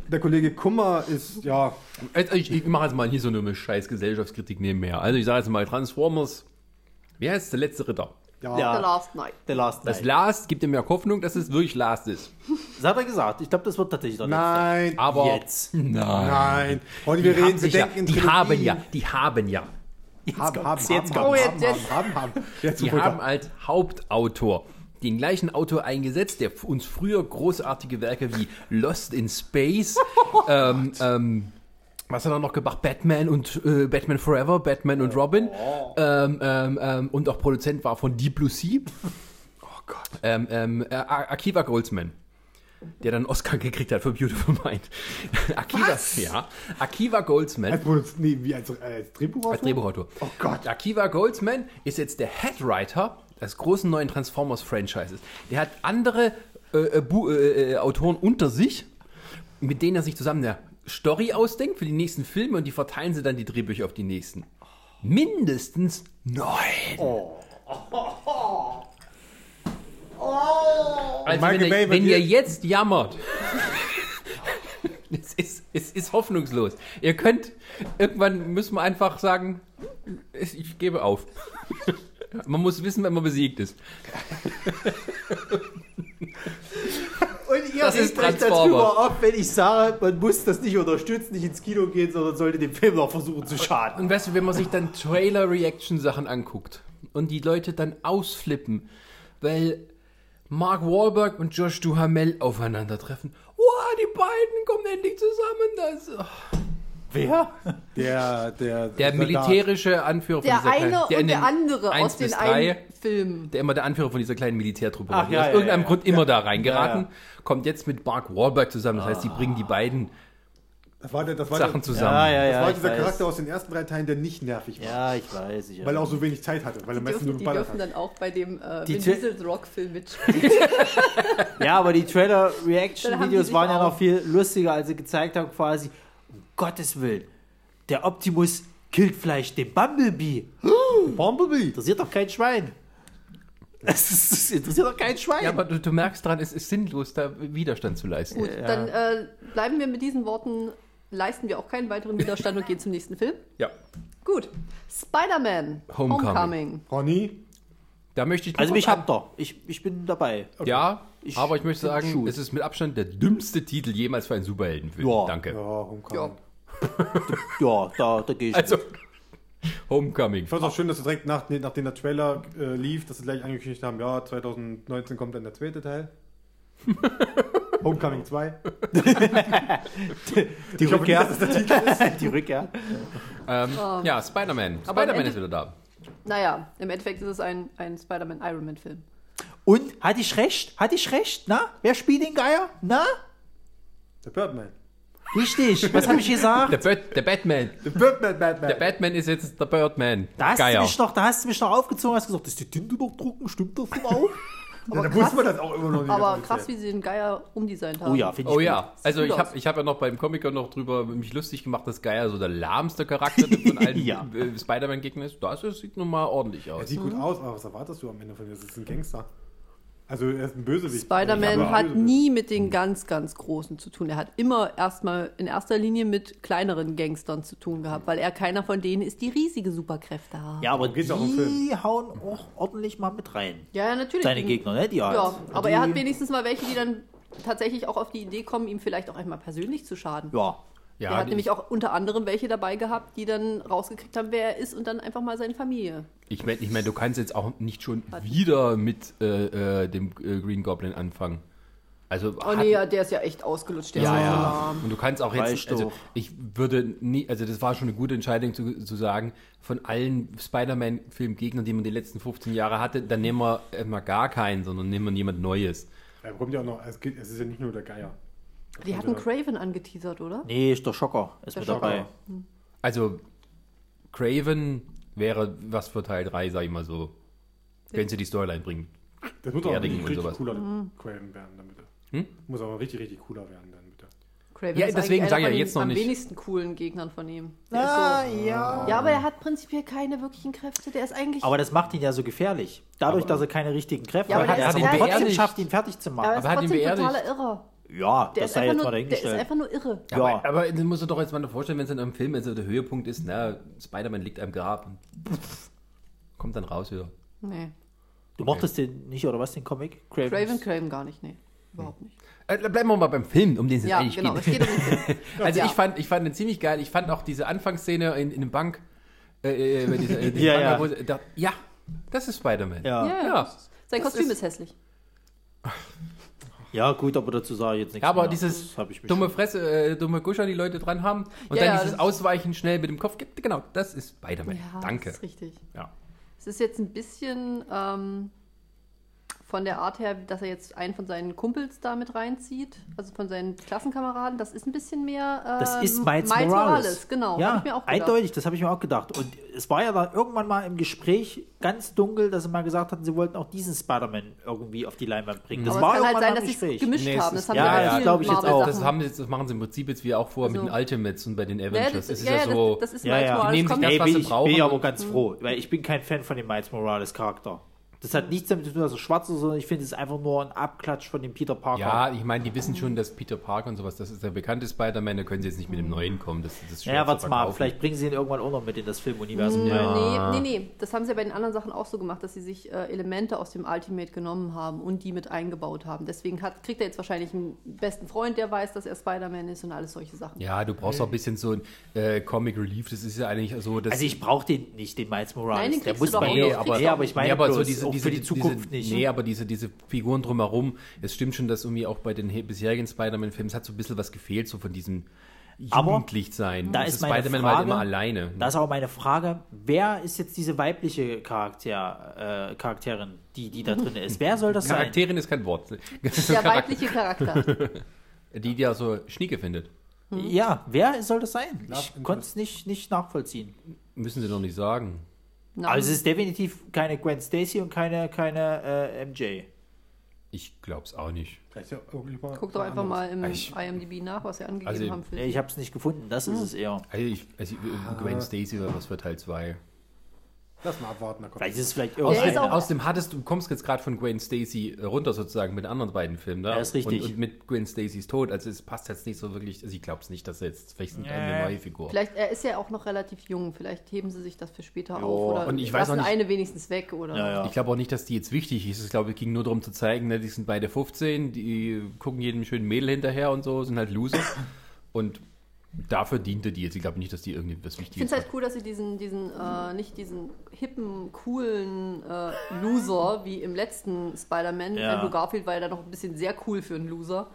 Der Kollege Kummer ist, ja, Also ich, ich mache jetzt mal hier so eine scheiß Gesellschaftskritik nebenher. Also ich sage jetzt mal Transformers. Wie heißt der letzte Ritter? Ja, Ja. The Last Night. The Last Das Night. Last gibt ihm ja Hoffnung, dass es wirklich Last ist. Das hat er gesagt. Ich glaube, das wird tatsächlich doch Nein, Aber Jetzt. nein. nein. Und wir Die, haben, reden, wir sich ja, denken in die Trilogien. haben ja, die haben ja, Jetzt Haben, kommt's, haben, jetzt haben, kommt's. Oh, jetzt- haben, jetzt- haben, haben, haben. Jetzt die haben als Hauptautor den gleichen Autor eingesetzt, der uns früher großartige Werke wie Lost in Space, ähm, ähm, was hat er noch gemacht? Batman und äh, Batman Forever, Batman und Robin ähm, ähm, ähm, und auch Produzent war von Deep Blue Sea. Oh Gott. Ähm, ähm, äh, Akiva Goldsman. Der dann einen Oscar gekriegt hat für Beautiful Mind. Akiva, ja. Akiva Goldsman. Als, nee, wie als, als Drehbuchautor? Als Drehbuchautor. Oh Gott. Akiva Goldsman ist jetzt der Headwriter des großen neuen Transformers-Franchises. Der hat andere äh, äh, äh, äh, Autoren unter sich, mit denen er sich zusammen eine Story ausdenkt für die nächsten Filme und die verteilen sie dann die Drehbücher auf die nächsten. Mindestens neun. Also Michael wenn, Bay ihr, wenn ihr jetzt jammert, es ist, es ist hoffnungslos. Ihr könnt, irgendwann müssen wir einfach sagen, ich gebe auf. Man muss wissen, wenn man besiegt ist. Ihr Das ist Transformer. darüber auf, wenn ich sage, man muss das nicht unterstützen, nicht ins Kino gehen, sondern sollte dem Film auch versuchen zu schaden. Und weißt du, wenn man sich dann Trailer-Reaction-Sachen anguckt und die Leute dann ausflippen, weil Mark Wahlberg und Josh Duhamel aufeinandertreffen. Wow, die beiden kommen endlich zusammen. Das, oh. Wer? Der, der, Der militärische Anführer Der von dieser eine kleinen, der in und der andere aus den drei, einen Filmen. der immer der Anführer von dieser kleinen Militärtruppe Ach, war, ja, aus ja, irgendeinem ja. Grund immer da reingeraten, Ja, kommt jetzt mit Mark Wahlberg zusammen. Das heißt, die bringen die beiden Das war, der, das war, Sachen der, zusammen. Ja, ja, das ja. war ich dieser weiß. Charakter aus den ersten drei Teilen, der nicht nervig war. Ja, ich weiß. Ich Weil er auch so wenig Zeit hatte, weil er Die dürfen, nur die dürfen hat. dann auch bei dem äh, Die Diesel Rock-Film mitspielen. Ja, aber die die Trailer-Reaction-Videos sich waren ja noch viel lustiger, als sie gezeigt haben, quasi, Gottes Willen, der Optimus killt vielleicht den Bumblebee. Bumblebee! Interessiert doch kein Schwein. Das, ist, das interessiert doch kein Schwein. Ja, aber du, du merkst dran, es ist sinnlos, da Widerstand zu leisten. Gut, Ja. dann äh, bleiben wir mit diesen Worten, leisten wir auch keinen weiteren Widerstand und gehen zum nächsten Film. Ja. Gut. Spider-Man Homecoming. Ronny, Da möchte ich also mich habt ihr. Ich, ich bin dabei. Ja, Ich aber ich möchte sagen, es ist mit Abstand der dümmste Titel jemals für einen Superheldenfilm. Ja. Danke. ja, Homecoming. Ja, da, da gehe ich. Also, Homecoming. Ich fand es auch schön, dass sie direkt nach, nachdem der Trailer äh, lief, dass sie gleich angekündigt haben, ja, 2019 kommt dann der zweite Teil. Homecoming 2. die hoffe nicht, Rückkehr. dass das der Titel die Rückkehr. Ähm, ja, Spider-Man. Spider-Man ist wieder da. Naja, im Endeffekt ist es ein, ein Spider-Man-Iron Man-Film. Und, hatte ich recht? Hatte ich recht? Na? Wer spielt den Geier? Na? Der Birdman. Richtig. Was habe ich gesagt? Der, Bat der Batman. Der Birdman, Batman. Der Batman ist jetzt der Birdman. Da hast, du Geier. mich noch, da hast du mich noch aufgezogen hast gesagt, ist die Tinte noch drucken? Stimmt das denn auch? ja, da wusste man das auch immer noch nicht. Aber krass, wie sie den Geier umdesignt haben. Oh ja, finde ich Oh gut. ja, also ich habe ich hab ja noch beim Comic noch drüber mich lustig gemacht, dass Geier so der lahmste Charakter von allen Ja. äh, Spider-Man-Gegnern ist. Das sieht nun mal ordentlich Er aus. sieht gut aus, aber was erwartest du am Ende von dir? Das ist ein Gangster. Also er ist ein Bösewicht. Spider-Man Aber hat Bösewicht. nie mit den ganz, ganz Großen zu tun. Er hat immer erstmal in erster Linie mit kleineren Gangstern zu tun gehabt, weil er keiner von denen ist, die riesige Superkräfte haben. Ja, aber die hauen auch ordentlich mal mit rein. ja, ja, natürlich. Seine Gegner, ne? Die halt. Ja, aber die, er hat wenigstens mal welche, die dann tatsächlich auch auf die Idee kommen, ihm vielleicht auch einmal persönlich zu schaden. Ja. Ja, er hat nämlich auch unter anderem welche dabei gehabt, die dann rausgekriegt haben, wer er ist und dann einfach mal seine Familie. Ich meine, ich mein, du kannst jetzt auch nicht schon wieder mit äh, äh, dem äh, Green Goblin anfangen. Also Oh hat- nee, ja, der ist ja echt ausgelutscht. Der ja, ist ja. Und du kannst auch jetzt, also ich würde nie, also das war schon eine gute Entscheidung zu, zu sagen, von allen Spider-Man-Filmgegnern, die man die letzten 15 Jahre hatte, dann nehmen wir immer gar keinen, sondern nehmen wir jemand Neues. Er kommt ja auch noch, es, geht, es ist ja nicht nur der Geier. Die hatten Craven angeteasert, oder? Nee, ist der Schocker. Ist Der mit dabei. Also Craven wäre was für Teil 3, sag ich mal so. Wenn sie die Storyline bringen. Das muss auch richtig, und richtig sowas. cooler Mhm. Craven werden, damit. Hm? Muss aber richtig, richtig cooler werden, dann bitte. Craven Ja, ist deswegen eigentlich sag ich ja jetzt den noch am nicht. wenigsten coolen Gegnern von ihm. Der Ah, ist ja. so, ja, aber er hat prinzipiell keine wirklichen Kräfte. Der ist eigentlich. Aber das macht ihn ja so gefährlich. Dadurch, dass er keine richtigen Kräfte Ja, aber hat, der hat er halt trotzdem beerdigt. schafft, ihn fertig zu aber machen. er ist aber hat ihn trotzdem beerdigt. totaler Irrer. Ja, Der das ist, sei einfach jetzt nur, mal der ist dahingestellt. einfach nur irre. Ja. Aber, aber das musst du doch jetzt mal vorstellen, wenn es in einem Film also der Höhepunkt ist, na, Spider-Man liegt am Grab und pff, kommt dann raus wieder. Nee. Du mochtest den nicht, oder was, den Comic? Craven. Craven, Craven gar nicht, nee. Überhaupt nicht. Äh, bleiben wir mal beim Film, um den es Ja, eigentlich genau. Es geht. geht um den Film. Also Ja. ich fand, ich fand den ziemlich geil. Ich fand auch diese Anfangsszene in, in dem Bank, äh, äh, bei dieser, äh, Ja, ja. Bank, wo- da, ja, das ist Spider-Man. Ja. Ja, ja. ja. Ja. Sein Das Kostüm ist- ist, hässlich. gut, aber dazu sage ich jetzt nichts Ja, aber mehr. dieses Das hab ich mich dumme Fresse, äh, dumme Guscher, die Leute dran haben und Ja, dann ja, dieses Ausweichen schnell mit dem Kopf, genau, das ist Spider-Man. Ja, Danke. das ist richtig. Ja. Es ist jetzt ein bisschen ähm, von der Art her, dass er jetzt einen von seinen Kumpels da mit reinzieht, also von seinen Klassenkameraden. Das ist ein bisschen mehr. Äh, Das ist Miles, Morales. Genau, hab Ja, ich mir auch gedacht. eindeutig, das habe ich mir auch gedacht. Und es war ja dann irgendwann mal im Gespräch ganz dunkel, dass sie mal gesagt hatten, sie wollten auch diesen Spider-Man irgendwie auf die Leinwand bringen. Das Aber war es kann halt sein, dass sie es Gespräch. gemischt Nee, haben. Das haben ja, ja, vielen glaub ich jetzt auch. Das, haben, sie jetzt- das machen sie im Prinzip jetzt wie auch vor mit Also- den Ultimates und bei den Ja, Avengers. das, es ist ja, ja, ja, so. das, das ist Ja, Miles ja. Morales. Die nehmen sich kommt das, was bin sie ich, brauchen bin ich aber und- ganz froh, weil ich bin kein Fan von dem Miles Morales Charakter. Das hat nichts damit zu tun, dass er schwarz ist, sondern ich finde, es ist einfach nur ein Abklatsch von dem Peter Parker. Ja, ich meine, die wissen schon, dass Peter Parker und sowas, das ist der bekannte Spider-Man, da können sie jetzt nicht mit dem neuen kommen. Das, das ist Ja, warte mal, vielleicht bringen sie ihn irgendwann auch noch mit in das Filmuniversum rein. Nee, nee, nee. Das haben sie ja bei den anderen Sachen auch so gemacht, dass sie sich äh, Elemente aus dem Ultimate genommen haben und die mit eingebaut haben. Deswegen hat, kriegt er jetzt wahrscheinlich einen besten Freund, der weiß, dass er Spider-Man ist und alles solche Sachen. Ja, du brauchst auch ein bisschen so ein äh, Comic Relief. Das ist ja eigentlich so, dass Also ich brauche den nicht, den Miles Morales. Nein, den der kriegst muss du doch nee, nicht. aber, nee, aber ich meine nee, aber bloß, so diese, auch diese, für die Zukunft diese, nicht. Nee, aber diese, diese Figuren drumherum, es stimmt schon, dass irgendwie auch bei den he- bisherigen Spider-Man-Filmen es hat so ein bisschen was gefehlt, so von diesem jugendlich sein. da Das ist meine Spider-Man war halt Frage- immer alleine. Da ist aber meine Frage, wer ist jetzt diese weibliche Charakter, äh, Charakterin, die, die da drin ist? Wer soll das sein? Charakterin ist kein Wort. Das ist Der Charakter- weibliche Charakter. Die, die ja so Schnieke findet. Ja, wer soll das sein? Ich konnte es nicht, nicht nachvollziehen. Müssen sie doch nicht sagen. Na, Aber es ist definitiv keine Gwen Stacy und keine, keine äh, MJ. Ich glaub's auch nicht. Ja Guck doch einfach mal im Ich- IMDb nach, was sie angegeben Also- haben. Für Nee, Ich habe es nicht gefunden, das ist es eher. Also, ich, also Gwen Stacy oder was für Teil 2. Lass mal abwarten. Da kommt Vielleicht ist es vielleicht irgendein. auch- Außerdem hattest du, kommst jetzt gerade von Gwen Stacy runter sozusagen mit den anderen beiden Filmen, ne? Ja, ist richtig. Und, und mit Gwen Stacys Tod, also es passt jetzt nicht so wirklich, also ich glaube es nicht, dass er jetzt vielleicht Nee. eine neue Figur. Vielleicht, er ist ja auch noch relativ jung. Vielleicht heben sie sich das für später Jo, auf oder und ich weiß lassen nicht- eine wenigstens weg oder. Ja, ja. Ich glaube auch nicht, dass die jetzt wichtig ist. Ich glaube, es ging nur darum zu zeigen, ne, die sind beide 15, die gucken jedem schönen Mädel hinterher und so, sind halt Loser. und dafür diente die jetzt. Ich glaube nicht, dass die irgendwie was Ich Wichtiges finde es halt cool, dass sie diesen, diesen äh, nicht diesen hippen, coolen äh, Loser wie im letzten Spider-Man. Ja. Andrew Garfield war ja dann noch ein bisschen sehr cool für einen Loser.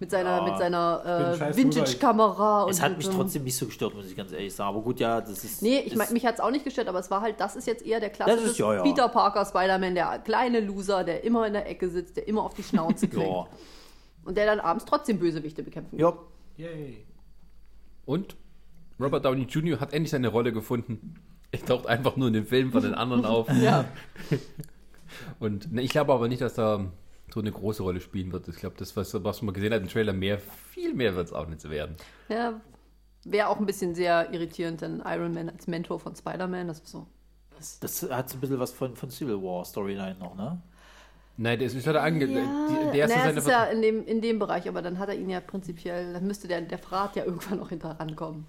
Mit seiner, Ja. mit seiner äh, Vintage-Kamera. und Es hat mich trotzdem nicht so gestört, muss ich ganz ehrlich sagen. Aber gut, ja, das ist. Nee, ich mein, mich hat es auch nicht gestört, aber es war halt, das ist jetzt eher der klassische ist- ja, ja. Peter Parker Spider-Man, der kleine Loser, der immer in der Ecke sitzt, der immer auf die Schnauze kriegt. Ja. Und der dann abends trotzdem Bösewichte bekämpfen kann. ja. Yay. Und Robert Downey Jr. hat endlich seine Rolle gefunden. Er taucht einfach nur in den Filmen von den anderen auf. Ja. Und ne, ich glaube aber nicht, dass er so eine große Rolle spielen wird. Ich glaube, das, was, was man gesehen hat im Trailer, mehr, viel mehr wird es auch nicht werden. ja Wäre auch ein bisschen sehr irritierend, denn Iron Man als Mentor von Spider-Man, das ist so. Das, das hat so ein bisschen was von, von Civil War Storyline noch, ne? Nein, das ist ja der, Ange die, der erste naja, seine es ist ja in dem, in dem Bereich, aber dann hat er ihn ja prinzipiell, dann müsste der, der Verrat ja irgendwann noch hinter rankommen.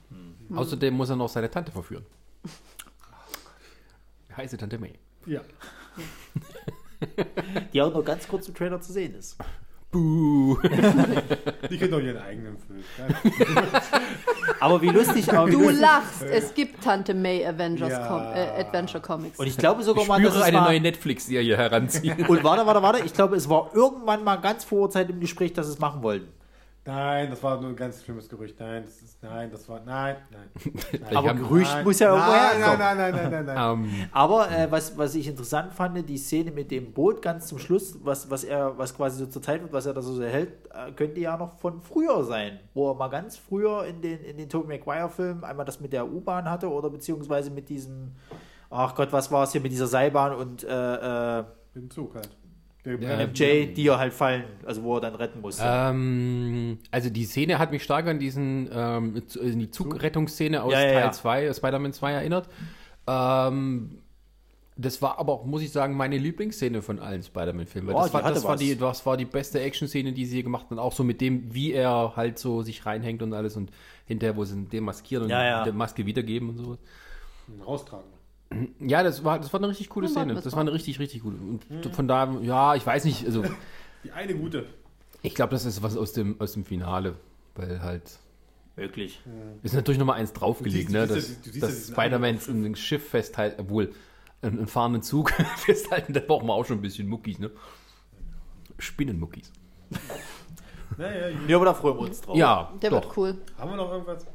Außerdem muss er noch seine Tante verführen. Heiße Tante May. Ja. Die auch nur ganz kurz im Trailer zu sehen ist. Buh. Die kriegt doch ihren eigenen Film. Aber wie lustig auch. Du lachst, es gibt Tante May Avengers Ja. Com äh, Adventure Comics. Und ich glaube Ich sogar mal, dass es eine neue Netflix-Serie heranziehen. Und warte, warte, warte. Ich glaube, es war irgendwann mal ganz vor der Zeit im Gespräch, dass sie es machen wollten. Nein, das war nur ein ganz schlimmes Gerücht. Nein, das ist, nein, das war, nein, nein. nein. Aber Gerücht nein, muss ja irgendwo nein, herkommen. nein, nein, nein, nein, nein, nein. ähm, Aber äh, was, was ich interessant fand, die Szene mit dem Boot ganz zum Schluss, was, was er, was quasi so zur Zeit wird, was er da so erhält, äh, könnte ja noch von früher sein. Wo er mal ganz früher in den, in den Tobey Maguire-Filmen einmal das mit der U-Bahn hatte oder beziehungsweise mit diesem, ach Gott, was war es hier mit dieser Seilbahn und äh, äh, Mit dem Zug halt. Der Ja, MJ, die er halt fallen, also wo er dann retten musste. ähm, also die Szene hat mich stark an diesen ähm, in die Zugrettungsszene aus Ja, ja. Teil 2, Spider-Man 2 erinnert. Ähm, das war aber auch, muss ich sagen, meine Lieblingsszene von allen Spider-Man-Filmen. weil Oh, das, die war, das, war die, das war die beste Action-Szene, die sie je gemacht haben. Auch so mit dem, wie er halt so sich reinhängt und alles und hinterher, wo sie ihn demaskieren und Ja, ja. der Maske wiedergeben und so. Raustragen. Ja, das war, das war eine richtig coole Ja, Szene. das Das war- eine richtig, richtig gute. Und von da, ja, ich weiß nicht, also Die eine gute. ich glaube, das ist was aus dem, aus dem Finale, weil halt Möglich. ist natürlich nochmal eins draufgelegt, Du ne, dass, siehst ja- ja dass diesen Spider-Man ein Schiff festhält, obwohl einen, einen fahrenden Zug festhalten, da brauchen wir auch schon ein bisschen Muckis, ne? Spinnenmuckis. Naja. Ja, aber da freuen wir uns drauf. Ja, der doch. wird cool. Haben wir noch irgendwas?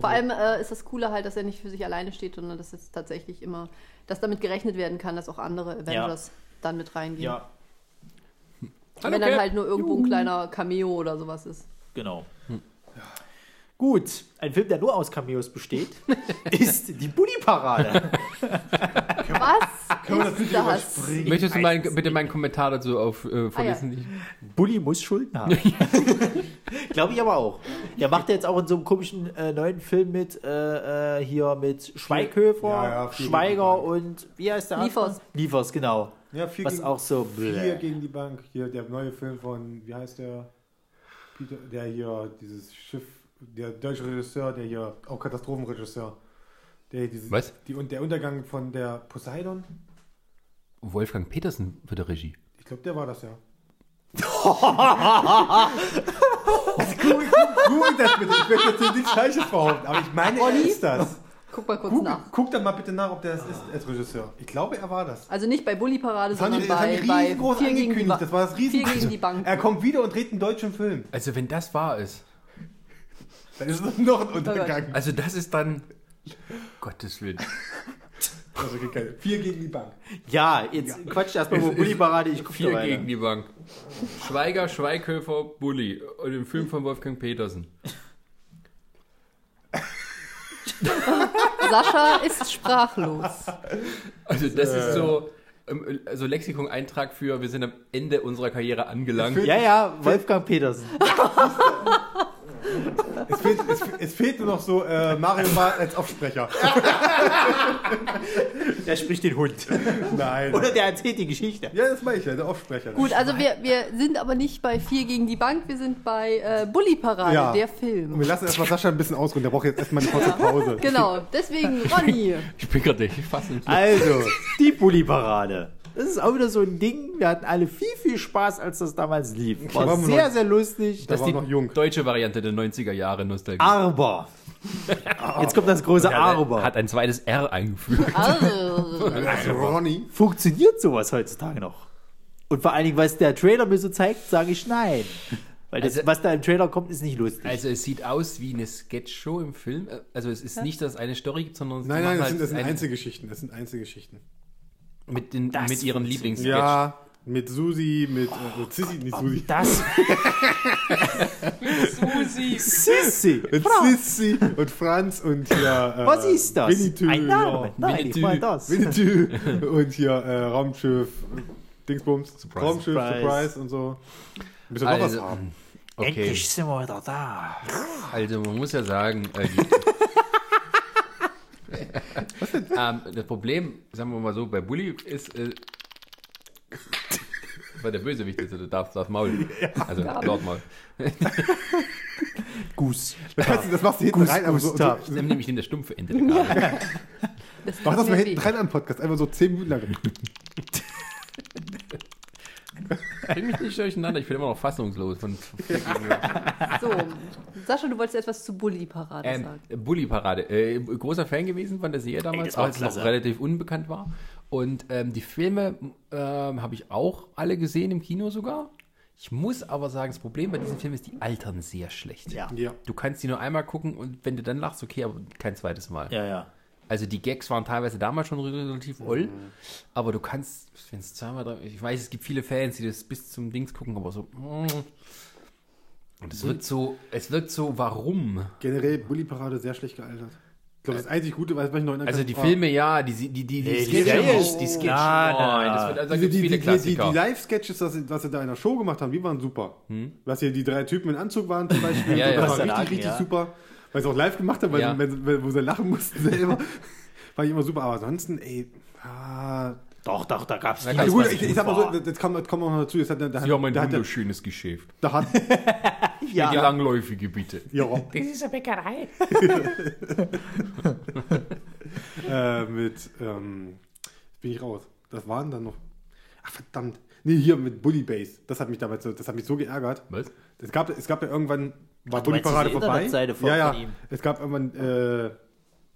Vor allem äh, ist das Coole halt, dass er nicht für sich alleine steht, sondern dass es tatsächlich immer, dass damit gerechnet werden kann, dass auch andere Avengers dann mit reingehen. Ja, Und wenn dann halt nur irgendwo ein kleiner Cameo oder sowas ist. genau. Gut, ein Film, der nur aus Cameos besteht, ist die Bulli-Parade. Was Können wir das bitte das? überspringen? Möchtest du mein, bitte meinen Kommentar dazu auf, äh, vorlesen? Bulli muss Schulden haben. Glaube ich aber auch. Der macht jetzt auch in so einem komischen äh, neuen Film mit, äh, äh, hier mit Schweighöfer, Ja, ja, Schweiger und wie heißt der Liefers. andere? Liefers, genau. Ja, vier Was gegen, auch so Vier gegen die Bank. Hier der neue Film von, wie heißt der? Peter, der hier dieses Schiff, der deutsche Regisseur, der hier, auch Katastrophenregisseur. Der dieses, Was? Die, und der Untergang von der Poseidon. Wolfgang Petersen für die Regie. Ich glaube, der war das ja. Google, Google das bitte. Ich möchte jetzt hier nichts Falsches behaupten, aber ich meine, er ist das. Guck mal kurz Guck, nach. guck dann mal bitte nach, ob der das ist als Regisseur. Ich glaube, er war das. Also nicht bei Bully Parade, Das haben sondern die, das haben bei, bei riesengroß Vier gegen die Das war das riesen Vier gegen die Bank. Er kommt wieder und dreht einen deutschen Film. Also wenn das wahr ist. Dann ist es noch ein Untergang. Also das ist dann. Gottes Willen. Also, okay, keine- vier gegen die Bank. Ja, jetzt quatsch erstmal über Bulli-Parade, ich gucke Vier gegen die Bank. Schweiger, Schweighöfer, Bulli. Und im Film von Wolfgang Petersen. Sascha ist sprachlos. Also das ist so. ähm, Also Lexikon-Eintrag für, wir sind am Ende unserer Karriere angelangt. Ja, ja, Wolfgang Petersen. Es fehlt, es, es fehlt nur noch so äh, Mario Barth als Aufsprecher. Der spricht den Hund. Nein. Oder der erzählt die Geschichte. Ja, das meine ich ja, der Aufsprecher. Gut, also wir, wir sind aber nicht bei 4 gegen die Bank, wir sind bei äh, Bully Parade, Ja. der Und Film. wir lassen erstmal Sascha ein bisschen ausruhen. Der braucht jetzt erstmal eine kurze Pause. Genau, deswegen Ronny. Ich bin gerade nicht fassungslos. Also, die Bulli-Parade. Das ist auch wieder so ein Ding. Wir hatten alle viel, viel Spaß, als das damals lief. War wir sehr, noch- sehr lustig. Da war noch jung. Deutsche Variante der 90er Jahre Nostalgie. Aber. Jetzt kommt das große Aber. Hat ein zweites R eingefügt. Also Ronny. Funktioniert sowas heutzutage noch? Und vor allen Dingen, was der Trailer mir so zeigt, sage ich nein. Weil das, Also- was da im Trailer kommt, ist nicht lustig. Also es sieht aus wie eine Sketchshow im Film. Also es ist nicht, dass es eine Story gibt, sondern sie Nein, nein, das halt sind, das sind ein- Einzelgeschichten. Das sind Einzelgeschichten. Mit, den, Das mit ihren. Lieblingssketch. Ja, mit Susi, mit, äh, mit Sissi, nicht Susi. das. Sissi. Mit Sissi und Franz und hier. Äh, Was ist das? Winnetou, Ein Name. Ja. Nein, ich meine das. Winnetou und hier äh, Raumschiff, Dingsbums, Surprise. Raumschiff, Surprise. Surprise, und so. Müssen wir noch Also, was haben. okay. Endlich sind wir wieder da. Also man muss ja sagen, äh, die, ähm, das Problem, sagen wir mal so, bei Bully ist, äh, weil der Bösewicht ist, du darfst das Maul. Also dort mal. Gus. Das, das machst du hinten Gus- rein, aber so, so. Ich nehme nämlich in der stumpfe Ende der Gabel. Das mach das mal hinten rein am Podcast, einfach so 10 Minuten lang. Bring mich nicht durcheinander, ich bin immer noch fassungslos. Von, So, Sascha, du wolltest etwas zu Bully Parade ähm, sagen. Bully-Parade. Äh, großer Fan gewesen von der Serie damals, war als es noch relativ unbekannt war. Und ähm, die Filme ähm, habe ich auch alle gesehen im Kino sogar. Ich muss aber sagen, das Problem bei diesen Filmen ist, die altern sehr schlecht. Ja. Ja. Du kannst die nur einmal gucken und wenn du dann lachst, okay, aber kein zweites Mal. Ja, ja. Also die Gags waren teilweise damals schon relativ oll, aber du kannst, wenn es zweimal, drei, ich weiß, es gibt viele Fans, die das bis zum Dings gucken, aber so. mm. Und es wirkt so, es wirkt so, warum? Generell Bully-Parade sehr schlecht gealtert. Ich glaube, das einzig Gute, was ich noch in der Also die Filme, ja, die, die, die, die, Nee, die Sketche, Serie nicht, ist- die Sketche, Na, na, nein, na. das wird, also die. Live-Sketches, was sie, da in der Show gemacht haben, die waren super. Was hier die drei Typen in Anzug waren zum Beispiel, Hm? Ja, das war richtig, richtig super. Weil sie auch live gemacht haben, weil, Ja. wenn, wenn, wo sie lachen mussten selber. war ich immer super. Aber ansonsten, ey, ah, Doch, doch, da gab es also gut, ich, ich sag mal so, das kommt, auch noch dazu. Das hat, da, Sie haben ein da, hat, wunderschönes Geschäft. da hat, ja. Die langläufige bitte. ja, Das ist eine Bäckerei. äh, mit, ähm, jetzt bin ich raus. Das waren dann noch, ach verdammt. Nee, hier mit Bully Base. Das hat mich damals so, das hat mich so geärgert. Was? Es gab, es gab ja irgendwann, war Ach, Bully Parade vorbei. Ja, ja. Es gab irgendwann, äh,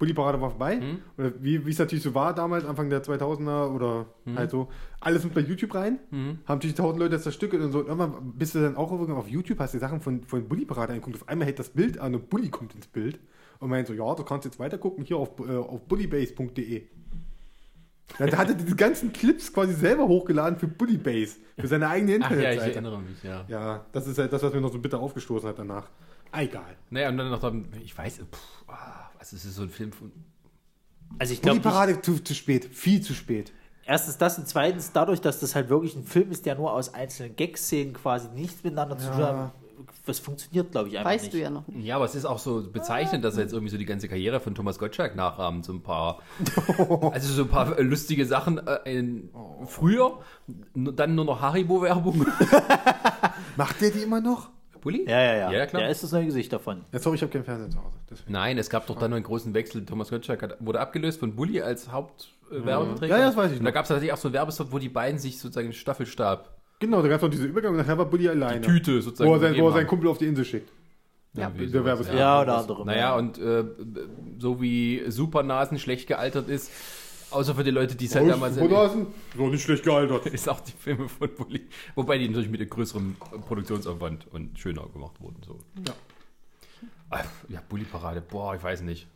Bully Parade war vorbei. Hm? Oder wie es natürlich so war damals, Anfang der 2000er oder Hm? halt so. Alles mit bei YouTube rein. Haben natürlich tausend Leute das zerstückelt und so. Und irgendwann bist du dann auch irgendwann auf YouTube, hast die Sachen von, von Bully Parade angeguckt. Auf einmal hält das Bild an und Bully kommt ins Bild. Und meint so, ja, du kannst jetzt weiter gucken hier auf, äh, auf bullybase.de. Ja, da hat er diese ganzen Clips quasi selber hochgeladen für Bullybase, für seine eigene Ach ja, ich Internetseite. erinnere mich, ja. Ja, das ist halt das, was mir noch so bitter aufgestoßen hat danach. Ah, egal. Naja, und dann noch, dann, ich weiß, pff, ah, was ist das so ein Film von, Also ich glaube, Bully-Parade zu, zu spät, viel zu spät. erstens das und zweitens dadurch, dass das halt wirklich ein Film ist, der nur aus einzelnen Gag-Szenen quasi nichts miteinander zu tun hat, das funktioniert, glaube ich, einfach Weißt nicht. du ja noch nicht. Ja, aber es ist auch so bezeichnend, dass er jetzt irgendwie so die ganze Karriere von Thomas Gottschalk nachahmt. So ein paar, also so ein paar äh, lustige Sachen äh, in, früher, dann nur noch Haribo-Werbung. Macht der die immer noch? Bulli? Ja, ja, ja. Ja, klar. Der ist das neue Gesicht davon. Ja, sorry, ich habe keinen Fernseher zu Hause. Deswegen. Nein, es gab doch dann noch einen großen Wechsel. Thomas Gottschalk hat, wurde abgelöst von Bulli als Hauptwerbeträger. Ja, ja, das weiß ich Und da gab es tatsächlich auch so einen Werbespot, wo die beiden sich sozusagen im Staffelstab, Genau, da gab es noch diese Übergang und nachher war Bully alleine. Tüte sozusagen. Wo er, sein, wo er seinen. Kumpel auf die Insel schickt. Ja, wie der Werbespot. Ja, oder andere. Naja, und äh, so wie Supernasen schlecht gealtert ist, außer für die Leute, die es halt damals Supernasen? So nicht schlecht gealtert. ist auch die Filme von Bulli. Wobei die natürlich mit einem größeren Produktionsaufwand und schöner gemacht wurden. So. Ja. Ah, Ja, Bully-Parade, boah, ich weiß nicht.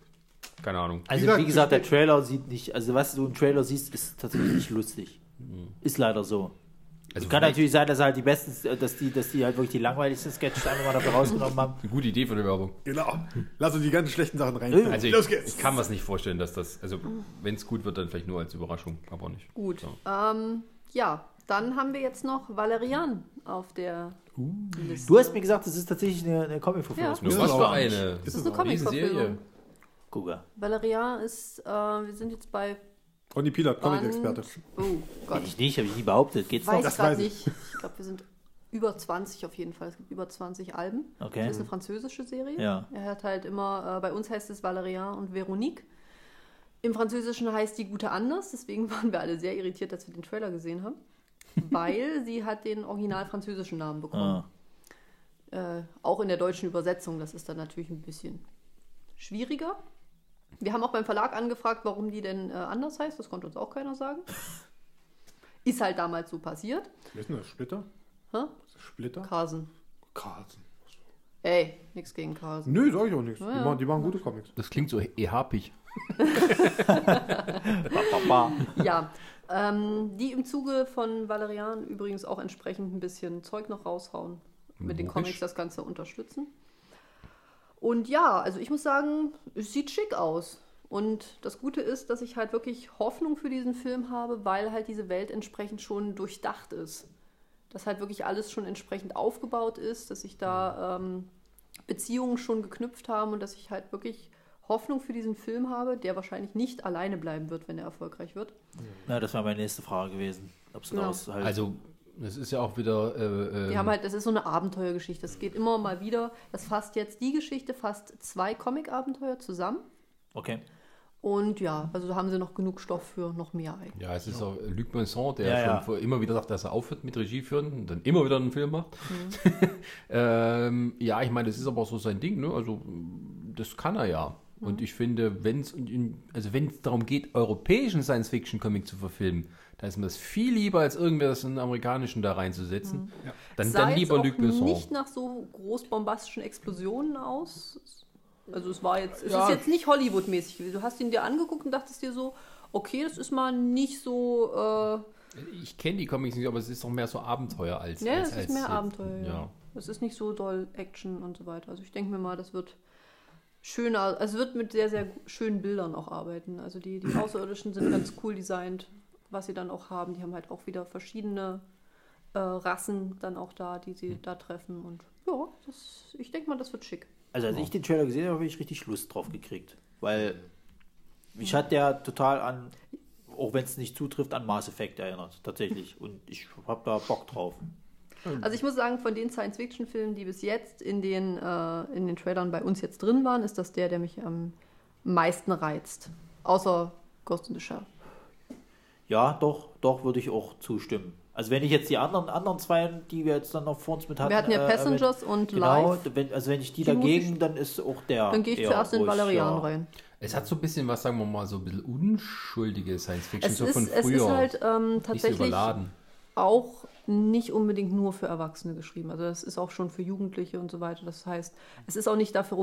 Keine Ahnung. Also Wie gesagt, wie gesagt, der Trailer sieht nicht, also was du im Trailer siehst, ist tatsächlich nicht lustig. Ist leider so. Also Kann natürlich sein, dass halt die besten, dass die, dass die halt wirklich die langweiligsten Sketches einfach mal dafür rausgenommen haben. eine gute Idee für eine Werbung. Genau. Lass uns die ganzen schlechten Sachen rein. Also Los ich, geht's. ich kann mir es nicht vorstellen, dass das, also wenn es gut wird, dann vielleicht nur als Überraschung, aber nicht. Gut. So. Ähm, ja, dann haben wir jetzt noch Valerian auf der Liste. Du hast mir gesagt, das ist tatsächlich eine, eine Comic-Verfilmung. Ja. Was für eine. Das ist eine. Comic-Verfilmung. Valerian ist, äh, wir sind jetzt bei Ronny Pilat, Comic-Experte. Oh Gott. Ich nicht, habe ich nie behauptet. Geht's Weiß noch? ich Das weiß ich. nicht. Ich glaube, wir sind über 20 auf jeden Fall. Es gibt über 20 Alben. Okay. Das ist eine französische Serie. Ja. Er hat halt immer, äh, bei uns heißt es Valerian und Veronique. Im Französischen heißt die Gute anders, deswegen waren wir alle sehr irritiert, dass wir den Trailer gesehen haben. weil sie hat den original französischen Namen bekommen. Ah. Äh, auch in der deutschen Übersetzung, das ist dann natürlich ein bisschen schwieriger. Wir haben auch beim Verlag angefragt, warum die denn äh, anders heißt. Das konnte uns auch keiner sagen. Ist halt damals so passiert. Wer ist denn das? Splitter? Hä? Das Splitter? Carlsen. Carlsen. Ey, nichts gegen Carlsen. Nö, sag ich auch nichts. Die, Ja. machen, die machen gute Comics. Das klingt so ehapig. Papa. Ja, ähm, die im Zuge von Valerian übrigens auch entsprechend ein bisschen Zeug noch raushauen. Mit den Logisch. Comics das Ganze unterstützen. Und ja, also ich muss sagen, es sieht schick aus. Und das Gute ist, dass ich halt wirklich Hoffnung für diesen Film habe, weil halt diese Welt entsprechend schon durchdacht ist. Dass halt wirklich alles schon entsprechend aufgebaut ist, dass sich da ähm, Beziehungen schon geknüpft haben und dass ich halt wirklich Hoffnung für diesen Film habe, der wahrscheinlich nicht alleine bleiben wird, wenn er erfolgreich wird. Na, das wäre meine nächste Frage gewesen. Ob sie Ja. daraus halt. Also, das ist ja auch wieder. Äh, Die ähm, haben halt, das ist so eine Abenteuergeschichte. Es geht immer mal wieder. Das fasst jetzt die Geschichte, fasst zwei Comic-Abenteuer zusammen. okay. Und ja, also da haben sie noch genug Stoff für noch mehr eigentlich. Ja, es ist auch Luc Besson, der Ja, schon ja. vor, immer wieder sagt, dass er aufhört mit Regie führen und dann immer wieder einen Film macht. Mhm. ähm, ja, ich meine, das ist aber auch so sein Ding, ne? Also das kann er ja. Mhm. Und ich finde, wenn es also wenn es darum geht, europäischen Science-Fiction-Comic zu verfilmen, da ist mir das viel lieber, als irgendwer das in einen amerikanischen da reinzusetzen. Dann, Mhm. Sah dann jetzt lieber auch Luc Besson. nicht nach so groß bombastischen Explosionen aus. Also es war jetzt, es Ja. ist jetzt nicht Hollywood-mäßig. gewesen. Du hast ihn dir angeguckt und dachtest dir so, okay, das ist mal nicht so, äh, Ich kenne die Comics nicht, aber es ist doch mehr so Abenteuer als. ja, als, es als ist mehr jetzt- Abenteuer, ja. ja. Es ist nicht so doll Action und so weiter. Also ich denke mir mal, das wird schöner, also es wird mit sehr, sehr schönen Bildern auch arbeiten. Also die, die Außerirdischen sind ganz cool designt, was sie dann auch haben. Die haben halt auch wieder verschiedene äh, Rassen dann auch da, die sie da treffen. Und ja, das, ich denke mal, das wird schick. Also als ich den Trailer gesehen habe, habe ich richtig Lust drauf gekriegt. Weil mich hat der total an, auch wenn es nicht zutrifft, an Mass Effect erinnert. Tatsächlich. Und ich habe da Bock drauf. Also ich muss sagen, von den Science-Fiction-Filmen, die bis jetzt in den, äh, in den Trailern bei uns jetzt drin waren, ist das der, der mich am meisten reizt. Außer Ghost in the Shell. Ja, doch, doch würde ich auch zustimmen. Also wenn ich jetzt die anderen, anderen zwei, die wir jetzt dann noch vor uns mit hatten. Wir hatten ja äh, Passengers und Genau, Live. wenn, also wenn ich die, Die dagegen, ich- dann ist auch der. Dann gehe ich eher zuerst in Valerian ja. rein. Es hat so ein bisschen was, sagen wir mal, so ein bisschen unschuldige Science-Fiction, Es so ist, von es früher. ist halt ähm, so tatsächlich überladen. auch nicht unbedingt nur für Erwachsene geschrieben. Also das ist auch schon für Jugendliche und so weiter. Das heißt, es ist auch nicht dafür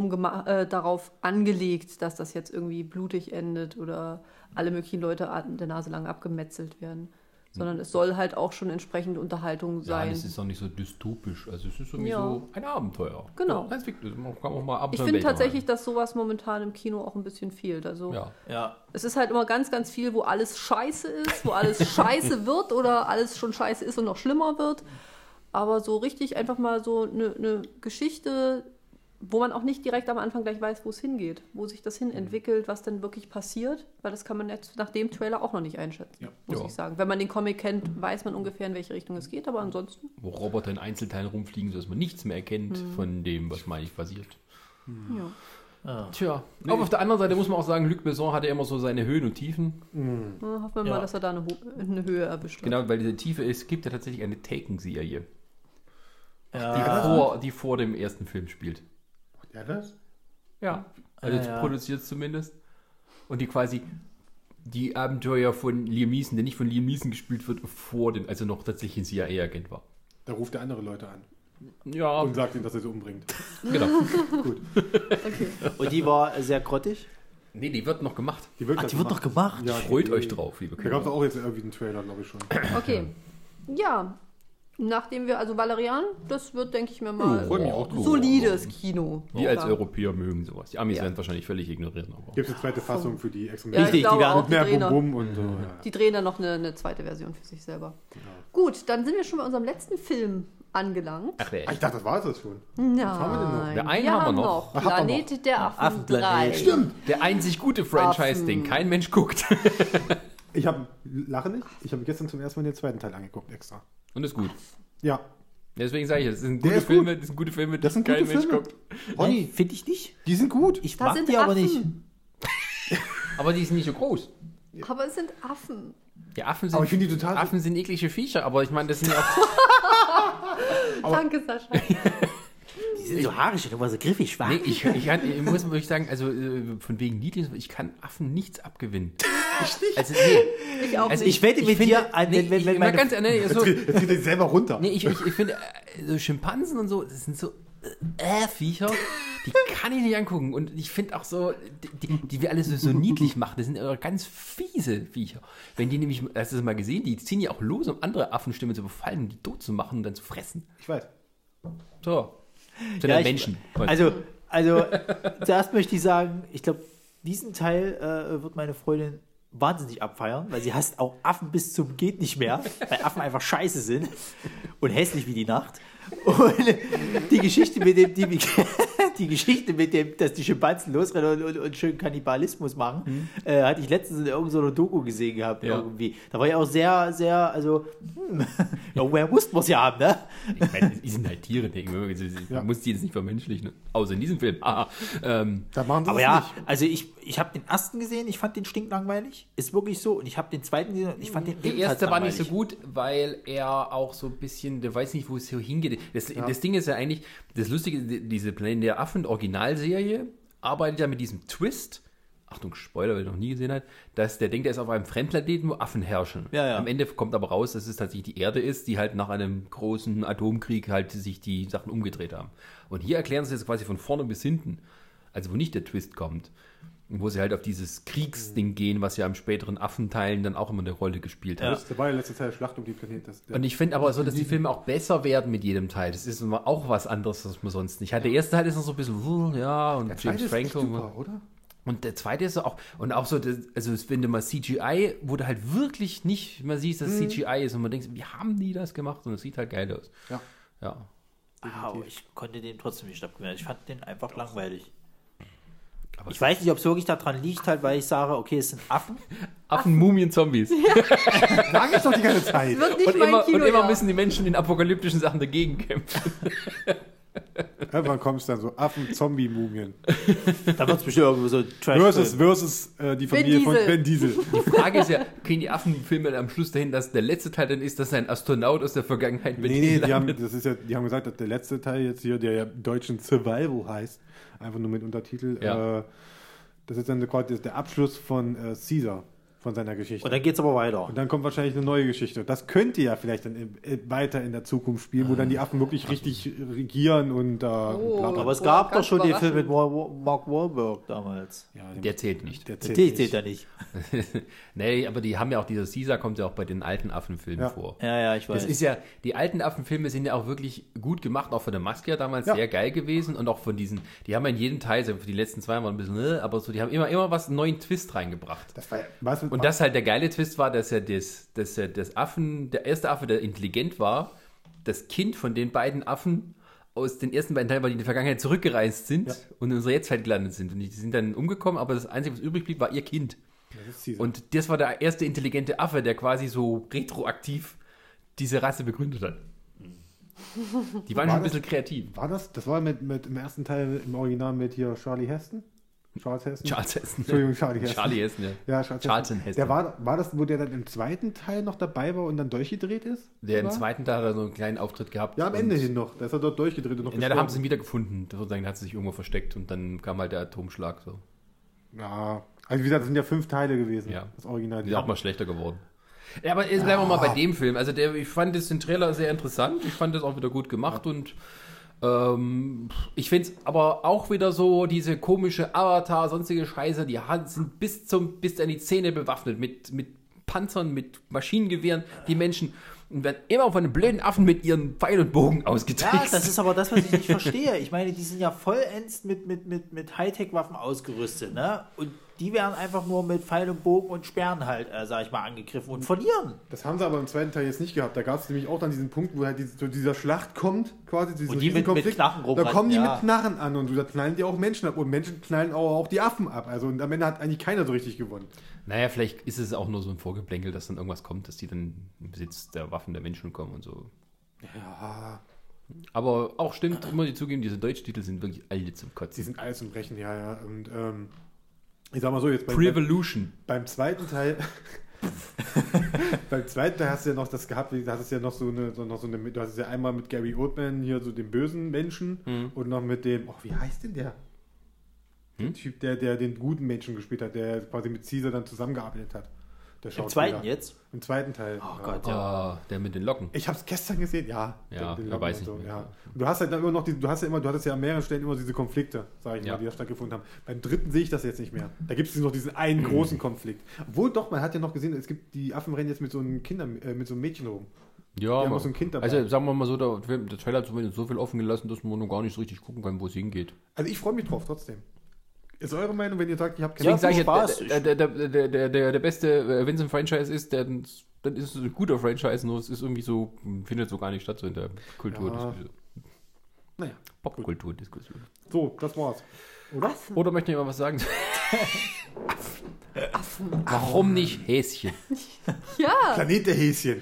äh, darauf angelegt, dass das jetzt irgendwie blutig endet oder alle möglichen Leute an der Nase lang abgemetzelt werden. Sondern es soll halt auch schon entsprechende Unterhaltung Ja, sein. es ist auch nicht so dystopisch. Also es ist irgendwie Ja. so ein Abenteuer. Genau. Ja. Man kann auch mal ich finde tatsächlich, dass sowas momentan im Kino auch ein bisschen fehlt. Also rein. Ja. Ja, es ist halt immer ganz, ganz viel, wo alles scheiße ist, wo alles scheiße wird oder alles schon scheiße ist und noch schlimmer wird. Aber so richtig einfach mal so eine, eine Geschichte, wo man auch nicht direkt am Anfang gleich weiß, wo es hingeht, wo sich das hin entwickelt, was denn wirklich passiert, weil das kann man jetzt nach dem Trailer auch noch nicht einschätzen, muss Ja. ich sagen. Wenn man den Comic kennt, weiß man ungefähr, in welche Richtung es geht, aber ansonsten, Wo Roboter in Einzelteilen rumfliegen, sodass man nichts mehr erkennt Hm. von dem, was man eigentlich passiert. ja. Tja, aber auf der anderen Seite muss man auch sagen, Luc Besson hatte immer so seine Höhen und Tiefen. Na, hoffen wir Ja. mal, dass er da eine, Ho eine Höhe erwischt. hat. Genau, weil diese Tiefe ist, gibt ja tatsächlich eine Taken-Serie, die, ja, vor, die vor dem ersten Film spielt. Ja, das? Ja, also Ja, ja. produziert zumindest. Und die quasi die Abenteuer von Liam Neeson, der nicht von Liam Neeson gespielt wird, vor dem, also noch tatsächlich ein CIA-Agent war. Da ruft er andere Leute an. Ja, und sagt ihm, dass er sie umbringt. genau. Okay. Und die war sehr grottig. Nee, die wird noch gemacht. Die wird, Ach, die wird doch gemacht. Ja, Freut die- euch drauf, liebe Da gab es Kinder. auch jetzt irgendwie einen Trailer, glaube ich schon. okay. Ja. Nachdem wir, also Valerian, das wird, denke ich mir mal, auch drauf. solides Kino. Wir als Ja. Europäer mögen sowas. Die Amis Ja. werden wahrscheinlich völlig ignorieren. Aber Gibt es eine zweite Fassung für die extra Ja, ich Richtig, die werden auch, mehr Bum noch, Bum und so. Ja. die drehen dann noch eine, eine zweite Version für sich selber. Gut, dann sind wir schon bei unserem letzten Film angelangt. Ach, Ah, Ich dachte, das war es jetzt schon. Nein, haben wir denn noch? Der einen wir haben wir haben noch. noch. Wir Planet der Affen, Affenplanet. 3. Stimmt. Der einzig gute Franchise, Affen. den kein Mensch guckt. Ich habe, lache nicht, ich habe gestern zum ersten Mal den zweiten Teil angeguckt, extra. Und ist gut. Ja. Deswegen sage ich, das sind gute ist gut. Filme, das sind gute Filme, die Das sind kein gute Mensch Filme. guckt. Ronny, Finde ich nicht. die sind gut. Ich Da mag sind die aber Affen. nicht. Aber die sind nicht so groß. Aber es sind Affen. Die Affen sind, Aber ich finde die total- Affen sind eklige Viecher, aber ich meine, das sind ja auch. Danke, Sascha. Die sind so haarig und immer so griffig schwach. Nee, ich, ich, kann, ich muss wirklich sagen, also äh, von wegen niedlich, ich kann Affen nichts abgewinnen. Also, nee. Ich auch Also nicht. ich wette mit finde- dir, an, nee, wenn, wenn, ich, meine ganz ehrlich, so, Jetzt geht er selber runter. nee, ich, ich, ich finde, äh, so Schimpansen und so, das sind so äh, Viecher, die kann ich nicht angucken. Und ich finde auch so, die, die, die wir alle so, so niedlich machen, das sind aber ganz fiese Viecher. Wenn die nämlich, hast du das mal gesehen, die ziehen ja auch los, um andere Affenstimmen zu befallen, die tot zu machen und dann zu fressen. Ich weiß. So. Sind Ja, ja, ich- Menschen. Also, also zuerst möchte ich sagen, ich glaube, diesen Teil äh, wird meine Freundin wahnsinnig abfeiern, weil sie hasst auch Affen bis zum geht nicht mehr, weil Affen einfach scheiße sind und hässlich wie die Nacht. Und die Geschichte mit dem, die, die Geschichte mit dem, dass die Schimpansen losrennen und, und, und schön Kannibalismus machen, äh, hatte ich letztens in irgendeiner Doku gesehen gehabt Ja. irgendwie. Da war ja auch sehr, sehr, also, hm, irgendwoher mussten wir es ja haben, ne? Ich meine, die sind halt Tiere, denke ich. Man Ja. muss die jetzt nicht vermenschlichen. Außer in diesem Film. Ah, ähm, Da machen sie Aber ja, nicht. also ich, ich habe den ersten gesehen, ich fand den stinklangweilig. Ist wirklich so. Und ich habe den zweiten gesehen und ich fand den Der erste war nicht so gut, weil er auch so ein bisschen, der weiß nicht, wo es so hingeht. Das, das Ding ist ja eigentlich, das Lustige, die- diese Planet der Affen Originalserie arbeitet ja mit diesem Twist. Achtung, Spoiler, wer noch nie gesehen hat, dass der denkt, er ist auf einem Fremdplaneten, wo Affen herrschen. Ja, ja. Am Ende kommt aber raus, dass es tatsächlich die Erde ist, die halt nach einem großen Atomkrieg halt sich die Sachen umgedreht haben. Und hier erklären sie es quasi von vorne bis hinten. Also wo nicht der Twist kommt. Wo sie halt auf dieses Kriegsding gehen, was ja im späteren Affenteilen dann auch immer eine Rolle gespielt hat. Das war ja letzte Teil Schlacht um die Planeten. Das, Und ich finde aber so, dass die Filme auch besser werden mit jedem Teil. Das ist immer auch was anderes, was man sonst nicht hat. Der erste Teil ist noch so ein bisschen, uh, ja, und der James Franco. super, oder? Und der zweite ist auch, und auch so, also wenn du mal CGI, wo du halt wirklich nicht mal siehst, dass es CGI ist und man denkt, wie haben die das gemacht? Und es sieht halt geil aus. Ja. Ja. Ah, ich konnte den trotzdem nicht abgewinnen. Ich fand den einfach langweilig. Aber Ich weiß nicht, ob es wirklich daran liegt, halt, weil ich sage, okay, es sind Affen. Affen, Mumien, Zombies. Sag ich doch die ganze Zeit. Und immer, Kino. und immer ja. müssen die Menschen in apokalyptischen Sachen dagegen kämpfen. Irgendwann kommt es dann so Affen-Zombie-Mumien. Da wird es bestimmt irgendwo so trash Versus, versus äh, die Familie von Diesel. Ben Diesel. Die Frage ist ja, kriegen die Affenfilme am Schluss dahin, dass der letzte Teil dann ist, dass ein Astronaut aus der Vergangenheit mit Nee, nee, die haben, das ist ja, die haben gesagt, dass der letzte Teil jetzt hier, der ja im deutschen Survival heißt, einfach nur mit Untertitel, Ja. äh, das ist dann quasi der Abschluss von äh, Caesar, von seiner Geschichte. Und dann geht es aber weiter. Und dann kommt wahrscheinlich eine neue Geschichte. Das könnte ja vielleicht dann äh, weiter in der Zukunft spielen, wo dann die Affen wirklich richtig regieren und äh, Oh. bla bla. Aber es gab doch ganz schon den. Film mit Mark Wahlberg damals. Ja, Der zählt nicht. der Der zählt zählt ja nicht. nee, aber die haben ja auch, dieser Caesar kommt ja auch bei den alten Affenfilmen Ja. vor. Ja, ja, ich weiß. Das ist ja, die alten Affenfilme sind ja auch wirklich gut gemacht, auch von der Maske ja damals Ja. sehr geil gewesen und auch von diesen, die haben ja in jedem Teil, so die letzten zwei waren ein bisschen, äh, aber so, die haben immer, immer was, einen neuen Twist reingebracht. Das war, was Und das halt der geile Twist war, dass er das, dass er das Affen, der erste Affe, der intelligent war, das Kind von den beiden Affen aus den ersten beiden Teilen, weil die in die Vergangenheit zurückgereist sind Ja. und in unserer Jetztzeit gelandet sind. Und die sind dann umgekommen, aber das Einzige, was übrig blieb, war ihr Kind. das. Und das war der erste intelligente Affe, der quasi so retroaktiv diese Rasse begründet hat. Die waren War schon ein das- bisschen kreativ. war das? Das war mit, mit im ersten Teil im Original mit hier Charlie Heston? Charles Heston? Charles Hessen. Entschuldigung, Charlie Heston. Charlie Hessen, ja. Ja, Charles Charlton Heston. Heston. Der war, war das, wo der dann im zweiten Teil noch dabei war und dann durchgedreht ist? Der im Oder? zweiten Teil hat er so einen kleinen Auftritt gehabt. Ja, am Ende hin noch. Da ist er dort durchgedreht und noch Ja, da haben sie ihn wiedergefunden. Sozusagen, da hat sie sich irgendwo versteckt und dann kam halt der Atomschlag. So. Ja, also wie gesagt, das sind ja fünf Teile gewesen. Ja. Das Original. Die sind auch mal schlechter geworden. Ja, aber jetzt bleiben wir mal bei dem Film. Also der, ich fand das den Trailer sehr interessant. Ich fand das auch wieder gut gemacht und ähm, ich finde es aber auch wieder so, diese komische Avatar, sonstige Scheiße, die sind bis zum, bis an die Zähne bewaffnet mit, mit Panzern, mit Maschinengewehren, die Menschen und werden immer von den blöden Affen mit ihren Pfeil und Bogen Ja, ausgetrickst. das ist aber das, was ich nicht verstehe. Ich meine, die sind ja vollends mit, mit, mit, mit Hightech-Waffen ausgerüstet, ne? Und die werden einfach nur mit Pfeil und Bogen und Sperren halt, äh, sag ich mal, angegriffen und verlieren. Das haben sie aber im zweiten Teil jetzt nicht gehabt. Da gab es nämlich auch dann diesen Punkt, wo halt diese, zu dieser Schlacht kommt, quasi zu diesem Und die mit- mit Knarren Da rumrennen, kommen die ja. mit Knarren an und da knallen die auch Menschen ab. Und Menschen knallen auch, auch die Affen ab. Also und am Ende hat eigentlich keiner so richtig gewonnen. Naja, vielleicht ist es auch nur so ein Vorgeplänkel, dass dann irgendwas kommt, dass die dann im Besitz der Waffen der Menschen kommen und so. Ja, Aber auch stimmt, muss ich zugeben, diese Deutschtitel sind wirklich alle zum sie Kotzen. sind alles zum Brechen, ja, ja. Und ähm, ich sag mal so, jetzt bei, Prevolution. beim zweiten Teil. beim zweiten Teil hast du ja noch das gehabt, du hattest ja noch so eine, so noch so eine, du hast es ja einmal mit Gary Oldman hier so den bösen Menschen Mhm. und noch mit dem, oh, wie heißt denn der? Der Hm? Typ, der, der den guten Menschen gespielt hat, der quasi mit Caesar dann zusammengearbeitet hat. Der Im zweiten jetzt? Im zweiten Teil. Oh ja. Gott, ja. Ah, der mit den Locken. Ich habe es gestern gesehen, ja. Ja, Den Locken weiß und ich so, nicht. ja. Und du hast halt dann immer noch die, du hast ja immer, du hattest ja an mehreren Stellen immer diese Konflikte, sage ich Ja. mal, die da stattgefunden haben. Beim dritten sehe ich das jetzt nicht mehr. Da gibt es noch diesen einen Mhm. großen Konflikt. Obwohl doch, man hat ja noch gesehen, es gibt die Affen rennen jetzt mit so einem Kinder, äh, mit so einem Mädchen rum. Ja, aber- so ein Kind dabei. Also sagen wir mal so, der, der Trailer hat zumindest so viel offen gelassen, dass man noch gar nicht so richtig gucken kann, wo es hingeht. Also ich freue mich drauf trotzdem. Ist eure Meinung, wenn ihr sagt, ich habe Ja, sage ich, viel Spaß. der, der, der, der, der, der, beste, äh, wenn es ein Franchise ist, der, dann ist es ein guter Franchise, nur es ist irgendwie so, findet so gar nicht statt so in der Kulturdiskussion. Naja, Popkulturdiskussion. so, das war's. Oder? Oder möchte jemand was sagen? Warum nicht Häschen? Ja, Planet der Häschen.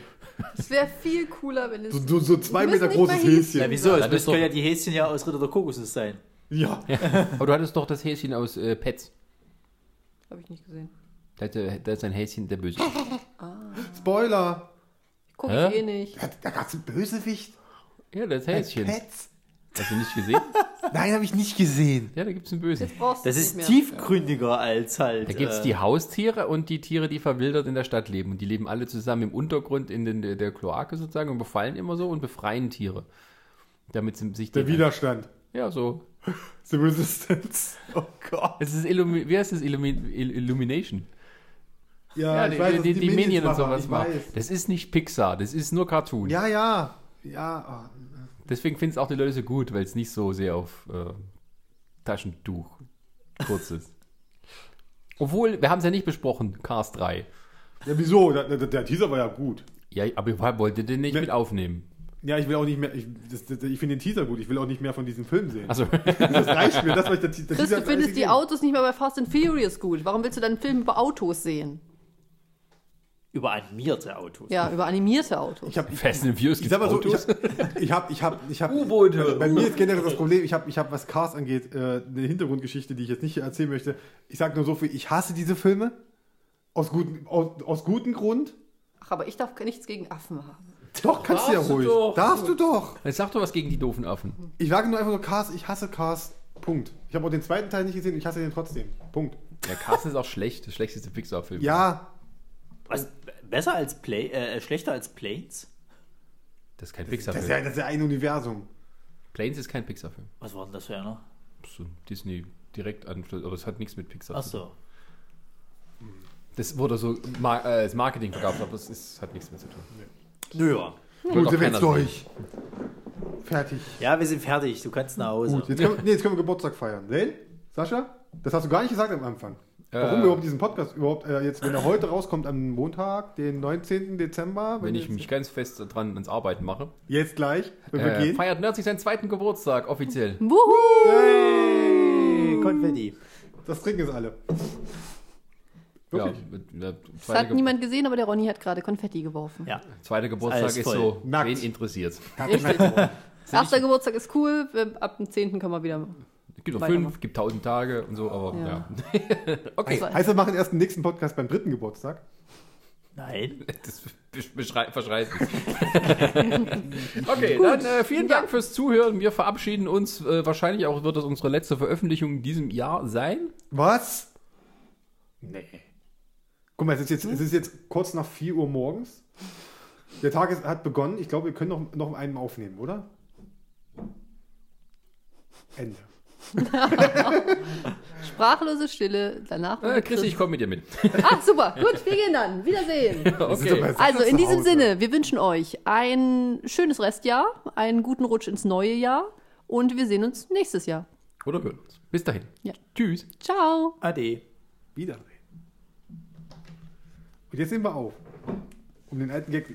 es wäre viel cooler, wenn es. So, so, so zwei Meter großes Häschen. Häschen. Ja, wieso? Ja, Es können ja die Häschen ja aus Ritter der Kokosnuss sein. Ja. Aber du hattest doch das Häschen aus äh, Pets. Habe ich nicht gesehen. Da, hatte- da ist ein Häschen der Böse. Spoiler. Guck Hä? ich eh nicht. Da, da gab es einen Bösewicht. Ja, das Häschen. Pets. Hast du nicht gesehen? Nein, habe ich nicht gesehen. Ja, da gibt es einen Bösen. Das ist tiefgründiger als halt. Da gibt es äh, die Haustiere und die Tiere, die verwildert in der Stadt leben. Und die leben alle zusammen im Untergrund in den, der, der Kloake sozusagen und befallen immer so und befreien Tiere. Damit sie sich Der Widerstand. Ja, so. The Resistance. Oh Gott. Es ist Illumi wie heißt das? Illumi Il- Illumination. Ja, die, ich weiß, die, die, die Minion und sowas machen. Das ist nicht Pixar, das ist nur Cartoon. Ja, ja. Ja, oh. Deswegen finden es auch die Leute so gut, weil es nicht so sehr auf äh, Taschentuch kurz ist. Obwohl, wir haben es ja nicht besprochen, Cars 3. ja wieso? Der, der, der Teaser war ja gut. Ja, aber ich wollte den nicht Ne- mit aufnehmen. Ja, ich will auch nicht mehr. Ich, ich finde den Teaser gut. Ich will auch nicht mehr von diesem Film sehen. Also, Das reicht mir. Das, was ich, der, der Chris, du findest die. Autos nicht mehr bei Fast and Furious gut. Warum willst du dann einen Film über Autos sehen? über animierte Autos. Ja, über animierte Autos. Ich habe Fast and Furious ich gibt's sag mal so, ich Autos? habe ich habe ich habe ich habe U-Boote. bei mir ist generell das Problem, ich habe ich habe was Cars angeht, äh, eine Hintergrundgeschichte, die ich jetzt nicht erzählen möchte. Ich sage nur so viel, ich hasse diese Filme aus guten aus, aus gutem Grund. Ach, aber ich darf nichts gegen Affen haben. Doch, kannst du ja Darfst du ruhig. doch. Darfst du doch. Jetzt sag doch was gegen die doofen Affen. Ich sage nur einfach nur Cars, ich hasse Cars. Punkt. Ich habe auch den zweiten Teil nicht gesehen, ich hasse den trotzdem. Punkt. Der Cars ist auch schlecht, der schlechteste Pixar-Film. Ja, Was, besser als Play, äh, schlechter als Planes? Das ist kein das ist Pixar-Film. ja, das ist ja ein Universum. Planes ist kein Pixar-Film. Was war denn das für einer? Das ist so ein Disney direkt an, aber es hat nichts mit Pixar Ach zu tun. so. Das wurde so ma äh, als Marketing verkauft, aber es ist, hat nichts mehr zu tun. Nö. ja. Gut, sind wir jetzt durch. Fertig. Ja, wir sind fertig. Du kannst nach Hause. Gut, jetzt können, wir, nee, jetzt können wir Geburtstag feiern. Len? Sascha? Das hast du gar nicht gesagt am Anfang. Warum Äh. wir überhaupt diesen Podcast überhaupt äh, jetzt, wenn er heute rauskommt, am Montag, den 19. Dezember, Wenn ich jetzt, mich ganz fest dran ans Arbeiten mache. jetzt gleich, wenn wir Äh, gehen. feiert Nerdsig seinen zweiten Geburtstag, offiziell. Wuhu! Hey, Konfetti. Das trinken es alle. Ja, Wirklich? mit, mit, Das hat Ge niemand gesehen, aber der Ronny hat gerade Konfetti geworfen. Ja. zweiter Geburtstag alles ist voll. so, Nackt. wen interessiert. Erster Geburtstag ist cool, ab dem 10. können wir wieder. Es gibt auch Weitermachen. fünf, gibt tausend Tage und so, aber ja. Ja. okay, Heißt, wir machen erst den nächsten Podcast beim dritten Geburtstag? Nein. das verschreit okay, dann äh, vielen Dank fürs Zuhören. Wir verabschieden uns. Äh, wahrscheinlich auch wird das unsere letzte Veröffentlichung in diesem Jahr sein. Was? Nee. Guck mal, es ist, jetzt, es ist jetzt kurz nach 4 Uhr morgens. Der Tag ist, hat begonnen. Ich glaube, wir können noch, noch einen aufnehmen, oder? Ende. Sprachlose Stille, danach. Äh, Chris, ich komme mit dir mit. Ah, super. Gut, wir gehen dann. Wiedersehen. Okay. Also in diesem. Sinne, wir wünschen euch ein schönes Restjahr, einen guten Rutsch ins neue Jahr und wir sehen uns nächstes Jahr. Oder hören uns. Bis dahin. Ja. Tschüss. Ciao. Ade. Wiedersehen. Und jetzt nehmen wir auf. Um den alten Gag